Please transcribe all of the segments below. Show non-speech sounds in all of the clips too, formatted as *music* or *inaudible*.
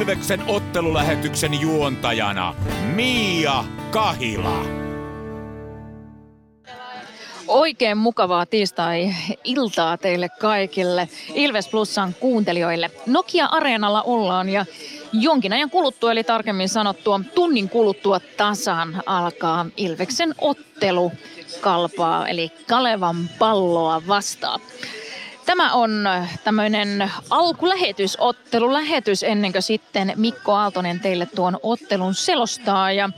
Ilveksen ottelulähetyksen juontajana Mia Kahila. Oikein mukavaa tiistai-iltaa teille kaikille Ilves Plusan kuuntelijoille. Nokia-areenalla ollaan ja jonkin ajan kuluttua, eli tarkemmin sanottua tunnin kuluttua tasan alkaa Ilveksen ottelu kalpaa, eli Kalevan palloa vastaan. Tämä on tämmöinen alkulähetys, ottelulähetys ennen kuin sitten Mikko Aaltonen teille tuon ottelun selostaa. Ja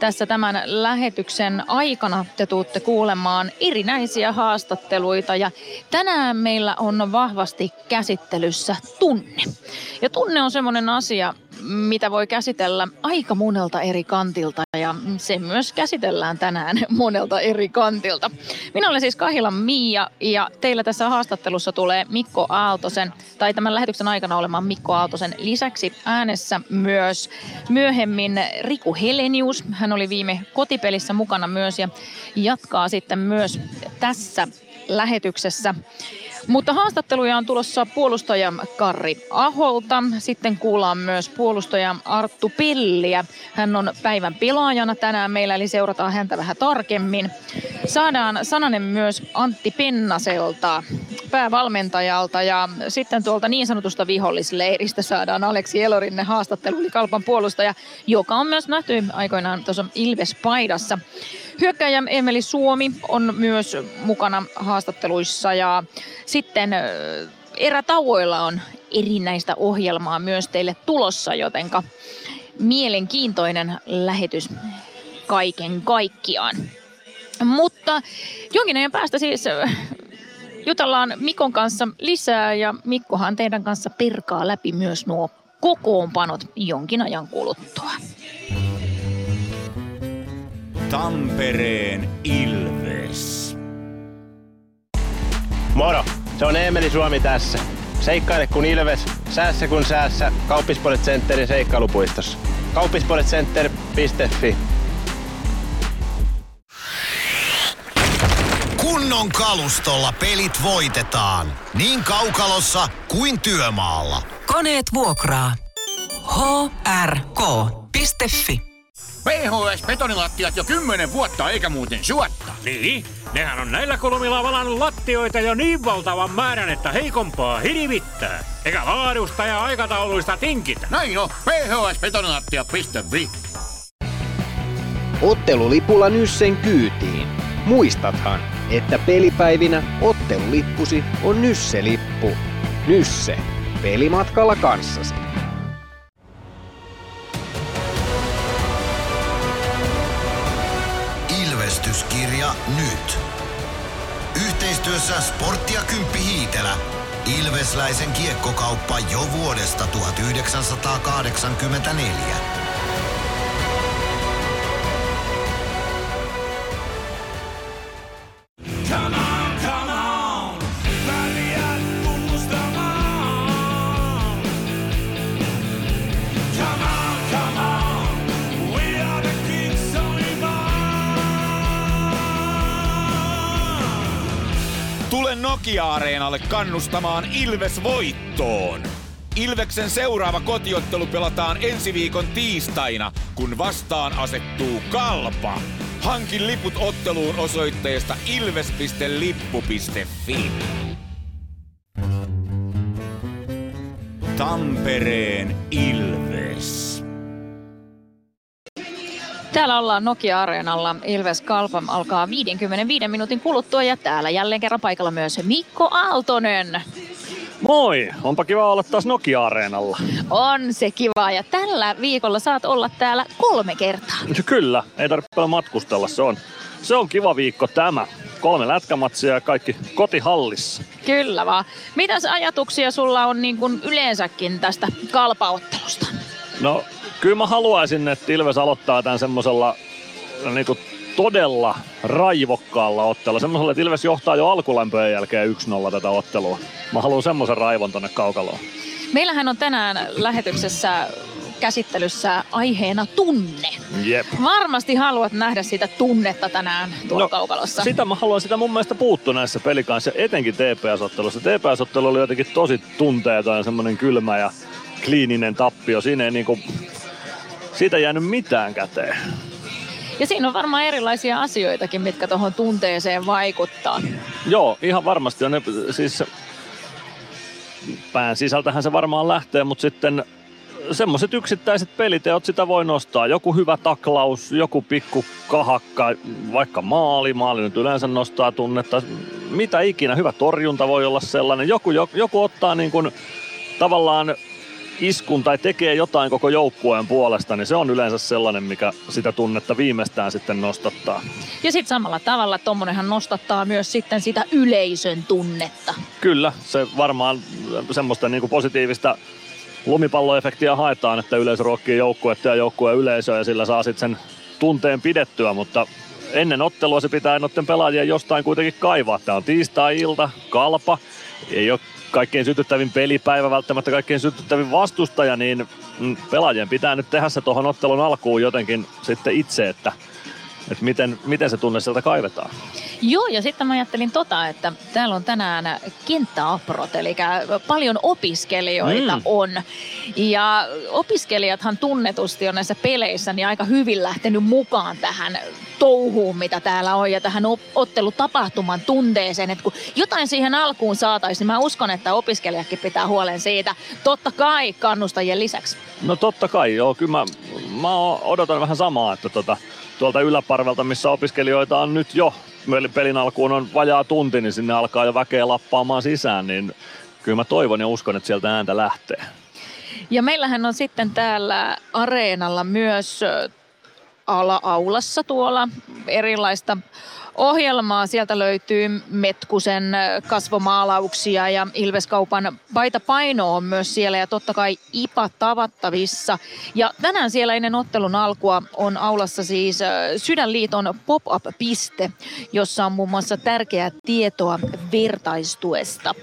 tässä tämän lähetyksen aikana te tuutte kuulemaan erinäisiä haastatteluita ja tänään meillä on vahvasti käsittelyssä tunne. Ja tunne on semmoinen asia, mitä voi käsitellä aika monelta eri kantilta ja se myös käsitellään tänään *laughs* monelta eri kantilta. Minä olen siis Kahilan Miia ja teillä tässä haastattelussa tulee Mikko Aaltosen, tai tämän lähetyksen aikana olemaan Mikko Aaltosen lisäksi äänessä myös myöhemmin Riku Helenius. Hän oli viime kotipelissä mukana myös ja jatkaa sitten myös tässä lähetyksessä. Mutta haastatteluja on tulossa puolustaja Karri Aholta. Sitten kuullaan myös puolustaja Arttu Pilliä. Hän on päivän pelaajana tänään meillä, eli seurataan häntä vähän tarkemmin. Saadaan sananen myös Antti Pennaselta, päävalmentajalta ja sitten tuolta niin sanotusta vihollisleiristä saadaan Aleksi Elorinne haastattelu, eli Kalpan puolustaja, joka on myös nähty aikoinaan tuossa Ilves-paidassa. Hyökkäjä Emeli Suomi on myös mukana haastatteluissa ja sitten erätauoilla on erinäistä ohjelmaa myös teille tulossa, jotenka mielenkiintoinen lähetys kaiken kaikkiaan. Mutta jonkin ajan päästä siis jutellaan Mikon kanssa lisää ja Mikkohan teidän kanssa perkaa läpi myös nuo kokoonpanot jonkin ajan kuluttua. Tampereen Ilves. Moro, se on Eemeli Suomi tässä. Seikkaile kun Ilves, säässä kun säässä. Kauppispoilet Centerin seikkailupuistossa. Kauppispoiletcenter.fi Kunnon kalustolla pelit voitetaan. Niin kaukalossa kuin työmaalla. Koneet vuokraa. hrk.fi PHS betonilattiat jo kymmenen vuotta eikä muuten suotta. Niin, nehän on näillä kolmilla valannut lattioita jo niin valtavan määrän, että heikompaa hirvittää. Eikä laadusta ja aikatauluista tinkitä. Näin on, phsbetonilattia.fi Ottelulipulla Nyssen kyytiin. Muistathan, että pelipäivinä ottelulippusi on Nysse-lippu. Nysse. Pelimatkalla kanssasi. Ilvestyskirja nyt. Yhteistyössä Sportti ja Kymppi Hiitelä. Ilvesläisen kiekkokauppa jo vuodesta 1984. Tule Nokia-areenalle kannustamaan Ilves voittoon. Ilveksen seuraava kotiottelu pelataan ensi viikon tiistaina, kun vastaan asettuu Kalpa. Hankin liput otteluun osoitteesta ilves.lippu.fi. Tampereen Ilves. Täällä ollaan Nokia-areenalla. Ilves Kalpam alkaa 55 minuutin kuluttua ja täällä jälleen kerran paikalla myös Mikko Aaltonen. Moi! Onpa kiva olla taas Nokia-areenalla. On se kiva ja tällä viikolla saat olla täällä kolme kertaa. Kyllä, ei tarvitse matkustella, se on, se on kiva viikko tämä. Kolme lätkämatsia ja kaikki kotihallissa. Kyllä vaan. Mitäs ajatuksia sulla on niin kuin yleensäkin tästä kalpaottelusta? No, kyllä mä haluaisin, että Ilves aloittaa tämän semmoisella niin todella raivokkaalla otteella. Semmoisella, että Ilves johtaa jo alkulämpöjen jälkeen 1-0 tätä ottelua. Mä haluan semmoisen raivon tonne kaukaloon. Meillähän on tänään lähetyksessä käsittelyssä aiheena tunne. Jep. Varmasti haluat nähdä sitä tunnetta tänään tuolla no, kaukalossa. Sitä mä haluan sitä mun mielestä puuttua näissä pelikanssa, etenkin TPS-ottelussa. TPS-ottelu oli jotenkin tosi tunteeton ja semmoinen kylmä ja kliininen tappio. Siinä ei niinku, siitä ei jäänyt mitään käteen. Ja siinä on varmaan erilaisia asioitakin, mitkä tuohon tunteeseen vaikuttaa. Joo, ihan varmasti on ne, siis pään sisältähän se varmaan lähtee, mutta sitten semmoiset yksittäiset peliteot sitä voi nostaa. Joku hyvä taklaus, joku pikku kahakka, vaikka maali, maali nyt yleensä nostaa tunnetta. Mitä ikinä, hyvä torjunta voi olla sellainen. Joku, joku, joku ottaa niin kuin tavallaan iskun tai tekee jotain koko joukkueen puolesta, niin se on yleensä sellainen, mikä sitä tunnetta viimeistään sitten nostattaa. Ja sitten samalla tavalla tuommoinenhan nostattaa myös sitten sitä yleisön tunnetta. Kyllä, se varmaan semmoista niin kuin positiivista lumipalloefektiä haetaan, että yleisö ruokkii joukkuetta ja joukkueen yleisöä ja sillä saa sitten sen tunteen pidettyä, mutta ennen ottelua se pitää noiden pelaajien jostain kuitenkin kaivaa. Tämä on tiistai-ilta, kalpa, ei ole kaikkein sytyttävin pelipäivä, välttämättä kaikkein sytyttävin vastustaja, niin mm, pelaajien pitää nyt tehdä se tuohon ottelun alkuun jotenkin sitten itse, että, että miten, miten se tunne sieltä kaivetaan. Joo, ja sitten mä ajattelin tota, että täällä on tänään kenttäaprot, eli paljon opiskelijoita mm. on. Ja opiskelijathan tunnetusti on näissä peleissä niin aika hyvin lähtenyt mukaan tähän touhuun, mitä täällä on, ja tähän ottelutapahtuman tunteeseen. Että kun jotain siihen alkuun saataisiin, niin mä uskon, että opiskelijakin pitää huolen siitä. Totta kai kannustajien lisäksi. No totta kai, joo. Kyllä mä, mä odotan vähän samaa, että tota, tuolta yläparvelta, missä opiskelijoita on nyt jo pelin alkuun on vajaa tunti, niin sinne alkaa jo väkeä lappaamaan sisään, niin kyllä mä toivon ja uskon, että sieltä ääntä lähtee. Ja meillähän on sitten täällä areenalla myös ala-aulassa tuolla erilaista ohjelmaa. Sieltä löytyy Metkusen kasvomaalauksia ja Ilveskaupan paita paino on myös siellä ja totta kai IPA tavattavissa. Ja tänään siellä ennen ottelun alkua on aulassa siis Sydänliiton pop-up-piste, jossa on muun muassa tärkeää tietoa vertaistuesta.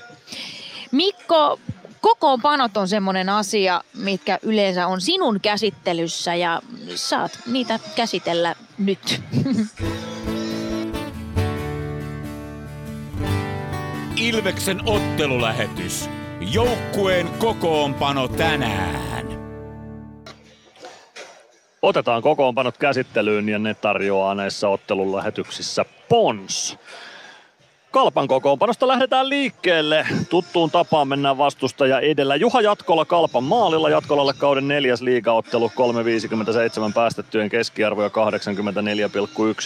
Mikko, kokoonpanot on semmoinen asia, mitkä yleensä on sinun käsittelyssä ja saat niitä käsitellä nyt. *laughs* Ilveksen ottelulähetys. Joukkueen kokoonpano tänään. Otetaan kokoonpanot käsittelyyn ja ne tarjoaa näissä ottelulähetyksissä Pons. Kalpan kokoonpanosta lähdetään liikkeelle. Tuttuun tapaan mennään vastustaja edellä. Juha Jatkola Kalpan maalilla. Jatkolalle kauden neljäs liigaottelu. 3,57 päästettyjen keskiarvo ja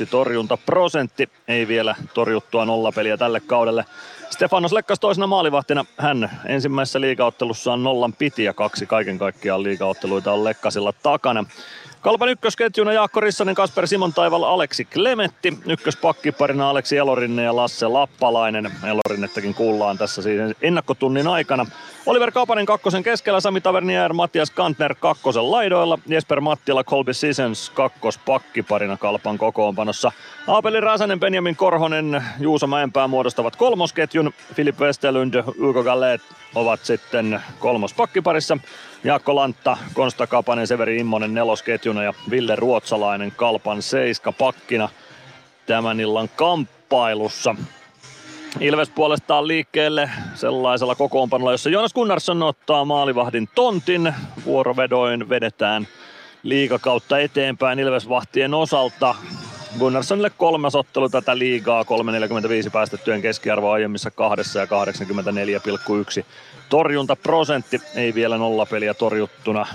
84,1 torjuntaprosentti. Ei vielä torjuttua nollapeliä tälle kaudelle. Stefanos Lekkas toisena maalivahtina. Hän ensimmäisessä liigaottelussaan nollan piti ja kaksi kaiken kaikkiaan liigaotteluita on Lekkasilla takana. Kalpan ykkösketjuna Jaakko Rissanen, Kasper Simon Taival, Aleksi Klemetti. Ykköspakkiparina Aleksi Elorinne ja Lasse Lappalainen. Elorinnettakin kuullaan tässä siis ennakkotunnin aikana. Oliver Kapanen kakkosen keskellä, Sami Tavernier, Mattias Kantner kakkosen laidoilla. Jesper Mattila, Colby Sissons kakkospakkiparina Kalpan kokoonpanossa. Aapeli Räsänen, Benjamin Korhonen, Juuso Mäenpää muodostavat kolmosketjun. Filip Westerlund, Ugo Gallet ovat sitten kolmospakkiparissa. Jaakko Lantta, Konsta Kapanen, Severi Immonen nelosketjuna ja Ville Ruotsalainen Kalpan seiska pakkina tämän illan kamppailussa. Ilves puolestaan liikkeelle sellaisella kokoonpanolla, jossa Jonas Gunnarsson ottaa maalivahdin tontin. Vuorovedoin vedetään liikakautta eteenpäin Ilves-vahtien osalta. Gunnarssonille kolmas ottelu tätä liigaa, 3,45 päästettyjen keskiarvo aiemmissa kahdessa ja 84,1 torjuntaprosentti. Ei vielä nollapeliä torjuttuna.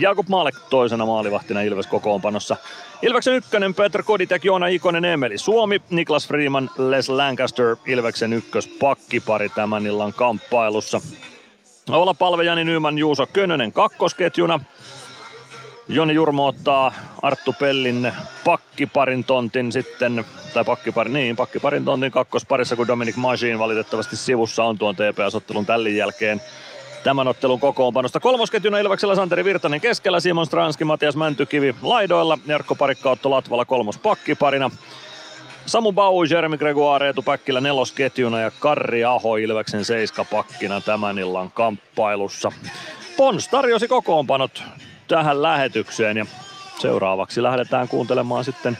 Jakub Maalek toisena maalivahtina Ilves kokoonpanossa. Ilveksen ykkönen Peter Koditek, Joona Ikonen, Emeli Suomi, Niklas Freeman, Les Lancaster, Ilveksen ykköspakkipari tämän illan kamppailussa. Olla palve Jani Nyman, Juuso Könönen kakkosketjuna. Joni Jurmo ottaa Arttu Pellin pakkiparin tontin sitten, tai pakkipari, niin, pakkiparin tontin kakkosparissa, kun Dominic Majin valitettavasti sivussa on tuon TPS-ottelun tällin jälkeen tämän ottelun kokoonpanosta. Kolmosketjuna Ilveksellä Santeri Virtanen keskellä, Simon Stranski, Matias Mäntykivi laidoilla, Jarkko Parikka Otto Latvala kolmos pakkiparina. Samu Bau, Jeremy Gregoire, Eetu Päkkilä nelosketjuna ja Karri Aho Ilveksen seiskapakkina tämän illan kamppailussa. Pons tarjosi kokoonpanot tähän lähetykseen ja seuraavaksi lähdetään kuuntelemaan sitten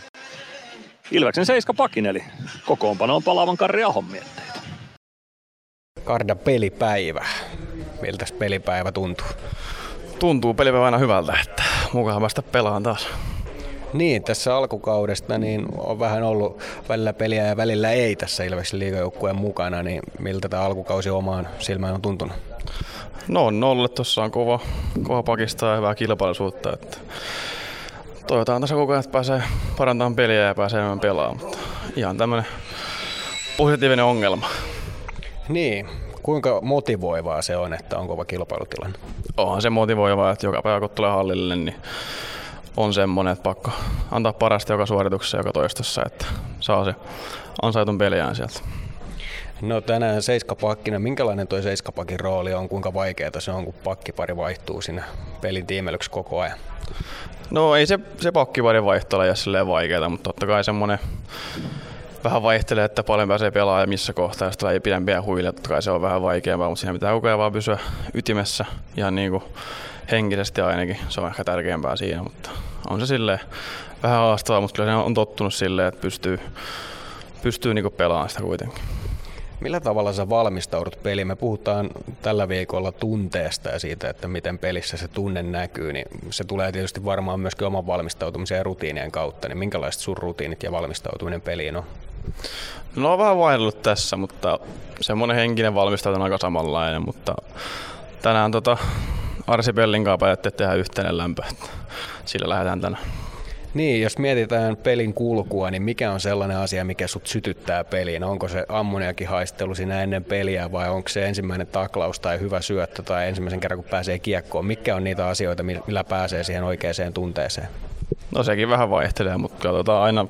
Ilveksen seiskapakin eli kokoonpanoon palaavan Karri Ahon mietteitä. Karda pelipäivä. Miltä pelipäivä tuntuu? tuntuu pelipäivä aina hyvältä, että mukava päästä pelaamaan taas. Niin, tässä alkukaudesta niin on vähän ollut välillä peliä ja välillä ei tässä Ilveksen liigajoukkueen mukana, niin miltä tämä alkukausi omaan silmään on tuntunut? No on ollut, tuossa on kova, kova pakista ja hyvää kilpailuisuutta. Että toivotaan tässä koko ajan, että pääsee parantamaan peliä ja pääsee enemmän pelaamaan, mutta ihan tämmöinen positiivinen ongelma. Niin, kuinka motivoivaa se on, että on kova kilpailutilanne? Onhan se motivoivaa, että joka päivä kun tulee hallille, niin on semmoinen, että pakko antaa parasta joka suorituksessa joka toistossa, että saa se ansaitun peliään sieltä. No tänään seiskapakkina, minkälainen tuo seiskapakin rooli on, kuinka vaikeaa se on, kun pakkipari vaihtuu sinne pelin tiimelyksi koko ajan? No ei se, se pakkiparin vaihto ole silleen vaikeaa, mutta totta kai semmoinen vähän vaihtelee, että paljon pääsee pelaamaan ja missä kohtaa, jos tulee pidempiä huilia, totta kai se on vähän vaikeampaa, mutta siinä pitää koko vaan pysyä ytimessä ihan niin kuin henkisesti ainakin. Se on ehkä tärkeämpää siinä, mutta on se silleen vähän haastavaa, mutta kyllä se on tottunut silleen, että pystyy, pystyy niin pelaamaan sitä kuitenkin. Millä tavalla sä valmistaudut peliin? Me puhutaan tällä viikolla tunteesta ja siitä, että miten pelissä se tunne näkyy, niin se tulee tietysti varmaan myöskin oman valmistautumisen ja rutiinien kautta. Niin minkälaiset sun rutiinit ja valmistautuminen peliin on? No on vähän vaihdellut tässä, mutta semmoinen henkinen valmistautuminen on aika samanlainen, mutta tänään tota, Arsi Pellin kanssa päätettiin tehdä yhteinen lämpö. Sillä lähdetään tänään. Niin, jos mietitään pelin kulkua, niin mikä on sellainen asia, mikä sut sytyttää peliin? Onko se ammoniakin haistelu siinä ennen peliä vai onko se ensimmäinen taklaus tai hyvä syöttö tai ensimmäisen kerran kun pääsee kiekkoon? Mikä on niitä asioita, millä pääsee siihen oikeaan tunteeseen? No sekin vähän vaihtelee, mutta katsotaan aina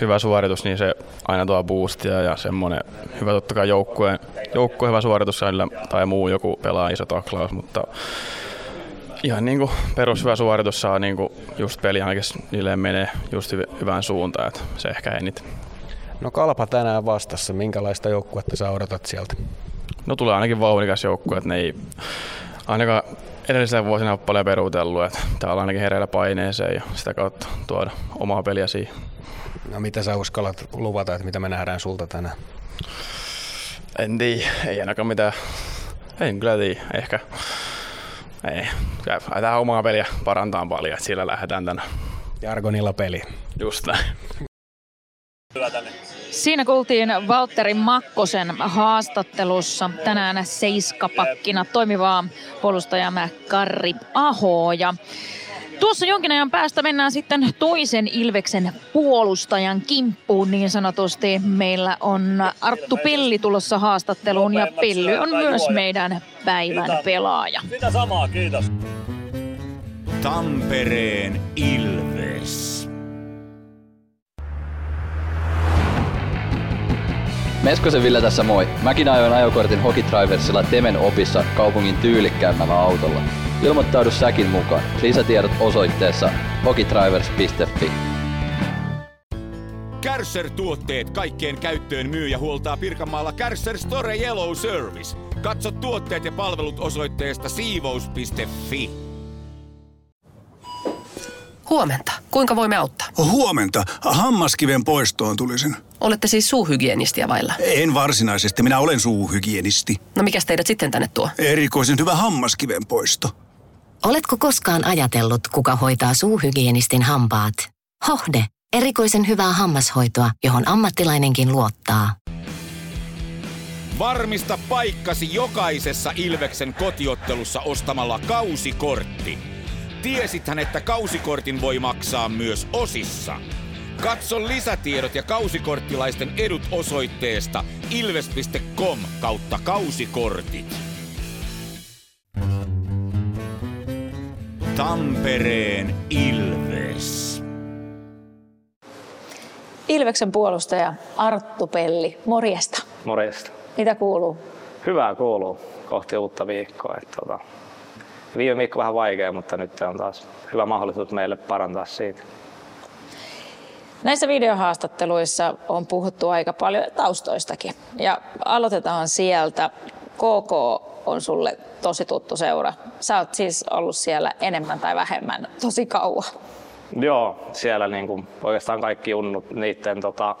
hyvä suoritus, niin se aina tuo boostia ja semmoinen hyvä totta kai joukkueen, joukkueen hyvä suoritus tai muu joku pelaa iso taklaus, mutta ihan niin kuin perushyvä suoritus saa niin kuin just peli ainakin niille menee just hyvään suuntaan, että se ehkä eniten. No Kalpa tänään vastassa, minkälaista joukkuetta sä odotat sieltä? No tulee ainakin vauhdikas joukkue, että ne ei ainakaan edellisenä vuosina ole paljon peruutellut, että täällä on ainakin hereillä paineeseen ja sitä kautta tuoda omaa peliä siihen. No mitä sä uskallat luvata, että mitä me nähdään sulta tänään? En tiedä, ei ainakaan mitään. En kyllä tiedä, ehkä ei, lähdetään omaa peliä parantaa paljon, että sillä lähdetään tänä. Jargonilla peli. Just näin. Siinä kuultiin Valtteri Makkosen haastattelussa tänään seiskapakkina toimivaa puolustajamme Karri Aho. Ja Tuossa jonkin ajan päästä mennään sitten toisen Ilveksen puolustajan kimppuun niin sanotusti. Meillä on Arttu Pelli tulossa haastatteluun ja Pelli on myös meidän päivän pelaaja. Sitä samaa, kiitos. Tampereen Ilves. Meskosen Ville tässä moi. Mäkin ajoin ajokortin Hokitriversilla Temen opissa kaupungin tyylikkäämmällä autolla. Ilmoittaudu säkin mukaan. Lisätiedot osoitteessa hokitrivers.fi. Kärsser-tuotteet kaikkeen käyttöön myy ja huoltaa Pirkanmaalla Kärsser Store Yellow Service. Katso tuotteet ja palvelut osoitteesta siivous.fi. Huomenta. Kuinka voimme auttaa? Huomenta. Hammaskiven poistoon tulisin. Olette siis suuhygienistiä vailla? En varsinaisesti. Minä olen suuhygienisti. No mikä teidät sitten tänne tuo? Erikoisen hyvä hammaskiven poisto. Oletko koskaan ajatellut, kuka hoitaa suuhygienistin hampaat? Hohde. Erikoisen hyvää hammashoitoa, johon ammattilainenkin luottaa. Varmista paikkasi jokaisessa Ilveksen kotiottelussa ostamalla kausikortti. Tiesithän, että kausikortin voi maksaa myös osissa. Katso lisätiedot ja kausikorttilaisten edut osoitteesta ilves.com kautta kausikortit. Tampereen Ilves. Ilveksen puolustaja Arttu Pelli, morjesta. Morjesta. Mitä kuuluu? Hyvää kuuluu kohti uutta viikkoa. Että, tota, viime viikko vähän vaikea, mutta nyt on taas hyvä mahdollisuus meille parantaa siitä. Näissä videohaastatteluissa on puhuttu aika paljon taustoistakin. Ja aloitetaan sieltä. KK on sulle tosi tuttu seura. Sä oot siis ollut siellä enemmän tai vähemmän tosi kauan. Joo, siellä niin kuin oikeastaan kaikki junnut niiden tota,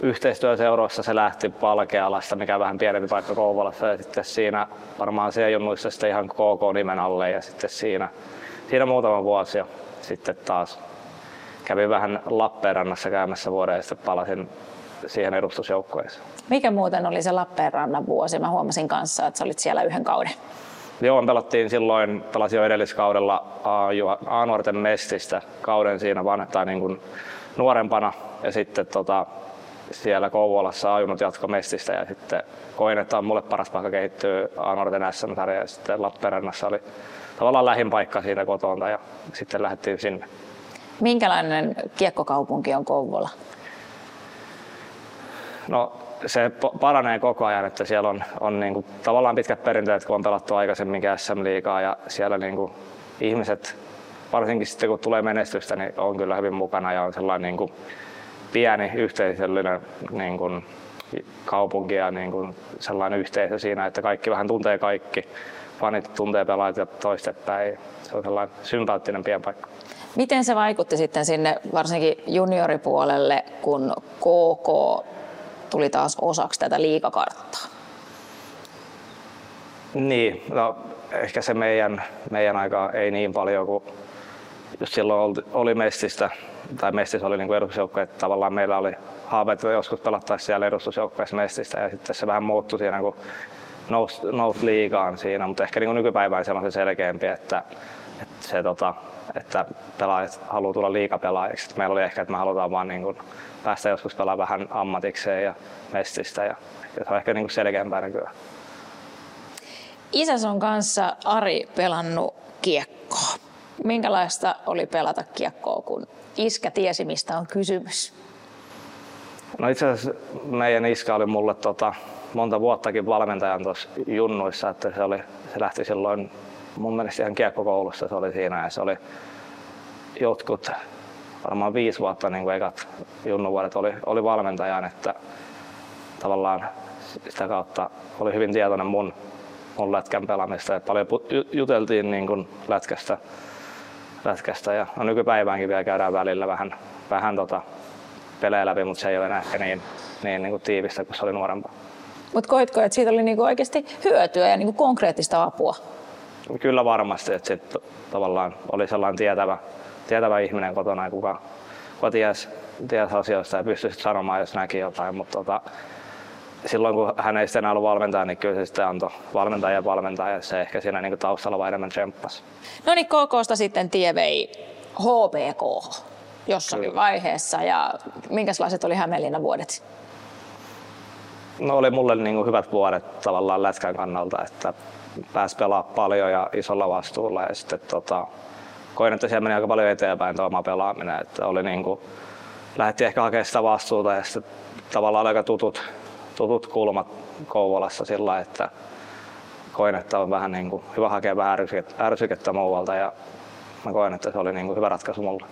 yhteistyöseuroissa se lähti Palkealasta, mikä on vähän pienempi paikka Kouvolassa ja sitten siinä varmaan se junnuissa sitten ihan KK-nimen alle ja sitten siinä, siinä muutama vuosi ja sitten taas kävin vähän Lappeenrannassa käymässä vuoden ja sitten palasin siihen edustusjoukkueeseen. Mikä muuten oli se Lappeenrannan vuosi? Mä huomasin kanssa, että sä olit siellä yhden kauden. Joo, me pelattiin silloin, pelasin jo edelliskaudella A-nuorten mestistä kauden siinä vaan, tai niin kuin nuorempana ja sitten tota, siellä Kouvolassa ajunut jatko mestistä ja sitten koin, että on mulle paras paikka kehittyä A-nuorten SM-sarja ja sitten Lappeenrannassa oli tavallaan lähin paikka siitä kotonta ja sitten lähdettiin sinne. Minkälainen kiekkokaupunki on Kouvola? No se paranee koko ajan, että siellä on, on niin kuin, tavallaan pitkät perinteet, kun on pelattu aikaisemmin SM-liigaa ja siellä niin kuin, ihmiset, varsinkin sitten kun tulee menestystä, niin on kyllä hyvin mukana ja on sellainen niin kuin, pieni yhteisöllinen niin kuin, kaupunki ja niin kuin, sellainen yhteisö siinä, että kaikki vähän tuntee kaikki, fanit tuntee pelaajat ja toistepäin. Se on sellainen sympaattinen pieni paikka. Miten se vaikutti sitten sinne varsinkin junioripuolelle, kun KK tuli taas osaksi tätä liikakarttaa? Niin, no ehkä se meidän, meidän aika ei niin paljon kuin jos silloin oli, Mestistä, tai Mestis oli niin edustusjoukkue, että tavallaan meillä oli haaveet, että joskus pelattaisiin siellä edustusjoukkueessa Mestistä ja sitten se vähän muuttui siinä, kun nousi, nousi liigaan siinä, mutta ehkä niin nykypäivään se on se selkeämpi, että, että, se, tota, että pelaajat haluaa tulla liikapelaajiksi. Meillä oli ehkä, että me halutaan vaan niin kuin päästä joskus pelaamaan vähän ammatikseen ja mestistä ja, ja se on ehkä niin kuin selkeämpää nykyään. Isäs on kanssa Ari pelannut kiekkoa. Minkälaista oli pelata kiekkoa, kun iskä tiesi, mistä on kysymys? No itse asiassa meidän iskä oli mulle tota, monta vuottakin valmentajan tuossa junnuissa, että se, oli, se lähti silloin mun mielestä ihan kiekkokoulussa se oli siinä ja se oli jotkut varmaan viisi vuotta niin kuin ekat junnuvuodet oli, oli valmentajan, että tavallaan sitä kautta oli hyvin tietoinen mun, mun lätkän pelaamista ja paljon juteltiin niin kuin lätkästä, lätkästä ja no nykypäiväänkin vielä käydään välillä vähän, vähän tota pelejä läpi, mutta se ei ole enää ehkä niin, niin, niin kuin tiivistä kuin se oli nuorempaa. Mutta koitko, että siitä oli niinku oikeasti hyötyä ja niinku konkreettista apua? Kyllä varmasti, että sit tavallaan oli sellainen tietävä, tietävä ihminen kotona, kuka, kuka ties, ties asioista ja pystyi sanomaan, jos näki jotain. Mutta tota, silloin kun hän ei sitten enää ollut valmentaja, niin kyllä se sitten antoi valmentaja ja valmentaja. Se ehkä siinä niin taustalla vaan enemmän tsemppasi. No niin, KKsta sitten tie vei HPK jossakin kyllä. vaiheessa. Ja minkälaiset oli Hämeenlinnan vuodet? No oli mulle niin kuin hyvät vuodet tavallaan lätkän kannalta, että pääsi pelaamaan paljon ja isolla vastuulla ja sitten tota, koin, että siellä meni aika paljon eteenpäin tuo oma pelaaminen, että oli niin kuin, lähti ehkä hakemaan sitä vastuuta ja sitten tavallaan aika tutut, tutut kulmat Kouvolassa sillä että koin, että on vähän niin kuin, hyvä hakea vähän ärsykettä, ärsykettä muualta ja mä koin, että se oli niin kuin hyvä ratkaisu mulle.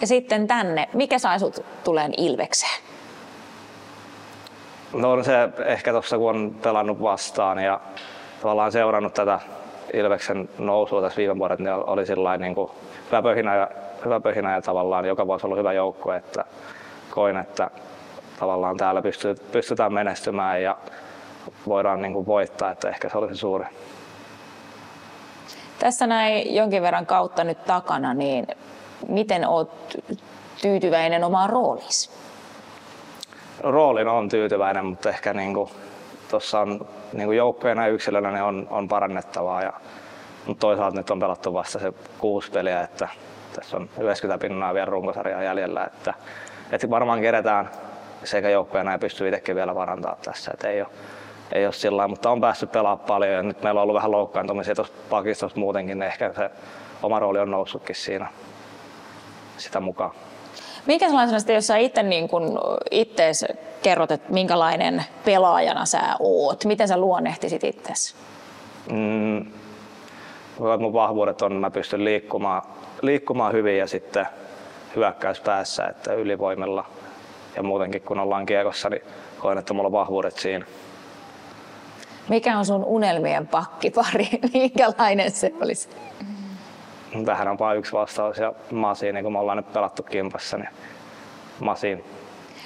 Ja sitten tänne, mikä sai sut tuleen Ilvekseen? No on se ehkä tuossa kun on pelannut vastaan ja tavallaan seurannut tätä Ilveksen nousua tässä viime vuodet, niin oli sillä niin kuin hyvä pöhinä ja, hyvä pöhinä ja tavallaan joka vuosi ollut hyvä joukkue, että koin, että tavallaan täällä pystyy, pystytään menestymään ja voidaan niin kuin voittaa, että ehkä se oli se suuri. Tässä näin jonkin verran kautta nyt takana, niin miten olet tyytyväinen omaan rooliisi? Roolin on tyytyväinen, mutta ehkä niin kuin tuossa on niin kuin joukkojen ja yksilönä niin on, on parannettavaa. Ja, mutta toisaalta nyt on pelattu vasta se kuusi peliä, että tässä on 90 pinnaa vielä runkosarjaa jäljellä. Että, että varmaan kerätään sekä joukkoja ja pystyy itsekin vielä parantaa tässä. Että ei ole, ei ole sillä mutta on päässyt pelaamaan paljon ja nyt meillä on ollut vähän loukkaantumisia tuossa pakistossa muutenkin, niin ehkä se oma rooli on noussutkin siinä sitä mukaan. Minkä sellaisena sitten, jos sä itse niin kun ittees kerrot, että minkälainen pelaajana sä oot, miten sä luonnehtisit itsesi? Mm, mun vahvuudet on, mä pystyn liikkumaan, liikkumaan hyvin ja sitten hyökkäys päässä, että ylivoimilla ja muutenkin kun ollaan kiekossa, niin koen, että mulla on vahvuudet siinä. Mikä on sun unelmien pakkipari? *laughs* Minkälainen se olisi? Tähän on vain yksi vastaus ja Masiin, niin kun me ollaan nyt pelattu kimpassa, niin Masiin.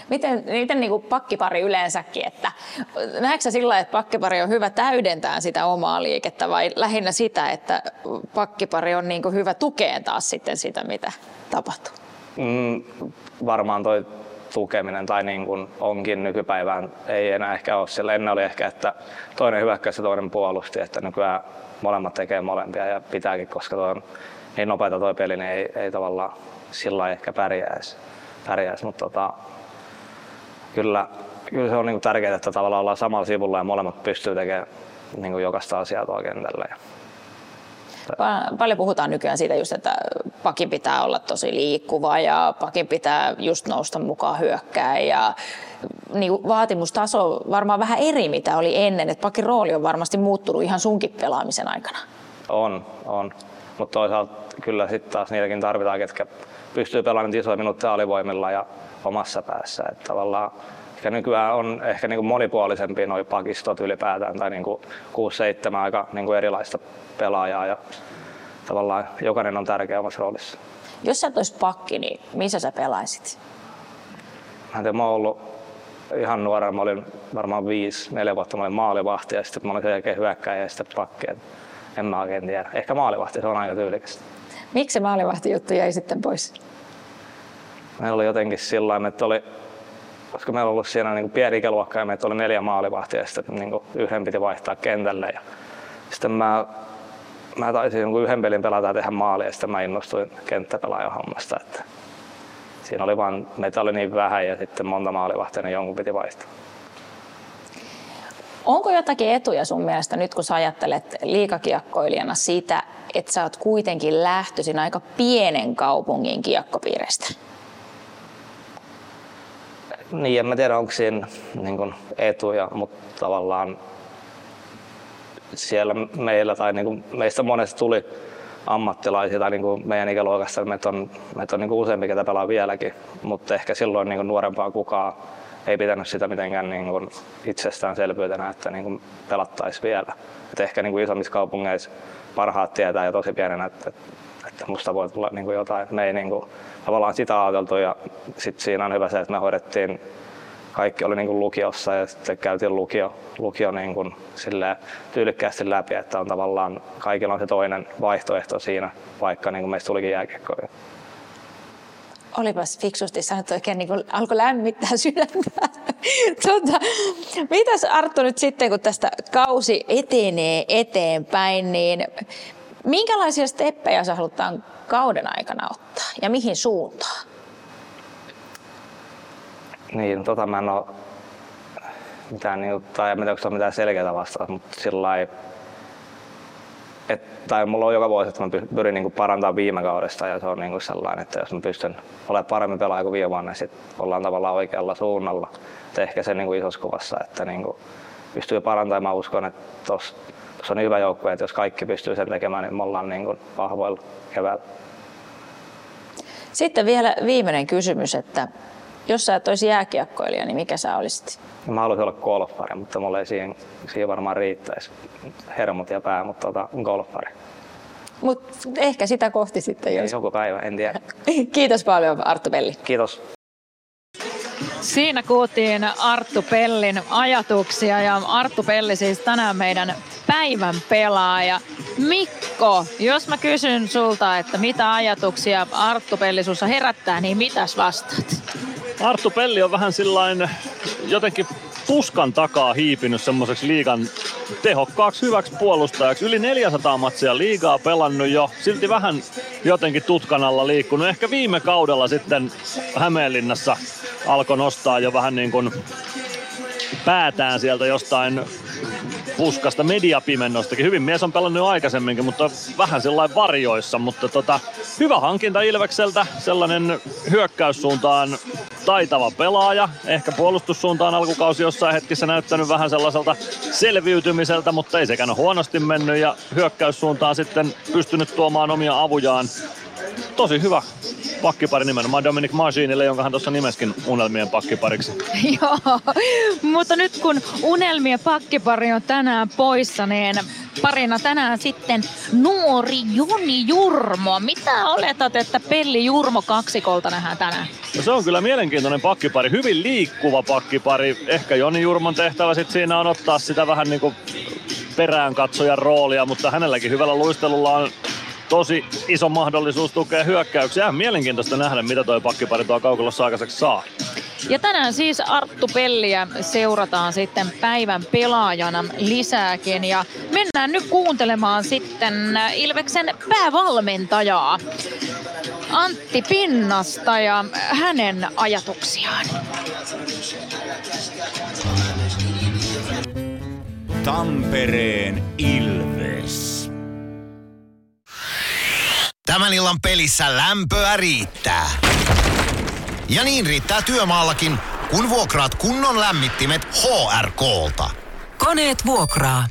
Miten, miten niin kuin pakkipari yleensäkin, että näetkö sä sillä että pakkipari on hyvä täydentää sitä omaa liikettä vai lähinnä sitä, että pakkipari on niin kuin hyvä tukeen taas sitten sitä, mitä tapahtuu? Mm, varmaan toi tukeminen tai niin kuin onkin nykypäivään ei enää ehkä ole sillä. Ennen oli ehkä, että toinen hyökkäsi ja toinen puolusti, että nykyään molemmat tekee molempia ja pitääkin, koska toi on niin nopeata toi peli, niin ei, ei tavallaan sillä ehkä pärjäisi. pärjäisi. Mutta tota, kyllä, kyllä se on niin tärkeää, että tavallaan ollaan samalla sivulla ja molemmat pystyy tekemään niin kuin jokaista asiaa tuolla kentällä. Paljon puhutaan nykyään siitä just, että pakin pitää olla tosi liikkuva ja pakin pitää just nousta mukaan hyökkää ja niin vaatimustaso varmaan vähän eri mitä oli ennen, että pakin rooli on varmasti muuttunut ihan sunkin pelaamisen aikana. On, on. Mutta toisaalta kyllä sitten taas niitäkin tarvitaan, ketkä pystyy pelaamaan isoja minuutteja alivoimilla ja omassa päässä. Että tavallaan ehkä nykyään on ehkä niin kuin monipuolisempi nuo pakistot ylipäätään tai niin kuin 6-7 aika niin kuin erilaista pelaajaa ja tavallaan jokainen on tärkeä omassa roolissa. Jos sä et olisi pakki, niin missä sä pelaisit? Mä, tiedä, mä oon ollut ihan nuorena, mä olin varmaan viisi, neljä vuotta, mä olin maalivahti ja sitten mä olin sen jälkeen hyökkäjä ja sitten pakki. En mä oikein tiedä. Ehkä maalivahti, se on aika tyylikästä. Miksi se maalivahti juttu jäi sitten pois? Meillä oli jotenkin sillä että oli, koska meillä oli ollut siinä niin pieni ikäluokka ja meitä oli neljä maalivahtia ja sitten niin kuin yhden piti vaihtaa kentälle. Ja sitten mä, mä taisin jonkun yhden pelin pelata ja tehdä maali ja sitten mä innostuin kenttäpelaajan hommasta. Että siinä oli vaan, meitä oli niin vähän ja sitten monta maalivahtia, niin jonkun piti vaihtaa. Onko jotakin etuja sun mielestä nyt, kun sä ajattelet liikakiekkoilijana siitä, että sä oot kuitenkin lähtöisin aika pienen kaupungin kiekkopiiristä? Niin, en mä tiedä onko siinä niin kuin etuja, mutta tavallaan siellä meillä tai niin kuin meistä monesta tuli ammattilaisia tai niin kuin meidän ikäluokassa, meitä on, meitä on niin kuin useampi, ketä pelaa vieläkin, mutta ehkä silloin niin kuin nuorempaa kukaan ei pitänyt sitä mitenkään niin kuin itsestäänselvyytenä, että niin kuin pelattaisiin vielä. Et ehkä niin kuin isommissa kaupungeissa parhaat tietää jo tosi pienenä, että, että musta voi tulla niin kuin jotain. Me ei niin kuin, tavallaan sitä ajateltu ja sitten siinä on hyvä se, että me hoidettiin kaikki oli niin kuin lukiossa ja sitten käytiin lukio, lukio niin kuin tyylikkäästi läpi, että on tavallaan kaikilla on se toinen vaihtoehto siinä, vaikka niin kuin meistä tulikin jääkiekkoja olipas fiksusti sanottu, oikein niin alkoi lämmittää *laughs* sydäntä. tota, mitäs Arttu nyt sitten, kun tästä kausi etenee eteenpäin, niin minkälaisia steppejä sä halutaan kauden aikana ottaa ja mihin suuntaan? Niin, tota mä en ole mitään, niin, tai en tiedä, onko mitään selkeää vastausta, mutta sillä lailla et, tai mulla on joka vuosi, että mä pyrin niin parantamaan viime kaudesta ja se on niin sellainen, että jos mä pystyn olemaan paremmin pelaaja kuin viime vuonna, niin sit ollaan tavallaan oikealla suunnalla. Et ehkä se niin isossa kuvassa, että niin kuin pystyy parantamaan. Mä uskon, että tuossa on hyvä joukkue, että jos kaikki pystyy sen tekemään, niin me ollaan niin kuin vahvoilla keväällä. Sitten vielä viimeinen kysymys, että jos sä et olisi jääkiekkoilija, niin mikä sä olisit? Mä haluaisin olla golfari, mutta mulle ei siihen, siihen varmaan riittäisi hermot ja pää, mutta tota, golfari. Mut ehkä sitä kohti sitten. Jos... Joku päivä, en tiedä. *laughs* Kiitos paljon Arttu Pelli. Kiitos. Siinä kuultiin Arttu Pellin ajatuksia ja Arttu Pelli siis tänään meidän päivän pelaaja. Mikko, jos mä kysyn sulta, että mitä ajatuksia Arttu Pelli sussa herättää, niin mitäs vastaat? Arttu Pelli on vähän sillain jotenkin puskan takaa hiipinyt semmoiseksi liigan tehokkaaksi hyväksi puolustajaksi. Yli 400 matsia liigaa pelannut jo, silti vähän jotenkin tutkan alla liikkunut. Ehkä viime kaudella sitten Hämeenlinnassa alkoi nostaa jo vähän niin kuin päätään sieltä jostain puskasta mediapimennostakin. Hyvin mies on pelannut jo aikaisemminkin, mutta vähän sellainen varjoissa. Mutta tota, hyvä hankinta Ilvekseltä, sellainen hyökkäyssuuntaan taitava pelaaja. Ehkä puolustussuuntaan alkukausi jossain hetkissä näyttänyt vähän sellaiselta selviytymiseltä, mutta ei sekään ole huonosti mennyt ja hyökkäyssuuntaan sitten pystynyt tuomaan omia avujaan. Tosi hyvä pakkipari nimenomaan Dominic Machinille, jonka hän tuossa nimeskin unelmien pakkipariksi. *laughs* Joo, mutta nyt kun unelmien pakkipari on tänään poissa, niin parina tänään sitten nuori Joni Jurmo. Mitä oletat, että Pelli Jurmo kaksikolta nähdään tänään? No se on kyllä mielenkiintoinen pakkipari, hyvin liikkuva pakkipari. Ehkä Joni Jurmon tehtävä sit siinä on ottaa sitä vähän niin kuin perään katsojan roolia, mutta hänelläkin hyvällä luistelulla on tosi iso mahdollisuus tukea hyökkäyksiä. Ihan mielenkiintoista nähdä, mitä toi pakkipari tuo kaukolossa aikaiseksi saa. Ja tänään siis Arttu Pelliä seurataan sitten päivän pelaajana lisääkin. Ja mennään nyt kuuntelemaan sitten Ilveksen päävalmentajaa Antti Pinnasta ja hänen ajatuksiaan. Tampereen Ilves. Tämän illan pelissä lämpöä riittää. Ja niin riittää työmaallakin, kun vuokraat kunnon lämmittimet HRK-lta. Koneet vuokraa.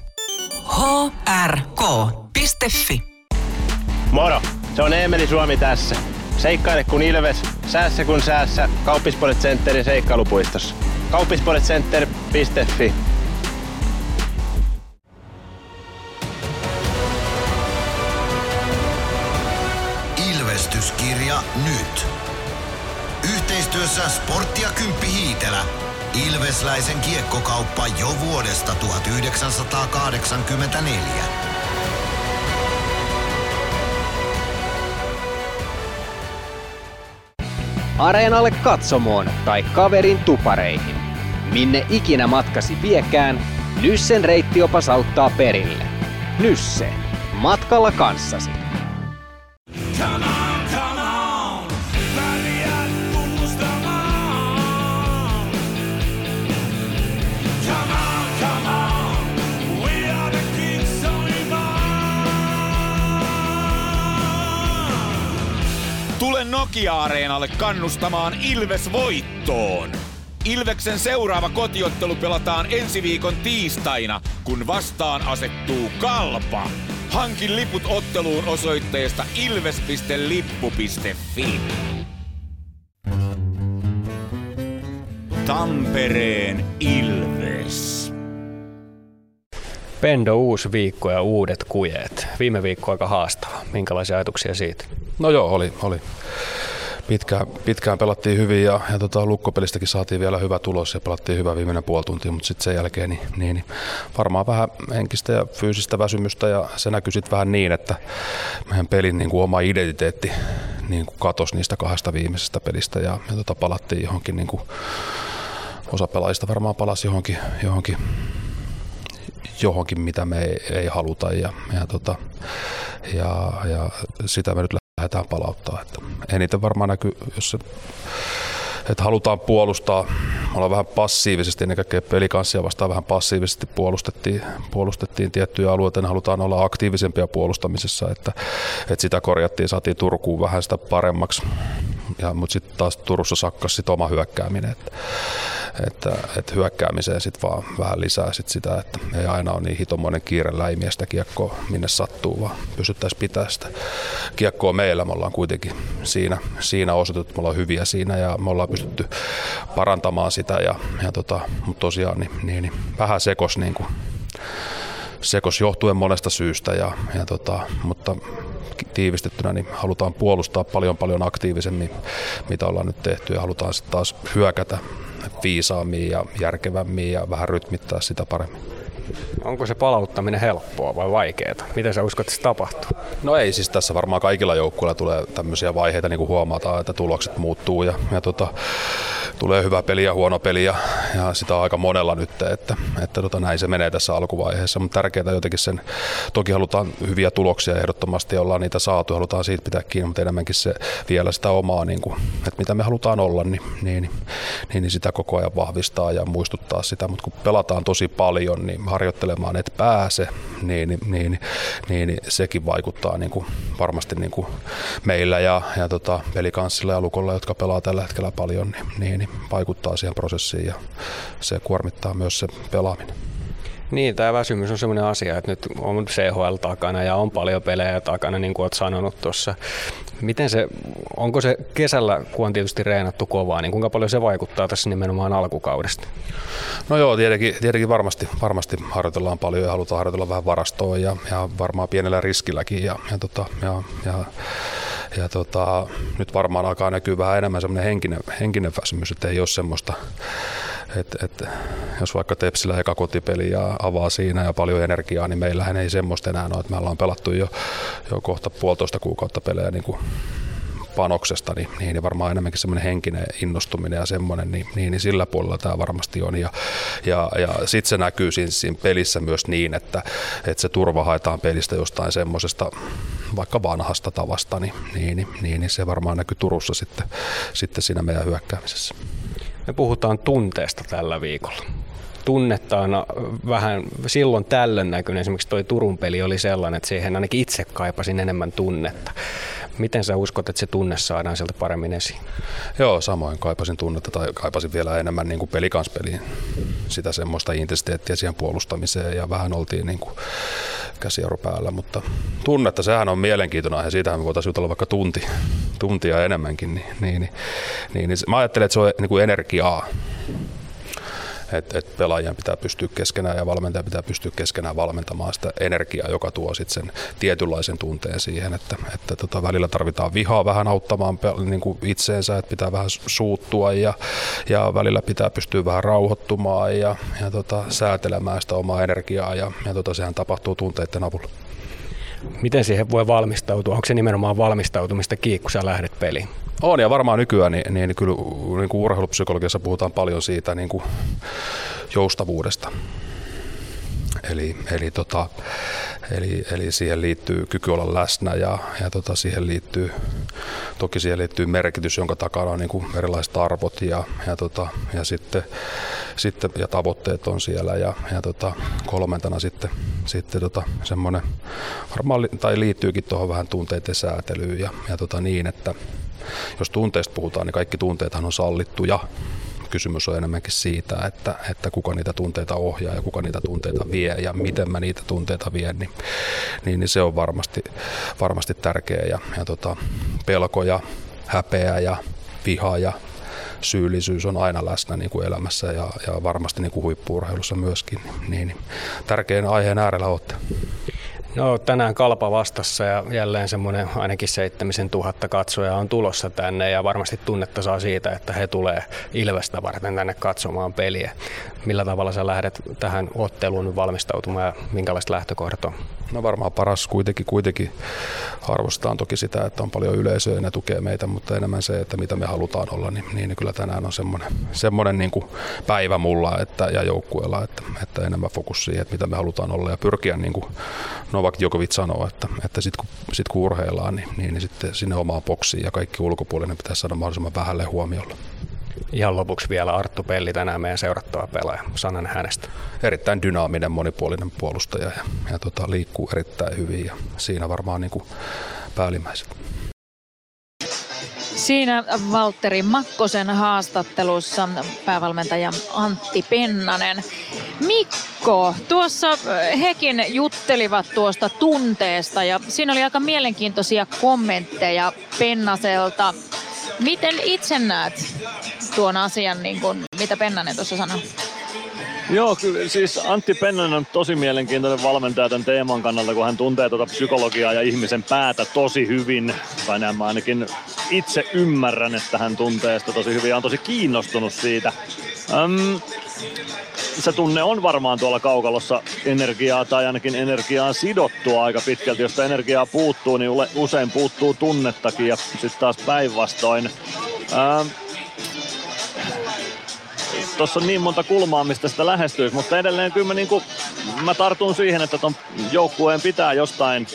hrk.fi Moro, se on Eemeli Suomi tässä. Seikkaile kun ilves, säässä kun säässä. Kauppispoilet Centerin seikkailupuistossa. Kauppispoiletcenter.fi Ilvestyskirja nyt. Yhteistyössä Sportti ja Kymppi Hiitelä. Ilvesläisen kiekkokauppa jo vuodesta 1984. Areenalle katsomoon tai kaverin tupareihin. Minne ikinä matkasi viekään, Nyssen reittiopas auttaa perille. Nysse. Matkalla kanssasi. Tule Nokia-areenalle kannustamaan Ilves voittoon. Ilveksen seuraava kotiottelu pelataan ensi viikon tiistaina, kun vastaan asettuu Kalpa. Hankin liput otteluun osoitteesta ilves.lippu.fi. Tampereen Ilves. Pendo uusi viikko ja uudet kujeet. Viime viikko aika haastava. Minkälaisia ajatuksia siitä? No joo, oli. oli. Pitkään, pitkään pelattiin hyvin ja, ja tota, lukkopelistäkin saatiin vielä hyvä tulos ja pelattiin hyvä viimeinen puoli tuntia, mutta sitten sen jälkeen niin, niin, niin, varmaan vähän henkistä ja fyysistä väsymystä ja se näkyy sitten vähän niin, että meidän pelin niin kuin oma identiteetti niin kuin katosi niistä kahdesta viimeisestä pelistä ja, ja tota, palattiin johonkin, niin kuin, osa pelaajista varmaan palasi johonkin, johonkin johonkin, mitä me ei, ei haluta ja, ja, tota, ja, ja sitä me nyt lähdetään palauttaa. Että eniten varmaan näkyy, jos se, että halutaan puolustaa, ollaan vähän passiivisesti, ennen kaikkea pelikanssia vastaan vähän passiivisesti puolustettiin, puolustettiin tiettyjä alueita, ne halutaan olla aktiivisempia puolustamisessa, että, että sitä korjattiin, saatiin Turkuun vähän sitä paremmaksi, ja, mutta sitten taas Turussa sakkas sit oma hyökkääminen, että, että, että hyökkäämiseen sitten vaan vähän lisää sit sitä, että ei aina ole niin hitomoinen kiire läimiä kiekkoa minne sattuu, vaan pystyttäisiin pitämään sitä kiekkoa meillä. Me ollaan kuitenkin siinä, siinä osoitettu, me ollaan hyviä siinä ja me ollaan pystytty parantamaan sitä, ja, ja tota, mutta tosiaan niin, niin, niin vähän sekos niin kuin, sekos johtuen monesta syystä, ja, ja tota, mutta tiivistettynä niin halutaan puolustaa paljon paljon aktiivisemmin, mitä ollaan nyt tehty, ja halutaan sitten taas hyökätä viisaammin ja järkevämmin ja vähän rytmittää sitä paremmin. Onko se palauttaminen helppoa vai vaikeaa? Miten sä uskot, että se tapahtuu? No ei, siis tässä varmaan kaikilla joukkueilla tulee tämmöisiä vaiheita, niin kuin huomataan, että tulokset muuttuu ja, ja tota, tulee hyvä peli ja huono peli ja, ja sitä on aika monella nyt, että, että tota, näin se menee tässä alkuvaiheessa, mutta tärkeää jotenkin sen, toki halutaan hyviä tuloksia ehdottomasti ja ollaan niitä saatu, halutaan siitä pitää kiinni, mutta enemmänkin se vielä sitä omaa, niin kuin, että mitä me halutaan olla, niin, niin, niin, niin sitä koko ajan vahvistaa ja muistuttaa sitä, mutta kun pelataan tosi paljon, niin harjoittelemaan et pääse, niin, niin, niin, sekin vaikuttaa niin kuin varmasti niin kuin meillä ja, ja tota, pelikanssilla ja lukolla, jotka pelaa tällä hetkellä paljon, niin, niin, niin vaikuttaa siihen prosessiin ja se kuormittaa myös se pelaaminen. Niin, tämä väsymys on sellainen asia, että nyt on CHL takana ja on paljon pelejä takana, niin kuin olet sanonut tuossa. Miten se, onko se kesällä, kun on tietysti reenattu kovaa, niin kuinka paljon se vaikuttaa tässä nimenomaan alkukaudesta? No joo, tietenkin, tietenkin varmasti, varmasti harjoitellaan paljon ja halutaan harjoitella vähän varastoa ja, ja varmaan pienellä riskilläkin ja, ja, tota, ja, ja ja tota, nyt varmaan alkaa näkyä vähän enemmän semmoinen henkinen, henkinen väsymys, että ei ole semmoista, että, että jos vaikka Tepsillä eka kotipeli ja avaa siinä ja paljon energiaa, niin meillähän ei semmoista enää ole, että me ollaan pelattu jo, jo kohta puolitoista kuukautta pelejä niin kuin panoksesta, niin, niin varmaan enemmänkin semmoinen henkinen innostuminen ja semmoinen, niin, niin, niin sillä puolella tämä varmasti on. Ja, ja, ja sitten se näkyy siinä, siinä pelissä myös niin, että, että se turva haetaan pelistä jostain semmoisesta vaikka vanhasta tavasta, niin, niin, niin, niin, niin se varmaan näkyy Turussa sitten, sitten siinä meidän hyökkäämisessä. Me puhutaan tunteesta tällä viikolla tunnetta on vähän silloin tällöin näkynyt. Esimerkiksi tuo Turun peli oli sellainen, että siihen ainakin itse kaipasin enemmän tunnetta. Miten sä uskot, että se tunne saadaan sieltä paremmin esiin? Joo, samoin kaipasin tunnetta tai kaipasin vielä enemmän niin pelikanspeliin sitä semmoista intensiteettiä siihen puolustamiseen ja vähän oltiin niin kuin päällä, mutta tunnetta, sehän on mielenkiintoinen ja siitähän me voitaisiin jutella vaikka tunti, tuntia enemmänkin, niin, niin, niin, niin, niin mä ajattelen, että se on niin kuin energiaa että et pelaajien pitää pystyä keskenään ja valmentaja pitää pystyä keskenään valmentamaan sitä energiaa, joka tuo sitten sen tietynlaisen tunteen siihen, että, että tota, välillä tarvitaan vihaa vähän auttamaan niin kuin itseensä, että pitää vähän suuttua ja, ja välillä pitää pystyä vähän rauhoittumaan ja, ja tota, säätelemään sitä omaa energiaa ja, ja tota, sehän tapahtuu tunteiden avulla. Miten siihen voi valmistautua? Onko se nimenomaan valmistautumista kiinni, kun sä lähdet peliin? On ja varmaan nykyään niin, niin kyllä niin kuin urheilupsykologiassa puhutaan paljon siitä niin kuin joustavuudesta. Eli, eli, tota, eli, eli siihen liittyy kyky olla läsnä ja, ja tota, siihen liittyy, toki siihen liittyy merkitys, jonka takana on niin kuin erilaiset arvot ja, ja, tota, ja, sitten, sitten, ja tavoitteet on siellä ja, ja tota, kolmantena sitten, sitten tota, semmoinen, varmaan tai liittyykin tuohon vähän tunteiden säätelyyn ja, ja tota, niin, että jos tunteista puhutaan, niin kaikki tunteethan on sallittuja. Kysymys on enemmänkin siitä, että, että kuka niitä tunteita ohjaa ja kuka niitä tunteita vie ja miten mä niitä tunteita vien, niin, niin, niin se on varmasti, varmasti tärkeä. Ja, ja tota, pelko ja häpeä ja viha ja syyllisyys on aina läsnä niin kuin elämässä ja, ja varmasti niin kuin huippuurheilussa myöskin. Niin, niin, tärkeän aiheen äärellä olette. No tänään Kalpa vastassa ja jälleen semmoinen ainakin 7000 katsoja on tulossa tänne ja varmasti tunnetta saa siitä, että he tulee Ilvestä varten tänne katsomaan peliä. Millä tavalla sä lähdet tähän otteluun valmistautumaan ja minkälaiset lähtökohdat on? No varmaan paras kuitenkin, kuitenkin arvostetaan toki sitä, että on paljon yleisöä ja ne tukee meitä, mutta enemmän se, että mitä me halutaan olla, niin, niin kyllä tänään on semmoinen, semmoinen niin kuin päivä mulla että, ja joukkueella, että, että enemmän fokus siihen, että mitä me halutaan olla ja pyrkiä niin kuin Novak Djokovic sanoo, että, että sitten kun, sit kun urheillaan, niin, niin, niin sitten sinne omaan boksiin ja kaikki ulkopuolinen pitäisi saada mahdollisimman vähälle huomiolla. Ihan lopuksi vielä Arttu Pelli tänään meidän seurattava pelaaja. Sanan hänestä. Erittäin dynaaminen, monipuolinen puolustaja ja, ja tota, liikkuu erittäin hyvin ja siinä varmaan niin kuin päällimmäiset. Siinä Valtteri Makkosen haastattelussa päävalmentaja Antti Pennanen. Mikko, tuossa hekin juttelivat tuosta tunteesta ja siinä oli aika mielenkiintoisia kommentteja Pennaselta. Miten itse näet tuon asian, niin kuin, mitä Pennanen tuossa sanoi? Joo, kyllä siis Antti Pennanen on tosi mielenkiintoinen valmentaja tämän teeman kannalta, kun hän tuntee tuota psykologiaa ja ihmisen päätä tosi hyvin. Tai näin mä ainakin itse ymmärrän, että hän tuntee sitä tosi hyvin ja on tosi kiinnostunut siitä. Öm, se tunne on varmaan tuolla kaukalossa energiaa tai ainakin energiaa sidottua aika pitkälti. Jos energiaa puuttuu, niin usein puuttuu tunnettakin ja sitten taas päinvastoin. Tuossa on niin monta kulmaa, mistä sitä lähestyisi, mutta edelleen kyllä mä, niinku, mä tartun siihen, että ton joukkueen pitää jostain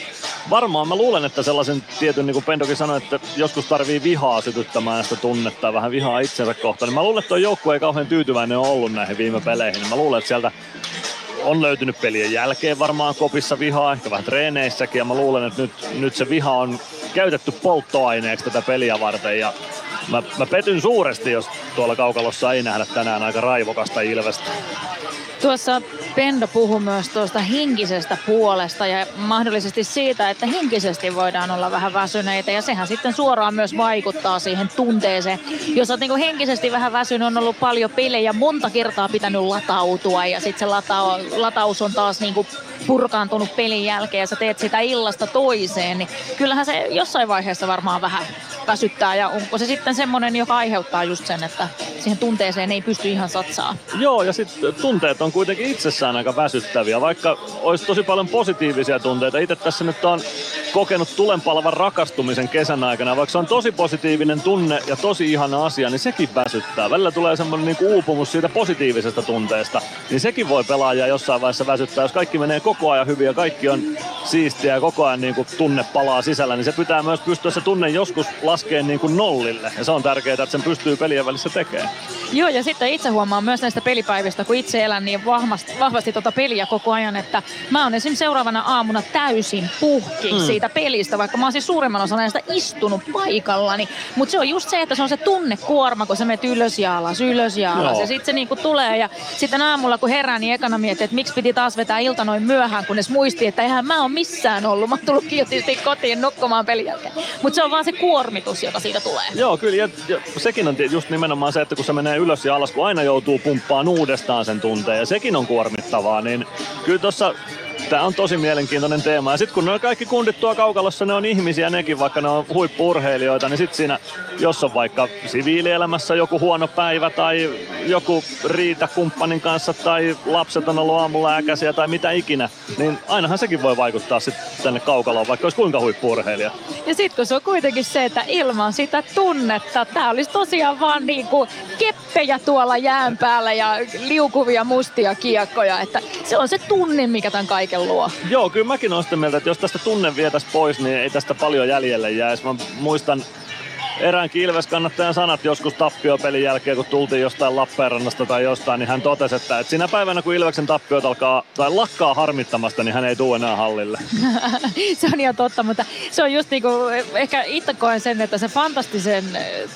varmaan mä luulen, että sellaisen tietyn, niin kuin Pendokin sanoi, että joskus tarvii vihaa sytyttämään sitä tunnetta vähän vihaa itsensä kohtaan. Niin mä luulen, että tuo joukkue ei kauhean tyytyväinen ole ollut näihin viime peleihin. Niin mä luulen, että sieltä on löytynyt pelien jälkeen varmaan kopissa vihaa, ehkä vähän treeneissäkin. Ja mä luulen, että nyt, nyt se viha on käytetty polttoaineeksi tätä peliä varten. Ja mä, mä petyn suuresti, jos tuolla kaukalossa ei nähdä tänään aika raivokasta Ilvestä. Tuossa Pendo puhui myös tuosta henkisestä puolesta ja mahdollisesti siitä, että henkisesti voidaan olla vähän väsyneitä ja sehän sitten suoraan myös vaikuttaa siihen tunteeseen. Jos olet niin henkisesti vähän väsynyt, on ollut paljon pelejä, monta kertaa pitänyt latautua ja sitten se lata- lataus on taas niin kuin purkaantunut pelin jälkeen ja sä teet sitä illasta toiseen, niin kyllähän se jossain vaiheessa varmaan vähän väsyttää ja onko se sitten semmoinen, joka aiheuttaa just sen, että siihen tunteeseen ei pysty ihan satsaa. Joo, ja sitten tunteet on kuitenkin itsessään aika väsyttäviä, vaikka olisi tosi paljon positiivisia tunteita. Itse tässä nyt on kokenut tulenpalvan rakastumisen kesän aikana, vaikka se on tosi positiivinen tunne ja tosi ihana asia, niin sekin väsyttää. Välillä tulee semmoinen niinku uupumus siitä positiivisesta tunteesta, niin sekin voi pelaajaa jossain vaiheessa väsyttää. Jos kaikki menee koko ajan hyvin ja kaikki on siistiä ja koko ajan niinku tunne palaa sisällä, niin se pitää myös pystyä se tunne joskus laskeen niinku nollille. Ja se on tärkeää, että sen pystyy pelien välissä tekemään. Joo, ja sitten itse huomaan myös näistä pelipäivistä, kun itse elän niin vahvasti, vahvasti tuota peliä koko ajan, että mä oon esimerkiksi seuraavana aamuna täysin puhki Mm. siitä pelistä, vaikka mä oon siis suurimman osan näistä istunut paikallani. Mutta se on just se, että se on se tunnekuorma, kun sä menet ylös ja alas, ylös ja alas. Joo. Ja sitten se niinku tulee ja sitten aamulla kun herään, niin ekana miettii, että miksi piti taas vetää ilta noin myöhään, kunnes muisti, että eihän mä oon missään ollut. Mä oon tullut kiltisti kotiin nukkumaan pelin jälkeen. Mutta se on vaan se kuormitus, joka siitä tulee. Joo, kyllä. Ja, ja sekin on just nimenomaan se, että kun se menee ylös ja alas, kun aina joutuu pumppaan uudestaan sen tunteen, ja sekin on kuormittavaa, niin kyllä tuossa Tämä on tosi mielenkiintoinen teema. Ja sitten kun ne kaikki kundit tuo kaukalossa, ne on ihmisiä nekin, vaikka ne on huippuurheilijoita, niin sitten siinä, jos on vaikka siviilielämässä joku huono päivä tai joku riita kumppanin kanssa tai lapset on ollut aamulla äkäisiä tai mitä ikinä, niin ainahan sekin voi vaikuttaa sitten tänne kaukaloon, vaikka olisi kuinka huippuurheilija. Ja sitten kun se on kuitenkin se, että ilman sitä tunnetta, tää olisi tosiaan vaan niinku keppejä tuolla jään päällä ja liukuvia mustia kiekkoja, että se on se tunne, mikä tämän kaiken luo. Joo, kyllä mäkin olen sitä mieltä, että jos tästä tunne vietäisi pois, niin ei tästä paljon jäljelle jäisi. Mä muistan eräänkin Ilves-kannattajan sanat joskus tappiopelin jälkeen, kun tultiin jostain Lappeenrannasta tai jostain, niin hän totesi, että, että siinä päivänä, kun Ilveksen tappiot alkaa tai lakkaa harmittamasta, niin hän ei tule enää hallille. *laughs* se on ihan totta, mutta se on just niinku, ehkä itse koen sen, että se fantastisen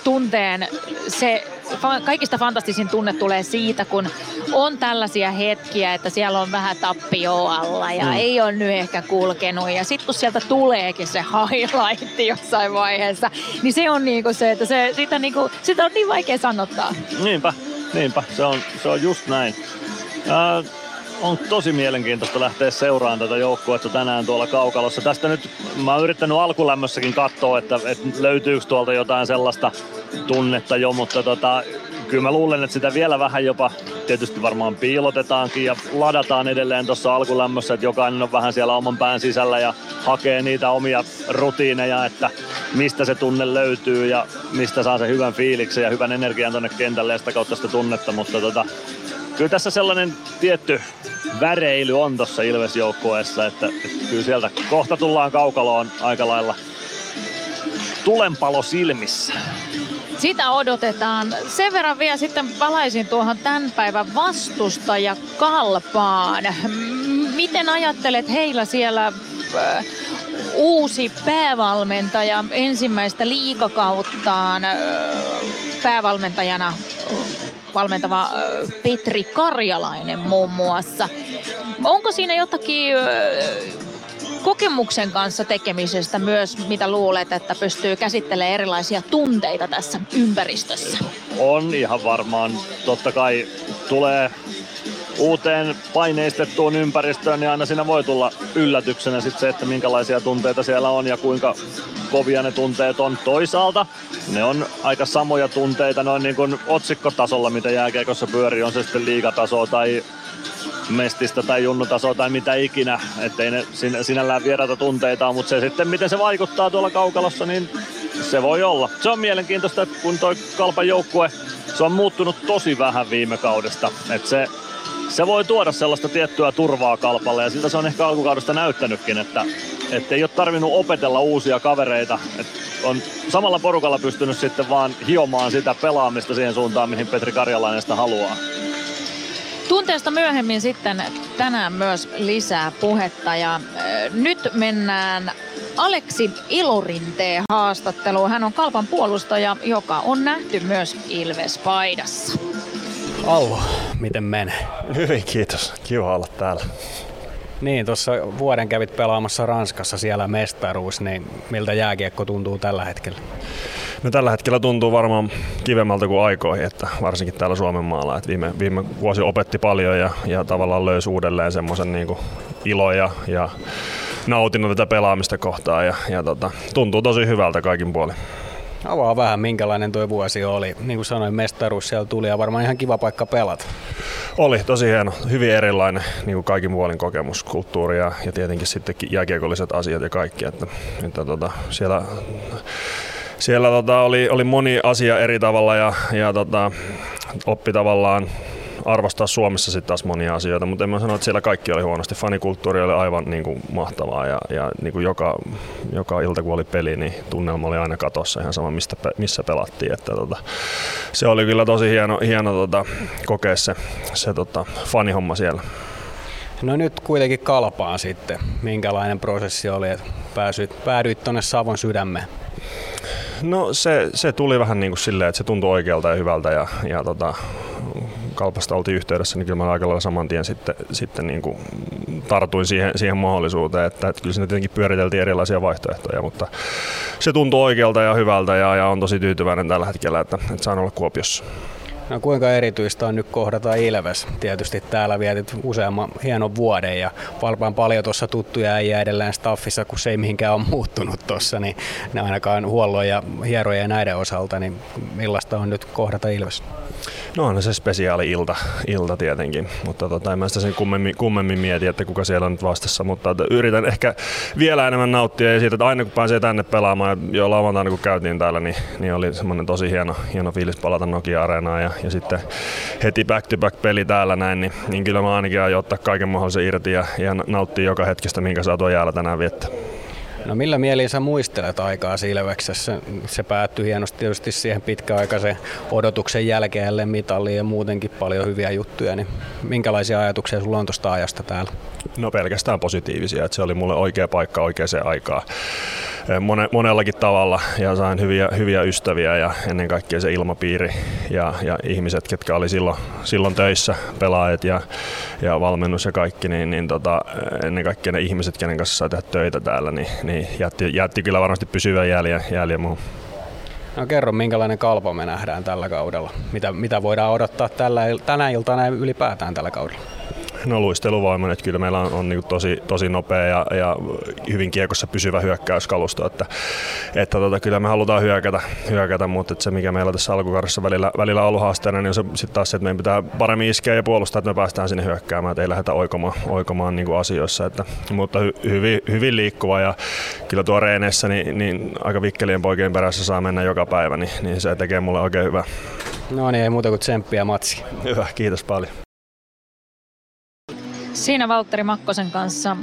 tunteen, se kaikista fantastisin tunne tulee siitä, kun on tällaisia hetkiä, että siellä on vähän tappio alla ja Mm. ei ole nyt ehkä kulkenut. Ja sitten kun sieltä tuleekin se highlight jossain vaiheessa, niin se on niinku se, että se, sitä, niinku, sitä on niin vaikea sanottaa. Niinpä, niinpä. Se on, se on just näin. Ää, on tosi mielenkiintoista lähteä seuraamaan tätä joukkuetta tänään tuolla kaukalossa. Tästä nyt mä oon yrittänyt alkulämmössäkin katsoa, että, että löytyykö tuolta jotain sellaista tunnetta jo, mutta tota, kyllä mä luulen, että sitä vielä vähän jopa tietysti varmaan piilotetaankin ja ladataan edelleen tuossa alkulämmössä, että jokainen on vähän siellä oman pään sisällä ja hakee niitä omia rutiineja, että mistä se tunne löytyy ja mistä saa sen hyvän fiiliksen ja hyvän energian tonne kentälle ja sitä kautta sitä tunnetta, mutta tota, kyllä tässä sellainen tietty väreily on tuossa Ilves-joukkueessa, että, että kyllä sieltä kohta tullaan kaukaloon aika lailla tulenpalo silmissä. Sitä odotetaan. Sen verran vielä sitten palaisin tuohon tämän päivän vastustaja Kalpaan. Miten ajattelet heillä siellä äh, uusi päävalmentaja ensimmäistä liikakauttaan äh, päävalmentajana valmentava Petri Karjalainen muun muassa. Onko siinä jotakin kokemuksen kanssa tekemisestä myös, mitä luulet, että pystyy käsittelemään erilaisia tunteita tässä ympäristössä? On ihan varmaan. Totta kai tulee uuteen paineistettuun ympäristöön, niin aina siinä voi tulla yllätyksenä sit se, että minkälaisia tunteita siellä on ja kuinka kovia ne tunteet on. Toisaalta ne on aika samoja tunteita noin niin kuin otsikkotasolla, mitä jääkiekossa pyörii, on se sitten liigatasoa tai mestistä tai junnutasoa tai mitä ikinä, ettei ne sin- sinällään vieraita tunteita mutta se sitten miten se vaikuttaa tuolla kaukalossa, niin se voi olla. Se on mielenkiintoista, kun toi kalpan joukkue, se on muuttunut tosi vähän viime kaudesta, että se se voi tuoda sellaista tiettyä turvaa kalpalle ja siltä se on ehkä alkukaudesta näyttänytkin, että, että ei ole tarvinnut opetella uusia kavereita. että on samalla porukalla pystynyt sitten vaan hiomaan sitä pelaamista siihen suuntaan, mihin Petri Karjalainen sitä haluaa. Tunteesta myöhemmin sitten tänään myös lisää puhetta ja äh, nyt mennään Aleksi Ilorinteen haastatteluun. Hän on Kalpan puolustaja, joka on nähty myös Ilves-paidassa. Allo, miten menee? Hyvin, kiitos. Kiva olla täällä. Niin, tuossa vuoden kävit pelaamassa Ranskassa siellä mestaruus, niin miltä jääkiekko tuntuu tällä hetkellä? No tällä hetkellä tuntuu varmaan kivemmältä kuin aikoihin, että varsinkin täällä Suomen maalla. Että viime, viime vuosi opetti paljon ja, ja tavallaan löysi uudelleen semmoisen niin ilo ja, ja nautinnon tätä pelaamista kohtaan ja, ja tota, tuntuu tosi hyvältä kaikin puolin. Avaa vähän, minkälainen tuo vuosi oli. Niin kuin sanoin, mestaruus siellä tuli ja varmaan ihan kiva paikka pelata. Oli tosi hieno, hyvin erilainen niin kuin kaikin puolin kokemus, kulttuuri ja, ja tietenkin sitten jääkiekolliset asiat ja kaikki. Että, että tota, siellä siellä tota, oli, oli moni asia eri tavalla ja, ja tota, oppi tavallaan arvostaa Suomessa sitten taas monia asioita, mutta en mä sano, että siellä kaikki oli huonosti. Fanikulttuuri oli aivan niin kuin, mahtavaa ja, ja niin kuin joka, joka ilta kun oli peli, niin tunnelma oli aina katossa ihan sama mistä, missä pelattiin. Että, tota, se oli kyllä tosi hieno, hieno tota, kokea se, se tota, fanihomma siellä. No nyt kuitenkin kalpaan sitten. Minkälainen prosessi oli, että pääsyit, päädyit tuonne Savon sydämeen? No se, se tuli vähän niin kuin silleen, että se tuntui oikealta ja hyvältä ja, ja tota, kalpasta oltiin yhteydessä, niin kyllä mä aika lailla saman tien sitten, sitten niin kuin tartuin siihen, siihen mahdollisuuteen, että, että kyllä siinä tietenkin pyöriteltiin erilaisia vaihtoehtoja, mutta se tuntui oikealta ja hyvältä ja, ja on tosi tyytyväinen tällä hetkellä, että, että saan olla Kuopiossa. No kuinka erityistä on nyt kohdata Ilves? Tietysti täällä vietit useamman hienon vuoden ja valpaan paljon tuossa tuttuja äijä edelleen staffissa, kun se ei mihinkään ole muuttunut tuossa, niin ne ainakaan huollon ja hieroja ja näiden osalta, niin millaista on nyt kohdata Ilves? No on se spesiaali ilta, ilta tietenkin, mutta tota, en mä sitä sen kummemmin, kummemmin mieti, että kuka siellä on nyt vastassa, mutta että yritän ehkä vielä enemmän nauttia ja siitä, että aina kun pääsee tänne pelaamaan, jo lauantaina kun käytiin täällä, niin, niin oli semmoinen tosi hieno, hieno fiilis palata Nokia-areenaan ja, ja sitten heti back-to-back peli täällä näin, niin, niin kyllä mä ainakin aion ottaa kaiken mahdollisen irti ja, ja nauttia joka hetkestä, minkä saa tuon jäällä tänään viettää. No millä mielin sä muistelet aikaa Silveksessä? Se päättyi hienosti tietysti siihen pitkäaikaisen odotuksen jälkeen mitalliin ja muutenkin paljon hyviä juttuja. Niin minkälaisia ajatuksia sulla on tuosta ajasta täällä? No pelkästään positiivisia, että se oli mulle oikea paikka oikeaan aikaan mone, monellakin tavalla ja sain hyviä, hyviä ystäviä ja ennen kaikkea se ilmapiiri ja, ja ihmiset, ketkä oli silloin, silloin töissä, pelaajat ja, ja valmennus ja kaikki, niin, niin tota, ennen kaikkea ne ihmiset, kenen kanssa sai tehdä töitä täällä, niin, niin jätti, jätti kyllä varmasti pysyvän jäljen, jäljen muuhun. No kerro, minkälainen kalpo me nähdään tällä kaudella? Mitä, mitä voidaan odottaa tällä, tänä iltana ylipäätään tällä kaudella? No luisteluvoiman, että kyllä meillä on, on niin tosi, tosi nopea ja, ja, hyvin kiekossa pysyvä hyökkäyskalusto, että, että tota, kyllä me halutaan hyökätä, hyökätä mutta että se mikä meillä tässä alkukaudessa välillä, välillä on ollut haasteena, niin on se sitten taas se, että meidän pitää paremmin iskeä ja puolustaa, että me päästään sinne hyökkäämään, että ei lähdetä oikomaan, oikomaan niin kuin asioissa, että, mutta hy, hyvin, hyvin liikkuva ja kyllä tuo reeneissä niin, niin aika vikkelien poikien perässä saa mennä joka päivä, niin, niin se tekee mulle oikein hyvää. No niin, ei muuta kuin tsemppiä matsi. Hyvä, kiitos paljon. Siinä Valtteri Makkosen kanssa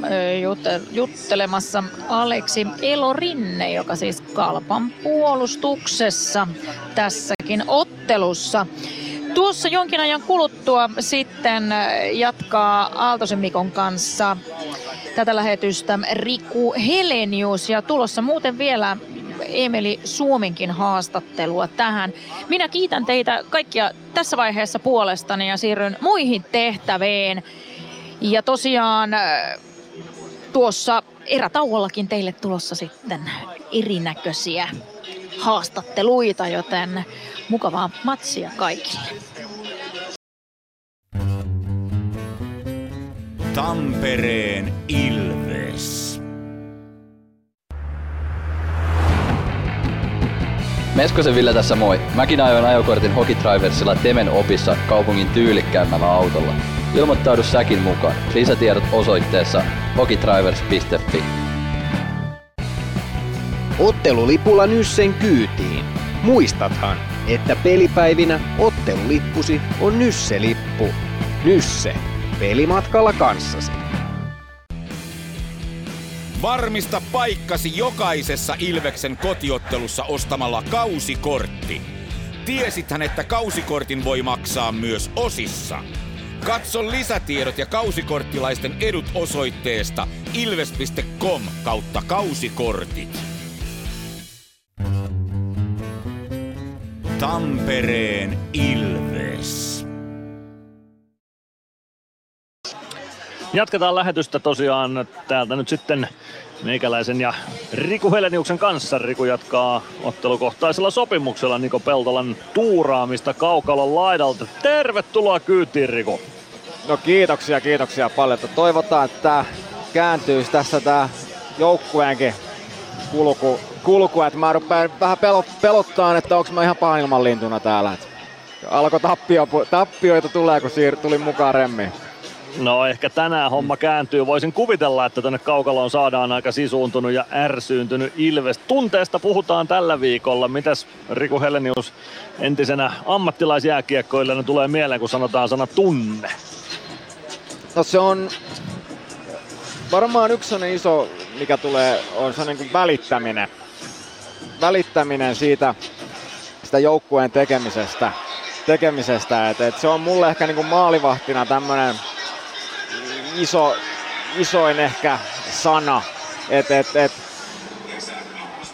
juttelemassa Aleksi Elorinne, joka siis Kalpan puolustuksessa tässäkin ottelussa. Tuossa jonkin ajan kuluttua sitten jatkaa Aaltosen Mikon kanssa tätä lähetystä Riku Helenius ja tulossa muuten vielä Emeli Suomenkin haastattelua tähän. Minä kiitän teitä kaikkia tässä vaiheessa puolestani ja siirryn muihin tehtäviin. Ja tosiaan äh, tuossa erätauollakin teille tulossa sitten erinäköisiä haastatteluita, joten mukavaa matsia kaikille. Tampereen Ilves. Meskosen Ville tässä moi. Mäkin ajoin ajokortin Hokitriversilla Temen opissa kaupungin tyylikkäämmällä autolla. Ilmoittaudu säkin mukaan. Lisätiedot osoitteessa hokitrivers.fi. Ottelulipulla Nyssen kyytiin. Muistathan, että pelipäivinä ottelulippusi on Nysse-lippu. Nysse. Pelimatkalla kanssasi. Varmista paikkasi jokaisessa Ilveksen kotiottelussa ostamalla kausikortti. Tiesithän, että kausikortin voi maksaa myös osissa. Katso lisätiedot ja kausikorttilaisten edut osoitteesta ilves.com kautta kausikortit. Tampereen Ilves. Jatketaan lähetystä tosiaan täältä nyt sitten meikäläisen ja Riku Heleniuksen kanssa. Riku jatkaa ottelukohtaisella sopimuksella Niko Peltolan tuuraamista kaukalon laidalta. Tervetuloa kyytiin Riku. No kiitoksia, kiitoksia paljon. Toivotaan, että tämä kääntyisi tässä tämä joukkueenkin kulku, kulku. että mä rupean vähän pelot, pelottaa, että onko mä ihan pahan lintuna täällä. Et alkoi tappio, tappioita tulee, kun siir, tuli mukaan remmiin. No ehkä tänään homma kääntyy. Voisin kuvitella, että tänne kaukaloon saadaan aika sisuuntunut ja ärsyyntynyt Ilves. Tunteesta puhutaan tällä viikolla. Mitäs Riku Helenius entisenä ammattilaisjääkiekkoille tulee mieleen, kun sanotaan sana tunne? No se on varmaan yksi iso, mikä tulee, on se niin välittäminen. Välittäminen siitä sitä joukkueen tekemisestä. tekemisestä. Et, et se on mulle ehkä niin maalivahtina tämmöinen iso, isoin ehkä sana. Et, et, et,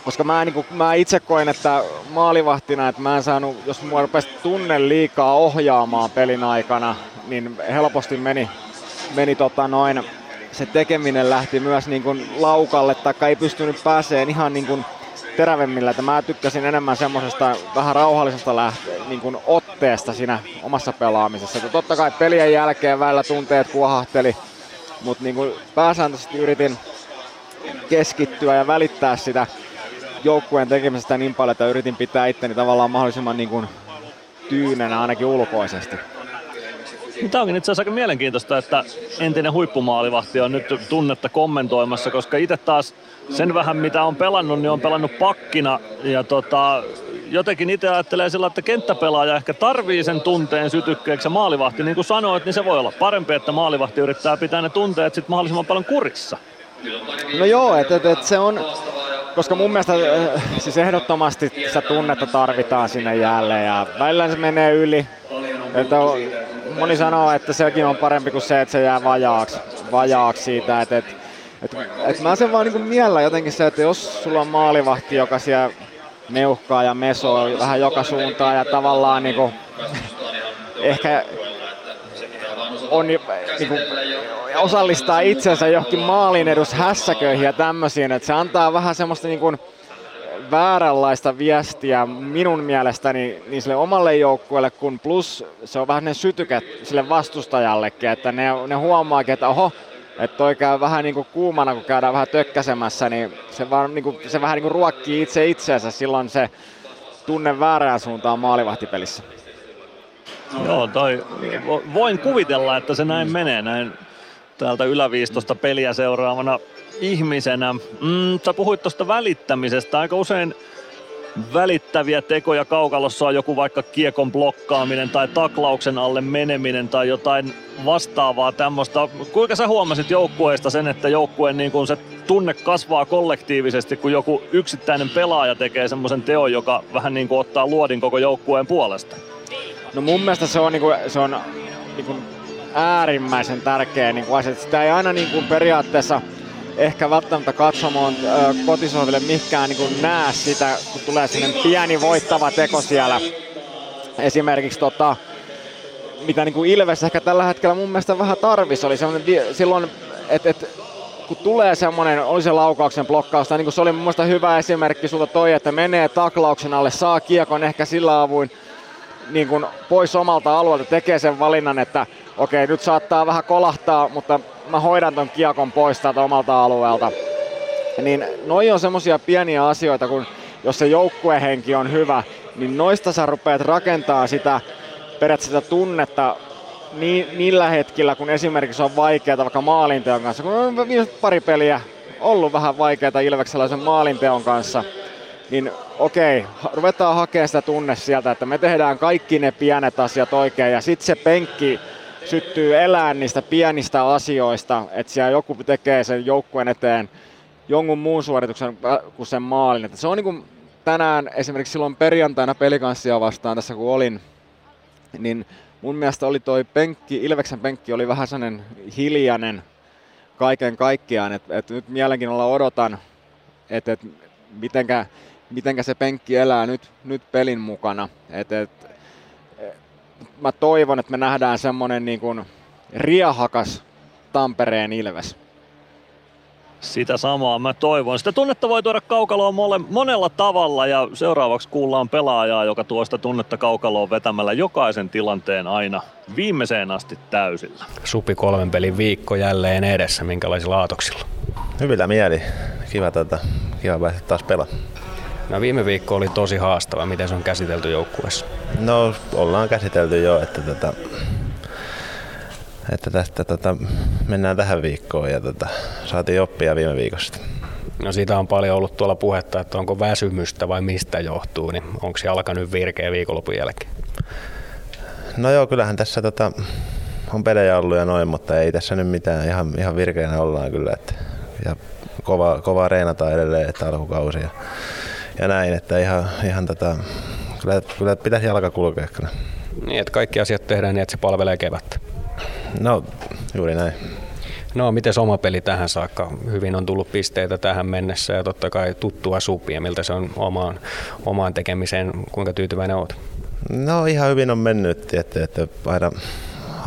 koska mä, niin kuin, mä itse koen, että maalivahtina, että mä en saanut, jos mua rupesi tunne liikaa ohjaamaan pelin aikana, niin helposti meni, meni tota noin, se tekeminen lähti myös niin kuin laukalle, tai ei pystynyt pääseen ihan niin kuin terävemmillä. Että mä tykkäsin enemmän semmoisesta vähän rauhallisesta lähte- niin kuin otteesta siinä omassa pelaamisessa. Että totta kai pelien jälkeen välillä tunteet kuohahteli, mutta niin kuin pääsääntöisesti yritin keskittyä ja välittää sitä joukkueen tekemisestä niin paljon, että yritin pitää itteni tavallaan mahdollisimman niin kuin tyynenä ainakin ulkoisesti. Tämä onkin itse asiassa aika mielenkiintoista, että entinen huippumaalivahti on nyt tunnetta kommentoimassa, koska itse taas sen vähän mitä on pelannut, niin on pelannut pakkina ja tota, jotenkin itse ajattelee sillä, että kenttäpelaaja ehkä tarvii sen tunteen sytykkeeksi ja maalivahti, niin kuin sanoit, niin se voi olla parempi, että maalivahti yrittää pitää ne tunteet sitten mahdollisimman paljon kurissa. No joo, että et, et se on, koska mun mielestä äh, siis ehdottomasti sitä tunnetta tarvitaan sinne jälleen ja välillä se menee yli. Että moni sanoo, että sekin on parempi kuin se, että se jää vajaaksi, vajaaksi siitä, että, että et, et mä sen vaan niin miellä jotenkin se, että jos sulla on maalivahti, joka siellä meuhkaa ja mesoo vähän joka suuntaan ja tavallaan niin kuin, *laughs* ehkä on niin kuin, osallistaa itsensä johonkin maalin edus hässäköihin ja tämmöisiin, että se antaa vähän semmoista niin kuin, vääränlaista viestiä minun mielestäni niin sille omalle joukkueelle, kun plus se on vähän ne sytyket sille vastustajallekin, että ne, ne huomaakin, että oho, että toi käy vähän niin kuin kuumana, kun käydään vähän tökkäsemässä, niin se, vaan, niin kuin, se vähän niin kuin ruokkii itse itseensä, silloin se tunne väärään suuntaan maalivahtipelissä. Joo, toi, voin kuvitella, että se näin menee näin täältä yläviistosta peliä seuraavana ihmisenä. Mm, sä puhuit tuosta välittämisestä. Aika usein välittäviä tekoja kaukalossa on joku vaikka kiekon blokkaaminen tai taklauksen alle meneminen tai jotain vastaavaa tämmöistä. Kuinka sä huomasit joukkueesta sen, että joukkueen niin kun se tunne kasvaa kollektiivisesti, kun joku yksittäinen pelaaja tekee semmoisen teon, joka vähän niin kuin ottaa luodin koko joukkueen puolesta? No mun mielestä se on, niin kuin, se on niin kuin äärimmäisen tärkeä niin kuin asia. Sitä ei aina niin kuin periaatteessa ehkä välttämättä katsomoon kotisohville mikään niin näe sitä, kun tulee sinne pieni voittava teko siellä. Esimerkiksi tota, mitä niin kuin Ilves ehkä tällä hetkellä mun mielestä vähän tarvis oli semmoinen silloin, että et, kun tulee semmoinen, oli se laukauksen blokkaus, tai niin kuin se oli mun mielestä hyvä esimerkki sulta toi, että menee taklauksen alle, saa kiekon ehkä sillä avuin niin kuin pois omalta alueelta, tekee sen valinnan, että okei, nyt saattaa vähän kolahtaa, mutta mä hoidan ton kiekon pois täältä omalta alueelta. Niin noi on semmosia pieniä asioita, kun jos se joukkuehenki on hyvä, niin noista sä rupeat rakentaa sitä periaatteessa sitä tunnetta niin, niillä hetkillä, kun esimerkiksi on vaikeaa vaikka maalinteon kanssa, kun on pari peliä ollut vähän vaikeaa Ilveksellä maalinteon kanssa, niin okei, ruvetaan hakemaan sitä tunne sieltä, että me tehdään kaikki ne pienet asiat oikein ja sitten se penkki syttyy elää niistä pienistä asioista, että siellä joku tekee sen joukkueen eteen jonkun muun suorituksen kuin sen maalin. Että se on niin kuin tänään esimerkiksi silloin perjantaina pelikanssia vastaan tässä kun olin, niin mun mielestä oli toi penkki, Ilveksen penkki oli vähän sellainen hiljainen kaiken kaikkiaan, että et nyt mielenkiinnolla odotan, että et mitenkä, mitenkä se penkki elää nyt, nyt pelin mukana. Et, et, mä toivon, että me nähdään semmoinen niin kuin riehakas Tampereen Ilves. Sitä samaa mä toivon. Sitä tunnetta voi tuoda kaukaloon mole, monella tavalla ja seuraavaksi kuullaan pelaajaa, joka tuo sitä tunnetta kaukaloon vetämällä jokaisen tilanteen aina viimeiseen asti täysillä. Supi kolmen pelin viikko jälleen edessä, minkälaisilla aatoksilla? Hyvillä mieli. Kiva, tota, kiva päästä taas pelaamaan. No viime viikko oli tosi haastava. Miten se on käsitelty joukkueessa? No ollaan käsitelty jo, että, tota, että tästä tota, mennään tähän viikkoon ja tota, saatiin oppia viime viikosta. No siitä on paljon ollut tuolla puhetta, että onko väsymystä vai mistä johtuu, niin onko se alkanut virkeä viikonlopun jälkeen? No joo, kyllähän tässä tota, on pelejä ollut ja noin, mutta ei tässä nyt mitään. Ihan, ihan virkeänä ollaan kyllä. Että, ja kova, kova reenataan edelleen, että alkukausi ja, ja näin, että ihan, ihan tota, kyllä, kyllä pitäisi jalka kulkea kyllä. Niin, että kaikki asiat tehdään niin, että se palvelee kevättä. No, juuri näin. No, miten oma peli tähän saakka? Hyvin on tullut pisteitä tähän mennessä ja totta kai tuttua supia, miltä se on omaan, omaan tekemiseen, kuinka tyytyväinen olet? No ihan hyvin on mennyt, tietty, että aina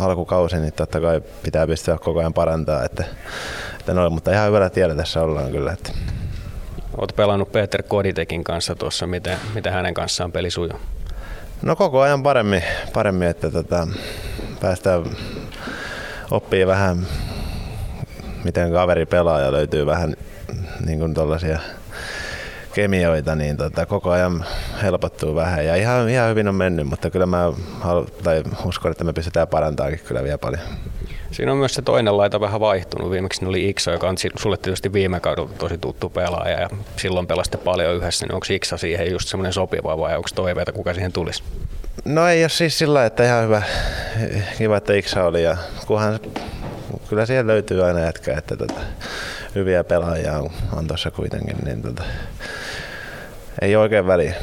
alkukausi, niin totta kai pitää pystyä koko ajan parantaa, että, että noin, mutta ihan hyvällä tiellä tässä ollaan kyllä. Että. Olet pelannut Peter Koditekin kanssa tuossa, miten, miten hänen kanssaan peli sujuu? No koko ajan paremmin, paremmin että tota, päästään oppii vähän, miten kaveri pelaa ja löytyy vähän niin kuin tollaisia kemioita, niin tota, koko ajan helpottuu vähän. Ja ihan, ihan hyvin on mennyt, mutta kyllä mä halu, tai uskon, että me pystytään parantaakin kyllä vielä paljon. Siinä on myös se toinen laita vähän vaihtunut. Viimeksi oli Iksa, joka on sulle tietysti viime kaudella tosi tuttu pelaaja ja silloin pelaste paljon yhdessä. Niin onko Iksa siihen just semmoinen sopiva vai onko toiveita, kuka siihen tulisi? No ei ole siis sillä että ihan hyvä, kiva, että Iksa oli ja kunhan kyllä siellä löytyy aina jätkä, että tota, hyviä pelaajia on, on tuossa kuitenkin, niin tota, ei oikein väliä.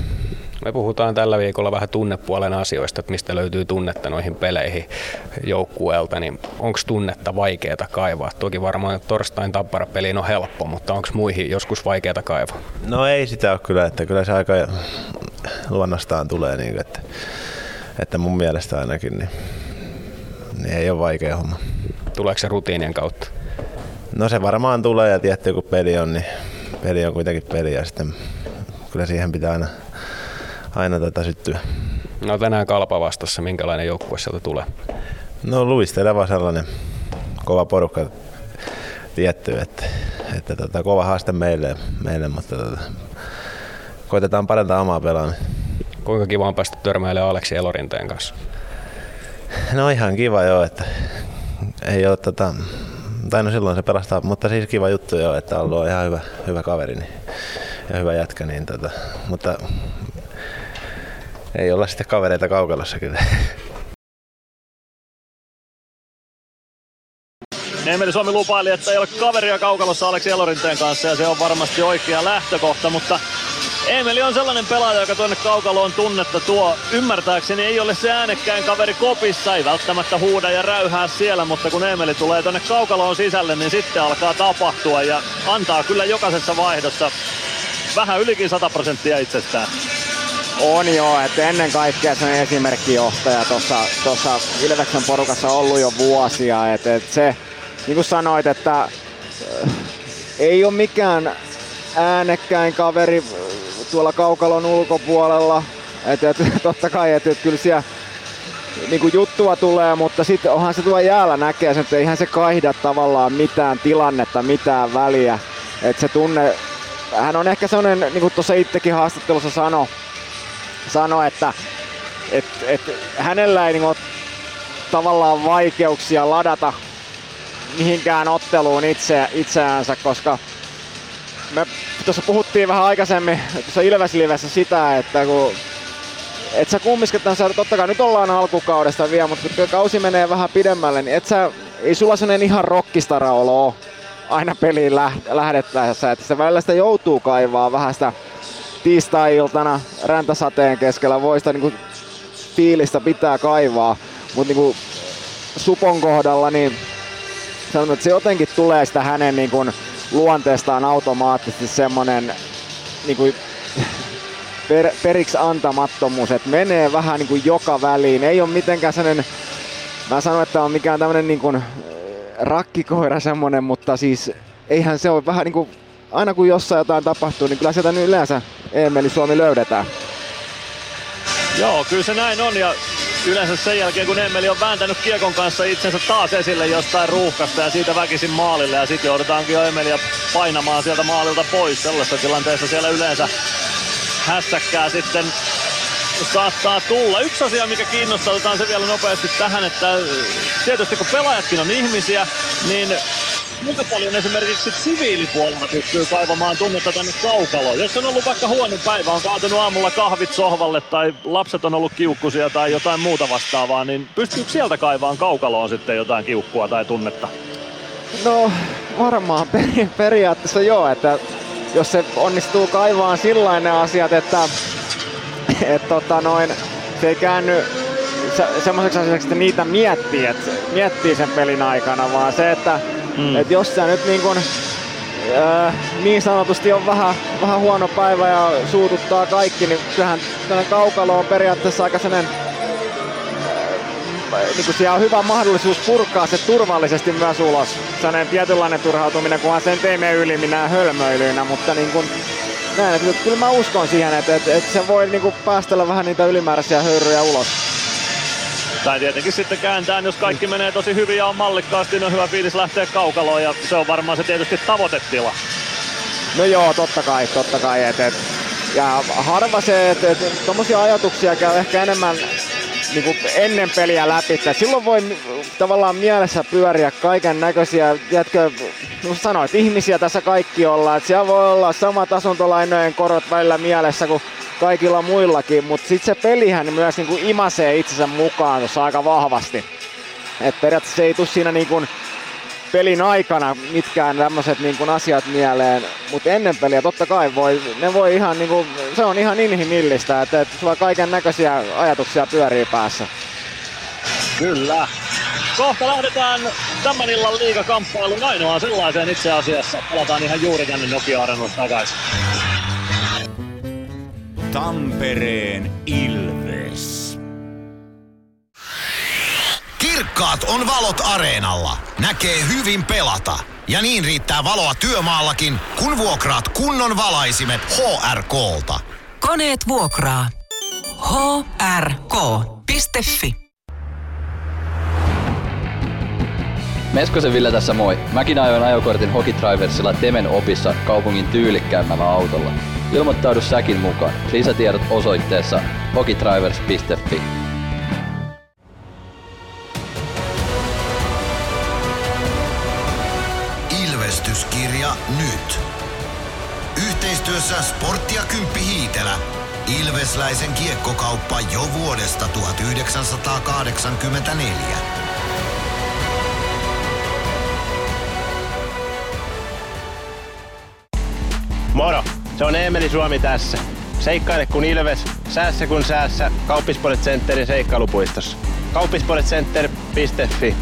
Me puhutaan tällä viikolla vähän tunnepuolen asioista, että mistä löytyy tunnetta noihin peleihin joukkueelta, niin onko tunnetta vaikeaa kaivaa? Toki varmaan torstain tappara-peliin on helppo, mutta onko muihin joskus vaikeaa kaivaa? No ei sitä ole kyllä, että kyllä se aika luonnostaan tulee, niin että, että mun mielestä ainakin niin, niin ei ole vaikea homma. Tuleeko se rutiinien kautta? No se varmaan tulee ja tietty kun peli on, niin peli on kuitenkin peli ja sitten kyllä siihen pitää aina, aina tätä syttyä. No tänään kalpa vastassa, minkälainen joukkue sieltä tulee? No luisteleva sellainen kova porukka tietty, että, että tota, kova haaste meille, meille mutta tota, koitetaan parantaa omaa pelaa. Kuinka kiva on päästä törmäilemään Aleksi Elorinteen kanssa? No ihan kiva joo, että ei ole tota, tai no silloin se pelastaa, mutta siis kiva juttu joo, että on ihan hyvä, hyvä kaveri niin, ja hyvä jätkä, niin tota, mutta ei olla sitten kavereita kaukalossa kyllä. Emeli Suomi lupaili, että ei ole kaveria kaukalossa Aleksi Elorinteen kanssa ja se on varmasti oikea lähtökohta, mutta Emeli on sellainen pelaaja, joka tuonne kaukaloon tunnetta tuo. Ymmärtääkseni ei ole se äänekkäin kaveri kopissa, ei välttämättä huuda ja räyhää siellä, mutta kun Emeli tulee tuonne kaukaloon sisälle, niin sitten alkaa tapahtua ja antaa kyllä jokaisessa vaihdossa vähän ylikin 100 prosenttia itsestään. On joo, että ennen kaikkea se on esimerkkijohtaja tuossa Ilveksen porukassa ollut jo vuosia. Et, et se, niin kuin sanoit, että äh, ei ole mikään äänekkäin kaveri tuolla kaukalon ulkopuolella. Et, et, *laughs* totta kai, että et, kyllä siellä kuin juttua tulee, mutta sitten onhan se tuo jäällä näkee että eihän se kaihda tavallaan mitään tilannetta, mitään väliä. Et se tunne, hän on ehkä sellainen, niin kuin tuossa itsekin haastattelussa sanoi, sano, että et, et, hänellä ei niin ole tavallaan vaikeuksia ladata mihinkään otteluun itse, itseäänsä, koska me tuossa puhuttiin vähän aikaisemmin tuossa Ilveslivessä sitä, että kun et sä kumminkin sä, totta kai nyt ollaan alkukaudesta vielä, mutta kun kausi menee vähän pidemmälle, niin et sä, ei sulla sellainen ihan rockistara olo aina peliin lähdettäessä, että se välillä sitä joutuu kaivaa vähän sitä tiistai-iltana räntäsateen keskellä. Voi sitä niinku fiilistä pitää kaivaa, mutta niinku Supon kohdalla niin sanon, että se jotenkin tulee sitä hänen niinku luonteestaan automaattisesti semmonen niinku *laughs* per, periksi antamattomuus, että menee vähän niinku joka väliin, ei ole mitenkään sellainen, mä sanon, että on mikään tämmönen niinku rakkikoira semmonen, mutta siis eihän se ole vähän niinku, aina kun jossain jotain tapahtuu, niin kyllä sieltä nyt yleensä Emeli Suomi löydetään. Joo, kyllä se näin on ja yleensä sen jälkeen kun Emmeli on vääntänyt kiekon kanssa itsensä taas esille jostain ruuhkasta ja siitä väkisin maalille ja sitten joudutaankin jo Emmeliä painamaan sieltä maalilta pois. Sellaisessa tilanteessa siellä yleensä hässäkkää sitten saattaa tulla. Yksi asia, mikä kiinnostaa, otetaan se vielä nopeasti tähän, että tietysti kun pelaajatkin on ihmisiä, niin kuinka paljon esimerkiksi siviilipuolella pystyy kaivamaan tunnetta tänne kaukaloon. Jos on ollut vaikka huono päivä, on kaatunut aamulla kahvit sohvalle tai lapset on ollut kiukkusia tai jotain muuta vastaavaa, niin pystyykö sieltä kaivaan kaukaloon sitten jotain kiukkua tai tunnetta? No varmaan *laughs* peri- periaatteessa joo, että jos se onnistuu kaivaan sillainen asiat, että *laughs* et tota noin, se ei käänny se, semmoiseksi asiaksi, että niitä miettii, että miettii sen pelin aikana, vaan se, että mm. et jos sä nyt niin kun, äh, niin sanotusti on vähän, vähän huono päivä ja suututtaa kaikki, niin kyllähän kaukalo on periaatteessa aika sellainen niin kuin siellä on hyvä mahdollisuus purkaa se turvallisesti myös ulos. Sellainen tietynlainen turhautuminen, kunhan sen teemme yli minä hölmöilyinä, mutta niin kuin, näin, että kyllä mä uskon siihen, että, että, että se voi niin kuin päästellä vähän niitä ylimääräisiä höyryjä ulos. Tai tietenkin sitten kääntää, jos kaikki menee tosi hyvin ja on mallikkaasti, niin on hyvä fiilis lähteä kaukaloon ja se on varmaan se tietysti tavoitetila. No joo, totta kai, totta kai. Et, et, ja harva se, että et, tommosia ajatuksia käy ehkä enemmän niin kuin ennen peliä läpi. Et silloin voi tavallaan mielessä pyöriä kaiken näköisiä, jätkö, niin sanoit, ihmisiä tässä kaikki ollaan. Et siellä voi olla samat asuntolainojen korot välillä mielessä kuin kaikilla muillakin, mutta sitten se pelihän myös niin kuin imasee itsensä mukaan tuossa aika vahvasti. Et periaatteessa ei tule siinä niin pelin aikana mitkään tämmöiset niin asiat mieleen, mutta ennen peliä totta kai voi, ne voi ihan niin kuin, se on ihan inhimillistä, että, että sulla kaiken näköisiä ajatuksia pyörii päässä. Kyllä. Kohta lähdetään tämän illan liigakamppailun ainoaan sellaiseen itse asiassa. Palataan ihan juuri tänne Nokia Arenalle takaisin. Tampereen Ilves. Kirkkaat on valot areenalla. Näkee hyvin pelata. Ja niin riittää valoa työmaallakin, kun vuokraat kunnon valaisimet HRKlta. Koneet vuokraa. hrk.fi Meskosen Ville tässä moi. Mäkin ajoin ajokortin Hokitriversilla Temen opissa kaupungin tyylikkäämmällä autolla. Ilmoittaudu säkin mukaan. Lisätiedot osoitteessa hokitrivers.fi. Ilvestyskirja nyt. Yhteistyössä Sportti ja Kymppi Hiitelä. Ilvesläisen kiekkokauppa jo vuodesta 1984. Moro! Se on Eemeli Suomi tässä. Seikkaile kun ilves, säässä kun säässä. Kauppispoilet Centerin seikkailupuistossa. Kauppispoiletcenter.fi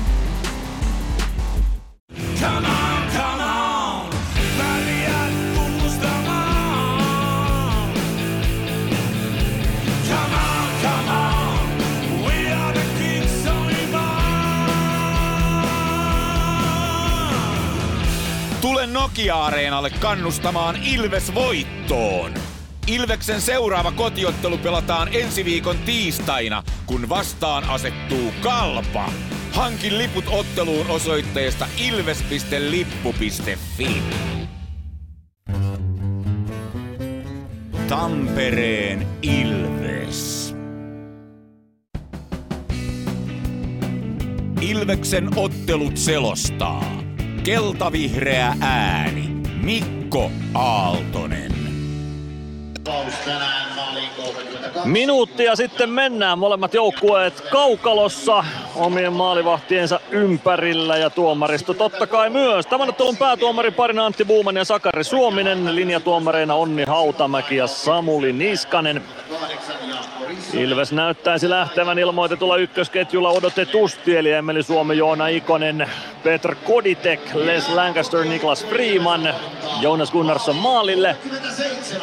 Come Tule Nokia-areenalle kannustamaan Ilves voittoon. Ilveksen seuraava kotiottelu pelataan ensi viikon tiistaina, kun vastaan asettuu Kalpa. Hankin liput otteluun osoitteesta ilves.lippu.fi. Tampereen Ilves. Ilveksen ottelut selostaa. Keltavihreä ääni. Mikko Aaltonen. Minuuttia sitten mennään. Molemmat joukkueet kaukalossa omien maalivahtiensa ympärillä ja tuomaristo totta kai myös. Tämän ottelun päätuomari parina Antti Buuman ja Sakari Suominen. Linjatuomareina Onni Hautamäki ja Samuli Niskanen. Ilves näyttäisi lähtevän ilmoitetulla ykkösketjulla odotetusti, eli Emeli Suomi, Joona Ikonen, Petr Koditek, Les Lancaster, Niklas Freeman, Jonas Gunnarsson maalille,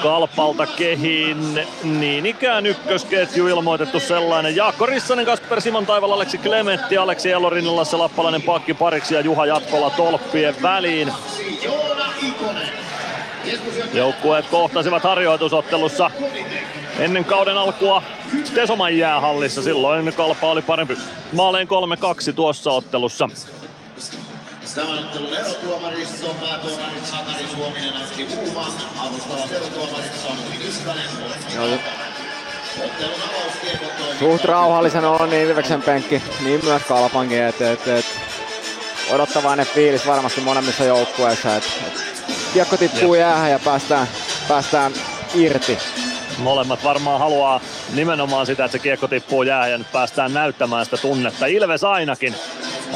Kalpalta kehiin, niin ikään ykkösketju ilmoitettu sellainen. Jaakko Rissanen, Kasper Simon Taival, Aleksi Klementti, Aleksi Elorin, Lasse Lappalainen pakki pariksi ja Juha Jatkola tolppien väliin. Joukkueet kohtasivat harjoitusottelussa ennen kauden alkua Tesoman jäähallissa. Silloin Kalpa oli parempi maaleen 3-2 tuossa ottelussa. Tämän ottelun erotuomarissa on päätuomari Sakari Suominen, Antti Uuman, avustava erotuomari Samuli Niskanen. Suht rauhallisena on niin Ilveksen penkki, niin myös Kalpankin, että et, et, odottavainen fiilis varmasti molemmissa joukkueissa, että et, kiekko tippuu jäähän ja päästään, päästään irti. Molemmat varmaan haluaa nimenomaan sitä, että se kiekko tippuu jäähän ja nyt päästään näyttämään sitä tunnetta. Ilves ainakin.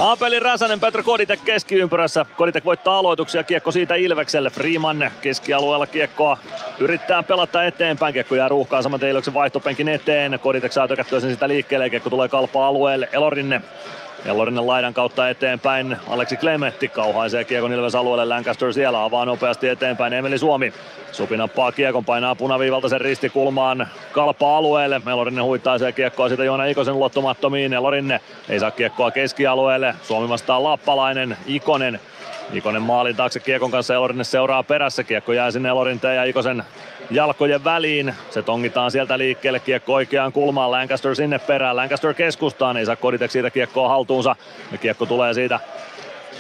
Aapeli Räsänen, Petr Koditek keskiympyrässä. Koditek voittaa aloituksia, kiekko siitä Ilvekselle. Freeman keskialueella kiekkoa yrittää pelata eteenpäin. Kiekko jää ruuhkaan saman Ilveksen vaihtopenkin eteen. Koditek saa tökättyä sen sitä liikkeelle. Kiekko tulee kalpaa alueelle. Elorinne Elorinen laidan kautta eteenpäin. Aleksi Klementti kauhaisee kiekon Ilves alueelle. Lancaster siellä avaa nopeasti eteenpäin. Emeli Suomi. Supi nappaa kiekon, painaa punaviivalta sen ristikulmaan kalpa alueelle. Elorinen huittaisee kiekkoa siitä Joona Ikosen ulottumattomiin. Elorinne ei saa kiekkoa keskialueelle. Suomi vastaa Lappalainen, Ikonen. Ikonen maalin taakse kiekon kanssa Elorinen seuraa perässä. Kiekko jää sinne Elorinteen ja Ikosen jalkojen väliin. Se tongitaan sieltä liikkeelle, kiekko oikeaan kulmaan, Lancaster sinne perään, Lancaster keskustaan, ei saa Koditek siitä kiekkoa haltuunsa. Ja kiekko tulee siitä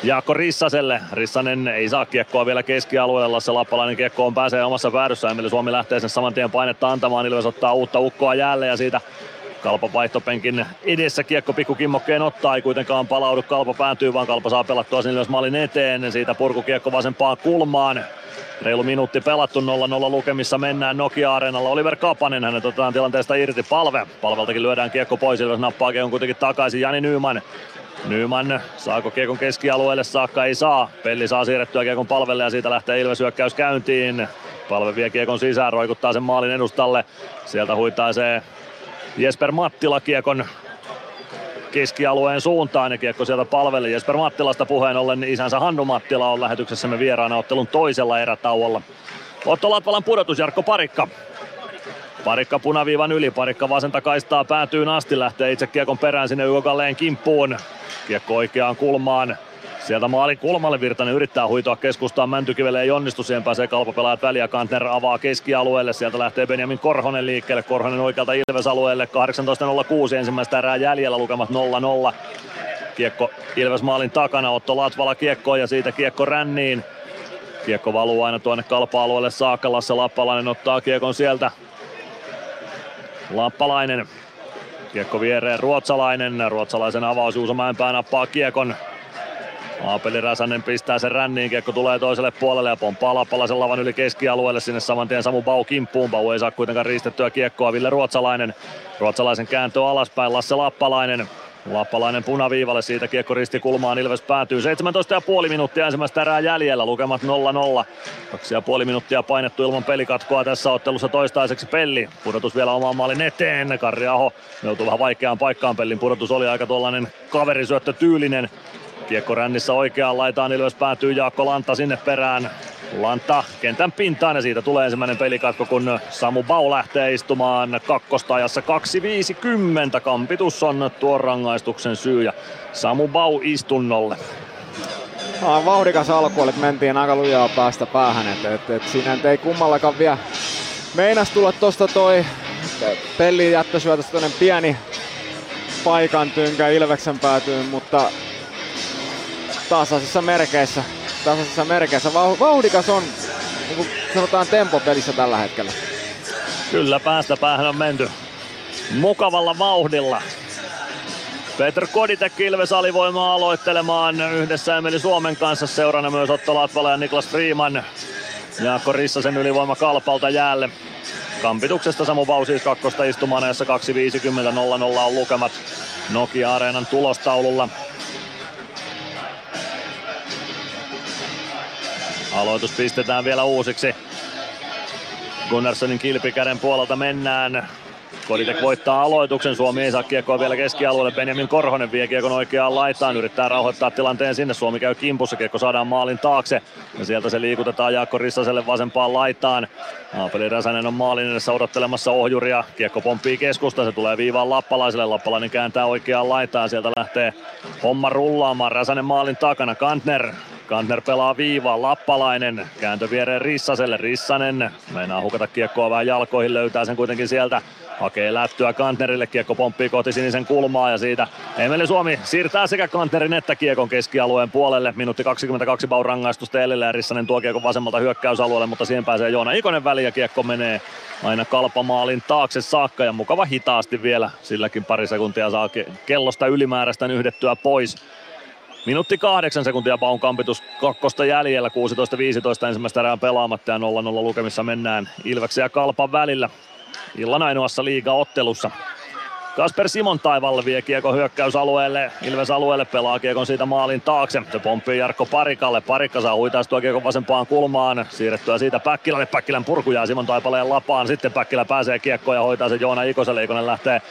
Jaakko Rissaselle. Rissanen ei saa kiekkoa vielä keskialueelle. Lasse Lappalainen kiekkoon pääsee omassa päädyssä. Emeli Suomi lähtee sen saman tien painetta antamaan. Ilves ottaa uutta ukkoa jälleen ja siitä Kalpa vaihtopenkin edessä kiekko pikkukimmokkeen ottaa, ei kuitenkaan palaudu. Kalpa päätyy, vaan Kalpa saa pelattua sinne Ilves maalin eteen. Siitä purkukiekko vasempaan kulmaan. Reilu minuutti pelattu 0-0 lukemissa mennään Nokia-areenalla. Oliver Kapanen, hänet otetaan tilanteesta irti. Palve. Palveltakin lyödään kiekko pois. Ilves nappaa kiekon kuitenkin takaisin. Jani Nyman. Nyman, saako kiekon keskialueelle saakka? Ei saa. Pelli saa siirrettyä kiekon palvelle ja siitä lähtee Ilves hyökkäys käyntiin. Palve vie kiekon sisään, roikuttaa sen maalin edustalle. Sieltä huitaisee Jesper Mattila kiekon keskialueen suuntaan ja kiekko sieltä palveli. Jesper Mattilasta puheen ollen isänsä Hannu Mattila on lähetyksessämme vieraana ottelun toisella erätauolla. Otto Latvalan pudotus Jarkko Parikka. Parikka punaviivan yli, Parikka vasenta kaistaa päätyyn asti, lähtee itse kiekon perään sinne Yko Kalleen kimppuun. Kiekko oikeaan kulmaan, Sieltä maalin kulmalle Virtanen yrittää huitoa keskustaan Mäntykivelle ei onnistu, siihen pääsee kalpapelaajat väliä. Kantner avaa keskialueelle, sieltä lähtee Benjamin Korhonen liikkeelle. Korhonen oikealta Ilves-alueelle, 18.06 ensimmäistä erää jäljellä, lukemat 0-0. Kiekko Ilves maalin takana, Otto Latvala kiekkoon ja siitä kiekko ränniin. Kiekko valuu aina tuonne kalpa-alueelle saakka, Lasse Lappalainen ottaa kiekon sieltä. Lappalainen Kiekko viereen Ruotsalainen. Ruotsalaisen avaus Juuso Mäenpää nappaa kiekon. Aapeli Räsänen pistää sen ränniin, kiekko tulee toiselle puolelle ja pomppaa Lappalaisen lavan yli keskialueelle sinne saman tien Samu Bau kimppuun. Bau ei saa kuitenkaan riistettyä kiekkoa, Ville Ruotsalainen. Ruotsalaisen kääntö alaspäin, Lasse Lappalainen. Lappalainen punaviivalle, siitä kiekko risti kulmaan, Ilves päätyy 17,5 minuuttia ensimmäistä erää jäljellä, lukemat 0-0. 2,5 minuuttia painettu ilman pelikatkoa tässä ottelussa toistaiseksi Pelli. Pudotus vielä omaan maalin eteen, Karri Aho joutuu vähän vaikeaan paikkaan, Pellin pudotus oli aika tuollainen kaverisyöttö tyylinen. Kiekko rännissä oikeaan laitaan, Ilves päätyy Jaakko Lanta sinne perään. Lanta kentän pintaan ja siitä tulee ensimmäinen pelikatko, kun Samu Bau lähtee istumaan kakkostajassa 2.50. Kampitus on tuon rangaistuksen syy ja Samu Bau istunnolle. No, vauhdikas alku, että mentiin aika lujaa päästä päähän, et, et, et siinä ei kummallakaan vielä meinas tulla tosta toi Pelli jättösyötöstä toinen pieni paikan tynkä Ilveksen päätyyn, mutta tasaisissa merkeissä, tasaisissa merkeissä. Vau- Vauhdikas on, niin kuin sanotaan, tempopelissä tällä hetkellä. Kyllä päästä päähän on menty mukavalla vauhdilla. Petr Koditek Ilves alivoimaa aloittelemaan yhdessä Emeli Suomen kanssa. Seurana myös Otto Latvala ja Niklas Freeman. Jaakko Rissasen ylivoima kalpalta jäälle. Kampituksesta Samu Bau siis kakkosta istumaan ajassa 2.50 0-0 on lukemat Nokia-areenan tulostaululla. Aloitus pistetään vielä uusiksi. Gunnarssonin kilpikäden puolelta mennään. Koditek voittaa aloituksen, Suomi ei saa kiekkoa vielä keskialueelle, Benjamin Korhonen vie kiekon oikeaan laitaan, yrittää rauhoittaa tilanteen sinne, Suomi käy kimpussa, kiekko saadaan maalin taakse. Ja sieltä se liikutetaan Jaakko Rissaselle vasempaan laitaan. Aapeli Räsänen on maalin edessä odottelemassa ohjuria, kiekko pomppii keskusta, se tulee viivaan Lappalaiselle, Lappalainen kääntää oikeaan laitaan, sieltä lähtee homma rullaamaan, Räsänen maalin takana, Kantner Kantner pelaa viivaa, Lappalainen kääntö viereen Rissaselle, Rissanen meinaa hukata kiekkoa vähän jalkoihin, löytää sen kuitenkin sieltä, hakee lättyä Kantnerille, kiekko pomppii kohti sinisen kulmaa ja siitä Emeli Suomi siirtää sekä Kantnerin että kiekon keskialueen puolelle, minuutti 22 baun rangaistusta Elille ja Rissanen tuo kiekon vasemmalta hyökkäysalueelle, mutta siihen pääsee Joona Ikonen väliin ja kiekko menee aina kalpamaalin taakse saakka ja mukava hitaasti vielä, silläkin pari sekuntia saa kellosta ylimääräistä yhdettyä pois. Minuutti kahdeksan sekuntia Baun kampitus kakkosta jäljellä, 16-15 ensimmäistä erää pelaamatta ja 0-0 lukemissa mennään Ilveksen ja Kalpan välillä. Illan ainoassa liiga-ottelussa. Kasper Simon taivalle vie kiekon hyökkäysalueelle, Ilves alueelle pelaa kiekon siitä maalin taakse. Se pomppii Jarkko Parikalle, Parikka saa huitaistua kiekon vasempaan kulmaan, siirrettyä siitä Päkkilälle, Päkkilän purku jää Simon taipaleen lapaan, sitten Päkkilä pääsee kiekkoon ja hoitaa se Joona Ikoselle, Ikonen lähtee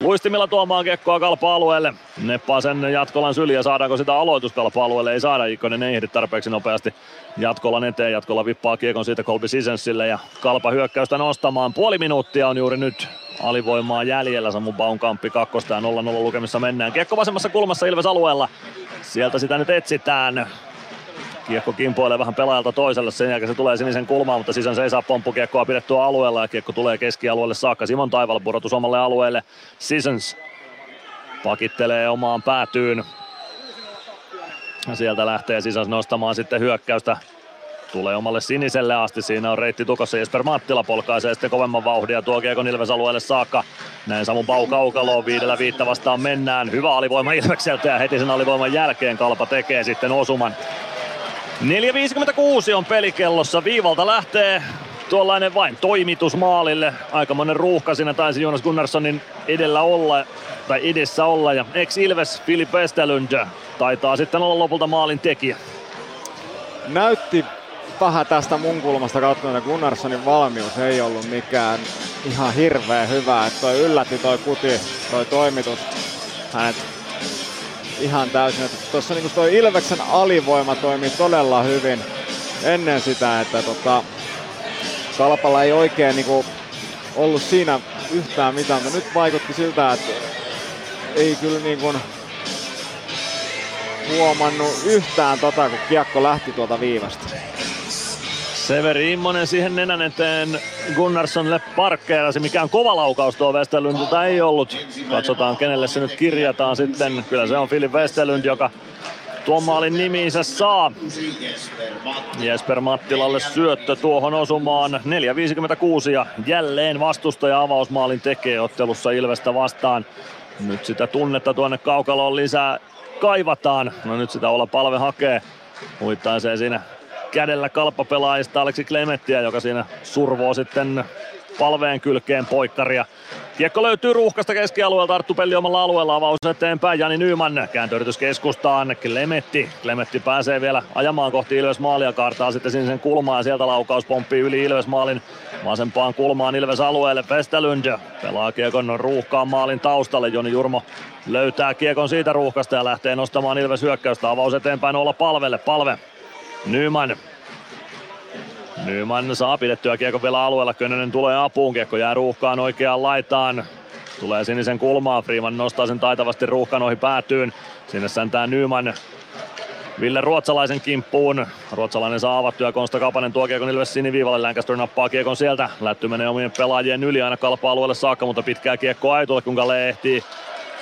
luistimilla tuomaan kiekkoa kalpa-alueelle. Neppaa sen Jatkolan syliä, saadaanko sitä aloitus kalpa-alueelle, ei saada, Ikonen ei ehdi tarpeeksi nopeasti Jatkolan eteen, Jatkola vippaa kiekon siitä Kolbi Sisensille ja kalpa hyökkäystä nostamaan. Puoli minuuttia on juuri nyt alivoimaa jäljellä. Samu Baunkamppi kakkosta ja 0-0 lukemissa mennään. Kiekko vasemmassa kulmassa Ilves alueella. Sieltä sitä nyt etsitään. Kiekko kimpoilee vähän pelaajalta toiselle, sen jälkeen se tulee sinisen kulmaan, mutta sisään se ei saa pomppukiekkoa pidettyä alueella ja kiekko tulee keskialueelle saakka. Simon Taival pudotus omalle alueelle. Sisons pakittelee omaan päätyyn. Sieltä lähtee sisään nostamaan sitten hyökkäystä Tulee omalle siniselle asti, siinä on reitti tukossa, Jesper Mattila polkaisee sitten kovemman vauhdin ja tuo Kiekon Ilves alueelle saakka. Näin Samu Bau kaukaloon, viidellä viitta vastaan mennään. Hyvä alivoima Ilvekseltä ja heti sen alivoiman jälkeen Kalpa tekee sitten osuman. 4.56 on pelikellossa, viivalta lähtee tuollainen vain toimitus maalille. Aikamoinen ruuhka siinä taisi Jonas Gunnarssonin edellä olla, tai edessä olla. Ja ex-Ilves Filip Westerlund taitaa sitten olla lopulta maalin tekijä. Näytti vähän tästä mun kulmasta katsoen, että Gunnarssonin valmius ei ollut mikään ihan hirveä hyvä. Että toi yllätti toi kuti, toi toimitus hänet ihan täysin. Tuossa niinku toi Ilveksen alivoima toimii todella hyvin ennen sitä, että tota, Kalpalla ei oikein niinku ollut siinä yhtään mitään, mutta nyt vaikutti siltä, että ei kyllä niin kuin huomannut yhtään tota, kun kiekko lähti tuolta viivasta. Severi Immonen siihen nenän eteen Gunnarssonille parkkeerasi. Mikään kova laukaus tuo Westerlundilta ei ollut. Katsotaan kenelle se nyt kirjataan sitten. Kyllä se on Filip Westerlund, joka tuon maalin nimiinsä saa. Jesper Mattilalle syöttö tuohon osumaan. 4.56 ja jälleen vastustaja avausmaalin tekee ottelussa Ilvestä vastaan. Nyt sitä tunnetta tuonne kaukaloon lisää kaivataan. No nyt sitä olla palve hakee. Huittaisee siinä kädellä kalppapelaajista Aleksi Klemettiä, joka siinä survoo sitten palveen kylkeen poikkaria. Kiekko löytyy ruuhkasta keskialueelta, Arttu Pelli omalla alueella, avaus eteenpäin, Jani Nyyman kääntöyritys keskustaan, Klemetti, Klemetti pääsee vielä ajamaan kohti Ilves maalia, kaartaa sitten sinisen kulmaa ja sieltä laukaus pomppii yli Ilves maalin vasempaan kulmaan Ilves alueelle, Westerlund pelaa kiekon ruuhkaan maalin taustalle, Joni Jurmo löytää kiekon siitä ruuhkasta ja lähtee nostamaan Ilves hyökkäystä, avaus eteenpäin olla palvelle, palve Nyman. Nyman saa pidettyä kiekko vielä alueella. Könönen tulee apuun. Kiekko jää ruuhkaan oikeaan laitaan. Tulee sinisen kulmaa. Freeman nostaa sen taitavasti ruuhkan ohi päätyyn. Sinne säntää Nyman. Ville Ruotsalaisen kimppuun. Ruotsalainen saa avattua Konsta Kapanen tuo kiekon Ilves siniviivalle. Lancaster nappaa kiekon sieltä. Lätty menee omien pelaajien yli aina kalpa-alueelle saakka, mutta pitkää kiekkoa ei tule, kun Kalle ehtii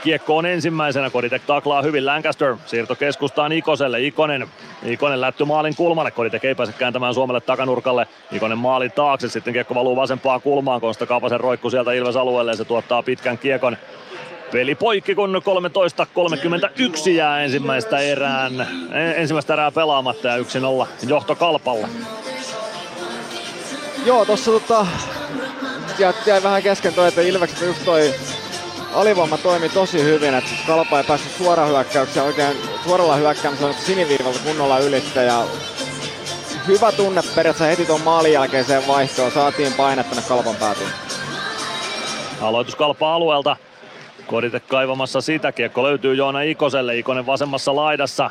Kiekko on ensimmäisenä, Koditek taklaa hyvin Lancaster, siirto keskustaan Ikoselle, Ikonen, Ikonen lätty maalin kulmalle, Koditek ei pääse kääntämään Suomelle takanurkalle, Ikonen maalin taakse, sitten kiekko valuu vasempaan kulmaan, Konsta Kaapasen roikku sieltä Ilves alueelle. Ja se tuottaa pitkän kiekon. Peli poikki, kun 13.31 jää ensimmäistä erään, ensimmäistä erää pelaamatta ja 1-0 johto Kalpalla. Joo, tossa tota, jäi vähän kesken toi, että Ilvekset just toi alivoima toimi tosi hyvin, että Kalpa ei päässyt suoraan hyökkäykseen oikein suoralla hyökkäämisellä siniviivalta kunnolla ylittä ja hyvä tunne periaatteessa heti tuon maalin jälkeiseen vaihtoon. Saatiin paine tänne Kalpan päätyyn. Aloitus kalpaa alueelta. Kodite kaivamassa sitä. Kiekko löytyy Joona Ikoselle. Ikonen vasemmassa laidassa.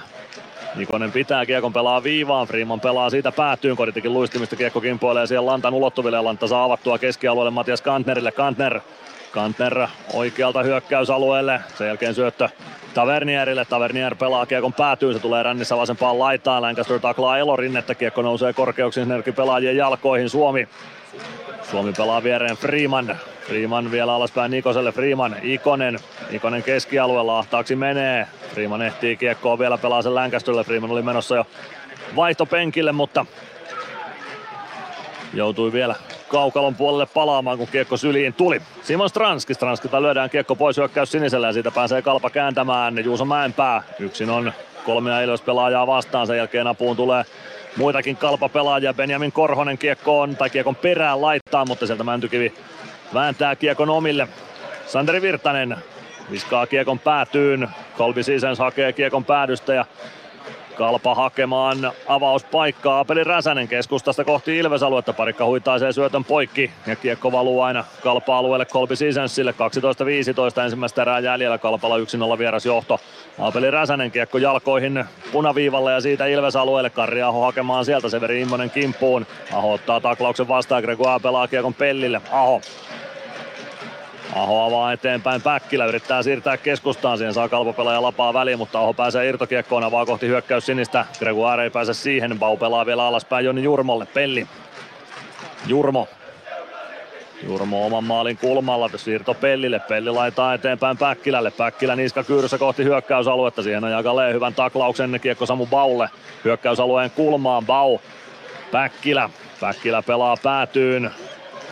Ikonen pitää kiekon pelaa viivaan, Freeman pelaa siitä päätyyn, Koditekin luistimista kiekko kimpoilee siihen Lantan ulottuville Lanta saa avattua keskialueelle Matias Kantnerille. Kantner, Kantner oikealta hyökkäysalueelle, sen jälkeen syöttö Tavernierille. Tavernier pelaa kiekon päätyyn, se tulee rännissä vasempaan laitaan. Lancaster taklaa Elorinnetta, kiekko nousee korkeuksiin sinne pelaajien jalkoihin. Suomi Suomi pelaa viereen Freeman. Freeman vielä alaspäin Nikoselle. Freeman, Ikonen. Ikonen keskialueella ahtaaksi menee. Freeman ehtii kiekkoa vielä pelaa sen Lancasterille. Freeman oli menossa jo vaihtopenkille, mutta joutui vielä kaukalon puolelle palaamaan, kun kiekko syliin tuli. Simon Stranski, Stranskilta lyödään kiekko pois hyökkäys sinisellä ja siitä pääsee kalpa kääntämään. Juuso Mäenpää, yksin on kolmea pelaajaa vastaan, sen jälkeen apuun tulee muitakin kalpapelaajia. Benjamin Korhonen kiekkoon tai kiekon perään laittaa, mutta sieltä Mäntykivi vääntää kiekon omille. Sanderi Virtanen viskaa kiekon päätyyn. Kolbi Sisens hakee kiekon päädystä ja Kalpa hakemaan avauspaikkaa. Apeli Räsänen keskustasta kohti Ilves-aluetta. Parikka huitaisee syötön poikki ja kiekko valuu aina Kalpa-alueelle Kolbi Sisensille. 12-15 ensimmäistä erää jäljellä. Kalpalla 1-0 vieras johto. Apeli Räsänen kiekko jalkoihin punaviivalle ja siitä Ilves-alueelle. Karri Aho hakemaan sieltä Severi Immonen kimppuun. Aho ottaa taklauksen vastaan. Gregoire pelaa kiekon pellille. Aho Aho avaa eteenpäin. Päkkilä, yrittää siirtää keskustaan, siihen saa kalpopelaaja lapaa väliin, mutta Aho pääsee irtokiekkoon, avaa kohti hyökkäys sinistä. Gregoire ei pääse siihen, Bau pelaa vielä alaspäin Joni Jurmolle, Pelli. Jurmo. Jurmo oman maalin kulmalla, siirto Pellille, Pelli laittaa eteenpäin Päkkilälle, Päkkilä niska kyyryssä kohti hyökkäysaluetta, siihen ajaa Galee hyvän taklauksen, kiekko Samu Baulle, hyökkäysalueen kulmaan, Bau, Päkkilä, Päkkilä pelaa päätyyn,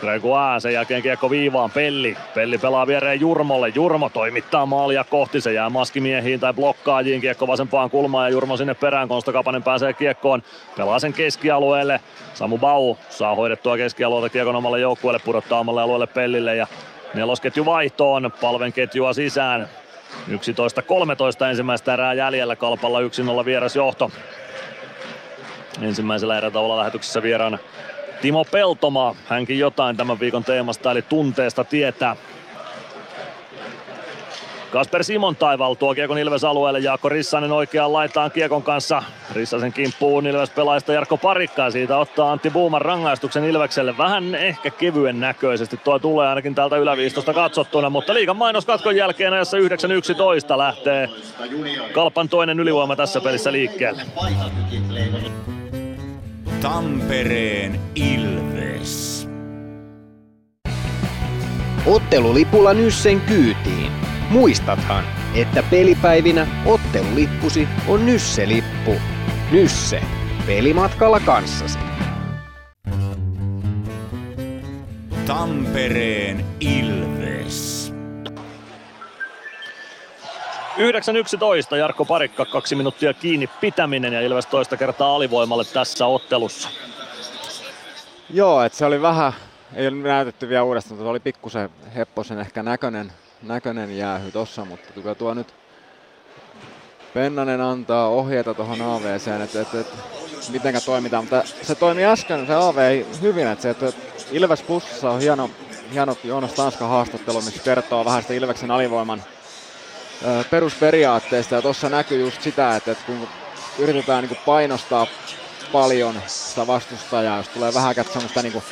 Gregoire, sen jälkeen kiekko viivaan, Pelli. Pelli pelaa viereen Jurmolle, Jurmo toimittaa maalia kohti, se jää maskimiehiin tai blokkaajiin, kiekko vasempaan kulmaan ja Jurmo sinne perään, Konsta Kapanen pääsee kiekkoon, pelaa sen keskialueelle, Samu Bau saa hoidettua keskialueelta kiekon omalle joukkueelle, pudottaa omalle alueelle Pellille ja nelosketju vaihtoon, palven ketjua sisään, 11-13 ensimmäistä erää jäljellä, Kalpalla 1-0 vieras johto. Ensimmäisellä erätauolla lähetyksessä vieraana Timo Peltomaa, hänkin jotain tämän viikon teemasta eli tunteesta tietää. Kasper Simon taival tuo kiekon Ilves alueelle, Jaakko Rissanen oikeaan laitaan kiekon kanssa. Rissasen kimppuun Ilves pelaajista Jarkko Parikkaa, siitä ottaa Antti Buuman rangaistuksen Ilvekselle. Vähän ehkä kevyen näköisesti tuo tulee ainakin täältä yläviistosta katsottuna, mutta liikan mainoskatkon jälkeen ajassa 9-11 lähtee Kalpan toinen ylivoima tässä pelissä liikkeelle. Tampereen Ilves. Ottelulipulla Nyssen kyytiin. Muistathan, että pelipäivinä ottelulippusi on Nysse-lippu. Nysse. Pelimatkalla kanssasi. Tampereen Ilves. 9-11 Jarkko Parikka, kaksi minuuttia kiinni pitäminen ja Ilves toista kertaa alivoimalle tässä ottelussa. Joo, että se oli vähän, ei ole näytetty vielä uudestaan, mutta oli pikkusen hepposen ehkä näköinen, näköinen jäähy tossa, mutta kyllä tuo nyt Pennanen antaa ohjeita tuohon AVCen, että, että, että mitenkä toimitaan, mutta se toimi äsken se AV hyvin, että se, että Ilves Plussassa on hieno, hieno Joonas Tanskan haastattelu, missä kertoo vähän sitä Ilveksen alivoiman perusperiaatteista ja tuossa näkyy just sitä, että, että kun yritetään niin painostaa paljon sitä vastustajaa, jos tulee vähän semmoista niin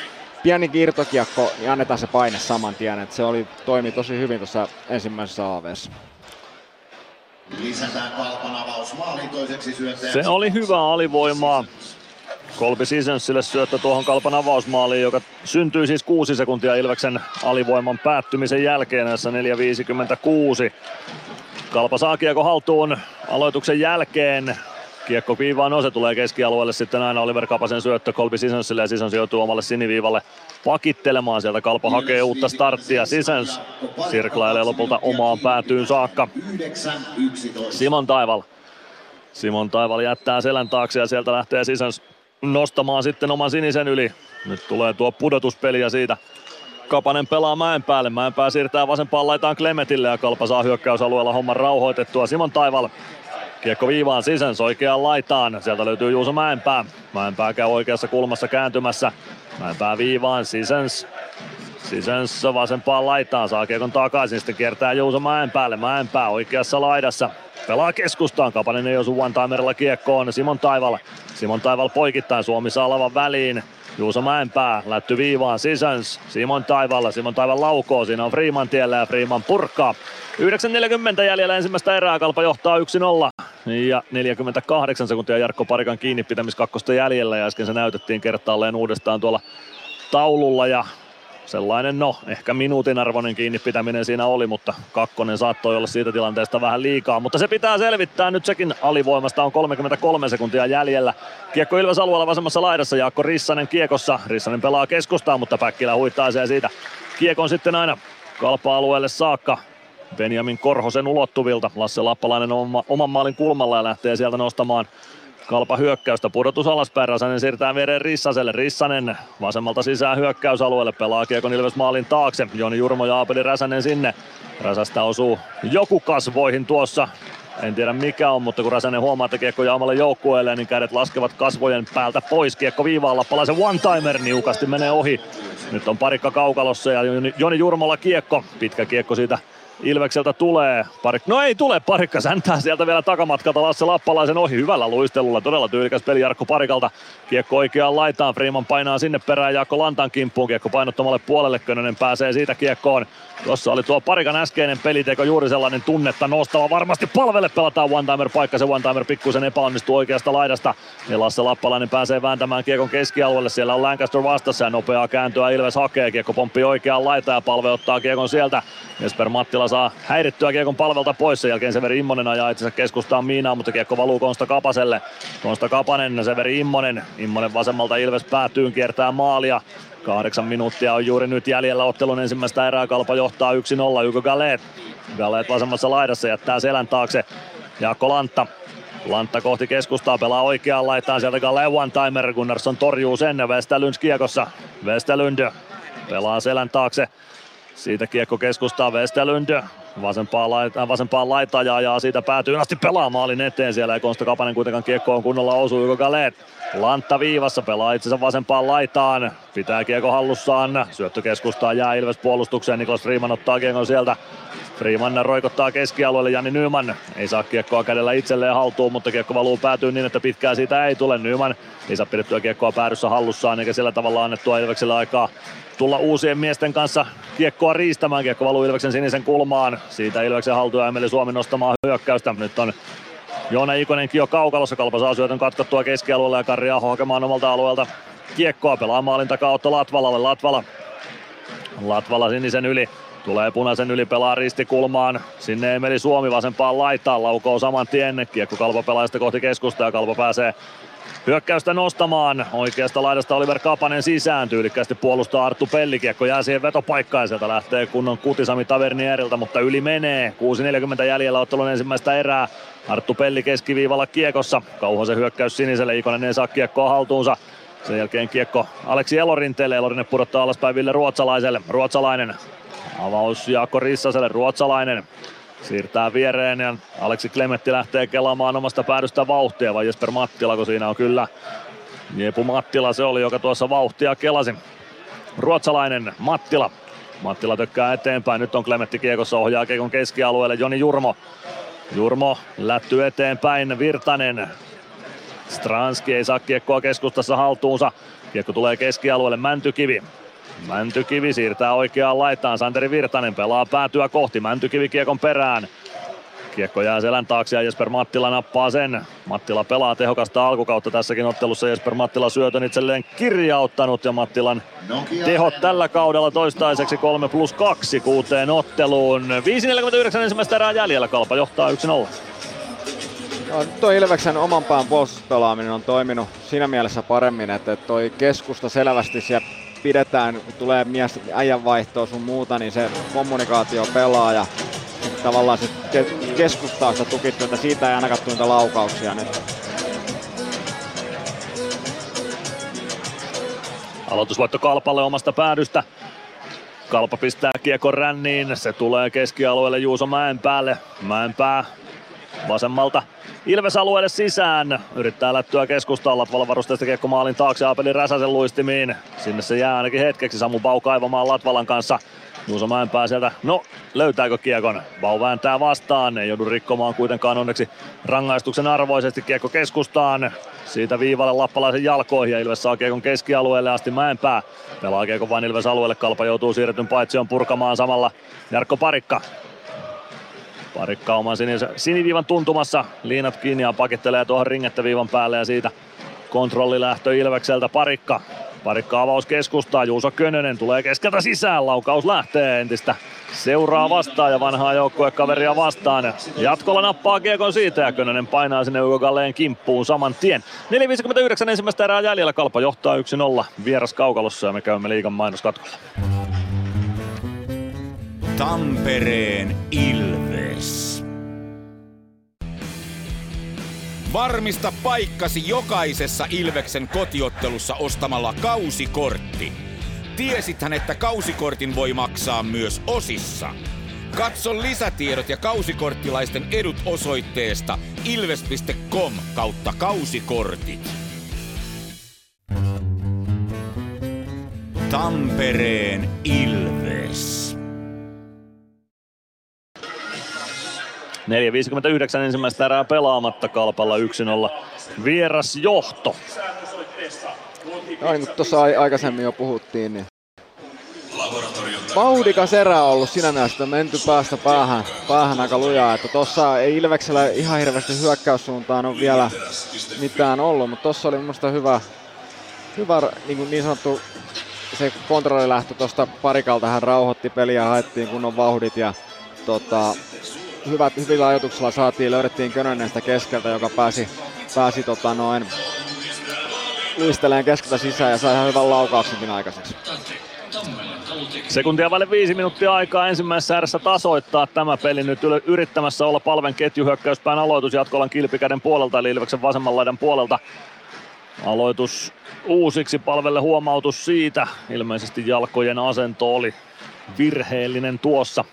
pieni kirtokiekko, niin annetaan se paine saman tien, että se oli, toimi tosi hyvin tuossa ensimmäisessä AVssa. Lisätään Kalpan avausmaali toiseksi Se oli hyvä alivoimaa. Kolbi Sisensille syöttö tuohon Kalpan avausmaaliin, joka syntyy siis 6 sekuntia Ilveksen alivoiman päättymisen jälkeen näissä 4.56. Kalpa saa kiekko haltuun aloituksen jälkeen. Kiekko viivaan no, se tulee keskialueelle sitten aina Oliver Kapasen syöttö Kolbi Sisensille ja Sisens joutuu omalle siniviivalle pakittelemaan. Sieltä Kalpa hakee uutta starttia. Sisens sirklailee lopulta omaan päätyyn saakka. Simon Taival. Simon Taival jättää selän taakse ja sieltä lähtee Sisens nostamaan sitten oman sinisen yli. Nyt tulee tuo pudotuspeli ja siitä Kapanen pelaa mäen päälle. Mäenpää siirtää vasempaan laitaan Klemetille ja Kalpa saa hyökkäysalueella homman rauhoitettua. Simon Taival Kiekko viivaan sisään, oikeaan laitaan. Sieltä löytyy Juuso Mäenpää. Mäenpää käy oikeassa kulmassa kääntymässä. Mäenpää viivaan, Sisens. Sisens vasempaan laitaan, saa kiekon takaisin, sitten kiertää Juuso Mäenpäälle. Mäenpää oikeassa laidassa. Pelaa keskustaan, Kapanen ei osu one-timerilla kiekkoon, Simon Taival. Simon Taival poikittain, Suomi saa väliin. Juuso Mäenpää lätty viivaan Sisens, Simon Taivalla, Simon Taival laukoo, siinä on Freeman tiellä ja Freeman purkaa. 9.40 jäljellä ensimmäistä erää, Kalpa johtaa 1-0 ja 48 sekuntia Jarkko Parikan kiinni pitämis kakkosta jäljellä. Ja äsken se näytettiin kertaalleen uudestaan tuolla taululla. Ja sellainen, no ehkä minuutin arvoinen kiinni pitäminen siinä oli, mutta kakkonen saattoi olla siitä tilanteesta vähän liikaa, mutta se pitää selvittää nyt sekin alivoimasta, on 33 sekuntia jäljellä. Kiekko Ilves alueella vasemmassa laidassa, Jaakko Rissanen kiekossa, Rissanen pelaa keskustaan, mutta Päkkilä huittaa sen siitä. Kiekon sitten aina kalpa-alueelle saakka, Benjamin Korhosen ulottuvilta. Lasse Lappalainen on oman maalin kulmalla ja lähtee sieltä nostamaan Kalpa hyökkäystä, pudotus alaspäin, Räsänen siirtää viereen Rissaselle, Rissanen vasemmalta sisään hyökkäysalueelle, pelaa Kiekon Ilves maalin taakse, Joni Jurmo ja Aapeli Räsänen sinne, Räsästä osuu joku kasvoihin tuossa, en tiedä mikä on, mutta kun Räsänen huomaa, että kiekko jää omalle joukkueelle, niin kädet laskevat kasvojen päältä pois. Kiekko viivaalla, palaisen one-timer niukasti menee ohi. Nyt on parikka kaukalossa ja Joni Jurmolla kiekko. Pitkä kiekko siitä Ilvekseltä tulee. Parik... No ei tule, Parikka säntää sieltä vielä takamatkalta Lasse Lappalaisen ohi hyvällä luistelulla. Todella tyylikäs peli Jarkko Parikalta. Kiekko oikeaan laitaan, Freeman painaa sinne perään Jaakko Lantan kimppuun. Kiekko painottomalle puolelle, Könönen pääsee siitä kiekkoon. Tuossa oli tuo Parikan äskeinen peliteko juuri sellainen tunnetta nostava. Varmasti palvelle pelataan one-timer paikka. Se one-timer pikkusen epäonnistuu oikeasta laidasta. Ja Lasse Lappalainen pääsee vääntämään kiekon keskialueelle. Siellä on Lancaster vastassa ja nopeaa kääntöä Ilves hakee. Kiekko pomppii oikeaan laitaan ja palve ottaa kiekon sieltä. Jesper Mattila saa häirittyä kiekon palvelta pois. Sen jälkeen Severi Immonen ajaa itsensä keskustaan Miinaan, mutta kiekko valuu Konsta Kapaselle. Konsta Kapanen, Severi Immonen. Immonen vasemmalta Ilves päätyyn kiertää maalia. Kahdeksan minuuttia on juuri nyt jäljellä ottelun ensimmäistä erää. Kalpa johtaa 1-0. Juko Galet. Galet vasemmassa laidassa jättää selän taakse. Jaakko Lantta Lantta kohti keskustaa, pelaa oikeaan laitaan sieltä Galle one timer, Gunnarsson torjuu sen, Westerlund kiekossa, Westerlund pelaa selän taakse, siitä kiekko keskustaa Westerlund, vasempaan, laita, vasempaan laitaan ja ajaa siitä päätyy asti pelaa maalin eteen siellä. Ei Konsta Kapanen kuitenkaan kiekko on kunnolla osuu Juko Galet. Lantta viivassa pelaa itsensä vasempaan laitaan, pitää kiekko hallussaan, syöttö keskustaa jää Ilves puolustukseen, Niklas Freeman ottaa kiekon sieltä. Freeman roikottaa keskialueelle, Jani Nyman ei saa kiekkoa kädellä itselleen haltuun, mutta kiekko valuu päätyy niin, että pitkää siitä ei tule. Nyman ei saa pidettyä kiekkoa päädyssä hallussaan, eikä sillä tavalla annettua Ilvekselle aikaa tulla uusien miesten kanssa kiekkoa riistämään. Kiekko valuu Ilveksen sinisen kulmaan. Siitä Ilveksen haltuja Emeli Suomi nostamaan hyökkäystä. Nyt on Joona Ikonenkin jo kaukalossa. Kalpa saa syötön katkottua keskialueelle ja Karri Aho hakemaan omalta alueelta kiekkoa. Pelaa maalin takaa Otto Latvalalle. Latvala Latvala sinisen yli. Tulee punaisen yli, pelaa ristikulmaan. Sinne Emeli Suomi vasempaan laitaan, laukoo saman tien. Kiekko Kalpa pelaajasta kohti keskusta ja Kalpa pääsee hyökkäystä nostamaan. Oikeasta laidasta Oliver Kapanen sisään. Tyylikkäästi puolustaa Arttu Pellikiekko. Jää siihen vetopaikkaan sieltä lähtee kunnon kutisami Tavernierilta, mutta yli menee. 6.40 jäljellä ottelun ensimmäistä erää. Arttu Pelli keskiviivalla kiekossa. Kauhosen hyökkäys siniselle. Ikonen ei saa kiekkoa haltuunsa. Sen jälkeen kiekko Aleksi Elorinteelle. Elorinen pudottaa alaspäin Ville Ruotsalaiselle. Ruotsalainen Avaus Jaakko Rissaselle, ruotsalainen. Siirtää viereen ja Aleksi Klemetti lähtee kelaamaan omasta päädystä vauhtia, vai Jesper Mattila, kun siinä on kyllä Jepu Mattila se oli, joka tuossa vauhtia kelasi. Ruotsalainen Mattila. Mattila tökkää eteenpäin, nyt on Klemetti kiekossa, ohjaa kiekon keskialueelle Joni Jurmo. Jurmo lätty eteenpäin, Virtanen. Stranski ei saa kiekkoa keskustassa haltuunsa. Kiekko tulee keskialueelle, Mäntykivi. Mäntykivi siirtää oikeaan laitaan. Santeri Virtanen pelaa päätyä kohti. Mäntykivi kiekon perään. Kiekko jää selän taakse ja Jesper Mattila nappaa sen. Mattila pelaa tehokasta alkukautta tässäkin ottelussa. Jesper Mattila syötön itselleen kirjauttanut ja Mattilan tehot tällä kaudella toistaiseksi 3 plus 2 kuuteen otteluun. 5.49 ensimmäistä erää jäljellä. Kalpa johtaa 1-0. No, tuo Ilveksen oman pään puolustuspelaaminen on toiminut siinä mielessä paremmin, että toi keskusta selvästi siellä pidetään, kun tulee mies äijänvaihtoa sun muuta, niin se kommunikaatio pelaa ja tavallaan se keskustaa sitä tukittu, siitä ei ainakaan tule laukauksia nyt. Aloitusvoitto Kalpalle omasta päädystä. Kalpa pistää kiekon ränniin, se tulee keskialueelle Juuso Mäenpäälle. Mäenpää vasemmalta Ilves alueelle sisään. Yrittää lättyä keskustaan. Latvala varusteista kiekko maalin taakse Aapeli Räsäsen luistimiin. Sinne se jää ainakin hetkeksi. Samu Bau kaivamaan Latvalan kanssa. Juuso Mäenpää sieltä, no löytääkö kiekon? Bau vääntää vastaan, ei joudu rikkomaan kuitenkaan onneksi rangaistuksen arvoisesti kiekko keskustaan. Siitä viivalle Lappalaisen jalkoihin ja Ilves saa kiekon keskialueelle asti Mäenpää. Pelaa kiekon vain Ilves alueelle, Kalpa joutuu siirretyn paitsion purkamaan samalla Jarkko Parikka. Parikka oman siniviivan tuntumassa, liinat kiinni ja pakittelee tuohon ringettä päälle ja siitä kontrollilähtö Ilvekseltä Parikka. Parikka avaus keskustaa, Juuso Könönen tulee keskeltä sisään, laukaus lähtee entistä seuraa vastaan ja vanhaa joukkuekaveria vastaan. Jatkolla nappaa kiekon siitä ja Könönen painaa sinne Ugo Galleen kimppuun saman tien. 4.59 ensimmäistä erää jäljellä, Kalpa johtaa 1-0 vieras kaukalossa ja me käymme liigan mainoskatkolla. Tampereen Ilves. Varmista paikkasi jokaisessa Ilveksen kotiottelussa ostamalla kausikortti. Tiesithän, että kausikortin voi maksaa myös osissa. Katso lisätiedot ja kausikorttilaisten edut osoitteesta ilves.com kautta kausikortit. Tampereen Ilves. 4.59 ensimmäistä erää pelaamatta Kalpalla 1-0 vieras johto. No niin tuossa aikaisemmin jo puhuttiin, niin vauhdikas erä on ollut mielessä, että menty päästä päähän, päähän aika lujaa. Että tossa ei Ilveksellä ihan hirveästi hyökkäyssuuntaan on vielä mitään ollut, mutta tossa oli minusta hyvä, hyvä niin, kuin niin sanottu se kontrollilähtö tuosta parikalta hän rauhoitti peliä, haettiin kunnon vauhdit ja tota, hyvät, hyvillä ajatuksilla saatiin, löydettiin Könönen sitä keskeltä, joka pääsi, pääsi tota noin, luisteleen keskeltä sisään ja sai ihan hyvän laukauksenkin aikaiseksi. Sekuntia vaille viisi minuuttia aikaa ensimmäisessä ääressä tasoittaa tämä peli nyt yrittämässä olla palven ketjuhyökkäyspään aloitus jatkolan kilpikäden puolelta eli Ilveksen vasemman laidan puolelta. Aloitus uusiksi palvelle huomautus siitä. Ilmeisesti jalkojen asento oli virheellinen tuossa.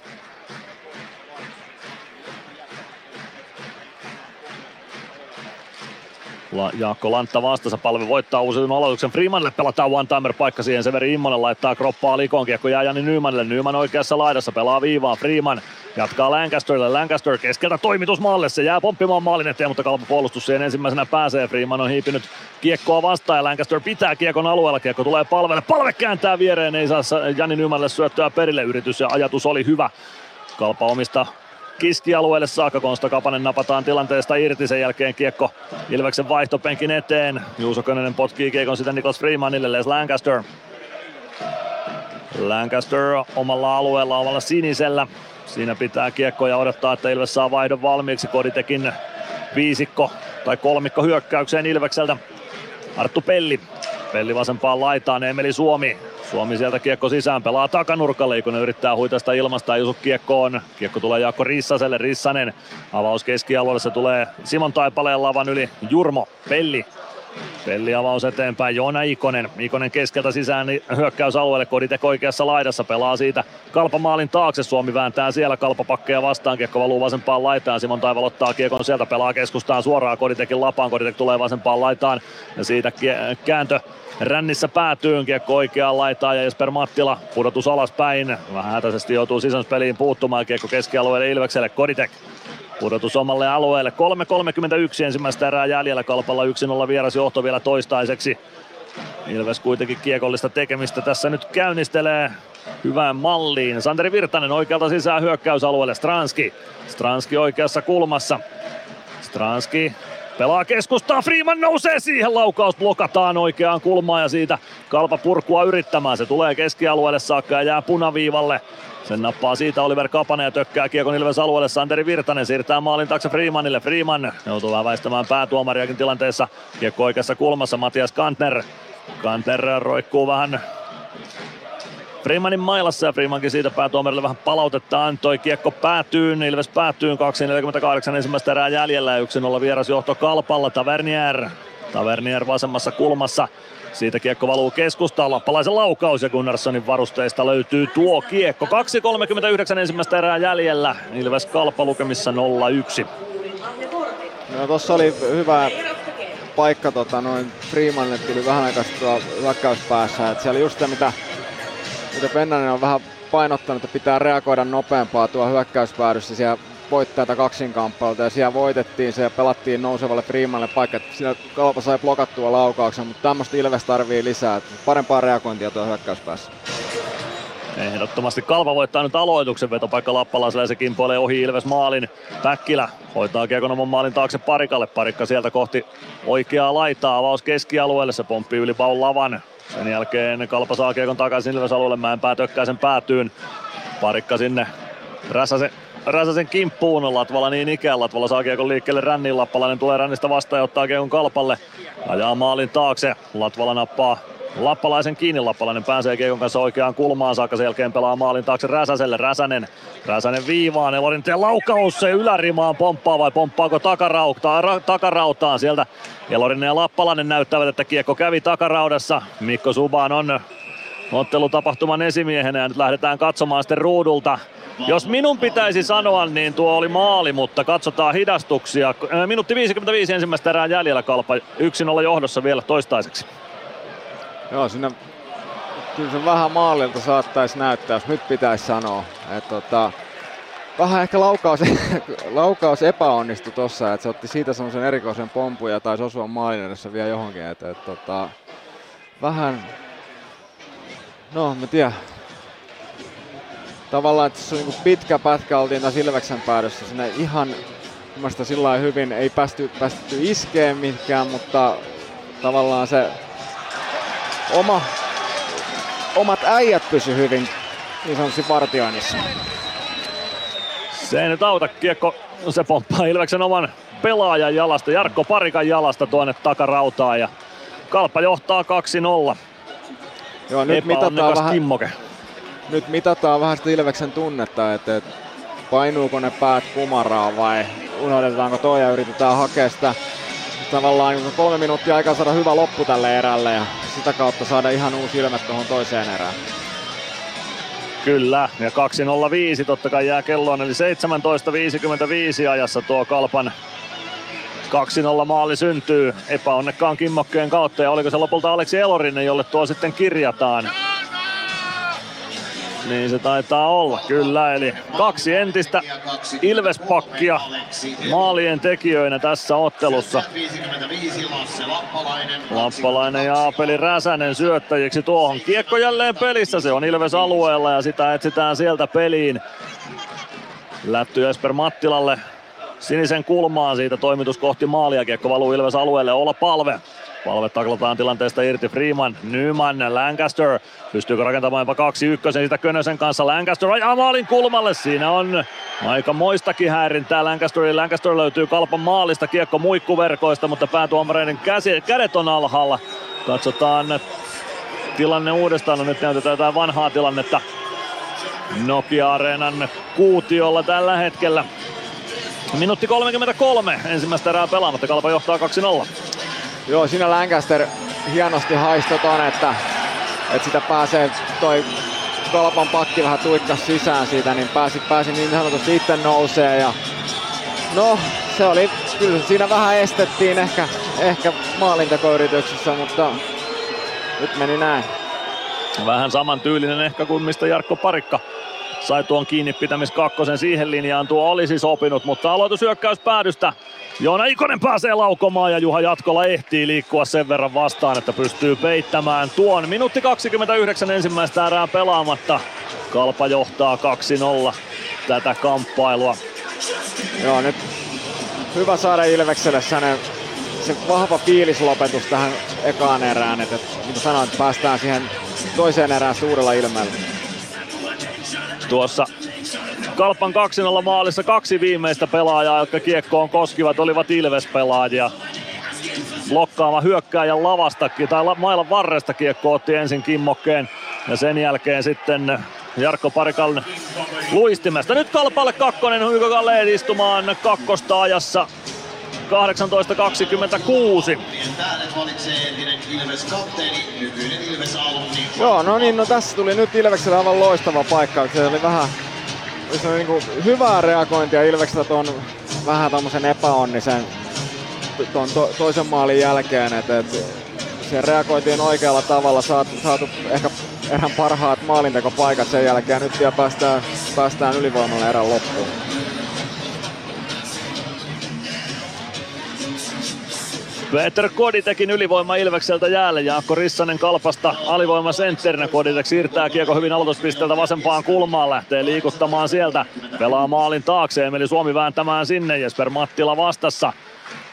Jaakko Lantta vastassa palve voittaa uusin aloituksen. Freemanille pelataan one timer paikka siihen. Severi Immonen laittaa kroppaa likoon. Kiekko jää Jani Nymanille. Nyman oikeassa laidassa pelaa viivaa. Freeman jatkaa Lancasterille. Lancaster keskeltä toimitusmaalle. Se jää pomppimaan maalin eteen, mutta kalpa puolustus siihen ensimmäisenä pääsee. Freeman on hiipinyt kiekkoa vastaan ja Lancaster pitää kiekon alueella. Kiekko tulee palvelle. Palve kääntää viereen. Ei saa Jani Nymanille syöttöä perille. Yritys ja ajatus oli hyvä. Kalpa omista kiskialueelle saakka. Konsta Kapanen napataan tilanteesta irti. Sen jälkeen kiekko Ilveksen vaihtopenkin eteen. Juuso Könönen potkii kiekon sitten Niklas Freemanille. Les Lancaster. Lancaster omalla alueella, omalla sinisellä. Siinä pitää kiekkoja odottaa, että Ilves saa vaihdon valmiiksi. Koditekin viisikko tai kolmikko hyökkäykseen Ilvekseltä. Arttu Pelli. Pelli vasempaan laitaan, Emeli Suomi Suomi sieltä kiekko sisään, pelaa takanurkalle, kun yrittää huitaista ilmasta, osu kiekkoon. Kiekko tulee Jaakko Rissaselle, Rissanen avaus keskialueelle, se tulee Simon Taipaleen lavan yli, Jurmo, Pelli Pelli avaus eteenpäin, Joona Ikonen. Ikonen keskeltä sisään niin hyökkäysalueelle, Koditek oikeassa laidassa, pelaa siitä kalpamaalin taakse. Suomi vääntää siellä kalpapakkeja vastaan, kiekko valuu vasempaan laitaan. Simon Taival ottaa kiekon sieltä, pelaa keskustaan suoraan Koditekin lapaan. Koditek tulee vasempaan laitaan ja siitä kääntö rännissä päätyy, kiekko oikeaan laitaan ja Jesper Mattila pudotus alaspäin. Vähän hätäisesti joutuu sisäispeliin puuttumaan, kiekko keskialueelle Ilvekselle, Koditek Pudotus omalle alueelle. 3.31 ensimmäistä erää jäljellä. Kalpalla 1-0 vieras johto vielä toistaiseksi. Ilves kuitenkin kiekollista tekemistä tässä nyt käynnistelee hyvään malliin. Santeri Virtanen oikealta sisään hyökkäysalueelle. Stranski. Stranski oikeassa kulmassa. Stranski pelaa keskustaa. Freeman nousee siihen. Laukaus blokataan oikeaan kulmaan ja siitä kalpa purkua yrittämään. Se tulee keskialueelle saakka ja jää punaviivalle. Sen nappaa siitä Oliver Kapanen ja tökkää Kiekon Ilves alueelle. Santeri Virtanen siirtää maalin taakse Freemanille. Freeman joutuu vähän väistämään päätuomariakin tilanteessa. Kiekko oikeassa kulmassa Matias Kantner. Kantner roikkuu vähän Freemanin mailassa ja Freemankin siitä päätuomarille vähän palautetta antoi. Kiekko päätyy, Ilves päätyy 2.48 ensimmäistä erää jäljellä ja 1-0 vierasjohto Kalpalla. Tavernier, Tavernier vasemmassa kulmassa siitä kiekko valuu keskustaan, lappalaisen laukaus ja Gunnarssonin varusteista löytyy tuo kiekko. 2.39 ensimmäistä erää jäljellä, Ilves Kalpa lukemissa 0-1. No tossa oli hyvä paikka tota, noin Freemanille tuli vähän aikaa hyökkäyspäässä. Et siellä just sitä, mitä, mitä Pennanen on vähän painottanut, että pitää reagoida nopeampaa tuo hyökkäyspäädyssä. Siellä voittaa tätä kaksinkamppailta ja siellä voitettiin se ja pelattiin nousevalle Freemanille paikka, siinä Kalpa sai blokattua laukauksen, mutta tämmöistä Ilves tarvii lisää, parempaa reagointia tuo hyökkäyspäässä. Ehdottomasti Kalpa voittaa nyt aloituksen vetopaikka Lappalaiselle ja se kimpoilee ohi Ilves maalin. Päkkilä hoitaa Kiekon oman maalin taakse Parikalle. Parikka sieltä kohti oikeaa laitaa. Avaus keskialueelle. Se pomppii yli Paul Lavan. Sen jälkeen Kalpa saa Kiekon takaisin Ilves alueelle. Mäenpää tökkää sen päätyyn. Parikka sinne Räsäsen Räsäsen kimppuun Latvala niin ikään. Latvala saa kiekon liikkeelle rännin. Lappalainen tulee rännistä vastaan ja ottaa kiekon kalpalle. Ajaa maalin taakse. Latvala nappaa Lappalaisen kiinni. Lappalainen pääsee Kiekon kanssa oikeaan kulmaan saakka. Sen jälkeen pelaa maalin taakse Räsäselle. Räsänen, Räsänen viivaan. Elorinteen laukaus se ylärimaan pomppaa vai pomppaako takarautaan, ra, takarautaan sieltä. Elorinen ja Lappalainen näyttävät, että kiekko kävi takaraudassa. Mikko Suban on ottelutapahtuman esimiehenä ja nyt lähdetään katsomaan sitten ruudulta. Jos minun pitäisi sanoa, niin tuo oli maali, mutta katsotaan hidastuksia. Minuutti 55 ensimmäistä erää jäljellä kalpa. Yksin olla johdossa vielä toistaiseksi. Joo, siinä kyllä se vähän maalilta saattaisi näyttää, jos nyt pitäisi sanoa. Että tota, vähän ehkä laukaus, *laughs* laukaus epäonnistui tossa, että se otti siitä semmoisen erikoisen pompun ja taisi osua maalin edessä vielä johonkin. Että, että, tota, vähän, no mä tiedän, tavallaan, että se on niin pitkä pätkä oltiin tässä Ilveksen päädyssä. Sinne ihan mielestäni sillä hyvin ei päästy, päästy iskeen mihinkään, mutta tavallaan se oma, omat äijät pysy hyvin niin sanotusti vartioinnissa. Se ei nyt auta kiekko, se pomppaa Ilveksen oman pelaajan jalasta, Jarkko Parikan jalasta tuonne takarautaan ja Kalpa johtaa 2-0. Joo, nyt mitataan vähän, kimmoke. nyt mitataan vähän sitä Ilveksen tunnetta, että, että painuuko ne päät kumaraa vai unohdetaanko toi ja yritetään hakea sitä tavallaan kolme minuuttia aikaa saada hyvä loppu tälle erälle ja sitä kautta saada ihan uusi ilme tuohon toiseen erään. Kyllä, ja 2.05 totta kai jää kelloon, eli 17.55 ajassa tuo Kalpan 2-0 maali syntyy epäonnekkaan kimmokkeen kautta, ja oliko se lopulta Aleksi Elorinen, jolle tuo sitten kirjataan. Niin se taitaa olla, kyllä. Eli kaksi entistä Ilvespakkia maalien tekijöinä tässä ottelussa. Lappalainen ja Aapeli Räsänen syöttäjiksi tuohon. Kiekko jälleen pelissä, se on Ilves alueella ja sitä etsitään sieltä peliin. Lätty Jesper Mattilalle sinisen kulmaan siitä toimitus kohti maalia. Kiekko valuu Ilves alueelle, olla palve. Palve taklataan tilanteesta irti Freeman, Nyman, Lancaster. Pystyykö rakentamaan jopa kaksi ykkösen siitä Könösen kanssa. Lancaster ajaa maalin kulmalle. Siinä on aika moistakin häirintää Lancasterin. Lancaster löytyy kalpan maalista. Kiekko muikkuverkoista, mutta päätuomareiden käsi, kädet on alhaalla. Katsotaan tilanne uudestaan. No nyt näytetään jotain vanhaa tilannetta. Nokia-areenan kuutiolla tällä hetkellä. Minuutti 33 ensimmäistä erää pelaamatta. Kalpa johtaa 2-0. Joo, siinä Lancaster hienosti haistoi ton, että, että sitä pääsee toi Kalpan pakki vähän tuikkas sisään siitä, niin pääsi, pääsi niin sanotusti itse nousee ja no se oli, kyllä siinä vähän estettiin ehkä, ehkä maalintekoyrityksessä, mutta nyt meni näin. Vähän saman tyylinen ehkä kuin mistä Jarkko Parikka sai tuon kiinni pitämis kakkosen siihen linjaan. Tuo olisi sopinut, mutta aloitusyökkäys päädystä. Joona Ikonen pääsee laukomaan ja Juha Jatkola ehtii liikkua sen verran vastaan, että pystyy peittämään tuon. Minuutti 29 ensimmäistä erää pelaamatta. Kalpa johtaa 2-0 tätä kamppailua. Joo, nyt hyvä saada Ilvekselle sellainen se vahva fiilislopetus tähän ekaan erään, että, että niin kuin sanoin, että päästään siihen toiseen erään suurella ilmeellä. Tuossa Kalpan 2 maalissa kaksi viimeistä pelaajaa, jotka kiekkoon koskivat, olivat Ilves-pelaajia. Blokkaava hyökkääjän lavastakin, tai mailan varresta kiekko otti ensin kimmokkeen. Ja sen jälkeen sitten Jarkko Parikan luistimesta. Nyt Kalpalle kakkonen, Hugo Galleen istumaan kakkosta ajassa 18.26. Joo, no niin, no tässä tuli nyt Ilveksellä aivan loistava paikka. Se oli vähän se oli niin kuin hyvää reagointia Ilvekseltä tuon vähän tommosen epäonnisen tuon to, toisen maalin jälkeen, että et, se reagoitiin oikealla tavalla, saatu, saatu ehkä erän parhaat maalintekopaikat sen jälkeen. Nyt vielä päästään, päästään ylivoimalle erän loppuun. Peter Koditekin ylivoima Ilvekseltä jäälle. Jaakko Rissanen kalpasta alivoima sentterinä. Koditek siirtää kiekko hyvin aloituspisteeltä vasempaan kulmaan. Lähtee liikuttamaan sieltä. Pelaa maalin taakse. Emeli Suomi vääntämään sinne. Jesper Mattila vastassa.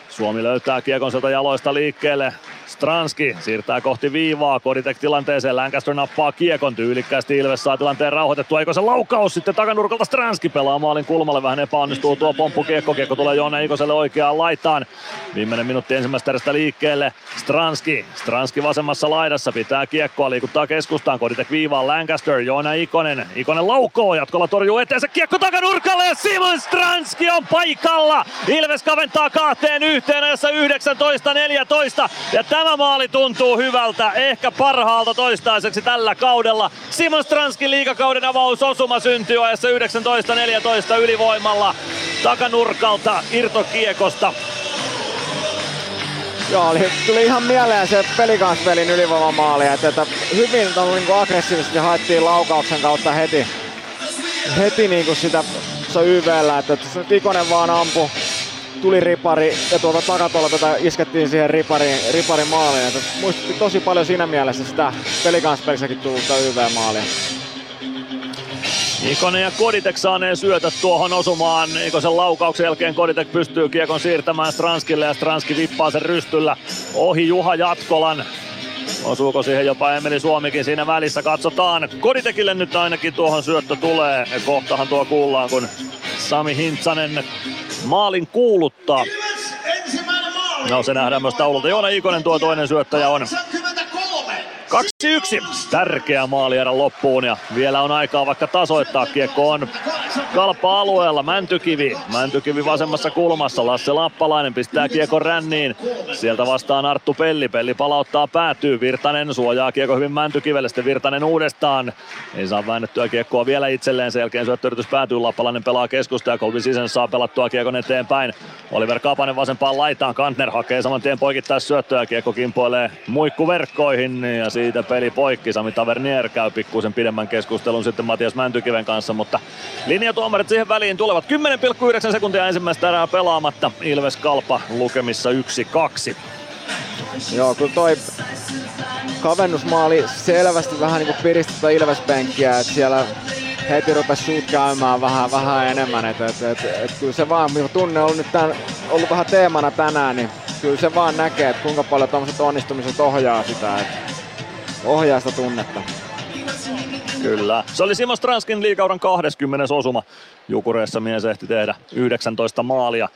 Suomi löytää kiekon sieltä jaloista liikkeelle. Stranski siirtää kohti viivaa, Koditek tilanteeseen, Lancaster nappaa kiekon, tyylikkäästi Ilves saa tilanteen rauhoitettua, eikö se laukaus sitten takanurkalta? Stranski pelaa maalin kulmalle, vähän epäonnistuu tuo pomppukiekko, kiekko tulee Joona Ikoselle oikeaan laitaan. Viimeinen minuutti ensimmäistä edestä liikkeelle, Stranski, Stranski vasemmassa laidassa, pitää kiekkoa, liikuttaa keskustaan, Koditek viivaan, Lancaster, Joona Ikonen, Ikonen laukoo, jatkolla torjuu eteensä, kiekko takanurkalle ja Simon Stranski on paikalla! Ilves kaventaa kahteen yhteen ajassa 19-14 ja tämä maali tuntuu hyvältä, ehkä parhaalta toistaiseksi tällä kaudella. Simon Stranskin liikakauden avausosuma syntyy ajassa 19-14 ylivoimalla takanurkalta irtokiekosta. Joo, oli, tuli ihan mieleen se pelikansvelin ylivoimamaali, että, että hyvin niin aggressiivisesti haettiin laukauksen kautta heti, heti niin kuin sitä YVllä, että, että Ikonen vaan ampui tuli ripari ja tuolta takatolpelta iskettiin siihen riparin, riparin maaliin. Että muistutti tosi paljon siinä mielessä sitä pelikanspelissäkin tullutta YV-maalia. Ikonen ja Koditek saaneen syötä tuohon osumaan. Ikosen laukauksen jälkeen Koditek pystyy kiekon siirtämään Stranskille ja Stranski vippaa sen rystyllä ohi Juha Jatkolan. Osuuko siihen jopa Emeli Suomikin siinä välissä? Katsotaan. Koditekille nyt ainakin tuohon syöttö tulee. Kohtahan tuo kuullaan, kun Sami Hintsanen maalin kuuluttaa. No se nähdään myös taululta. Joona Ikonen tuo toinen syöttäjä on. 2-1. Tärkeä maali erän loppuun ja vielä on aikaa vaikka tasoittaa. Kiekko on kalpa-alueella. Mäntykivi. Mäntykivi vasemmassa kulmassa. Lasse Lappalainen pistää kiekon ränniin. Sieltä vastaan Arttu Pelli. Pelli palauttaa päätyy. Virtanen suojaa kiekko hyvin Mäntykivelle. Sitten Virtanen uudestaan. Ei saa väännettyä kiekkoa vielä itselleen. Sen jälkeen syöttöyritys päätyy. Lappalainen pelaa keskusta ja Kolbi Sisen saa pelattua kiekon eteenpäin. Oliver Kapanen vasempaan laitaan. Kantner hakee saman tien poikittais syöttöä. Kiekko kimpoilee muikkuverkkoihin ja peli poikki. Sami Tavernier käy pikkuisen pidemmän keskustelun sitten Matias Mäntykiven kanssa, mutta linjatuomarit siihen väliin tulevat. 10,9 sekuntia ensimmäistä erää pelaamatta. Ilves Kalpa lukemissa 1-2. Joo, kyllä toi kavennusmaali selvästi vähän niinku piristettä Ilves-penkkiä, että siellä heti rupesi suut käymään vähän, vähän enemmän. Et, et, et, et, kyllä se vaan, tunne on nyt tämän, ollut vähän teemana tänään, niin kyllä se vaan näkee, että kuinka paljon tuommoiset onnistumiset ohjaa sitä. Et, ohjaa sitä tunnetta. Kyllä. Se oli Simo Stranskin liikauran 20. osuma. Jukureessa mies ehti tehdä 19 maalia.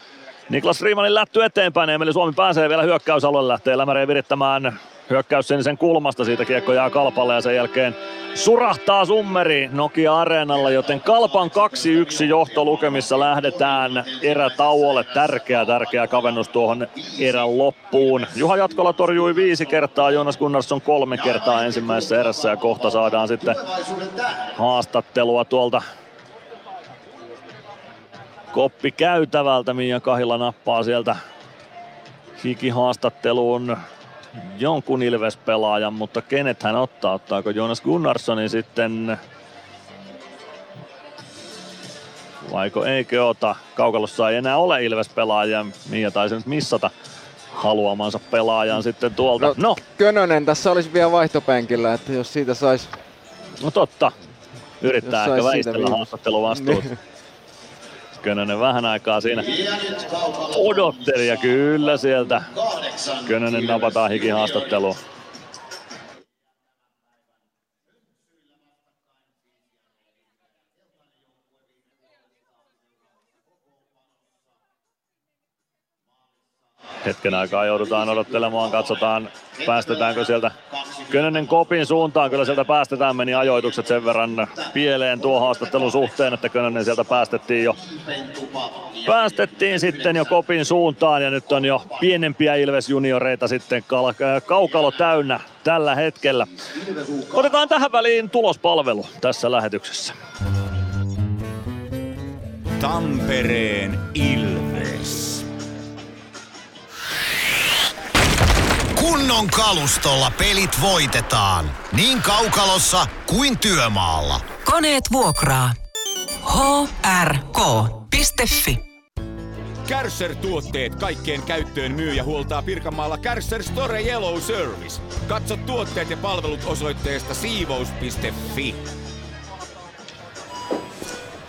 Niklas Riimanin lätty eteenpäin, Emeli Suomi pääsee vielä hyökkäysalueelle, lähtee Lämäreen virittämään hyökkäys sen kulmasta, siitä kiekko jää Kalpalle ja sen jälkeen surahtaa Summeri Nokia Areenalla, joten Kalpan 2-1 johtolukemissa lähdetään erätauolle. Tärkeä, tärkeä kavennus tuohon erän loppuun. Juha Jatkola torjui viisi kertaa, Jonas Gunnarsson kolme kertaa ensimmäisessä erässä ja kohta saadaan sitten haastattelua tuolta koppi käytävältä. Mia Kahila nappaa sieltä hikihaastatteluun jonkun Ilves-pelaajan, mutta kenet hän ottaa? Ottaako Jonas Gunnarssonin sitten vaiko eikö ota? Kaukalossa ei enää ole Ilves-pelaajia. Mia taisi nyt missata haluamansa pelaajan sitten tuolta. No, no. Könönen tässä olisi vielä vaihtopenkillä, että jos siitä saisi... No totta. Yrittää ehkä väistellä haastatteluvastuut. *laughs* Könönen vähän aikaa siinä odotteli ja kyllä sieltä Könönen napataan hikihaastatteluun. Hetken aikaa joudutaan odottelemaan. Katsotaan, päästetäänkö sieltä Könönen kopin suuntaan. Kyllä sieltä päästetään, meni ajoitukset sen verran pieleen tuo haastattelun suhteen, että Könönen sieltä päästettiin jo päästettiin sitten jo kopin suuntaan ja nyt on jo pienempiä Ilves junioreita sitten kaukalo täynnä tällä hetkellä. Otetaan tähän väliin tulospalvelu tässä lähetyksessä. Tampereen Ilves. Kunnon kalustolla pelit voitetaan. Niin kaukalossa kuin työmaalla. Koneet vuokraa. hrk.fi Kärsser-tuotteet kaikkeen käyttöön myy ja huoltaa Pirkanmaalla Kärsser Store Yellow Service. Katso tuotteet ja palvelut osoitteesta siivous.fi.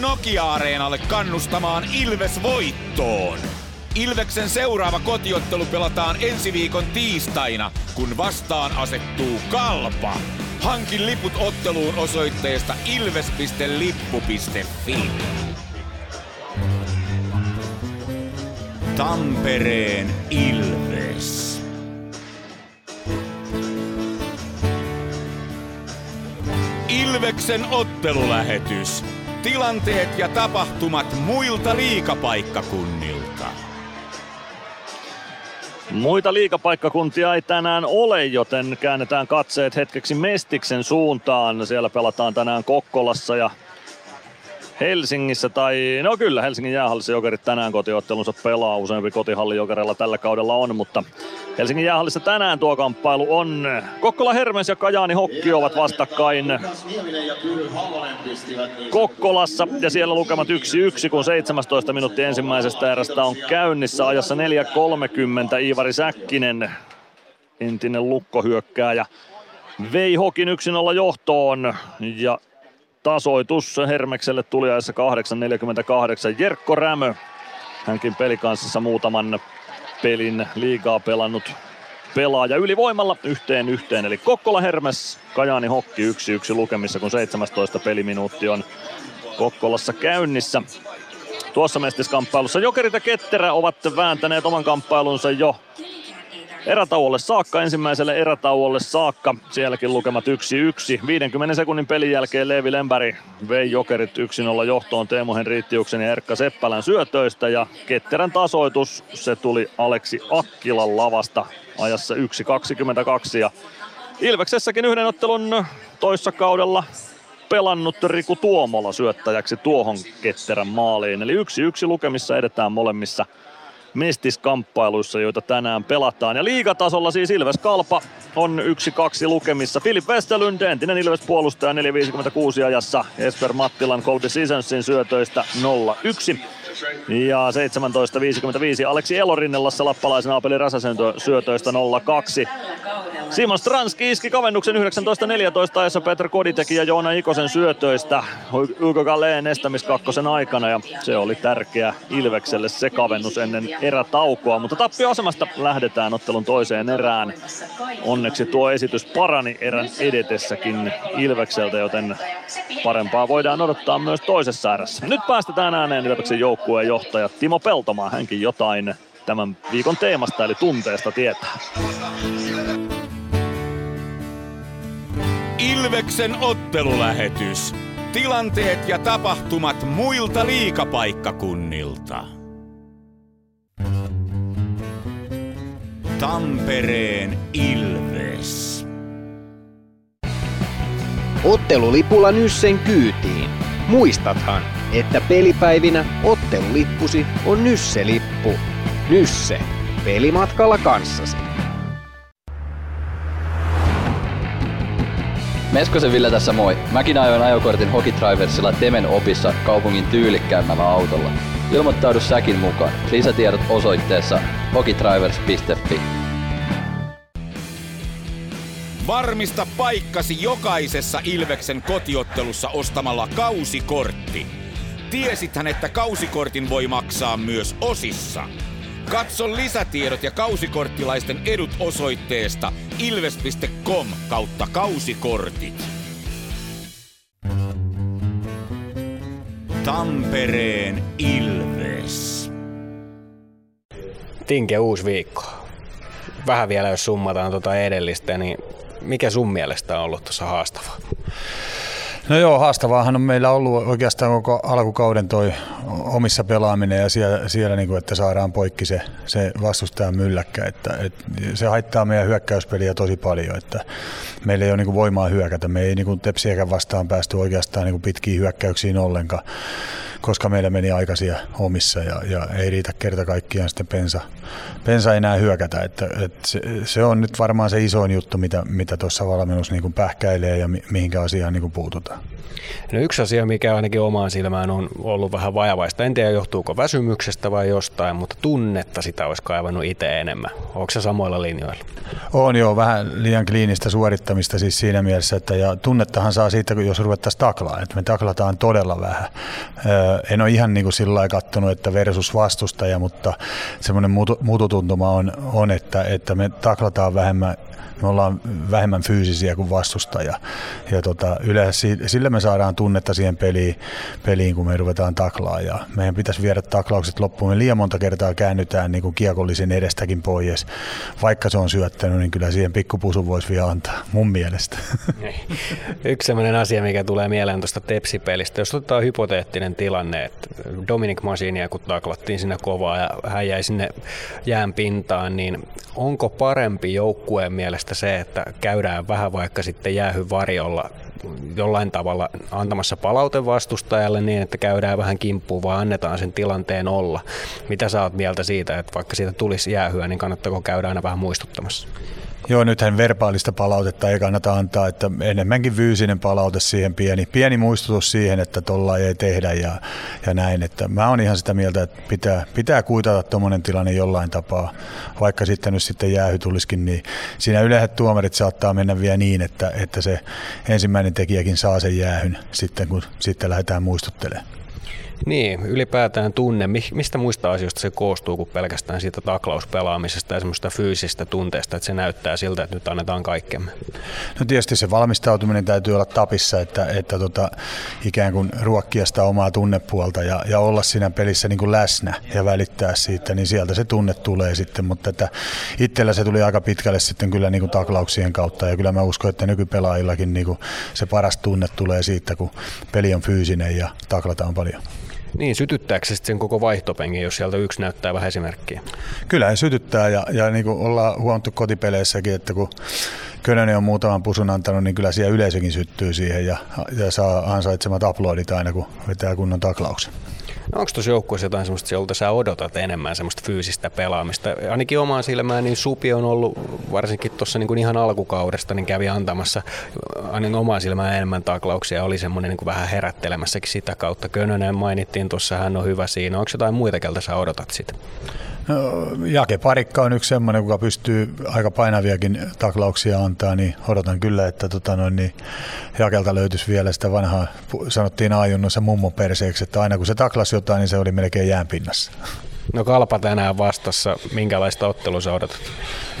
Nokia-areenalle kannustamaan Ilves voittoon. Ilveksen seuraava kotiottelu pelataan ensi viikon tiistaina, kun vastaan asettuu Kalpa. Hankin liput otteluun osoitteesta ilves.lippu.fi. Tampereen Ilves. Ilveksen ottelulähetys. Tilanteet ja tapahtumat muilta liikapaikkakunnilta. Muita liikapaikkakuntia ei tänään ole, joten käännetään katseet hetkeksi Mestiksen suuntaan. Siellä pelataan tänään Kokkolassa ja Helsingissä, tai no kyllä Helsingin jäähallissa jokerit tänään kotiottelunsa pelaa. Useampi kotihalli jokerilla tällä kaudella on, mutta Helsingin jäähallissa tänään tuo kamppailu on. Kokkola Hermes ja Kajaani Hokki ovat vastakkain Kokkolassa ja siellä lukemat 1-1, kun 17 minuuttia ensimmäisestä erästä on käynnissä ajassa 4.30 Iivari Säkkinen, entinen lukkohyökkääjä, vei Hokin 1-0 johtoon ja tasoitus Hermekselle tuli ajassa 8.48. Jerkko Rämö, hänkin pelikanssissa muutaman pelin liigaa pelannut pelaaja ylivoimalla yhteen yhteen. Eli Kokkola Hermes, Kajaani Hokki 1-1 lukemissa, kun 17 peliminuutti on Kokkolassa käynnissä. Tuossa mestiskamppailussa Jokerit ja Ketterä ovat vääntäneet oman kamppailunsa jo erätauolle saakka, ensimmäiselle erätauolle saakka. Sielläkin lukemat 1-1. 50 sekunnin pelin jälkeen Leevi Lempäri vei Jokerit 1-0 johtoon Teemu Henriittiuksen ja Erkka Seppälän syötöistä. Ja Ketterän tasoitus, se tuli Aleksi Akkilan lavasta ajassa 1.22. Ja Ilveksessäkin yhden ottelun toissa kaudella pelannut Riku Tuomola syöttäjäksi tuohon Ketterän maaliin. Eli yksi yksi lukemissa edetään molemmissa mestiskamppailuissa, joita tänään pelataan. Ja liigatasolla siis Ilves Kalpa on 1-2 lukemissa. Filip Westerlund, entinen Ilves puolustaja 4.56 ajassa. Esper Mattilan Colby Seasonsin syötöistä 0-1. Ja 17.55 Aleksi Elorinnellassa lappalaisen Aapeli Räsäsen syötöistä 0-2. Simon Stranski iski kavennuksen 19.14 ajassa Petr Koditeki ja Joona Ikosen syötöistä Ugo Galleen estämiskakkosen aikana ja se oli tärkeä Ilvekselle se kavennus ennen erätaukoa, mutta tappioasemasta lähdetään ottelun toiseen erään. Onneksi tuo esitys parani erän edetessäkin Ilvekseltä, joten parempaa voidaan odottaa myös toisessa erässä. Nyt päästetään ääneen Ilveksen joukkueen johtaja Timo Peltomaa, hänkin jotain tämän viikon teemasta eli tunteesta tietää. Ilveksen ottelulähetys. Tilanteet ja tapahtumat muilta liikapaikkakunnilta. Tampereen Ilves. Ottelulipulla Nyssen kyytiin. Muistathan, että pelipäivinä ottelulippusi on Nysse-lippu. Nysse. Pelimatkalla kanssasi. Meskosen Ville tässä moi. Mäkin ajoin ajokortin Hokitriversilla Temen opissa kaupungin tyylikkäämmällä autolla. Ilmoittaudu säkin mukaan. Lisätiedot osoitteessa hokitrivers.fi. Varmista paikkasi jokaisessa Ilveksen kotiottelussa ostamalla kausikortti. Tiesithän, että kausikortin voi maksaa myös osissa. Katso lisätiedot ja kausikorttilaisten edut osoitteesta ilves.com kautta kausikortit. Tampereen Ilves. Tinke uusi viikko. Vähän vielä jos summataan tuota edellistä, niin mikä sun mielestä on ollut tuossa haastavaa? No joo, haastavaahan on meillä ollut oikeastaan koko alkukauden toi omissa pelaaminen ja siellä, siellä niin kuin, että saadaan poikki se, se vastustajan mylläkkä. Että, että se haittaa meidän hyökkäyspeliä tosi paljon, että meillä ei ole niin kuin voimaa hyökätä. Me ei niin kuin tepsiäkään vastaan päästy oikeastaan niin kuin pitkiin hyökkäyksiin ollenkaan koska meillä meni aikaisia omissa ja, ja ei riitä kerta kaikkiaan sitten pensa, pensa enää hyökätä. Että, että se, se, on nyt varmaan se isoin juttu, mitä, mitä tuossa valmennus niin kuin pähkäilee ja mi, mihinkä asiaan niin kuin puututaan. No yksi asia, mikä ainakin omaan silmään on ollut vähän vajavaista, en tiedä johtuuko väsymyksestä vai jostain, mutta tunnetta sitä olisi kaivannut itse enemmän. Onko se samoilla linjoilla? On joo, vähän liian kliinistä suorittamista siis siinä mielessä, että ja tunnettahan saa siitä, jos ruvettaisiin taklaa, että me taklataan todella vähän. En ole ihan niin kuin sillä lailla katsonut, että versus vastustaja, mutta semmoinen mututuntuma on, on että, että me taklataan vähemmän me ollaan vähemmän fyysisiä kuin vastustaja. Ja tota, yleensä sillä me saadaan tunnetta siihen peliin, peliin, kun me ruvetaan. Ja meidän pitäisi viedä taklaukset loppuun. Me liian monta kertaa käännytään niin kuin kiekollisen edestäkin pois. Vaikka se on syöttänyt, niin kyllä siihen pikkupusun voisi vielä antaa, mun mielestä. Yksi sellainen asia, mikä tulee mieleen tuosta Tepsi-pelistä. Jos otetaan hypoteettinen tilanne, että Dominic Masinia kun taklattiin sinne kovaa ja hän jäi sinne jään pintaan, niin onko parempi joukkueen mielestä se, että käydään vähän vaikka sitten jäähy varjolla jollain tavalla antamassa palaute vastustajalle niin, että käydään vähän kimppuun, vaan annetaan sen tilanteen olla. Mitä sä oot mieltä siitä, että vaikka siitä tulisi jäähyä, niin kannattaako käydä aina vähän muistuttamassa? Joo, nythän verbaalista palautetta ei kannata antaa, että enemmänkin fyysinen palaute siihen pieni, pieni muistutus siihen, että tuolla ei tehdä ja, ja näin. Että mä oon ihan sitä mieltä, että pitää, pitää kuitata tuommoinen tilanne jollain tapaa, vaikka sitten nyt sitten jäähy tulisikin, niin siinä yleensä tuomarit saattaa mennä vielä niin, että, että se ensimmäinen tekijäkin saa sen jäähyn sitten, kun sitten lähdetään muistuttelemaan. Niin, ylipäätään tunne. Mistä muista asioista se koostuu kuin pelkästään siitä taklauspelaamisesta ja semmoista fyysistä tunteesta, että se näyttää siltä, että nyt annetaan kaikkemme? No tietysti se valmistautuminen täytyy olla tapissa, että, että tota, ikään kuin ruokkia sitä omaa tunnepuolta ja, ja olla siinä pelissä niin kuin läsnä ja välittää siitä, niin sieltä se tunne tulee sitten, mutta että itsellä se tuli aika pitkälle sitten kyllä niin kuin taklauksien kautta ja kyllä mä uskon, että nykypelaajillakin niin kuin se paras tunne tulee siitä, kun peli on fyysinen ja taklataan paljon. Niin, sytyttääkö se sen koko vaihtopengin, jos sieltä yksi näyttää vähän esimerkkiä? Kyllä se sytyttää ja, ja niin kuin ollaan huomattu kotipeleissäkin, että kun Könönen on muutaman pusun antanut, niin kyllä siellä yleisökin syttyy siihen ja, ja saa ansaitsemat aplodit aina, kun vetää kunnon taklauksen. No onko tuossa joukkueessa jotain sellaista, jolta sä odotat enemmän semmoista fyysistä pelaamista? Ainakin omaan silmään, niin Supi on ollut varsinkin tuossa niin ihan alkukaudesta, niin kävi antamassa ainakin omaan silmään enemmän taklauksia. Oli semmoinen niin vähän herättelemässäkin sitä kautta. Könönen mainittiin tuossa, hän on hyvä siinä. Onko jotain muita, keltä sä odotat sitä? Jake Parikka on yksi semmoinen, joka pystyy aika painaviakin taklauksia antaa, niin odotan kyllä, että tota noin, niin Jakelta löytyisi vielä sitä vanhaa, sanottiin ajunnossa mummo perseeksi, että aina kun se taklasi jotain, niin se oli melkein jäänpinnassa. No Kalpa tänään vastassa. Minkälaista ottelua sä odotat?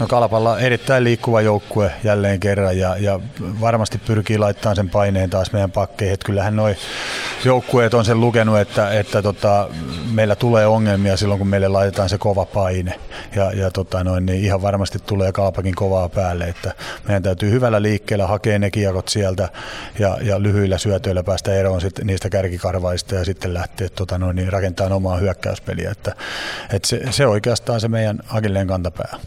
No Kalpalla erittäin liikkuva joukkue jälleen kerran ja, ja varmasti pyrkii laittamaan sen paineen taas meidän pakkeihin. Että kyllähän noi joukkueet on sen lukenut, että, että tota, meillä tulee ongelmia silloin, kun meille laitetaan se kova paine. Ja, ja tota noin, niin ihan varmasti tulee Kalpakin kovaa päälle. Että meidän täytyy hyvällä liikkeellä hakea ne kiekot sieltä ja, ja lyhyillä syötöillä päästä eroon sit niistä kärkikarvaista ja sitten lähteä tota noin, niin rakentamaan omaa hyökkäyspeliä. Että et se, se oikeastaan se meidän Agilleen kantapää.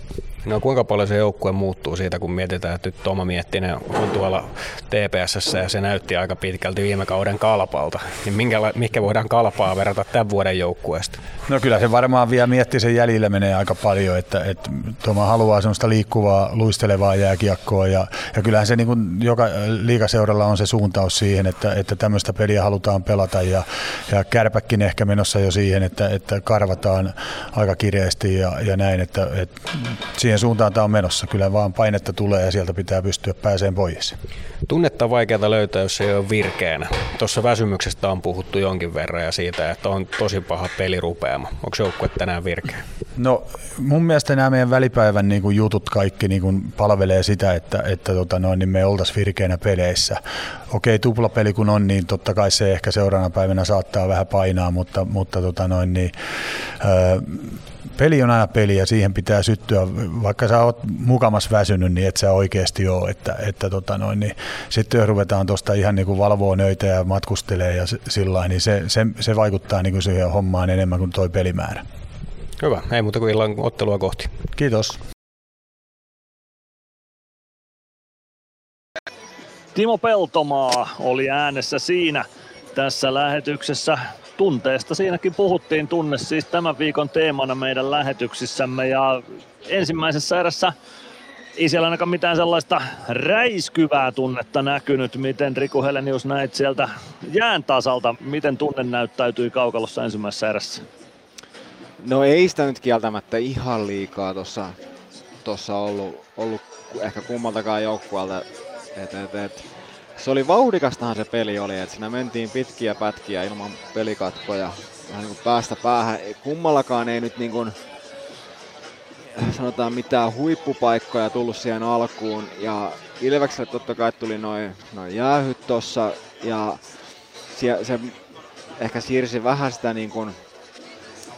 No kuinka paljon se joukkue muuttuu siitä, kun mietitään, että nyt Toma Miettinen on tuolla TPSssä ja se näytti aika pitkälti viime kauden kalpalta. Niin minkä, mikä voidaan kalpaa verrata tämän vuoden joukkueesta? No kyllä se varmaan vielä Miettisen jäljillä menee aika paljon, että, että Toma haluaa semmoista liikkuvaa, luistelevaa jääkiekkoa ja, ja kyllähän se niin kuin joka liikaseuralla on se suuntaus siihen, että, että tämmöistä peliä halutaan pelata ja, ja kärpäkin ehkä menossa jo siihen, että, että karvataan aika kireesti ja, ja näin, että, että siihen suuntaan tämä on menossa. Kyllä vaan painetta tulee ja sieltä pitää pystyä pääseen pois. Tunnetta on vaikeaa löytää, jos ei ole virkeänä. Tuossa väsymyksestä on puhuttu jonkin verran ja siitä, että on tosi paha pelirupeama. Onko joukkue tänään virkeä? No mun mielestä nämä meidän välipäivän niin kuin jutut kaikki niin kuin palvelee sitä, että, että tota noin, niin me oltaisiin virkeänä peleissä. Okei, tuplapeli kun on, niin totta kai se ehkä seuraavana päivänä saattaa vähän painaa, mutta, mutta tota noin, niin, öö, peli on aina peli ja siihen pitää syttyä, vaikka sä oot mukamas väsynyt, niin et sä oikeasti ole. Että, että tota noin, niin sitten jos ruvetaan tuosta ihan niin kuin valvoa nöitä ja matkustelee ja sillä niin se, se, se, vaikuttaa niin kuin siihen hommaan enemmän kuin toi pelimäärä. Hyvä, ei muuta kuin illan ottelua kohti. Kiitos. Timo Peltomaa oli äänessä siinä tässä lähetyksessä. Tunteesta siinäkin puhuttiin, tunne siis tämän viikon teemana meidän lähetyksissämme ja ensimmäisessä erässä ei siellä ainakaan mitään sellaista räiskyvää tunnetta näkynyt. Miten Riku Helenius näit sieltä jään tasalta, miten tunne näyttäytyi kaukalossa ensimmäisessä erässä? No ei sitä nyt kieltämättä ihan liikaa tuossa tossa ollut, ollut ehkä kummaltakaan joukkueelta. Et, et, et. Se oli vauhdikastahan se peli oli, että siinä mentiin pitkiä pätkiä ilman pelikatkoja vähän niin kuin päästä päähän. Kummallakaan ei nyt niin kuin, sanotaan mitään huippupaikkoja tullut siihen alkuun. Ja Ilvekselle totta kai tuli noin noi jäähyt tossa ja se, se ehkä siirsi vähän sitä niin kuin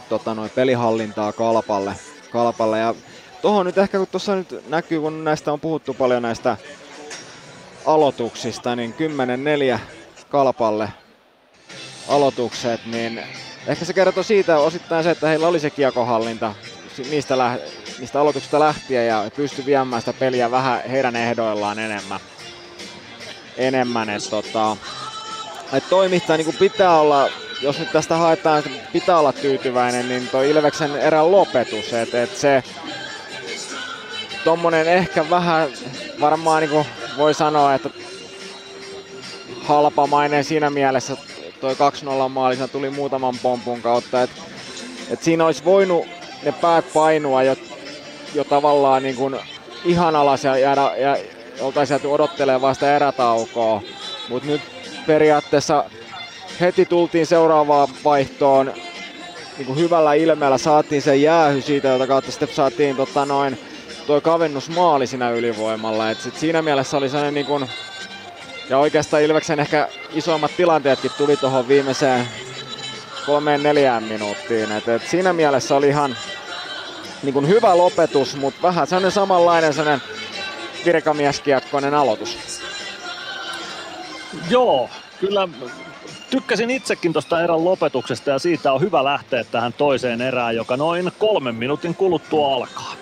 tota, noin pelihallintaa kalpalle. kalpalle. Ja tuohon nyt ehkä kun tuossa nyt näkyy, kun näistä on puhuttu paljon näistä aloituksista, niin 10-4 kalpalle aloitukset, niin ehkä se kertoo siitä osittain se, että heillä oli se kiekohallinta niistä, lä- niistä aloituksista lähtien ja pystyi viemään sitä peliä vähän heidän ehdoillaan enemmän. enemmän et, tota, et toimittaa niin pitää olla jos nyt tästä haetaan, että pitää olla tyytyväinen, niin toi Ilveksen erän lopetus, että et se tommonen ehkä vähän varmaan niin voi sanoa, että halpamainen siinä mielessä toi 2-0 maali, tuli muutaman pompun kautta, että et siinä olisi voinut ne päät painua jo, jo tavallaan niin kuin ihan alas ja, jäädä, ja oltaisiin jääty odottelemaan vasta erätaukoa, mutta nyt periaatteessa heti tultiin seuraavaan vaihtoon niin kuin hyvällä ilmeellä, saatiin se jäähy siitä, jota kautta sitten saatiin tota noin, toi kavennusmaali siinä ylivoimalla. Et sit siinä mielessä oli sellainen niin kuin, ja oikeastaan Ilveksen ehkä isoimmat tilanteetkin tuli tuohon viimeiseen kolmeen neljään minuuttiin. Et, et siinä mielessä oli ihan niin kuin hyvä lopetus, mutta vähän sellainen samanlainen sellainen virkamieskiekkoinen aloitus. Joo, kyllä tykkäsin itsekin tuosta erän lopetuksesta ja siitä on hyvä lähteä tähän toiseen erään, joka noin kolmen minuutin kuluttua alkaa.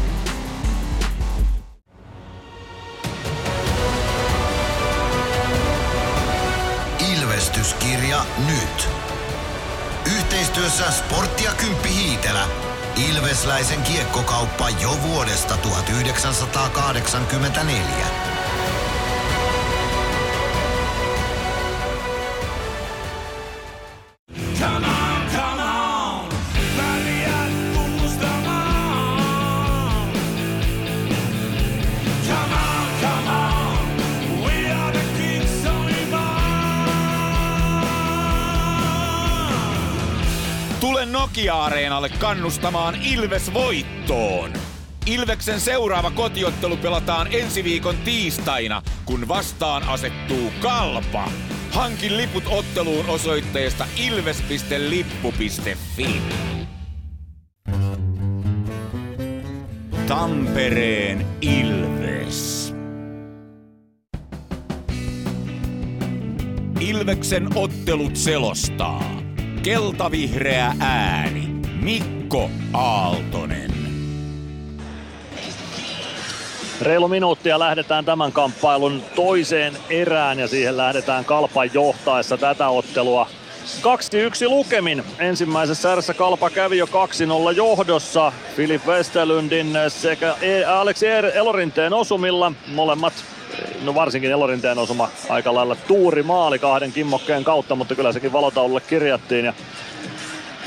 Ilvestyskirja nyt. Yhteistyössä Sportti ja Kymppi Hiitelä. Ilvesläisen kiekkokauppa jo vuodesta 1984. Tule Nokia-areenalle kannustamaan Ilves voittoon. Ilveksen seuraava kotiottelu pelataan ensi viikon tiistaina, kun vastaan asettuu Kalpa. Hankin liput otteluun osoitteesta ilves.lippu.fi. Tampereen Ilves. Ilveksen ottelut selostaa. Keltavihreä ääni. Mikko Aaltonen. Reilu minuuttia lähdetään tämän kamppailun toiseen erään ja siihen lähdetään kalpan johtaessa tätä ottelua 2-1 lukemin. Ensimmäisessä erässä Kalpa kävi jo 2-0 johdossa Filip Westerlundin sekä E- Er- Elorinteen osumilla. Molemmat, no varsinkin Elorinteen osuma aika lailla tuuri maali kahden kimmokkeen kautta, mutta kyllä sekin valotaululle kirjattiin. Ja